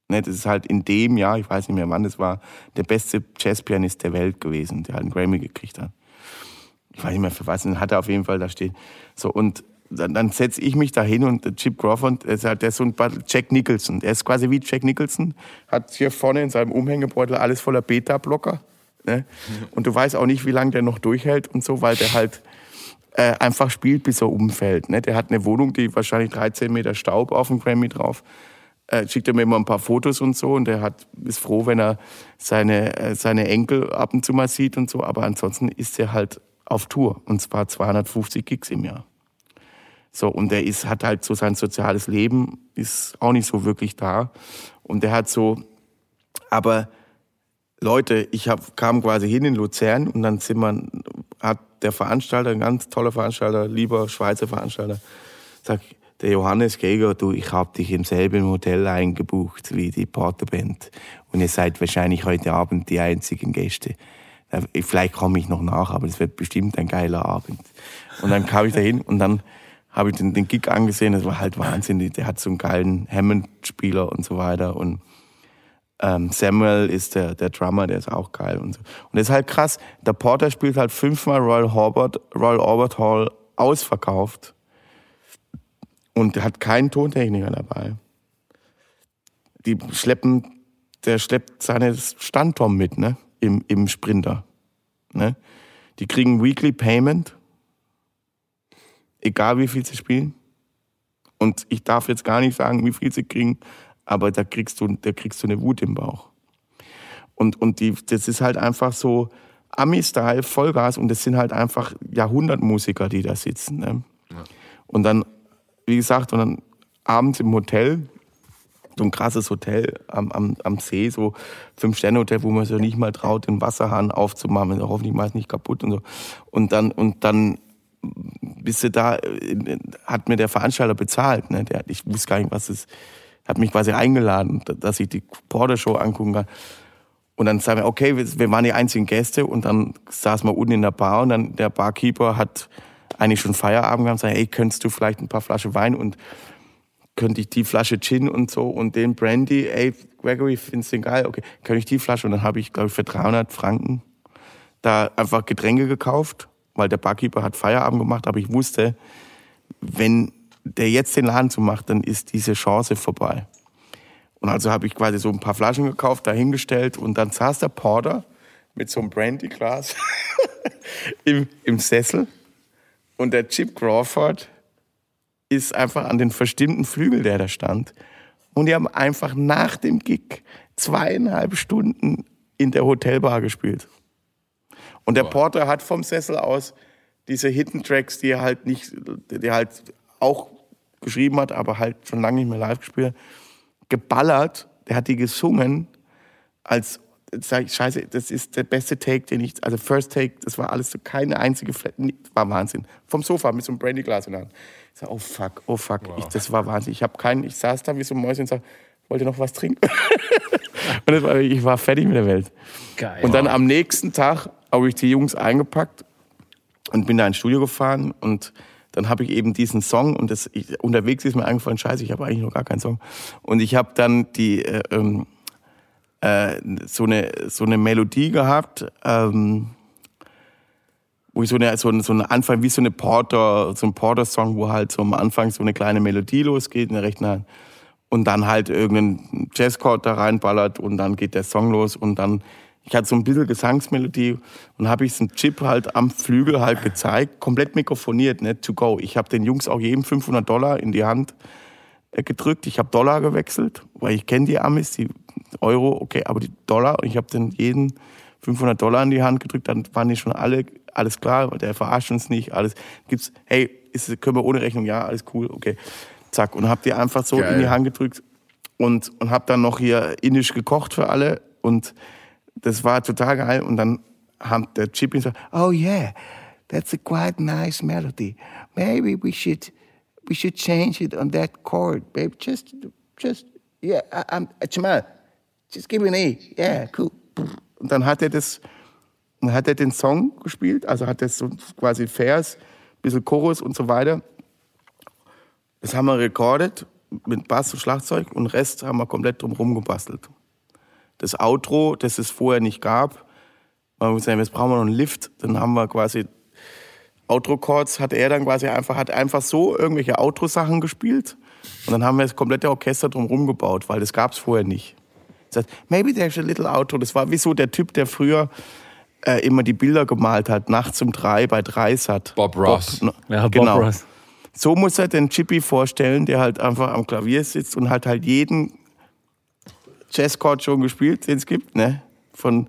Ne, das ist halt in dem Jahr, ich weiß nicht mehr wann das war, der beste Jazzpianist der Welt gewesen, der halt einen Grammy gekriegt hat. Ich weiß nicht mehr für was, den hat er auf jeden Fall da stehen. So, und dann, dann setze ich mich da hin und Chip Crawford, der ist, halt, der ist so ein Jack Nicholson. Der ist quasi wie Jack Nicholson, hat hier vorne in seinem Umhängebeutel alles voller Beta-Blocker. Ne? Und du weißt auch nicht, wie lange der noch durchhält und so, weil der halt äh, einfach spielt, bis er umfällt. Ne? Der hat eine Wohnung, die wahrscheinlich 13 Meter Staub auf dem Grammy drauf. Äh, schickt er mir immer ein paar Fotos und so und der hat, ist froh, wenn er seine, äh, seine Enkel ab und zu mal sieht und so. Aber ansonsten ist er halt auf Tour und zwar 250 Gigs im Jahr. So, und der ist, hat halt so sein soziales Leben, ist auch nicht so wirklich da. Und der hat so, aber Leute, ich hab, kam quasi hin in Luzern und dann sind wir, hat der Veranstalter, ein ganz toller Veranstalter, lieber Schweizer Veranstalter, sagt, der Johannes Geger, du, ich habe dich im selben Hotel eingebucht wie die Porterband und ihr seid wahrscheinlich heute Abend die einzigen Gäste. Vielleicht komme ich noch nach, aber es wird bestimmt ein geiler Abend. Und dann kam ich da hin und dann habe ich den, den Gig angesehen, das war halt Wahnsinn. Der hat so einen geilen Hammond-Spieler und so weiter und ähm, Samuel ist der, der Drummer, der ist auch geil und so. Und das ist halt krass. Der Porter spielt halt fünfmal Royal Albert, Royal Albert Hall ausverkauft und hat keinen Tontechniker dabei. Die schleppen, der schleppt seine Standtom mit, ne, im, im Sprinter, ne. Die kriegen Weekly Payment, egal wie viel sie spielen. Und ich darf jetzt gar nicht sagen, wie viel sie kriegen, aber da kriegst du, da kriegst du eine Wut im Bauch. Und, und die, das ist halt einfach so Ami-Style, Vollgas und das sind halt einfach Jahrhundertmusiker, die da sitzen. Ne? Ja. Und dann, wie gesagt, und dann abends im Hotel, so ein krasses Hotel am, am, am See, so Fünf-Sterne-Hotel, wo man sich nicht mal traut, den Wasserhahn aufzumachen, hoffentlich mal ist nicht kaputt und so. Und dann, und dann bist du da, äh, hat mir der Veranstalter bezahlt. Ne? Der, ich wusste gar nicht, was es hat mich quasi eingeladen, dass ich die Porter-Show angucken kann. Und dann sagen wir, okay, wir waren die einzigen Gäste und dann saßen wir unten in der Bar und dann der Barkeeper hat eigentlich schon Feierabend gehabt und sagt, hey, könntest du vielleicht ein paar Flaschen Wein und könnte ich die Flasche Gin und so und den Brandy, ey, Gregory, findest du den geil? Okay, könnte ich die Flasche und dann habe ich, glaube ich, für 300 Franken da einfach Getränke gekauft, weil der Barkeeper hat Feierabend gemacht, aber ich wusste, wenn der jetzt den Laden zumacht, dann ist diese Chance vorbei. Und also habe ich quasi so ein paar Flaschen gekauft, dahingestellt und dann saß der Porter mit so einem Brandyglas im, im Sessel und der Chip Crawford ist einfach an den verstimmten Flügel, der da stand. Und die haben einfach nach dem Gig zweieinhalb Stunden in der Hotelbar gespielt. Und der Porter hat vom Sessel aus diese Hidden Tracks, die er halt nicht, die halt auch geschrieben hat, aber halt schon lange nicht mehr live gespielt, geballert. Der hat die gesungen als sag ich, scheiße, das ist der beste Take, den ich, also First Take, das war alles so keine einzige Flat, war Wahnsinn. Vom Sofa mit so einem Brandyglas in der Hand. Ich sag, oh fuck, oh fuck, wow. ich, das war Wahnsinn. Ich habe keinen, ich saß da wie so ein Mäuschen und sag, wollte noch was trinken? und war, ich war fertig mit der Welt. Geil. Und dann am nächsten Tag habe ich die Jungs eingepackt und bin da ins Studio gefahren und dann habe ich eben diesen Song und das, ich, unterwegs ist mir eingefallen, scheiße, ich habe eigentlich noch gar keinen Song. Und ich habe dann die äh, ähm, äh, so, eine, so eine Melodie gehabt, ähm, wo ich so eine, so, so eine Anfang, wie so eine Porter, so ein Porter-Song, wo halt so am Anfang so eine kleine Melodie losgeht in der rechten Hand und dann halt irgendein Jazzchord da reinballert und dann geht der Song los und dann ich hatte so ein bisschen Gesangsmelodie und habe ich so einen Chip halt am Flügel halt gezeigt, komplett mikrofoniert, ne, to go. Ich habe den Jungs auch jedem 500 Dollar in die Hand äh, gedrückt. Ich habe Dollar gewechselt, weil ich kenne die Amis, die Euro, okay, aber die Dollar. Und ich habe den jeden 500 Dollar in die Hand gedrückt, dann waren die schon alle alles klar, der verarscht uns nicht, alles gibt's, hey, ist, können wir ohne Rechnung, ja, alles cool, okay. Zack. Und hab die einfach so Geil. in die Hand gedrückt und, und hab dann noch hier indisch gekocht für alle und das war total geil. Und dann hat der Chippy gesagt, oh yeah, that's a quite nice melody. Maybe we should, we should change it on that chord, babe. Just, just, yeah, I, I'm, Jamal, just give me an A. Yeah, cool. Und dann hat er das, hat er den Song gespielt, also hat er so quasi Vers, bisschen Chorus und so weiter. Das haben wir rekordet mit Bass und Schlagzeug und Rest haben wir komplett drumherum gebastelt. Das Outro, das es vorher nicht gab, weil wir gesagt, jetzt brauchen wir noch einen Lift, dann haben wir quasi Outro-Chords, hat er dann quasi einfach, hat einfach so irgendwelche Outro-Sachen gespielt und dann haben wir das komplette Orchester drumherum gebaut, weil das gab es vorher nicht. Das heißt, maybe there's a little outro. Das war wie so der Typ, der früher äh, immer die Bilder gemalt hat, nachts um drei bei Dreisat. Bob Ross. Bob, Ja, Bob genau. Ross. So muss er den Chippy vorstellen, der halt einfach am Klavier sitzt und hat halt jeden Jazzchord schon gespielt, den es gibt, ne? Von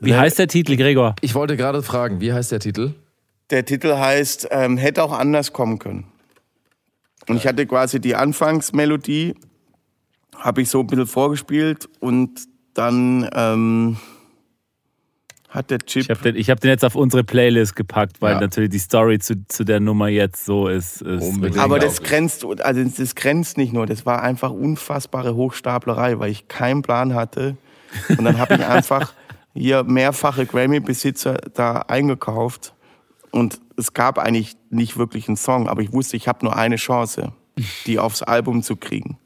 Wie heißt der Titel, Gregor? Ich wollte gerade fragen, wie heißt der Titel? Der Titel heißt ähm, Hätte auch anders kommen können. Und ich hatte quasi die Anfangsmelodie, habe ich so ein bisschen vorgespielt und dann ähm, hat der Chip. Ich habe den, hab den jetzt auf unsere Playlist gepackt, weil Ja. natürlich die Story zu, zu der Nummer jetzt so ist. ist aber das grenzt, also das grenzt nicht nur, das war einfach unfassbare Hochstaplerei, weil ich keinen Plan hatte. Und dann habe ich einfach hier mehrfache Grammy-Besitzer da eingekauft. Und es gab eigentlich nicht wirklich einen Song, aber ich wusste, ich habe nur eine Chance, die aufs Album zu kriegen.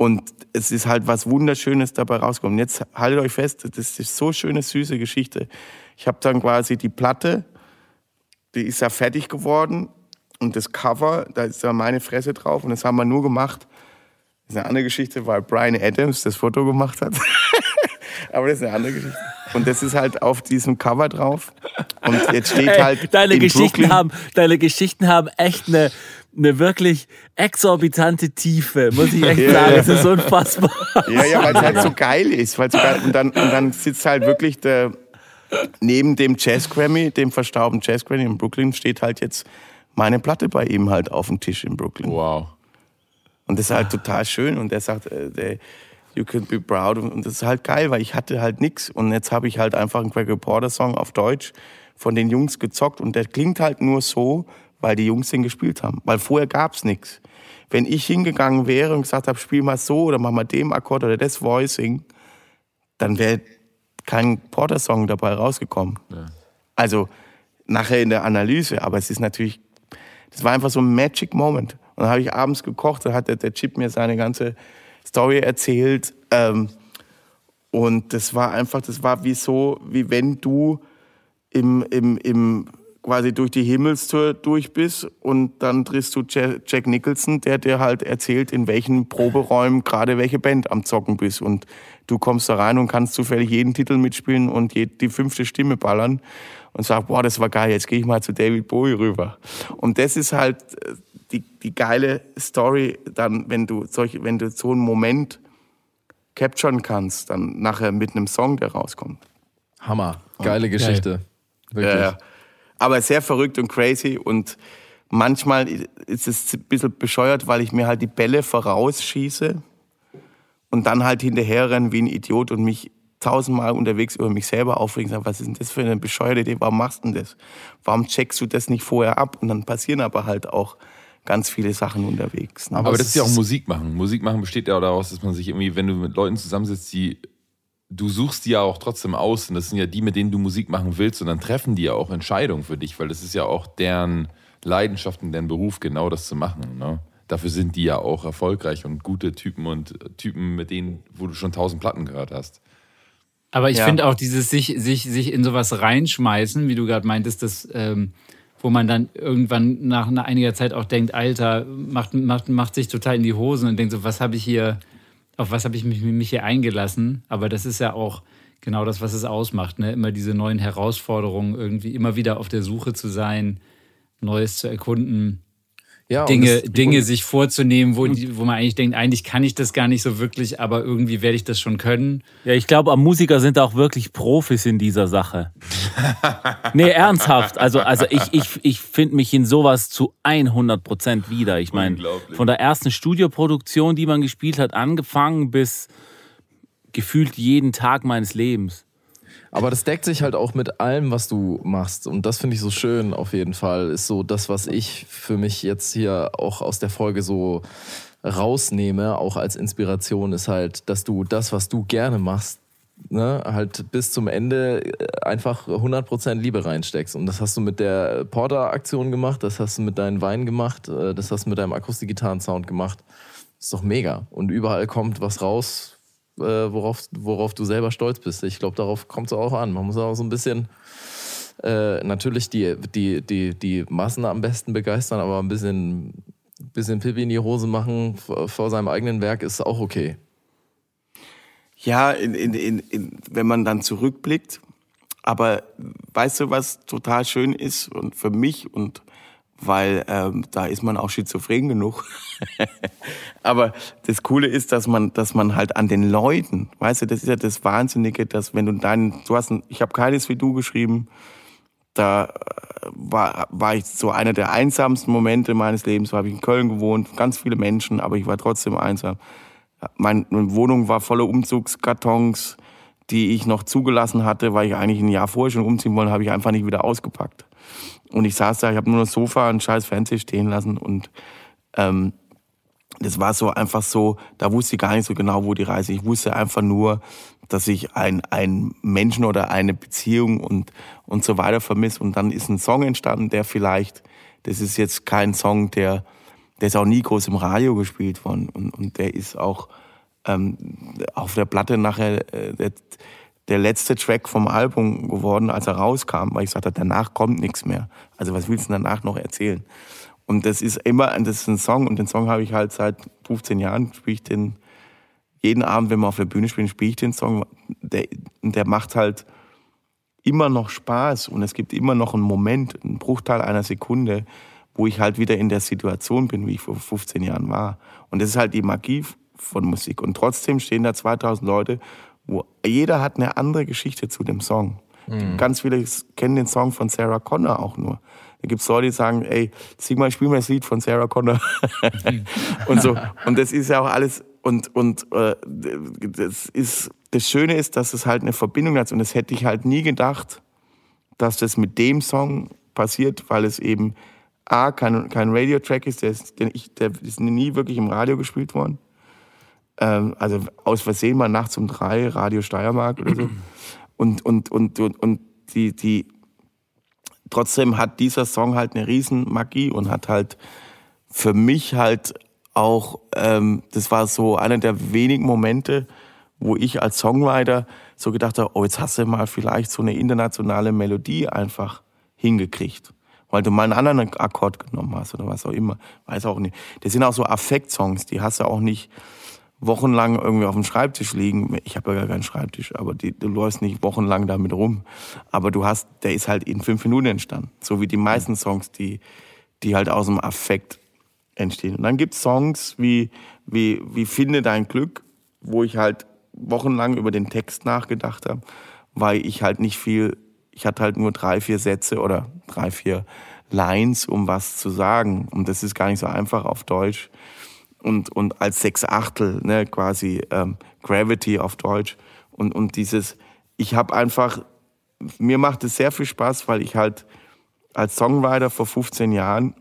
Und es ist halt was Wunderschönes dabei rausgekommen. Jetzt haltet euch fest, das ist so schöne, süße Geschichte. Ich habe dann quasi die Platte, die ist ja fertig geworden und das Cover, da ist ja meine Fresse drauf und das haben wir nur gemacht. Das ist eine andere Geschichte, weil Brian Adams das Foto gemacht hat. Aber das ist eine andere Geschichte. Und das ist halt auf diesem Cover drauf. Und jetzt steht Ey, halt deine, in Geschichten Brooklyn, haben, deine Geschichten haben echt eine, eine wirklich exorbitante Tiefe, muss ich echt sagen. ja. Es ist unfassbar. Ja, ja, weil es halt so geil ist. Weil's geil, und, dann, und dann sitzt halt wirklich der, neben dem Jazz Grammy, dem verstaubten Jazz Grammy in Brooklyn, steht halt jetzt meine Platte bei ihm halt auf dem Tisch in Brooklyn. Wow. Und das ist halt total schön. Und er sagt, äh, der, you can be proud. Und das ist halt geil, weil ich hatte halt nix. Und jetzt habe ich halt einfach einen Greg Reporter Song auf Deutsch von den Jungs gezockt. Und der klingt halt nur so, weil die Jungs den gespielt haben. Weil vorher gab's nix. Wenn ich hingegangen wäre und gesagt habe, spiel mal so oder mach mal dem Akkord oder das Voicing, dann wäre kein Porter-Song dabei rausgekommen. Also nachher in der Analyse, aber es ist natürlich, das war einfach so ein Magic Moment. Und dann habe ich abends gekocht, da hat der, der Chip mir seine ganze Story erzählt. Ähm, und das war einfach, das war wie so, wie wenn du im, im, im quasi durch die Himmelstür durch bist und dann triffst du Ja- Jack Nicholson, der dir halt erzählt, in welchen Proberäumen gerade welche Band am Zocken bist. Und du kommst da rein und kannst zufällig jeden Titel mitspielen und die fünfte Stimme ballern und sagst, boah, das war geil, jetzt gehe ich mal zu David Bowie rüber. Und das ist halt äh, die, die geile Story, dann, wenn du, solche, wenn du so einen Moment capturen kannst, dann nachher mit einem Song, der rauskommt. Hammer. Geile Geschichte. Wirklich. Ja, ja. Aber sehr verrückt und crazy und manchmal ist es ein bisschen bescheuert, weil ich mir halt die Bälle vorausschieße und dann halt hinterher renne wie ein Idiot und mich tausendmal unterwegs über mich selber aufregen und sage, was ist denn das für eine bescheuerte Idee, warum machst du denn das? Warum checkst du das nicht vorher ab? Und dann passieren aber halt auch ganz viele Sachen unterwegs. Ne? Aber das es ist ja auch Musik machen. Musik machen besteht ja auch daraus, dass man sich irgendwie, wenn du mit Leuten zusammensitzt, die du suchst die ja auch trotzdem aus und das sind ja die, mit denen du Musik machen willst und dann treffen die ja auch Entscheidungen für dich, weil das ist ja auch deren Leidenschaft und deren Beruf, genau das zu machen. Ne? Dafür sind die ja auch erfolgreich und gute Typen und Typen, mit denen, wo du schon tausend Platten gehört hast. Aber ich Ja. finde auch dieses sich, sich, sich in sowas reinschmeißen, wie du gerade meintest, das, ähm, wo man dann irgendwann nach einer einiger Zeit auch denkt, Alter, macht, macht, macht sich total in die Hosen und denkt so, was habe ich hier, auf was habe ich mich, mich hier eingelassen? Aber das ist ja auch genau das, was es ausmacht, ne? Immer diese neuen Herausforderungen, irgendwie immer wieder auf der Suche zu sein, Neues zu erkunden. Ja, Dinge, das- Dinge sich vorzunehmen, wo, die, wo man eigentlich denkt, eigentlich kann ich das gar nicht so wirklich, aber irgendwie werde ich das schon können. Ja, ich glaube, Musiker sind auch wirklich Profis in dieser Sache. nee, ernsthaft. Also, also ich, ich, ich finde mich in sowas zu 100 Prozent wieder. Ich meine, von der ersten Studioproduktion, die man gespielt hat, angefangen bis gefühlt jeden Tag meines Lebens. Aber das deckt sich halt auch mit allem, was du machst. Und das finde ich so schön auf jeden Fall. Ist so das, was ich für mich jetzt hier auch aus der Folge so rausnehme, auch als Inspiration, ist halt, dass du das, was du gerne machst, ne, halt bis zum Ende äh, einfach 100% Liebe reinsteckst. Und das hast du mit der Porter-Aktion gemacht, das hast du mit deinen Weinen gemacht, äh, das hast du mit deinem Akustikgitarren-Sound gemacht. Ist doch mega. Und überall kommt was raus, äh, worauf, worauf du selber stolz bist. Ich glaube, darauf kommt es auch an. Man muss auch so ein bisschen äh, natürlich die, die, die, die Massen am besten begeistern, aber ein bisschen, bisschen Pipi in die Hose machen vor, seinem eigenen Werk ist auch okay. Ja, in, in, in, wenn man dann zurückblickt. Aber weißt du, was total schön ist und für mich und weil ähm, da ist man auch schizophren genug. Aber das Coole ist, dass man, dass man halt an den Leuten, weißt du, das ist ja das Wahnsinnige, dass wenn du deinen, du hast, ein, ich habe keines wie du geschrieben, da äh, war, war ich so einer der einsamsten Momente meines Lebens. Habe ich in Köln gewohnt, ganz viele Menschen, aber ich war trotzdem einsam. Meine Wohnung war voller Umzugskartons, die ich noch zugelassen hatte, weil ich eigentlich ein Jahr vorher schon umziehen wollte, habe ich einfach nicht wieder ausgepackt. Und ich saß da, ich habe nur das Sofa und scheiß Fernseher stehen lassen und ähm, das war so einfach so, da wusste ich gar nicht so genau, wo die Reise. Ich wusste einfach nur, dass ich ein, ein Menschen oder eine Beziehung und, und so weiter vermisse. Und dann ist ein Song entstanden, der vielleicht, das ist jetzt kein Song, der, der ist auch nie groß im Radio gespielt worden. Und, und der ist auch ähm, auf der Platte nachher äh, der, der letzte Track vom Album geworden, als er rauskam, weil ich sagte, danach kommt nichts mehr. Also was willst du danach noch erzählen? Und das ist immer, das ist ein Song und den Song habe ich halt seit 15 Jahren, spiele ich den jeden Abend, wenn wir auf der Bühne spielen, spiele ich den Song. Der, der macht halt immer noch Spaß und es gibt immer noch einen Moment, einen Bruchteil einer Sekunde, wo ich halt wieder in der Situation bin, wie ich vor 15 Jahren war. Und das ist halt die Magie von Musik. Und trotzdem stehen da 2000 Leute, jeder hat eine andere Geschichte zu dem Song. Ganz viele kennen den Song von Sarah Connor auch nur. Da gibt's Leute, die sagen, ey, sing mal, spiel mal das Lied von Sarah Connor. und so. Und das ist ja auch alles, und, und äh, das ist, das Schöne ist, dass es halt eine Verbindung hat. Und das hätte ich halt nie gedacht, dass das mit dem Song passiert, weil es eben A, kein, kein Radio-Track ist, der ist, den ich, der ist nie wirklich im Radio gespielt worden. Ähm, also aus Versehen mal nachts um drei, Radio Steiermark oder so. Und, und, und, und, und die, die, trotzdem hat dieser Song halt eine riesen Magie und hat halt für mich halt auch, ähm, das war so einer der wenigen Momente, wo ich als Songwriter so gedacht habe, oh, jetzt hast du mal vielleicht so eine internationale Melodie einfach hingekriegt. Weil du mal einen anderen Akkord genommen hast oder was auch immer. Weiß auch nicht. Das sind auch so Affekt-Songs, die hast du auch nicht wochenlang irgendwie auf dem Schreibtisch liegen. Ich habe ja gar keinen Schreibtisch, aber die, du läufst nicht wochenlang damit rum. Aber du hast, der ist halt in fünf Minuten entstanden. So wie die meisten Songs, die, die halt aus dem Affekt entstehen. Und dann gibt's Songs wie, wie, wie Finde dein Glück, wo ich halt wochenlang über den Text nachgedacht habe, weil ich halt nicht viel, ich hatte halt nur drei, vier Sätze oder drei, vier Lines, um was zu sagen. Und das ist gar nicht so einfach auf Deutsch. Und, und als sechs Achtel, ne, quasi ähm, Gravity auf Deutsch. Und, und dieses, ich habe einfach, mir macht es sehr viel Spaß, weil ich halt als Songwriter vor 15 Jahren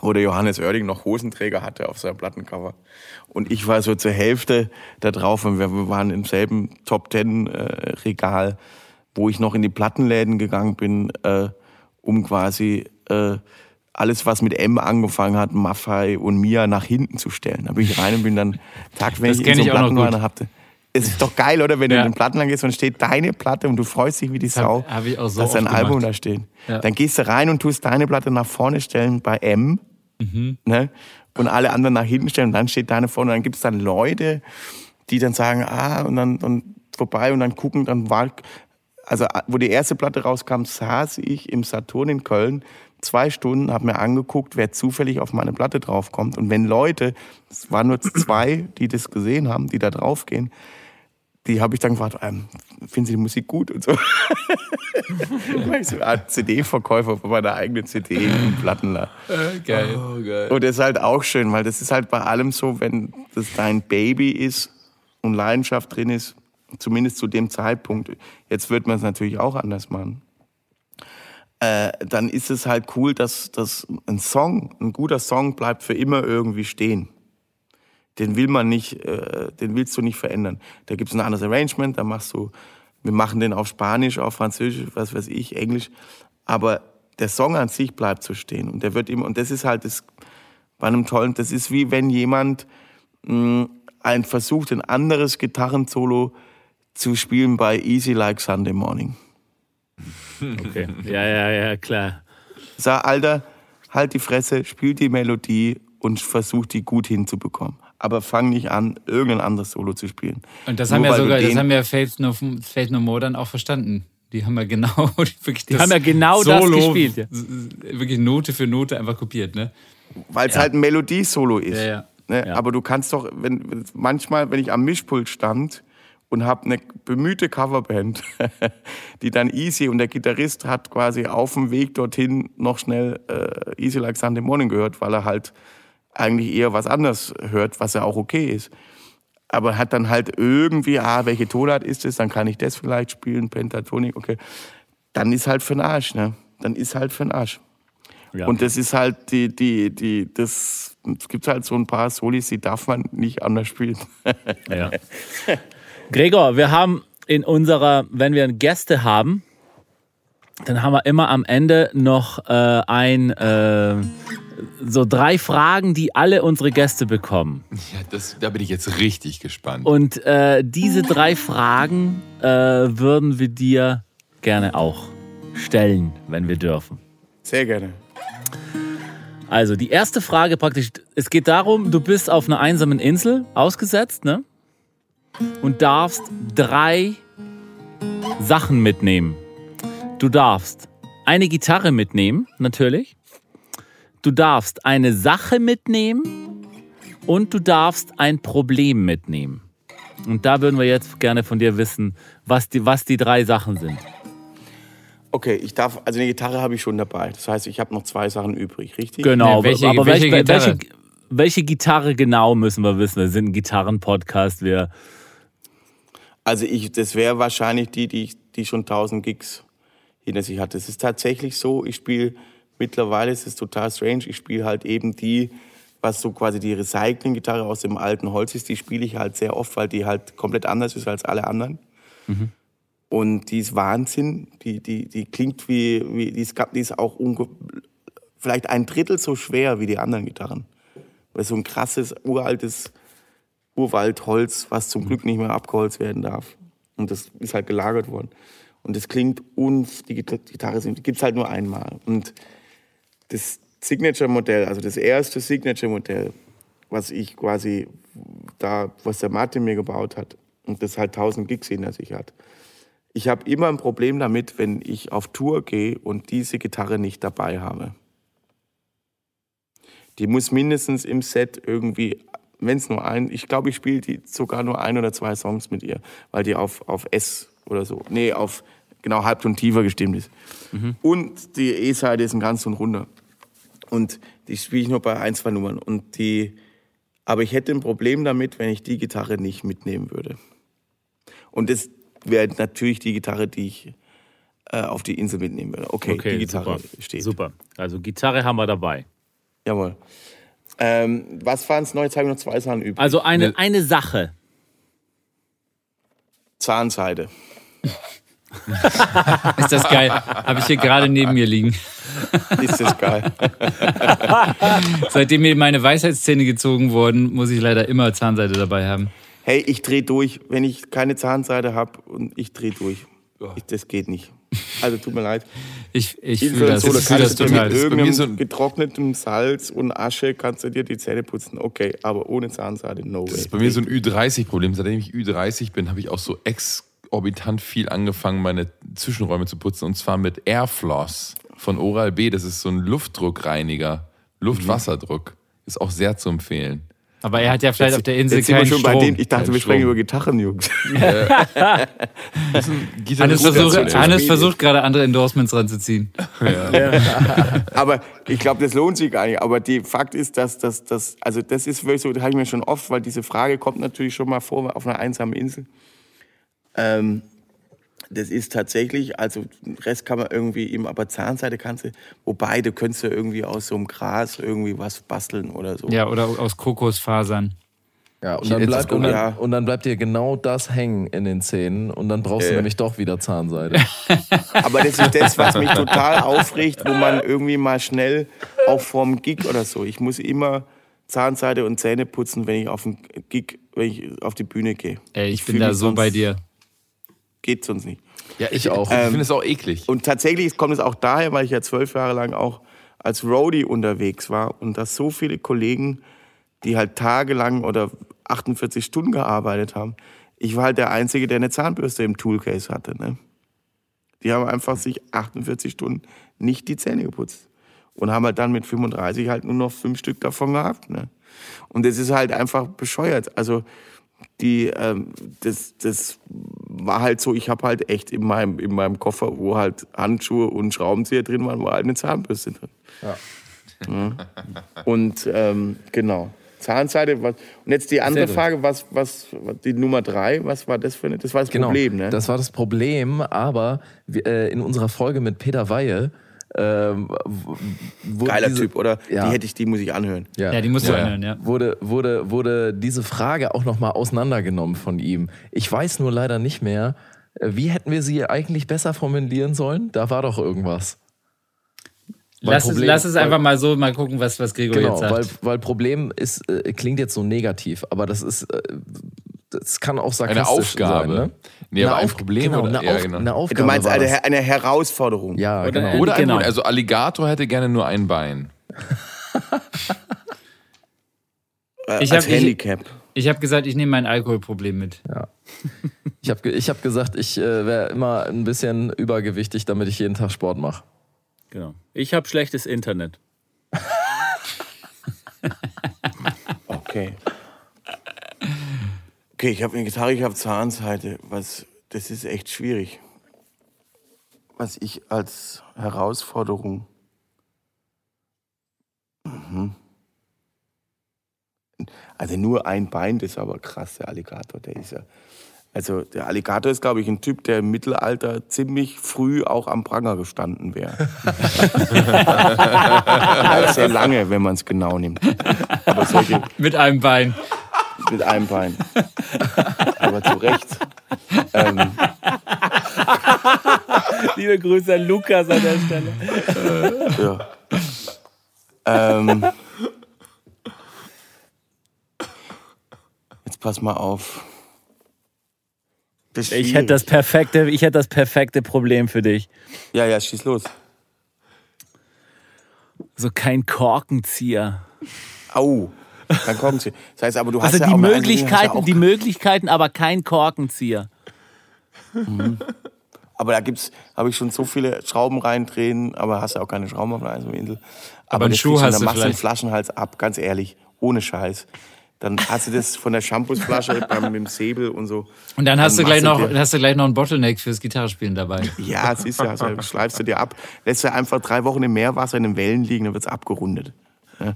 wo der Johannes Oerding noch Hosenträger hatte auf seinem Plattencover. Und ich war so zur Hälfte da drauf und wir waren im selben Top Ten äh, Regal, wo ich noch in die Plattenläden gegangen bin, äh, um quasi äh, alles, was mit M angefangen hat, Maffei und Mia nach hinten zu stellen. Da bin ich rein und bin dann Tag, wenn Das ich in so noch Plattenladen hatte. Es ist doch geil, oder? Wenn du Ja. in den Plattenladen gehst und steht deine Platte und du freust dich wie die Sau, hab auch so dass dein oft Album gemacht. da steht. Ja. Dann gehst du rein und tust deine Platte nach vorne stellen bei M ne? und alle anderen nach hinten stellen und dann steht deine vorne. Und dann gibt es dann Leute, die dann sagen, ah, und dann und vorbei und dann gucken, dann war, also wo die erste Platte rauskam, saß ich im Saturn in Köln zwei Stunden, habe mir angeguckt, wer zufällig auf meine Platte draufkommt. Und wenn Leute, es waren nur zwei, die das gesehen haben, die da draufgehen, die habe ich dann gefragt, ähm, finden Sie die Musik gut und so. ich so ein CD-Verkäufer von meiner eigenen CD im Plattenladen. Geil. Oh, geil. Und das ist halt auch schön, weil das ist halt bei allem so, wenn das dein Baby ist und Leidenschaft drin ist, zumindest zu dem Zeitpunkt, jetzt wird man es natürlich auch anders machen, äh, dann ist es halt cool, dass, dass ein Song, ein guter Song bleibt für immer irgendwie stehen. Den will man nicht, äh, den willst du nicht verändern. Da gibt es ein anderes Arrangement, da machst du, wir machen den auf Spanisch, auf Französisch, was weiß ich, Englisch, aber der Song an sich bleibt so stehen und der wird immer, und das ist halt das, bei einem tollen, das ist wie wenn jemand mh, ein versucht, ein anderes Gitarrensolo zu spielen bei Easy Like Sunday Morning. Okay. Ja, ja, ja, klar. Sag, Alter, halt die Fresse, spiel die Melodie und versuch die gut hinzubekommen. Aber fang nicht an, irgendein anderes Solo zu spielen. Und das Nur haben ja sogar, das haben ja Faith No, Faith no More dann auch verstanden. Die haben ja genau, wirklich das haben ja genau das Solo, gespielt, ja. Wirklich Note für Note einfach kopiert, ne? Weil es halt ein Melodiesolo ist. Ja, ja. Ne? Ja. Aber du kannst doch, wenn manchmal, wenn ich am Mischpult stand und habe eine bemühte Coverband, die dann easy und der Gitarrist hat quasi auf dem Weg dorthin noch schnell äh, Easy Like Sunday Morning gehört, weil er halt eigentlich eher was anderes hört, was ja auch okay ist. Aber hat dann halt irgendwie, ah, welche Tonart ist es, dann kann ich das vielleicht spielen, Pentatonik, okay. Dann ist halt für den Arsch, ne? Dann ist halt für den Arsch. Ja. Und das ist halt die, die, die, das, es gibt halt so ein paar Solis, die darf man nicht anders spielen. Ja. Gregor, wir haben in unserer, wenn wir Gäste haben, dann haben wir immer am Ende noch äh, ein, äh, so drei Fragen, die alle unsere Gäste bekommen. Ja, das, da bin ich jetzt richtig gespannt. Und äh, diese drei Fragen äh, würden wir dir gerne auch stellen, wenn wir dürfen. Sehr gerne. Also die erste Frage praktisch, es geht darum, du bist auf einer einsamen Insel ausgesetzt, ne? Und darfst drei Sachen mitnehmen. Du darfst eine Gitarre mitnehmen, natürlich. Du darfst eine Sache mitnehmen und du darfst ein Problem mitnehmen. Und da würden wir jetzt gerne von dir wissen, was die, was die drei Sachen sind. Okay, ich darf, also eine Gitarre habe ich schon dabei. Das heißt, ich habe noch zwei Sachen übrig, richtig? Genau, Nee, welche- aber welche welche, Gitarre? welche, welche Gitarre genau müssen wir wissen? Wir sind ein Gitarren-Podcast. Wir, Also ich, das wäre wahrscheinlich die, die, die schon 1000 Gigs hinter sich hat. Es ist tatsächlich so, ich spiele mittlerweile, es ist total strange, ich spiele halt eben die, was so quasi die Recycling-Gitarre aus dem alten Holz ist, die spiele ich halt sehr oft, weil die halt komplett anders ist als alle anderen. Und die ist Wahnsinn, die, die, die klingt wie, wie die, ist, die ist auch vielleicht ein Drittel so schwer wie die anderen Gitarren. Weil so ein krasses, uraltes Urwaldholz, was zum Glück nicht mehr abgeholzt werden darf. Und das ist halt gelagert worden. Und das klingt unf die Gita- Gitarre die gibt's halt nur einmal. Und das Signature-Modell, also das erste Signature-Modell, was ich quasi da, was der Martin mir gebaut hat, und das halt 1000 Gigs hinter sich hat. Ich habe immer ein Problem damit, wenn ich auf Tour gehe und diese Gitarre nicht dabei habe. Die muss mindestens im Set irgendwie, wenn es nur ein, ich glaube, ich spiele die sogar nur ein oder zwei Songs mit ihr, weil die auf, auf S oder so, nee, auf genau Halbton tiefer gestimmt ist. Und die E-Seite ist ein ganz und runter. Und die spiele ich nur bei ein, zwei Nummern. Und die, aber ich hätte ein Problem damit, wenn ich die Gitarre nicht mitnehmen würde. Und das wäre natürlich die Gitarre, die ich äh, auf die Insel mitnehmen würde. Okay, die Gitarre super. steht. Super. Also Gitarre haben wir dabei. Jawohl. Ähm, was waren es neu? Jetzt habe ich noch zwei Sachen übrig. Also eine, eine Sache. Zahnseide. Ist das geil? Habe ich hier gerade neben mir liegen. Ist das geil. Seitdem mir meine Weisheitszähne gezogen wurden, muss ich leider immer Zahnseide dabei haben. hey, ich drehe durch, wenn ich keine Zahnseide habe und ich drehe durch. Ich, das geht nicht. Also tut mir leid. Ich, ich fühle das, oder ich fühl das total. mit ist bei mir irgendeinem so getrocknetem Salz und Asche kannst du dir die Zähne putzen. Okay, aber ohne Zahnseide, no way. Das ist bei mir so ein Ü30-Problem. Seitdem ich Ü30 bin, habe ich auch so exorbitant viel angefangen, meine Zwischenräume zu putzen. Und zwar mit Airfloss. von Oral B. Das ist so ein Luftdruckreiniger. Luftwasserdruck. Ist auch sehr zu empfehlen. Aber er hat ja vielleicht auf der Insel Jetzt keinen schon bei Strom. denen. Ich dachte, Kein wir sprechen Strom. über Gitarren, Jungs. Ein Hannes der versucht, Hannes versucht gerade andere Endorsements ranzuziehen. Aber ich glaube, das lohnt sich gar nicht. Aber die Fakt ist, dass das, das also das ist wirklich so, das habe ich mir schon oft, weil diese Frage kommt natürlich schon mal vor auf einer einsamen Insel. Ähm, das ist tatsächlich, also den Rest kann man irgendwie im, aber Zahnseide kannst du, wobei du könntest ja irgendwie aus so einem Gras irgendwie was basteln oder so. Ja, oder aus Kokosfasern. Ja, und Ich dann, bleibt, und, dann, und dann bleibt dir genau das hängen in den Zähnen und dann brauchst du Ja. nämlich doch wieder Zahnseide. Aber das ist das, was mich total aufregt, wo man irgendwie mal schnell, auch vorm Gig oder so, ich muss immer Zahnseide und Zähne putzen, wenn ich auf den Gig, wenn ich auf die Bühne gehe. Ey, ich, bin fühl da so bei dir. Geht sonst nicht. Ja, ich auch. Ähm, ich finde es auch eklig. Und tatsächlich kommt es auch daher, weil ich ja zwölf Jahre lang auch als Roadie unterwegs war und dass so viele Kollegen, die halt tagelang oder 48 Stunden gearbeitet haben, ich war halt der Einzige, der eine Zahnbürste im Toolcase hatte. Ne? Die haben einfach sich 48 Stunden nicht die Zähne geputzt und haben halt dann mit 35 halt nur noch fünf Stück davon gehabt. Ne? Und das ist halt einfach bescheuert. Also die, ähm, das, das war halt so, ich habe halt echt in meinem, in meinem Koffer, wo halt Handschuhe und Schraubenzieher drin waren, war halt eine Zahnbürste drin. Ja. Und ähm, genau. Zahnseide, was, und jetzt die andere. Frage, was, was, die Nummer drei, was war das für eine, das war das Genau, Problem, ne? das war das Problem, aber äh, in unserer Folge mit Peter Weihe ähm, Geiler diese- Typ, oder? Ja. Die hätte ich, die muss ich anhören. Ja, Ja, die musst du Ja. anhören, ja. wurde, wurde, wurde diese Frage auch nochmal auseinandergenommen von ihm. Ich weiß nur leider nicht mehr, äh, wie hätten wir sie eigentlich besser formulieren sollen? Da war doch irgendwas. Weil Lass es, Problem- lass es weil- einfach mal so, mal gucken, was, was Gregor Genau, jetzt weil, sagt. weil Problem ist, äh, klingt jetzt so negativ, aber das ist, äh, das kann auch Eine sarkastisch Aufgabe. sein. Ne? Nee, aber Eine ein Auf- Problem genau, oder? eine, Ja, genau. eine Aufgabe. Du meinst eine, eine Herausforderung. Ja, Oder genau. eine- Oder ein Genau. Also Alligator hätte gerne nur ein Bein. Äh, Ich als hab- ich- Handicap. Ich habe gesagt, ich nehme mein Alkoholproblem mit. Ich habe ich hab gesagt, ich äh, wäre immer ein bisschen übergewichtig, damit ich jeden Tag Sport mache. Genau. Ich habe schlechtes Internet. Okay. Okay, ich habe eine Gitarre, ich habe Zahnseite. Was, das ist echt schwierig. Was ich als Herausforderung. Mhm. Also nur ein Bein, das ist aber krass, der Alligator, der ist ja. Also der Alligator ist, glaube ich, ein Typ, der im Mittelalter ziemlich früh auch am Pranger gestanden wäre. sehr lange, wenn man es genau nimmt. Aber solche, Mit einem Bein. Mit einem Bein. Aber zu Recht. Ähm, Liebe Grüße an Lukas an der Stelle. ja. ähm, jetzt pass mal auf. Ich hätte das perfekte, ich hätte das perfekte Problem für dich. Ja, ja, schieß los. So kein Korkenzieher. Au. Dann kommen sie. Das heißt aber, du hast Also ja die auch Möglichkeiten, hast die ja auch, Möglichkeiten, aber kein Korkenzieher. Aber da gibt's, habe ich schon so viele Schrauben reindrehen, aber hast ja auch keine Schrauben auf einer einsamen Insel. Aber, einen das Schuh hast dann du machst du den vielleicht. Flaschenhals ab, ganz ehrlich, ohne Scheiß. Dann hast du das von der Shampoosflasche beim, mit dem Säbel und so. Und dann hast, Dann du gleich noch, dir- hast du gleich noch einen Bottleneck fürs Gitarrespielen dabei. Ja, siehst du, also schleifst du dir ab, lässt du einfach drei Wochen im Meerwasser in den Wellen liegen, dann wird's abgerundet. Ja,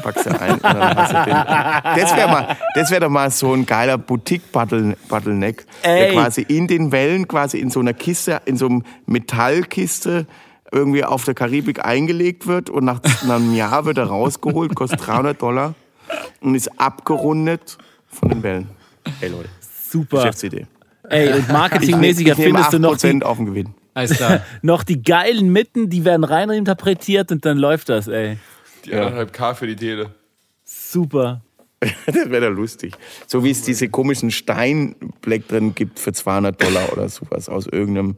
packst du ein und dann hast du den. Das wäre mal, das wäre doch mal so ein geiler Boutique-Bottleneck, der quasi in den Wellen, quasi in so einer Kiste, in so einem Metallkiste irgendwie auf der Karibik eingelegt wird und nach einem Jahr wird er rausgeholt, kostet 300 Dollar und ist abgerundet von den Wellen. Ey Leute, Super. Geschäftsidee. Ey, und marketingmäßiger ich nehme findest du noch 8% die, auf den Gewinn. Alles klar. noch die geilen Mitten, die werden reininterpretiert und dann läuft das, ey. Die anderthalb K für die Tele. Super. Das wäre doch lustig. So wie es diese komischen Steinbleck drin gibt für 200 Dollar oder sowas aus irgendeinem,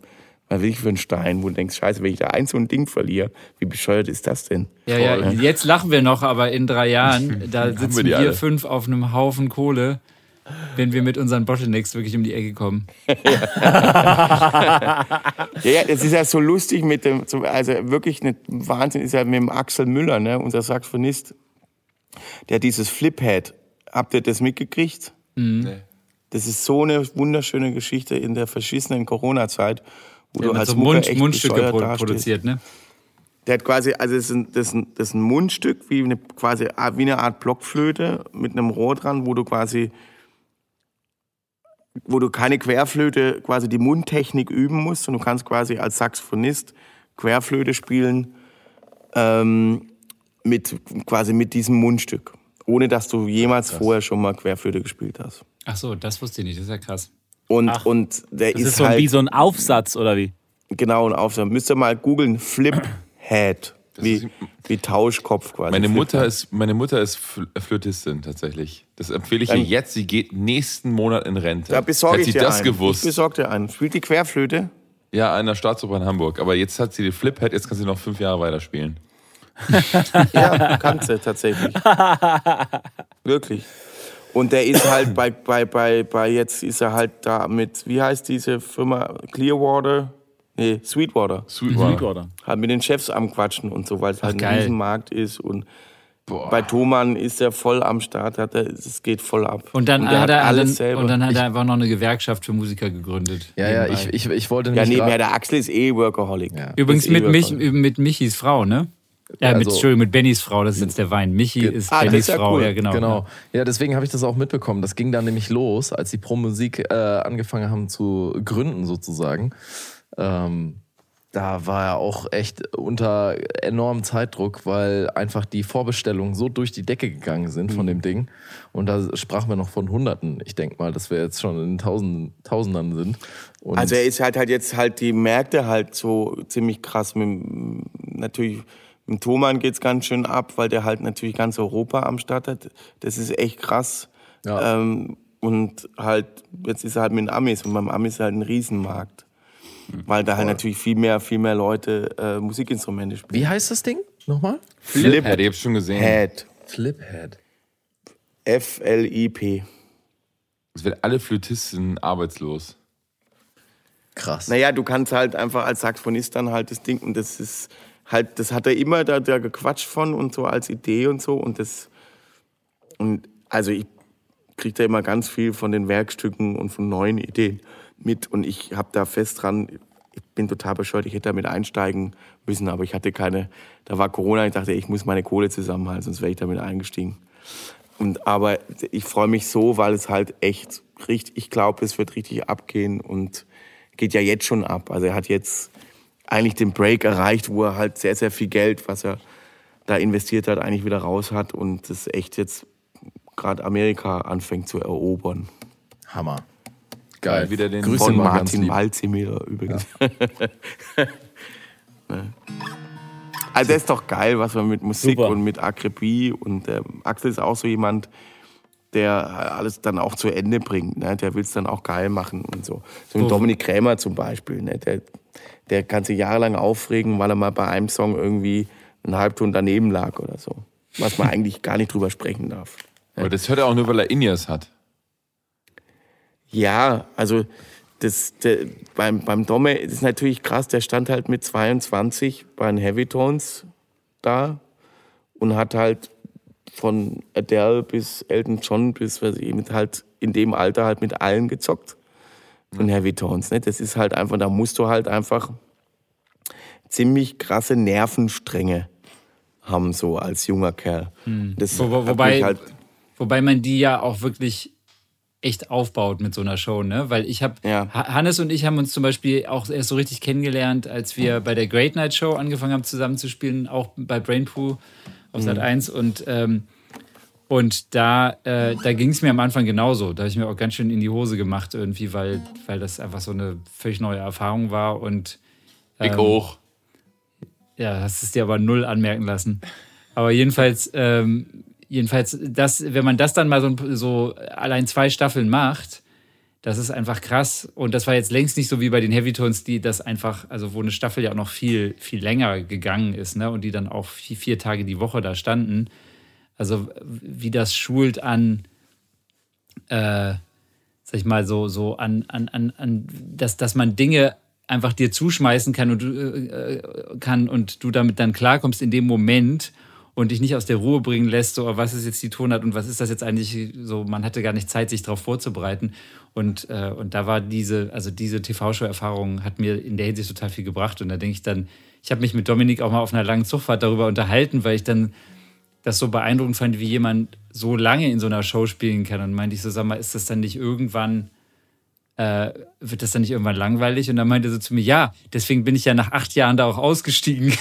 was will ich für einen Stein, wo du denkst, scheiße, wenn ich da ein so ein Ding verliere, wie bescheuert ist das denn? Ja, ja, jetzt lachen wir noch, aber in drei Jahren, da sitzen wir alle. fünf auf einem Haufen Kohle wenn wir mit unseren Bottlenecks wirklich um die Ecke kommen. Ja, ja, es ist ja so lustig mit dem, so- also wirklich ein Wahnsinn ist ja mit dem Axel Müller, ne, unser Saxophonist, der dieses Fliphead, habt ihr das mitgekriegt? Nee. Das ist so eine wunderschöne Geschichte in der verschissenen Corona-Zeit, wo Der du hat als so Mund, echt Mundstücke pro dastehst. produziert, ne? Der hat quasi, also das ist ein, das ist ein, das ist ein Mundstück, wie eine, quasi wie eine Art Blockflöte mit einem Rohr dran, wo du quasi, wo du keine Querflöte, quasi die Mundtechnik üben musst und du kannst quasi als Saxophonist Querflöte spielen ähm, mit, quasi mit diesem Mundstück, ohne dass du jemals vorher schon mal Querflöte gespielt hast. Ach so, das wusste ich nicht, das ist ja krass. Und, Ach, und der Das ist, ist so halt wie so ein Aufsatz, oder wie? genau ein Aufsatz. Müsst ihr mal googeln, Flip-Head. Wie, ist- wie Tauschkopf quasi. Meine Mutter ist, meine Mutter ist Fl- Flötistin tatsächlich. Das empfehle ich ihr Dann- jetzt. Sie geht nächsten Monat in Rente. Da besorge Hätte ich sie dir das einen. gewusst? Ich besorge dir einen. Spielt die Querflöte? Ja, an der Staatsoper in Hamburg. Aber jetzt hat sie die Fliphead, jetzt kann sie noch fünf Jahre weiterspielen. Ja, kannst du tatsächlich. Wirklich. Und der ist halt bei, bei, bei, bei, jetzt ist er halt da mit, wie heißt diese Firma? Clearwater? Nee, Sweetwater. Sweetwater. Oder? Halt mit den Chefs am Quatschen und so, weil es halt ein geil. Riesenmarkt ist. Und bei Thomann ist er voll am Start, hat er, es geht voll ab. Und dann, der hat er, alles dann, selber. und dann hat er einfach noch eine Gewerkschaft für Musiker gegründet. Ja, ja, nebenbei. ich, ich, ich wollte ja, nämlich nebenher, der Axel ist eh Workaholic. Ja. Übrigens eh mit, mich, Workaholic. mit Michis Frau, ne? Ja, mit, Also- Entschuldigung, mit Bennys Frau, das ist jetzt der Wein. Michi ist Ah, Bennys ist ja Frau, cool. ja, genau. Genau. Ja, deswegen habe ich das auch mitbekommen. Das ging dann nämlich los, als die Pro Musik äh, angefangen haben zu gründen, sozusagen. Ähm, da war er auch echt unter enormem Zeitdruck, weil einfach die Vorbestellungen so durch die Decke gegangen sind Mhm. von dem Ding. Und da sprachen wir noch von Hunderten. Ich denke mal, dass wir jetzt schon in Tausenden, Tausendern sind. Und Also er ist halt halt jetzt halt die Märkte halt so ziemlich krass. Mit, natürlich mit Thomann geht's ganz schön ab, weil der halt natürlich ganz Europa am Start hat. Das ist echt krass. Ja. Ähm, und halt, jetzt ist er halt mit den Amis und beim Amis ist halt ein Riesenmarkt. Weil da halt natürlich viel mehr, viel mehr Leute äh, Musikinstrumente spielen. wie heißt das Ding nochmal? Fliphead, ich hab's schon gesehen. Head. Fliphead. F-L-I-P. Es werden alle Flötisten arbeitslos. Krass. Naja, du kannst halt einfach als Saxophonist dann halt das Ding, und das ist halt, das hat er immer da, da gequatscht von und so als Idee und so. Und das, und also ich kriege da immer ganz viel von den Werkstücken und von neuen Ideen mit. Und ich habe da fest dran, ich bin total bescheuert, ich hätte damit einsteigen müssen, aber ich hatte keine, da war Corona, ich dachte, ich muss meine Kohle zusammenhalten, sonst wäre ich damit eingestiegen. Und, aber ich freue mich so, weil es halt echt richtig, ich glaube, es wird richtig abgehen und geht ja jetzt schon ab. Also er hat jetzt eigentlich den Break erreicht, wo er halt sehr, sehr viel Geld, was er da investiert hat, eigentlich wieder raus hat und das echt jetzt gerade Amerika anfängt zu erobern. Hammer. Geil. wieder den- Grüße Von Martin lieb. Malzimiller übrigens. Ne. also das ist doch geil, was wir mit Musik Super. und mit Akribie und ähm, Axel ist auch so jemand, der alles dann auch zu Ende bringt. Ne? Der will es dann auch geil machen und so. So ein Dominik Krämer zum Beispiel. Ne? Der, der kann sich jahrelang aufregen, weil er mal bei einem Song irgendwie einen Halbton daneben lag oder so. Was man eigentlich gar nicht drüber sprechen darf. Aber das hört er auch nur, weil er Ineas hat. Ja, also das, der, beim, beim Domme ist natürlich krass, der stand halt mit 22 bei den Heavy Tones da und hat halt von Adele bis Elton John bis was ich, mit halt in dem Alter halt mit allen gezockt von Heavy Tones. Ne? Das ist halt einfach, da musst du halt einfach ziemlich krasse Nervenstränge haben, so als junger Kerl. Das Wo, wo, wobei, halt, wobei man die ja auch wirklich echt aufbaut mit so einer Show, ne? Weil ich habe, Ja. Hannes und ich haben uns zum Beispiel auch erst so richtig kennengelernt, als wir bei der Great Night Show angefangen haben zusammen zu spielen, auch bei Brainpoo auf Sat 1 und ähm, und da, äh, da ging es mir am Anfang genauso. Da habe ich mir auch ganz schön in die Hose gemacht irgendwie, weil, weil das einfach so eine völlig neue Erfahrung war und Ähm, auch. ja, hast es dir aber null anmerken lassen. Aber jedenfalls, ähm, jedenfalls, das, wenn man das dann mal so, so allein zwei Staffeln macht, das ist einfach krass. Und das war jetzt längst nicht so wie bei den Heavytones, die das einfach, also wo eine Staffel ja auch noch viel, viel länger gegangen ist, ne? Und die dann auch vier, vier Tage die Woche da standen. Also wie das schult an äh, sag ich mal, so, so an, an, an, an dass, dass man Dinge einfach dir zuschmeißen kann und, äh, kann und du damit dann klarkommst in dem Moment und dich nicht aus der Ruhe bringen lässt, so was ist jetzt die Tonart und was ist das jetzt eigentlich so, man hatte gar nicht Zeit, sich darauf vorzubereiten. Und, äh, und da war diese, also diese TV-Show-Erfahrung hat mir in der Hinsicht total viel gebracht. Und da denke ich dann, ich habe mich mit Dominik auch mal auf einer langen Zugfahrt darüber unterhalten, weil ich dann das so beeindruckend fand, wie jemand so lange in so einer Show spielen kann. Und meinte ich so, sag mal, ist das dann nicht irgendwann äh, wird das dann nicht irgendwann langweilig? Und dann meinte er so zu mir, ja, deswegen bin ich ja nach acht Jahren da auch ausgestiegen.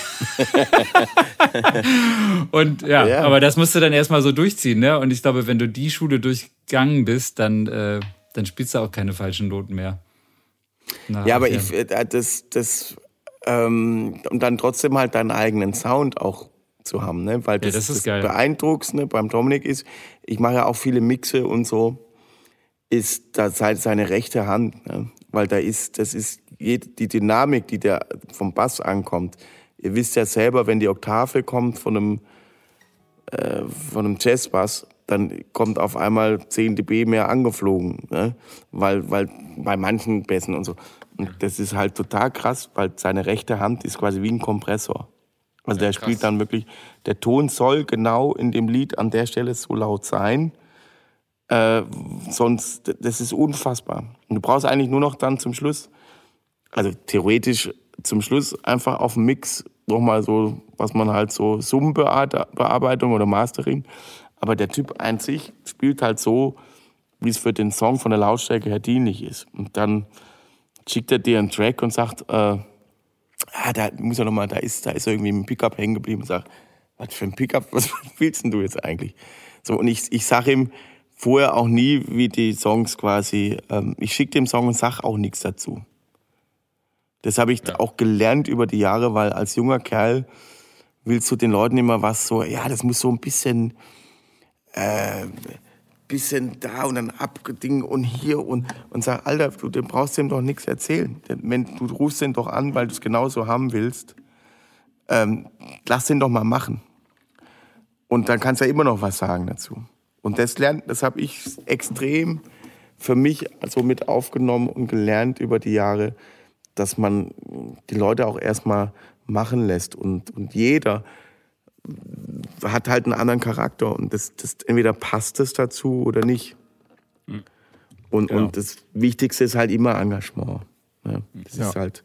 und ja, ja, aber das musst du dann erstmal so durchziehen, ne? Und ich glaube, wenn du die Schule durchgegangen bist, dann, äh, dann spielst du auch keine falschen Noten mehr. ja, aber ich, äh, das, das, ähm, und dann trotzdem halt deinen eigenen Sound auch zu haben, ne? Weil das, ja, das, ist das Beeindruckendste beim Dominik ist, ich mache ja auch viele Mixe und so ist da seine rechte Hand, ne? weil da ist, das ist die Dynamik, die der vom Bass ankommt. Ihr wisst ja selber, wenn die Oktave kommt von einem, äh, von einem Jazzbass, dann kommt auf einmal 10 dB mehr angeflogen, ne? weil, weil bei manchen Bässen und so. Und das ist halt total krass, weil seine rechte Hand ist quasi wie ein Kompressor. Also ja, der krass. spielt dann wirklich, der Ton soll genau in dem Lied an der Stelle so laut sein, äh, sonst, das ist unfassbar. Und du brauchst eigentlich nur noch dann zum Schluss, also theoretisch zum Schluss einfach auf dem Mix nochmal so, was man halt so Summenbearbeitung oder Mastering. Aber der Typ an sich spielt halt so, wie es für den Song von der Lautstärke her dienlich ist. Und dann schickt er dir einen Track und sagt, äh, ah, da muss er noch mal, da ist, da ist er irgendwie dem Pickup hängen geblieben und sagt, was für ein Pickup, was willst denn du jetzt eigentlich? So, und ich, ich sage ihm, vorher auch nie, wie die Songs quasi, ähm, ich schicke dem Song und sag auch nichts dazu. Das habe ich ja. auch gelernt über die Jahre, weil als junger Kerl willst du den Leuten immer was so, ja, das muss so ein bisschen, äh, bisschen da und dann abgedingen und hier und, und sag, Alter, du, du brauchst dem doch nichts erzählen. Wenn, du rufst den doch an, weil du es genauso haben willst, ähm, lass den doch mal machen. Und dann kannst du ja immer noch was sagen dazu. Und das lernt, das habe ich extrem für mich so mit aufgenommen und gelernt über die Jahre, dass man die Leute auch erstmal machen lässt. Und, und jeder hat halt einen anderen Charakter. Und das, das entweder passt es dazu oder nicht. Hm. Und, genau. und das Wichtigste ist halt immer Engagement. Ne? Das ja. ist, halt,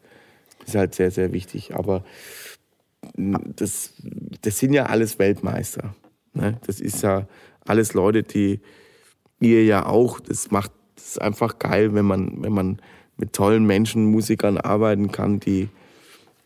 ist halt sehr, sehr wichtig. Aber das, das sind ja alles Weltmeister. Ne? Das ist ja alles Leute, die ihr ja auch, das macht es einfach geil, wenn man, wenn man mit tollen Menschen, Musikern arbeiten kann, die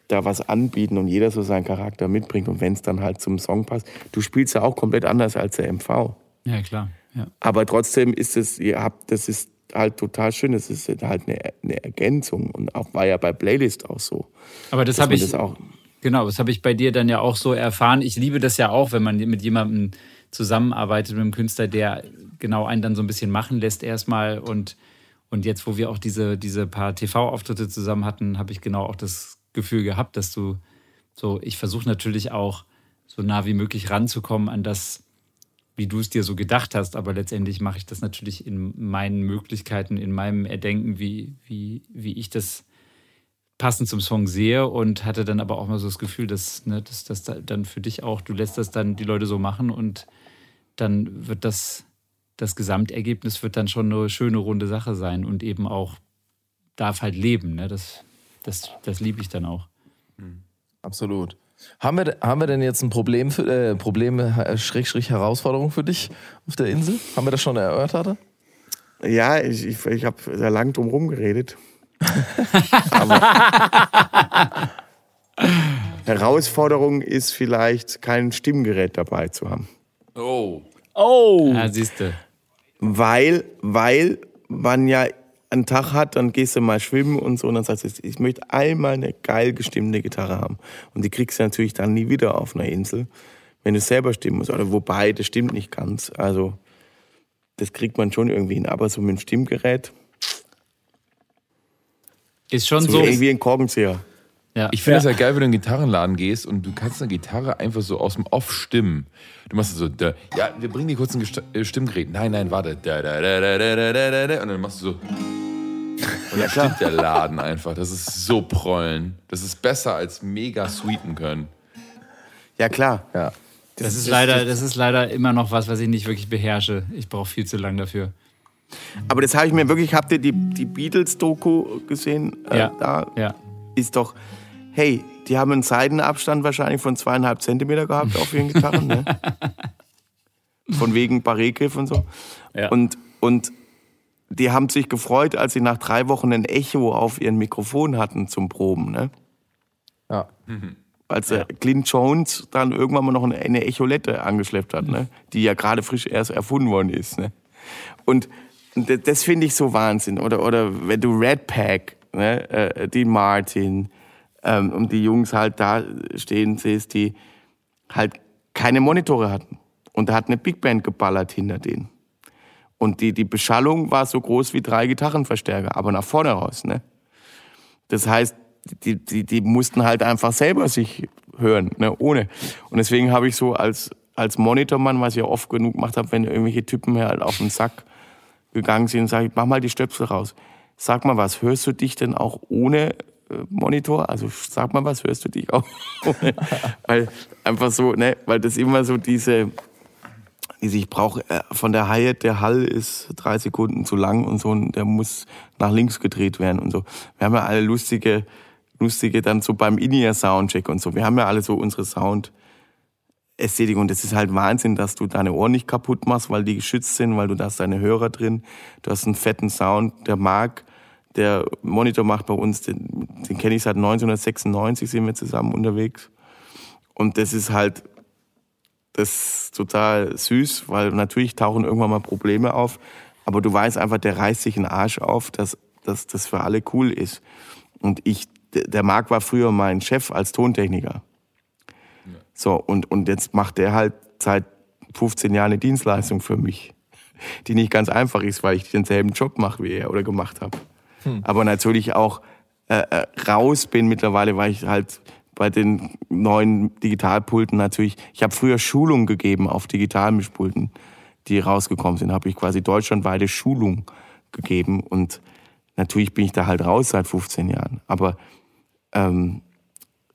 da was anbieten und jeder so seinen Charakter mitbringt und wenn es dann halt zum Song passt. Du spielst ja auch komplett anders als der MV. Ja, klar. Ja. Aber trotzdem ist es, ihr habt, das ist halt total schön. Das ist halt eine, eine Ergänzung und auch war ja bei Playlist auch so. Aber das habe ich, das auch genau, das habe ich bei dir dann ja auch so erfahren. Ich liebe das ja auch, wenn man mit jemandem zusammenarbeitet mit einem Künstler, der genau einen dann so ein bisschen machen lässt erstmal. Und, und jetzt, wo wir auch diese, diese paar TV-Auftritte zusammen hatten, habe ich genau auch das Gefühl gehabt, dass du so, ich versuche natürlich auch so nah wie möglich ranzukommen an das, wie du es dir so gedacht hast, aber letztendlich mache ich das natürlich in meinen Möglichkeiten, in meinem Erdenken, wie, wie, wie ich das passend zum Song sehe und hatte dann aber auch mal so das Gefühl, dass, ne, dass das dann für dich auch, du lässt das dann die Leute so machen und dann wird das, das Gesamtergebnis wird dann schon eine schöne runde Sache sein und eben auch darf halt leben. Ne? Das, das, das liebe ich dann auch. Absolut. Haben wir, haben wir denn jetzt ein Problem, für, äh, Probleme, äh, Schrägstrich Herausforderung für dich auf der Insel? Haben wir das schon erörtert? Ja, ich, ich, ich habe da lang drum herum Herausforderung ist vielleicht kein Stimmgerät dabei zu haben. Oh. Oh. Ja, siehst du. Weil, weil man ja einen Tag hat, dann gehst du mal schwimmen und so und dann sagst du, ich möchte einmal eine geil gestimmte Gitarre haben. Und die kriegst du natürlich dann nie wieder auf einer Insel, wenn du selber stimmen musst. Oder wobei, das stimmt nicht ganz. Also, das kriegt man schon irgendwie hin. Aber so mit dem Stimmgerät. Ist schon so. so. Irgendwie ein Korkenzieher. Ja. Ich finde es ja. halt geil, wenn du in den Gitarrenladen gehst und du kannst eine Gitarre einfach so aus dem Off stimmen. Du machst so, da, ja, wir bringen dir kurz ein äh, Stimmgerät. Nein, nein, warte. Da, da, da, da, da, da, da, und dann machst du so. Und dann stimmt der Laden einfach. Das ist so prollen. Das ist besser als mega sweeten können. Ja, klar. Ja. Das, das, ist leider, das ist leider immer noch was, was ich nicht wirklich beherrsche. Ich brauche viel zu lang dafür. Aber das habe ich mir wirklich, habt ihr die, die Beatles-Doku gesehen? Äh, Ja. Da Ja. ist doch, hey, die haben einen Seitenabstand wahrscheinlich von zweieinhalb Zentimeter gehabt auf ihren Gitarren. Ne? Von wegen Barré-Griff und so. Ja. Und, und die haben sich gefreut, als sie nach drei Wochen ein Echo auf ihren Mikrofon hatten zum Proben. Ne? Ja. Als äh, Clint Jones dann irgendwann mal noch eine, eine Echolette angeschleppt hat, ne? die ja gerade frisch erst erfunden worden ist. Ne? Und das, das finde ich so Wahnsinn. Oder, oder wenn du Red Pack, ne? äh, Dean Martin ähm, und die Jungs halt da stehen siehst, die halt keine Monitore hatten. Und da hat eine Big Band geballert hinter denen. Und die, die Beschallung war so groß wie drei Gitarrenverstärker, aber nach vorne raus. Ne? Das heißt, die, die, die mussten halt einfach selber sich hören, ne, ohne. Und deswegen habe ich so als, als Monitormann, was ich ja oft genug gemacht habe, wenn irgendwelche Typen mir halt auf den Sack gegangen sind, sage ich, mach mal die Stöpsel raus. Sag mal was, hörst du dich denn auch ohne äh, Monitor? Also sag mal was, hörst du dich auch ohne? weil einfach so, ne, weil das immer so diese, diese ich brauche äh, von der Hi-Hat, der Hall ist drei Sekunden zu lang und so, und der muss nach links gedreht werden und so. Wir haben ja alle lustige, lustige dann so beim In-Ear-Soundcheck und so. Wir haben ja alle so unsere Sound- Ästhetik und es ist halt Wahnsinn, dass du deine Ohren nicht kaputt machst, weil die geschützt sind, weil du da hast deine Hörer drin, du hast einen fetten Sound, der Marc, der Monitor macht bei uns, den, den kenne ich seit 1996, sind wir zusammen unterwegs. Und das ist halt das ist total süß, weil natürlich tauchen irgendwann mal Probleme auf, aber du weißt einfach, der reißt sich einen Arsch auf, dass, dass das für alle cool ist. Und ich, der Marc war früher mein Chef als Tontechniker. So, und, und jetzt macht der halt seit 15 Jahren eine Dienstleistung für mich, die nicht ganz einfach ist, weil ich denselben Job mache wie er oder gemacht habe. Aber natürlich auch äh, äh, raus bin mittlerweile, weil ich halt bei den neuen Digitalpulten natürlich, ich habe früher Schulungen gegeben auf Digitalmischpulten, die rausgekommen sind, habe ich quasi deutschlandweite Schulung gegeben und natürlich bin ich da halt raus seit 15 Jahren. Aber ähm,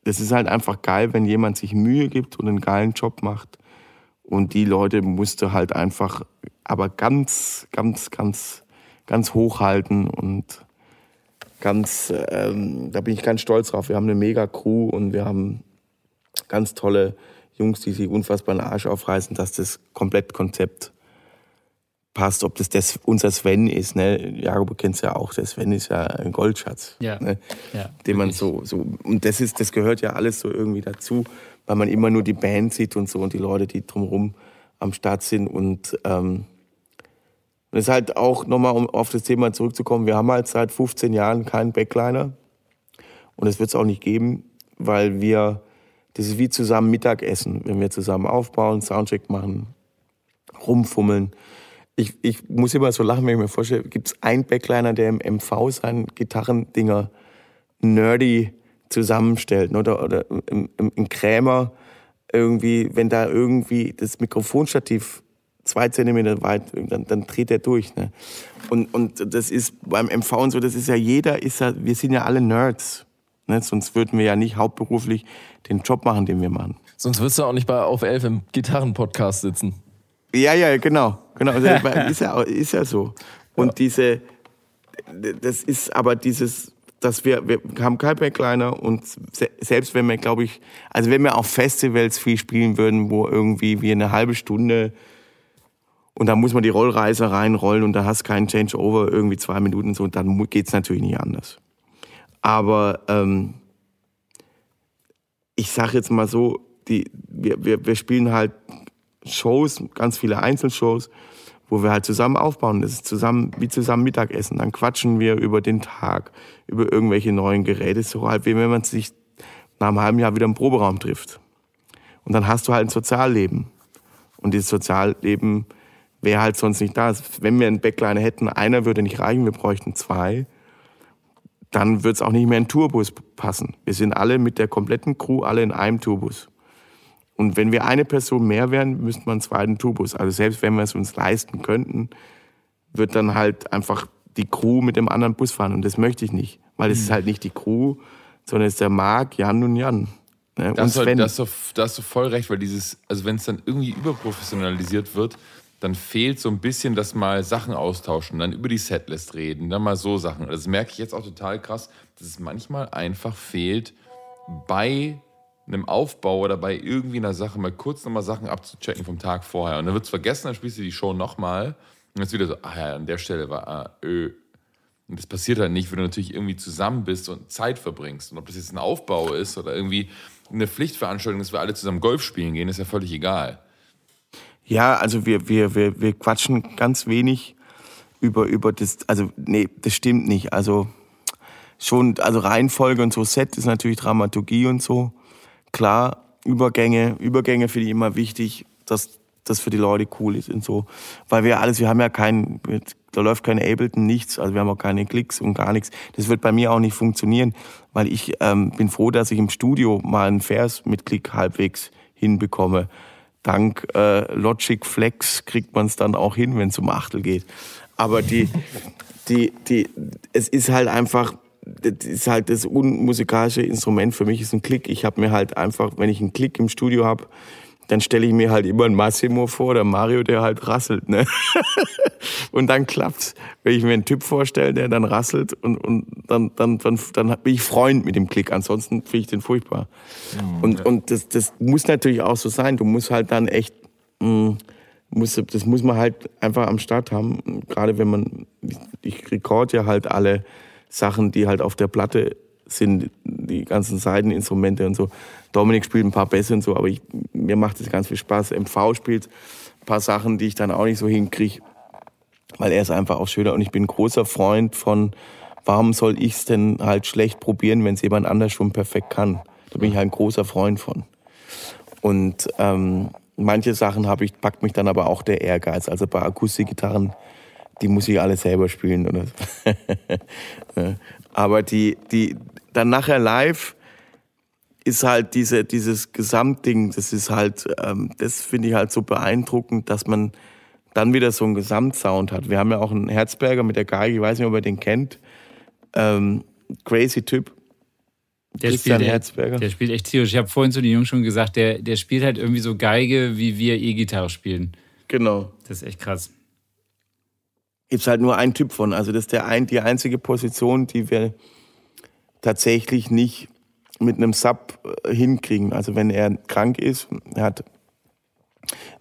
das ist halt einfach geil, wenn jemand sich Mühe gibt und einen geilen Job macht. Und die Leute musst du halt einfach, aber ganz, ganz, ganz, ganz hochhalten und ganz, ähm, da bin ich ganz stolz drauf. Wir haben eine mega Crew und wir haben ganz tolle Jungs, die sich unfassbar den Arsch aufreißen, dass das Komplettkonzept passt. Ob das, das unser Sven ist, ne? Jakob, du kennst ja auch, der Sven ist ja ein Goldschatz. Ja. Ne? Ja, den man so, so, und das ist, das gehört ja alles so irgendwie dazu, weil man immer nur die Band sieht und so und die Leute, die drumherum am Start sind und, ähm, und es ist halt auch nochmal, um auf das Thema zurückzukommen, wir haben halt seit 15 Jahren keinen Backliner und das wird es auch nicht geben, weil wir, das ist wie zusammen Mittagessen, wenn wir zusammen aufbauen, Soundcheck machen, rumfummeln. Ich, ich muss immer so lachen, wenn ich mir vorstelle, gibt es einen Backliner, der im MV seinen Gitarrendinger nerdy zusammenstellt oder, oder im, im, im Krämer irgendwie, wenn da irgendwie das Mikrofonstativ zwei Zentimeter weit, dann, dann dreht er durch. Ne? Und, und das ist beim MV und so, das ist ja jeder, ist ja, wir sind ja alle Nerds. Ne? Sonst würden wir ja nicht hauptberuflich den Job machen, den wir machen. Sonst würdest du auch nicht bei Auf 11 im Gitarrenpodcast sitzen. Ja, ja, genau. Genau. Also, ist, ja, ist ja so. Und diese, das ist aber dieses, dass wir, wir haben kein Backliner und se selbst wenn wir, glaube ich, also wenn wir auf Festivals viel spielen würden, wo irgendwie wir eine halbe Stunde und da muss man die Rollreise reinrollen und da hast keinen Changeover, irgendwie zwei Minuten und so, dann mu- geht's natürlich nicht anders. Aber ähm, ich sage jetzt mal so, die, wir, wir, wir spielen halt Shows, ganz viele Einzelshows, wo wir halt zusammen aufbauen. Das ist zusammen, wie zusammen Mittagessen. Dann quatschen wir über den Tag, über irgendwelche neuen Geräte, so halt wie wenn man sich nach einem halben Jahr wieder im Proberaum trifft. Und dann hast du halt ein Sozialleben. Und dieses Sozialleben wäre halt sonst nicht da. Wenn wir einen Backliner hätten, einer würde nicht reichen, wir bräuchten zwei. dann wird es auch nicht mehr in Tourbus passen. Wir sind alle mit der kompletten Crew alle in einem Tourbus. Und wenn wir eine Person mehr wären, müsste man einen zweiten Tourbus. Also selbst wenn wir es uns leisten könnten, wird dann halt einfach die Crew mit dem anderen Bus fahren. Und das möchte ich nicht. Weil es ist halt nicht die Crew, sondern es ist der Marc, Jan und Jan. Ne? Da Und hast, du, Sven. da, hast du, da hast du voll recht, weil dieses, also wenn es dann irgendwie überprofessionalisiert wird, dann fehlt so ein bisschen das mal Sachen austauschen, dann über die Setlist reden, dann mal so Sachen. Das merke ich jetzt auch total krass, dass es manchmal einfach fehlt, bei einem Aufbau oder bei irgendwie einer Sache mal kurz nochmal Sachen abzuchecken vom Tag vorher. Und dann wird es vergessen, dann spielst du die Show nochmal und dann ist wieder so, ah ja, an der Stelle war, ah, ö. Und das passiert halt nicht, wenn du natürlich irgendwie zusammen bist und Zeit verbringst. Und ob das jetzt ein Aufbau ist oder irgendwie eine Pflichtveranstaltung, dass wir alle zusammen Golf spielen gehen, ist ja völlig egal. Ja, also wir, wir, wir, wir quatschen ganz wenig über, über das, also nee, das stimmt nicht. Also schon, also Reihenfolge und so, Set ist natürlich Dramaturgie und so. Klar, Übergänge, Übergänge finde ich immer wichtig, dass das für die Leute cool ist und so. Weil wir alles, wir haben ja kein, da läuft kein Ableton, nichts, also wir haben auch keine Klicks und gar nichts. Das wird bei mir auch nicht funktionieren, weil ich ähm, bin froh, dass ich im Studio mal einen Vers mit Klick halbwegs hinbekomme. Dank äh, Logic Flex kriegt man es dann auch hin, wenn es um Achtel geht. Aber die, die, die, es ist halt einfach, das ist halt das unmusikalische Instrument für mich ist ein Klick. Ich habe mir halt einfach, wenn ich einen Klick im Studio habe, dann stelle ich mir halt immer einen Massimo vor, der Mario, der halt rasselt, ne? und dann klappt's. Wenn ich mir einen Typ vorstelle, der dann rasselt und, und dann, dann, dann, dann bin ich Freund mit dem Klick. Ansonsten finde ich den furchtbar. und und das, das muss natürlich auch so sein. Du musst halt dann echt, mh, muss, das muss man halt einfach am Start haben. Gerade wenn man, ich, ich rekord ja halt alle Sachen, die halt auf der Platte sind, die ganzen Seiteninstrumente und so. Dominik spielt ein paar Bässe und so, aber ich, mir macht es ganz viel Spaß. MV spielt ein paar Sachen, die ich dann auch nicht so hinkriege, weil er ist einfach auch schöner und ich bin großer Freund von, warum soll ich es denn halt schlecht probieren, wenn es jemand anders schon perfekt kann? Da bin ich halt ein großer Freund von. Und ähm, manche Sachen habe ich, packt mich dann aber auch der Ehrgeiz. Also bei Akustikgitarren, die muss ich alle selber spielen. Oder so. Aber die, die dann nachher live ist halt diese, dieses Gesamtding, das ist halt, ähm, das finde ich halt so beeindruckend, dass man dann wieder so einen Gesamtsound hat. Wir haben ja auch einen Herzberger mit der Geige, ich weiß nicht, ob ihr den kennt. Ähm, crazy Typ. Der Christian spielt, Herzberger. der spielt echt tierisch. Ich habe vorhin zu den Jungs schon gesagt, der, der spielt halt irgendwie so Geige, wie wir E-Gitarre spielen. Genau. Das ist echt krass. Gibt's halt nur einen Typ von. Also das ist der ein, die einzige Position, die wir tatsächlich nicht mit einem Sub äh, hinkriegen. Also wenn er krank ist, er hat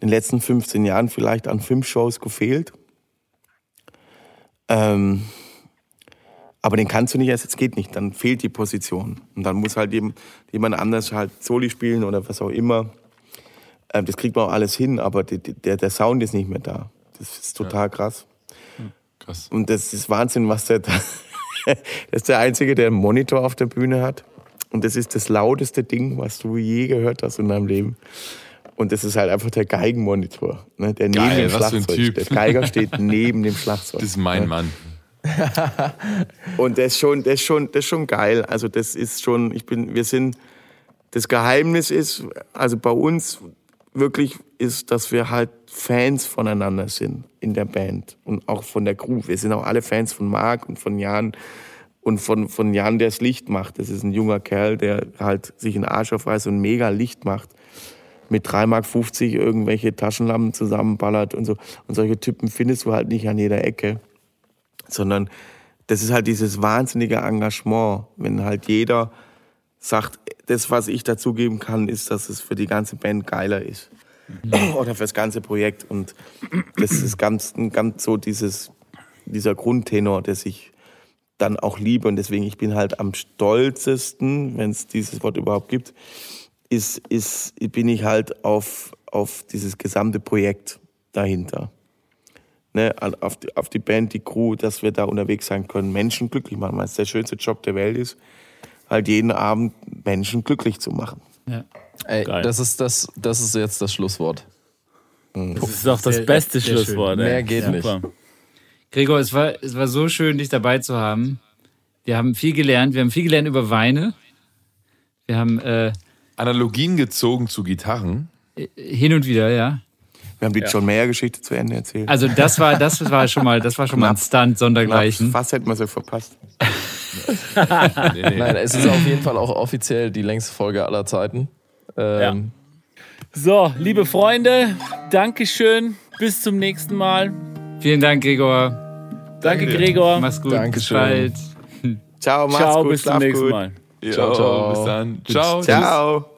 in den letzten 15 Jahren vielleicht an fünf Shows gefehlt. Ähm, aber den kannst du nicht erst, es geht nicht, dann fehlt die Position. Und dann muss halt jemand anders halt Soli spielen oder was auch immer. Ähm, das kriegt man auch alles hin, aber die, der, der Sound ist nicht mehr da. Das ist total krass. Krass. Und das ist Wahnsinn, was der da. das ist der Einzige, der einen Monitor auf der Bühne hat. Und das ist das lauteste Ding, was du je gehört hast in deinem Leben. Und das ist halt einfach der Geigenmonitor, ne, der neben Geil, dem was für ein Schlagzeug Typ. steht. Der Geiger steht neben dem Schlagzeug. Das ist mein Mann. Und das ist schon, das ist schon, das ist schon geil. Also das ist schon, ich bin, wir sind, das Geheimnis ist, also bei uns wirklich ist, dass wir halt Fans voneinander sind in der Band und auch von der Crew. Wir sind auch alle Fans von Marc und von Jan und von, von Jan, der das Licht macht. Das ist ein junger Kerl, der halt sich einen Arsch aufreißt und mega Licht macht. Mit 3,50 Mark irgendwelche Taschenlampen zusammenballert und so. Und solche Typen findest du halt nicht an jeder Ecke sondern das ist halt dieses wahnsinnige Engagement, wenn halt jeder sagt, das, was ich dazugeben kann, ist, dass es für die ganze Band geiler ist. Oder für das ganze Projekt. Und das ist ganz, ganz so dieses, dieser Grundtenor, der ich dann auch liebe. Und deswegen, ich bin halt am stolzesten, wenn es dieses Wort überhaupt gibt, ist, ist, bin ich halt auf, auf dieses gesamte Projekt dahinter ne, auf, die, auf die Band, die Crew, dass wir da unterwegs sein können, Menschen glücklich machen, weil es der schönste Job der Welt ist, halt jeden Abend Menschen glücklich zu machen. Ja. Ey, Geil. das ist, das, das ist jetzt das Schlusswort. Das ist auch das Sehr- beste sehr schön. Schlusswort. Ey. Mehr geht Super. Gregor, es war, es war so schön, dich dabei zu haben. Wir haben viel gelernt. Wir haben viel gelernt über Weine. Wir haben äh, Analogien gezogen zu Gitarren. hin und wieder, ja. Wir haben die John Mayer-Geschichte zu Ende erzählt. Also das war, das war schon mal, das war schon mal ein Stunt sondergleichen. Fast hätten wir sie verpasst. Nee, nee. Nein, es ist auf jeden Fall auch offiziell die längste Folge aller Zeiten. Ähm, So, liebe Freunde, Dankeschön. Bis zum nächsten Mal. Vielen Dank, Gregor. Danke, Danke. Gregor. Mach's gut. Dankeschön. Bis bald. Ciao, macht's Ciao, gut, bis zum nächsten gut. Mal. Jo, Ciao, ciao. Bis dann. Ciao. Ciao.